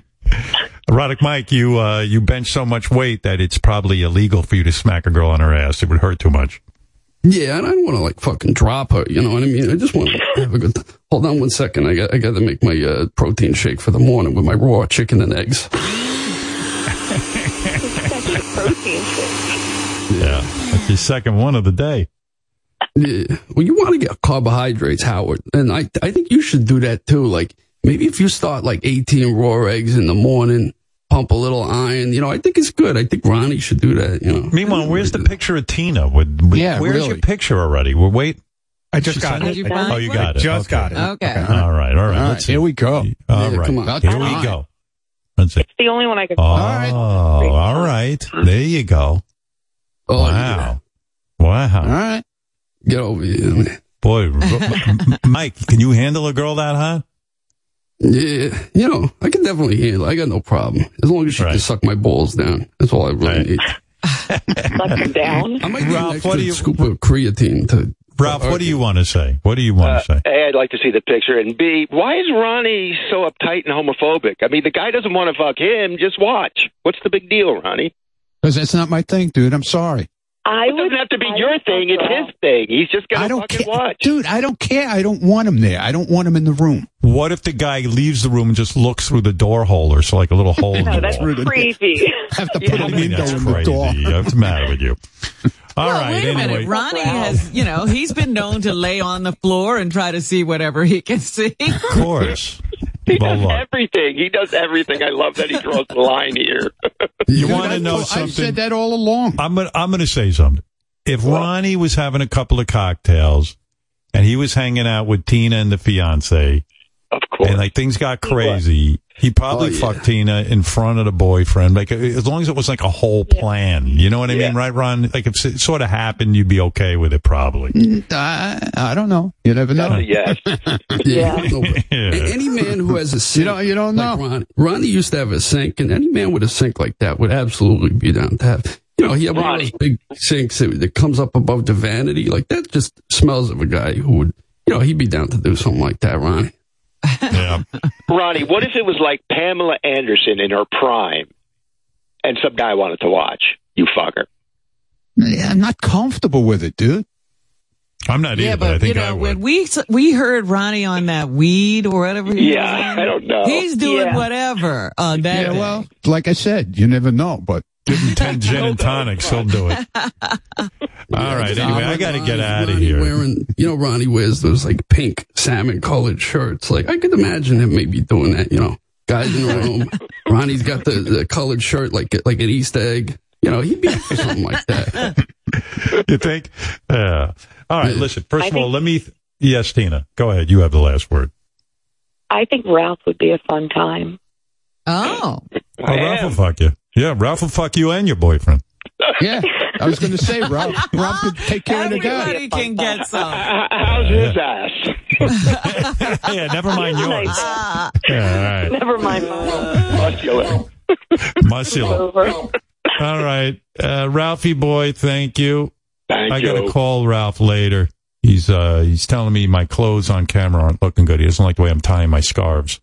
S3: Erotic Mike, you uh, you bench so much weight that it's probably illegal for you to smack a girl on her ass. It would hurt too much.
S53: Yeah, and I don't want to like fucking drop her. You know what I mean? I just want to have a good. Hold on one second. I got I got to make my uh, protein shake for the morning with my raw chicken and eggs.
S46: Protein shake.
S3: Yeah, that's your second one of the day.
S53: Yeah. Well, you want to get carbohydrates, Howard, and I I think you should do that too. Like maybe if you start like 18 raw eggs in the morning, pump a little iron. You know, I think it's good. I think Ronnie should do that. You know.
S3: Meanwhile, where's the picture of Tina? With, with-
S53: Yeah,
S3: where's
S53: really.
S3: your picture already? Well, wait.
S36: I just
S3: She
S36: got it.
S4: You
S3: Oh, you got it.
S36: Just
S3: Okay.
S36: got it.
S4: Okay.
S3: All right, all right.
S34: All
S3: Let's
S34: right,
S3: see.
S34: here we go.
S3: All
S53: Yeah,
S3: right.
S53: come on.
S3: Here
S46: All
S3: we
S46: right.
S3: go. Let's see.
S46: It's the only one I can.
S3: Oh,
S34: right.
S3: all right. There you go.
S53: Oh,
S3: Wow.
S34: All
S3: Wow.
S34: right.
S53: Get over here. man.
S3: Boy, M- M- Mike, can you handle a girl that hot?
S53: Yeah, you know, I can definitely handle. it. I got no problem as long as she
S3: Right.
S53: can suck my balls down. That's all I really
S3: Right.
S53: need.
S46: Suck her down.
S53: I might need
S3: Ralph,
S53: an extra
S3: what do you-
S53: scoop of creatine to.
S3: Ralph, what do you want to say? What do you want to uh, say?
S54: A, I'd like to see the picture, and B, why is Ronnie so uptight and homophobic? I mean, the guy doesn't want to fuck him. Just watch. What's the big deal, Ronnie?
S34: Because that's not my thing, dude. I'm sorry.
S46: I
S54: It doesn't have to be your thing. It's his thing. He's just
S34: I
S54: gonna
S34: don't
S54: fucking
S34: care.
S54: watch.
S34: Dude, I don't care. I don't want him there. I don't want him in the room.
S3: What if the guy leaves the room and just looks through the door hole or so like a little hole in
S46: No, oh,
S3: the
S46: that's
S3: wall?
S46: creepy.
S34: have to put
S3: I
S34: a
S3: mean,
S34: window in the
S3: crazy.
S34: door.
S3: What's the matter with you? All
S4: well,
S3: right.
S4: wait a
S3: anyway,
S4: minute. Ronnie has, you know, he's been known to lay on the floor and try to see whatever he can see.
S3: of course.
S54: He
S3: Well,
S54: does
S3: look.
S54: everything. He does everything. I love that he draws the line here.
S3: You
S34: Dude,
S3: want to
S34: I-
S3: know
S34: I
S3: something?
S34: said that all along.
S3: I'm gonna I'm gonna say something. If Ronnie was having a couple of cocktails and he was hanging out with Tina and the fiance,
S54: Of course.
S3: and like things got crazy, he probably
S53: Oh, yeah.
S3: fucked Tina in front of the boyfriend. Like as long as it was like a whole plan, you know what I mean, right, Ron? Like if it sort of happened, you'd be okay with it, probably.
S34: Mm, I, I don't know. You never know.
S54: yes.
S53: Yeah. no,
S3: Yeah.
S53: Any man who has a sink,
S34: don't- you don't
S53: like
S34: know.
S53: Ronnie, Ronnie used to have a sink, and any man with a sink like that would absolutely be down to have. you know, he had one of those big sinks that, that comes up above the vanity. Like that just smells of a guy who would, you know, he'd be down to do something like that, Ronnie.
S3: Yeah.
S54: Ronnie, what if it was like Pamela Anderson in her prime, and some guy wanted to watch? You fucker.
S34: Yeah, I'm not comfortable with it, dude.
S3: I'm not
S4: Yeah,
S3: either, but, I think
S4: you know
S3: I would.
S4: when we we heard Ronnie on that weed or whatever. he
S54: Yeah,
S4: was on,
S54: I don't know.
S4: He's doing
S54: Yeah.
S4: whatever on that.
S34: Yeah,
S4: day.
S34: well, like I said, you never know, but
S3: Give him 10 gin and tonics, he'll do it. All right, anyway, I got to get out of
S53: Ronnie
S3: here.
S53: Wearing, you know, Ronnie wears those like pink salmon colored shirts. Like I could imagine him maybe doing that. You know, guys in the room. Ronnie's got the, the colored shirt like like an Easter egg. You know, he'd be up for something like that.
S3: You think? Yeah. All right, listen, first
S46: I
S3: of all, let me. Th- yes, Tina, go ahead. You have the last word.
S46: I think Ralph would be a fun time.
S4: Oh.
S3: Oh, Ralph will fuck you. Yeah, Ralph will fuck you and your boyfriend.
S34: yeah, I was going to say, Ralph, Ralph could take care of the guy.
S4: Everybody can get some.
S54: How's his ass?
S3: yeah, never mind yours. Yeah, all right.
S46: Never mind mine.
S54: Muscular.
S3: Muscular. All right. Uh, Ralphie boy, thank you.
S54: Thank
S3: I
S54: you.
S3: got to call Ralph later. He's uh he's telling me my clothes on camera aren't looking good. He doesn't like the way I'm tying my scarves.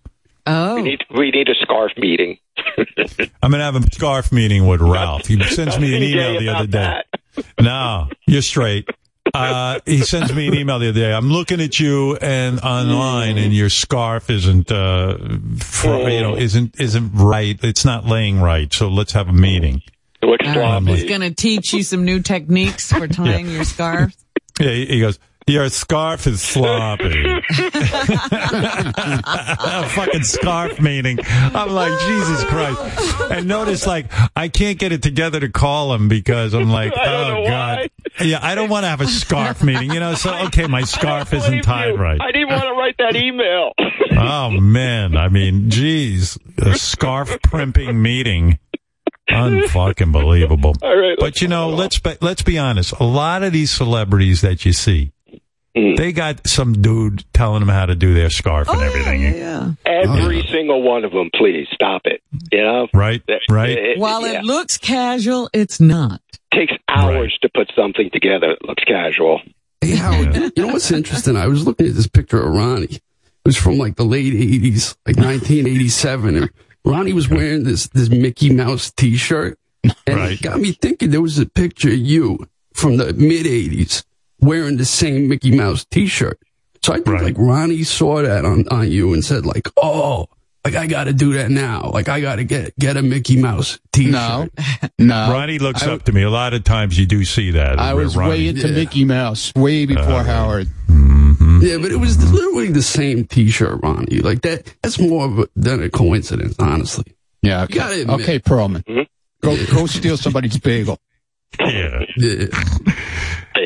S4: Oh.
S54: We need we need a scarf meeting.
S3: I'm gonna have a scarf meeting with Ralph. He sends me an email the other
S54: about
S3: day. No, you're straight. Uh, he sends me an email the other day. I'm looking at you and online, and your scarf isn't, uh, fr- you know, isn't isn't right. It's not laying right. So let's have a meeting.
S54: Looks
S4: All right, he's going to teach you some new techniques for tying your scarf.
S3: Yeah, he he goes. Your scarf is sloppy. a fucking scarf meeting. I'm like, Jesus Christ. And notice, like, I can't get it together to call him because I'm like, oh, God. Yeah, I don't want to have a scarf meeting, you know? So, okay, my scarf isn't tied right.
S54: I didn't want to write that email.
S3: Oh, man. I mean, geez. A scarf primping meeting. Unfucking believable.
S54: All right,
S3: But you know, let's be, let's be honest. A lot of these celebrities that you see,
S54: Mm.
S3: they got some dude telling them how to do their scarf and everything.
S4: Yeah.
S54: Every single one of them, please stop it. You know,
S3: Right? Right?
S54: It,
S4: While
S54: yeah.
S4: it looks casual, it's not.
S54: takes hours to put something together that looks casual.
S53: Hey, Howard, you know what's interesting? I was looking at this picture of Ronnie. It was from like the late 80s, like 1987. And Ronnie was wearing this, this Mickey Mouse t shirt. And it got me thinking there was a picture of you from the mid 80s wearing the same Mickey Mouse t shirt. So I think like Ronnie saw that on, on you and said, like, oh, like I got to do that now. Like I got to get, get a Mickey Mouse t shirt.
S34: No, no.
S3: Ronnie looks
S34: I-
S3: up to me. A lot of times you do see that.
S34: I was
S3: Ronnie.
S34: way into
S53: Yeah.
S34: Mickey Mouse way before
S3: Uh,
S34: Howard.
S53: Yeah, but it was literally the same T-shirt, Ronnie. Like that. That's more of a, than a coincidence, honestly.
S34: Yeah,
S53: You gotta admit.
S34: okay, Perlman. Go go steal somebody's bagel.
S3: Yeah.
S53: Yeah.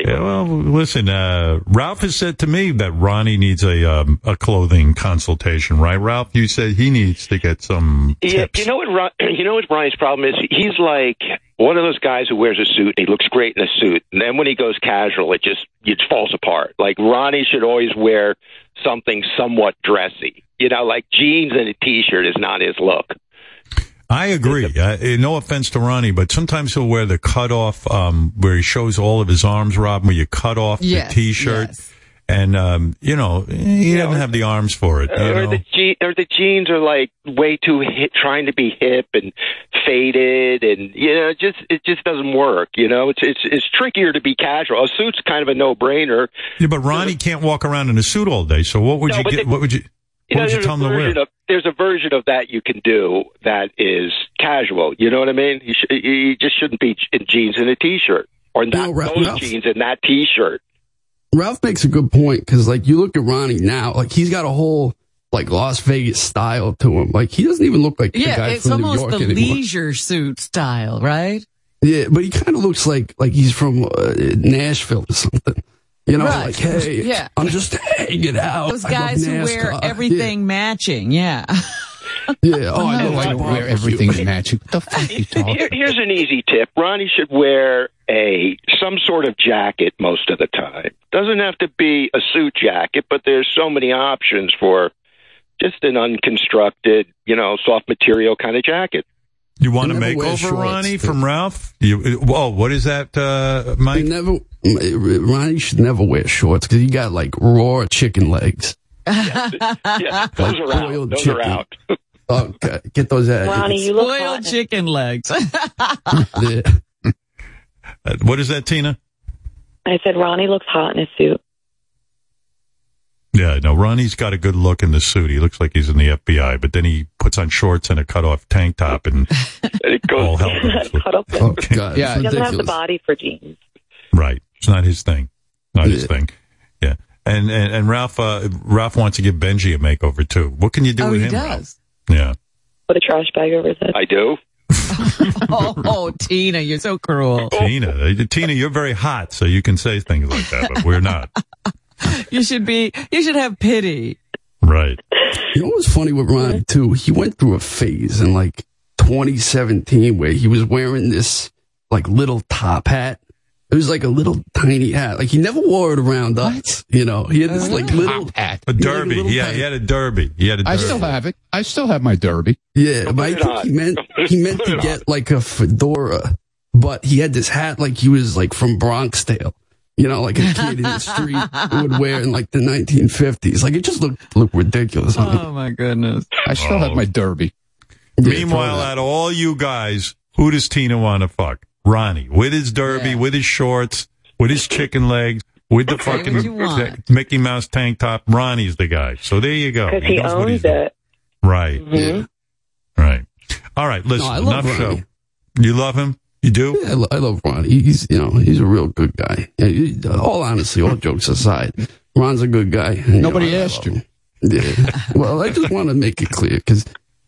S3: Yeah, well, listen, uh, Ralph has said to me that Ronnie needs a, um, a clothing consultation, right? Ralph, you said he needs to get some
S54: Yeah, you know what? Ron, you know what Ronnie's problem is? He's like one of those guys who wears a suit and he looks great in a suit, and then when he goes casual, it just it falls apart. Like Ronnie should always wear something somewhat dressy. You know, like jeans and a t-shirt is not his look.
S3: I agree. Uh, eh, no offense to Ronnie, but sometimes he'll wear the cut off, um, where he shows all of his arms, Rob, where you cut off
S54: Yes,
S3: the t-shirt. And, um, you know, he doesn't have the arms for it. You
S54: or
S3: know?
S54: the je- or the jeans are like way too hip, trying to be hip and faded, and you know, it just it just doesn't work. You know, it's it's it's trickier to be casual. A suit's kind of a no brainer.
S3: Yeah, but Ronnie can't walk around in a suit all day. So what would
S54: No,
S3: you get?
S54: the-
S3: what would you?
S54: You
S3: What
S54: know,
S3: would you
S54: there's
S3: tell
S54: a
S3: him to wear?
S54: version of there's a version of that you can do that is casual. You know what I mean? You, sh- you just shouldn't be in jeans and a t-shirt, or not
S53: Ralph-
S54: those
S53: Ralph-
S54: jeans and that t-shirt.
S53: Ralph makes a good point because, like, you look at Ronnie now, like he's got a whole like Las Vegas style to him. Like he doesn't even look like the
S4: Yeah,
S53: guy
S4: it's
S53: from New
S4: almost
S53: York
S4: the
S53: anymore.
S4: leisure suit style, right?
S53: Yeah, but he kind of looks like like he's from uh, Nashville or something. You know,
S4: Right.
S53: like hey,
S4: Yeah.
S53: I'm just hanging out.
S4: Those guys who wear
S53: NASCAR.
S4: everything matching, yeah.
S53: Yeah. yeah. Oh, I
S34: No,
S53: know.
S34: I don't wear everything matching. What the fuck you talking?
S54: Here, here's an easy tip: Ronnie should wear a some sort of jacket most of the time. Doesn't have to be a suit jacket, but there's so many options for just an unconstructed, you know, soft material kind of jacket.
S3: You want to
S53: make never wear
S3: makeover. Ronnie, from Ralph? You, oh, what is that, uh,
S53: He
S3: Mike?
S53: never, Ronnie should never wear shorts because he got like raw chicken legs.
S54: Yeah, those
S53: Like
S54: are out. Those
S53: chicken.
S54: are out.
S53: Okay, get those out.
S41: Ronnie, you look
S4: Boiled
S41: hot.
S4: chicken legs.
S53: Yeah.
S3: What is that, Tina?
S46: I said Ronnie looks hot in a suit.
S3: Yeah, no, Ronnie's got a good look in the suit. He looks like he's in the FBI, but then he puts on shorts and a cut off tank top and
S54: It goes.
S3: all hell breaks.
S46: Cut off the-
S53: Oh God,
S36: Yeah,
S46: he doesn't have the body for jeans.
S3: Right. It's not his thing. Not his thing. Yeah. And, and, and Ralph, uh, Ralph wants to give Benji a makeover too. What can you do
S4: oh,
S3: with
S4: he
S3: him? Ralph?
S4: does.
S3: Yeah.
S46: Put a trash bag over his head.
S54: I do.
S4: Oh, oh, Tina, you're so cruel.
S3: Tina, uh, Tina, you're very hot, so you can say things like that, but we're not.
S4: You should be. You should have pity.
S3: Right.
S53: You know what's funny with Ronnie too? He went through a phase in like 2017 where he was wearing this like little top hat. It was like a little tiny hat. Like he never wore it around us. You know, he had this like little
S36: hat.
S3: A
S53: He had a
S3: derby. Yeah,
S53: hat.
S3: he had a derby. He had a derby.
S36: I still have it. I still have my derby.
S53: Yeah, but I think he meant he meant to get like a fedora, but he had this hat like he was like from Bronxdale. You know, like a kid in the street would wear in like the 1950s. Like it just looked looked ridiculous. I
S4: Oh my goodness.
S36: I still have oh. my derby.
S53: yeah,
S3: Meanwhile,
S53: throw
S3: out of all you guys, who does Tina want to fuck? Ronnie, with his derby,
S4: Yeah.
S3: with his shorts, with his chicken legs, with the
S4: Okay,
S3: fucking? Mickey Mouse tank top. Ronnie's the guy. So there you go.
S46: Because he
S3: knows what
S46: owns
S3: he's doing.
S46: it.
S3: Right.
S46: Mhm.
S3: Right. All right. Listen,
S53: No,
S3: enough
S53: Ronnie.
S3: show. You love him? You do?
S53: Yeah, I, lo- I love Ron. He- He's you know he's a real good guy. All honesty, all jokes aside, Ron's a good guy. And, you
S36: Nobody
S53: know,
S36: asked you.
S53: Yeah. well, I just want to make it clear because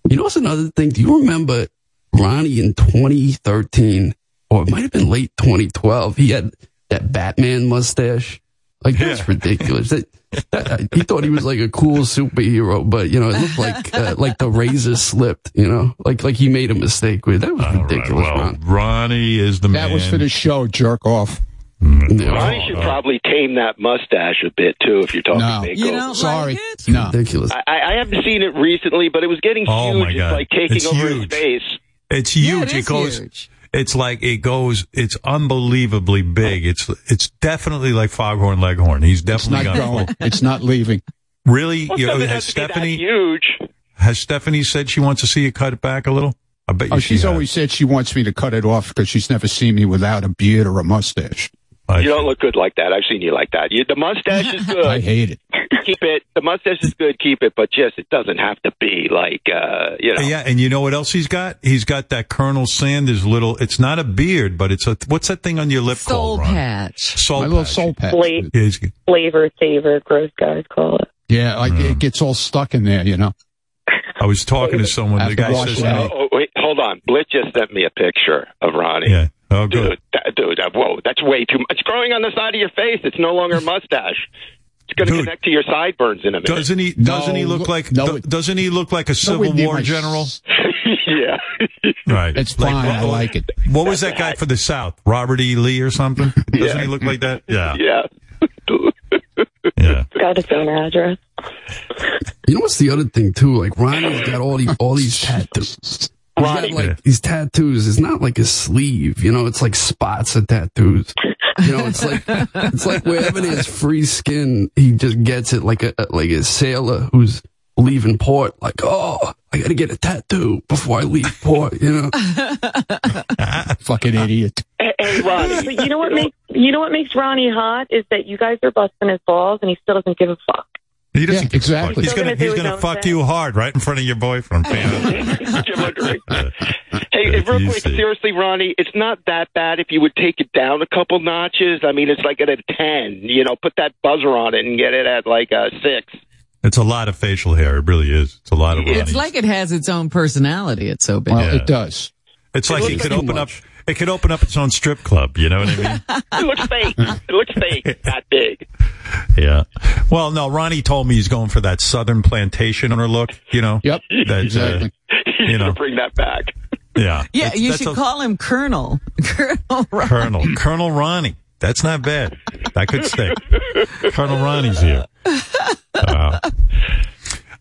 S53: you know what's another thing. Do you remember Ronnie in 2013 or it might have been late 2012? He had that Batman mustache. Like that's ridiculous. That, that, he thought he was like a cool superhero, but you know it looked like uh, like the razor slipped. You know, like like he made a mistake with. That was ridiculous.
S3: Well,
S53: Ron.
S3: Ronnie is the man.
S36: That was for the show, jerk off.
S53: Yeah.
S54: Ronnie should probably tame that mustache a bit too. If you're talking
S36: No.
S54: makeover.
S4: You don't
S36: Sorry.
S4: like it?
S36: No.
S53: ridiculous.
S54: I, I haven't seen it recently, but it was getting
S3: Oh,
S54: huge.
S3: my
S54: It's
S3: God.
S54: like taking
S3: It's
S54: over
S3: huge.
S54: his face.
S3: It's
S4: Yeah,
S3: huge.
S4: it is
S3: goes.
S4: huge.
S3: It's like it goes. It's unbelievably big. It's it's definitely like Foghorn Leghorn. He's
S36: It's
S3: definitely
S36: not
S3: got
S36: going. It's not leaving.
S3: really.
S54: Well,
S3: You know, has
S54: have to be that
S3: Stephanie
S54: huge.
S3: has Stephanie said she wants to see you cut it back a little? I bet you
S36: Oh,
S3: she
S36: she's
S3: has.
S36: always said she wants me to cut it off because she's never seen me without a beard or a mustache.
S3: I-
S54: You don't look good like that. I've seen you like that. You, the mustache is good.
S36: I hate it.
S54: keep it. The mustache is good. Keep it, but just it doesn't have to be like uh, you know.
S3: Yeah, and you know what else he's got? He's got that Colonel Sanders little. It's not a beard, but it's a what's that thing on your lip
S4: Soul
S3: called? Ron?
S4: patch.
S3: Soul
S36: My little
S3: patch.
S36: soul patch.
S46: Fla-
S3: Yeah, he's-
S46: flavor saver, gross guys call it.
S36: Yeah, like
S3: Mm.
S36: it gets all stuck in there, you know.
S3: I was talking to someone. The guy says,
S36: it
S3: no.
S36: out.
S54: Oh, wait, hold on. Blit just sent me a picture of Ronnie.
S3: Yeah. Oh, good.
S54: Dude, that, dude, that, whoa, that's way too much. It's growing on the side of your face. It's no longer a mustache. It's going to connect to your sideburns in a minute.
S3: Doesn't he? Doesn't he look
S36: look-
S3: like?
S36: no,
S3: do- doesn't he look like a Civil
S36: Nowhere near
S3: War general?
S54: yeah.
S3: Right.
S36: It's fine. I like it.
S3: What was that guy for the South? Robert E. Lee or something? Doesn't
S54: Yeah.
S3: he look like that? Yeah.
S54: yeah.
S3: Yeah.
S46: Got his own address.
S53: You know what's the other thing too? Like Ronnie's got all these all these tattoos. He's got like these tattoos. It's not like a sleeve, you know. It's like spots of tattoos. You know, it's like it's like wherever there's free skin, he just gets it like a like a sailor who's leaving port. Like, oh, I got to get a tattoo before I leave port. You know,
S36: Fucking idiot.
S54: Hey, hey, Ronnie.
S46: But you know what makes you know what makes Ronnie hot is that you guys are busting his balls and he still doesn't give a fuck.
S3: He doesn't
S36: Yeah, exactly.
S3: He's gonna
S46: gonna
S3: he's gonna fuck
S46: thing.
S3: you hard right in front of your boyfriend.
S54: Give him a drink. Hey, real quick, seriously, Ronnie, it's not that bad if you would take it down a couple notches. I mean, it's like at a 10. You know, put that buzzer on it and get it at like a 6.
S3: It's a lot of facial hair. It really is. It's a lot of.
S4: It's like it has its own personality. It's so big.
S36: Well,
S3: Yeah.
S36: it does.
S3: It's like
S54: looks
S3: it could
S54: like
S3: open up. It could open up its own strip club. You know what I mean?
S54: It looks fake. It looks fake. That big.
S3: Yeah. Well, no, Ronnie told me he's going for that Southern plantation owner look, you know?
S36: Yep.
S3: That, uh,
S36: exactly.
S54: He's
S3: You know.
S54: bring that back.
S3: yeah.
S4: yeah,
S3: That's-
S4: you
S3: that's
S4: should
S3: a-
S4: call him Colonel. Colonel. Ron-
S3: Colonel. Colonel Ronnie. That's not bad. That could stick. Colonel Ronnie's here. Uh,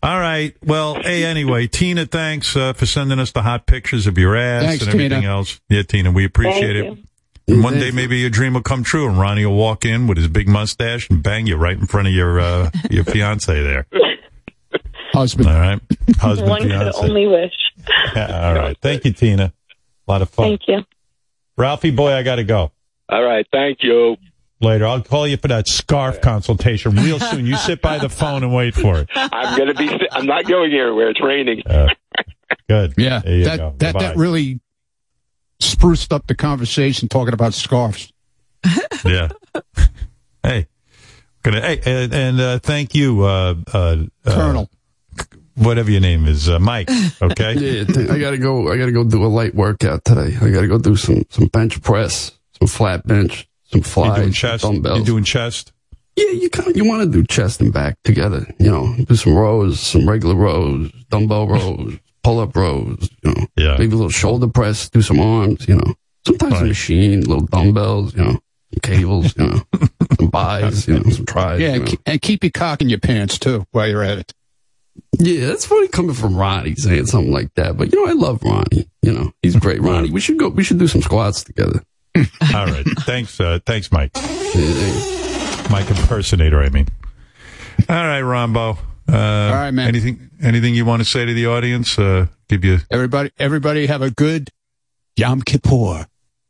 S3: All right. Well, hey, anyway, Tina, thanks uh, for sending us the hot pictures of your ass
S34: Thanks,
S3: and everything
S34: Tina.
S3: else. Yeah, Tina, we appreciate
S34: Thank
S3: it. And one day maybe your dream will come true, and Ronnie will walk in with his big mustache and bang you right in front of your uh, your fiance there.
S34: Husband.
S3: All right, husband,
S46: One could
S3: fiance.
S46: only wish.
S3: Yeah, all right. Thank you, Tina. A lot of fun.
S46: Thank you.
S3: Ralphie, boy, I got to go.
S54: All right. Thank you.
S3: Later, I'll call you for that scarf consultation real soon. You sit by the phone and wait for it.
S54: I'm gonna be. I'm not going anywhere. It's raining.
S3: Good.
S34: Yeah,
S3: There you
S34: that
S3: go.
S34: that
S3: Bye-bye.
S34: that really spruced up the conversation talking about scarves.
S3: yeah. Hey, gonna hey, and, and uh, thank you, uh, uh, uh,
S34: Colonel.
S3: whatever your name is, uh, Mike. Okay.
S53: Yeah, I gotta go. I gotta go do a light workout today. I gotta go do some some bench press, some flat bench, some
S3: You
S53: flies,
S3: doing
S53: some
S3: chest?
S53: dumbbells.
S3: You doing chest?
S53: yeah, you kind of you want to do chest and back together. You know, do some rows, some regular rows, dumbbell rows, pull up rows. You know,
S3: yeah.
S53: maybe a little shoulder press, do some arms. You know, sometimes a machine, little dumbbells. You know, cables. You know, some buys. You know, some tries.
S34: Yeah,
S53: you
S34: and,
S53: know.
S34: keep, and keep your cock in your pants too while you're at it.
S53: Yeah, that's funny coming from Ronnie saying something like that. But you know, I love Ronnie. You know, he's great. Ronnie, we should go. We should do some squats together.
S3: All right. Thanks. Uh, thanks, Mike. Mike impersonator. I mean. All right, Rombo. Uh, All
S34: right, man.
S3: Anything? Anything you want to say to the audience? Uh, give you.
S34: Everybody, everybody, have a good Yom Kippur.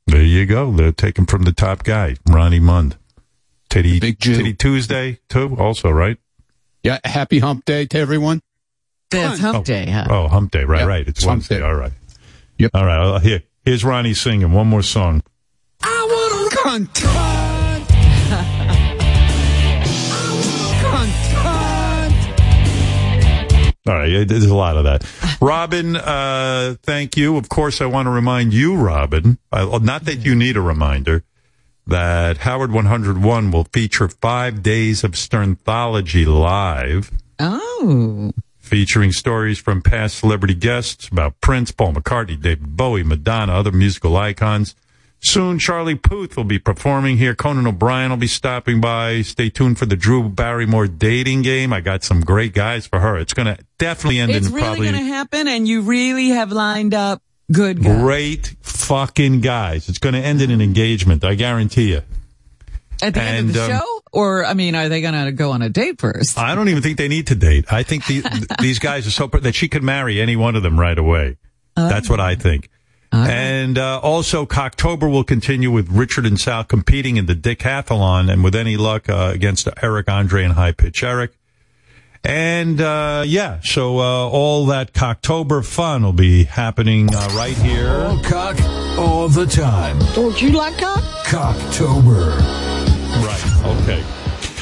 S3: There you go. They're taken from the top guy, Ronnie Mund. Titty, Titty Tuesday too. Also, right?
S34: Yeah, happy Hump Day to everyone.
S4: That's Hump Day, huh?
S3: Oh, Hump Day. Right,
S34: Yep,
S3: right. It's
S34: it's Hump
S3: Wednesday.
S34: Day.
S3: All right.
S34: Yep.
S3: All right. I'll- Here, here's Ronnie singing one more song.
S34: I want cunt.
S3: All right, yeah, there's a lot of that. Robin, uh, thank you. Of course, I want to remind you, Robin, uh, not that you need a reminder, that Howard 101 will feature five days of Sternthology live,
S4: Oh.
S3: featuring stories from past celebrity guests about Prince, Paul McCartney, David Bowie, Madonna, other musical icons. Soon, Charlie Puth will be performing here. Conan O'Brien will be stopping by. Stay tuned for the Drew Barrymore dating game. I got some great guys for her. It's going to definitely end
S4: It's
S3: in
S4: really
S3: probably
S4: going to happen, and you really have lined up good guys.
S3: great fucking guys. It's going to end in an engagement. I guarantee you.
S4: At the end of the
S3: um,
S4: show? Or, I mean, are they going to go on a date first?
S3: I don't even think they need to date. I think the, these guys are so that she could marry any one of them right away. That's what I think. And uh, also, Cocktober will continue with Richard and Sal competing in the Decathlon, and with any luck, uh, against Eric, Andre, and High Pitch Eric. And uh, yeah, so uh, all that Cocktober fun will be happening uh, right here.
S49: All cock all the time.
S38: Don't you like cock?
S49: Cocktober.
S3: Right. Okay.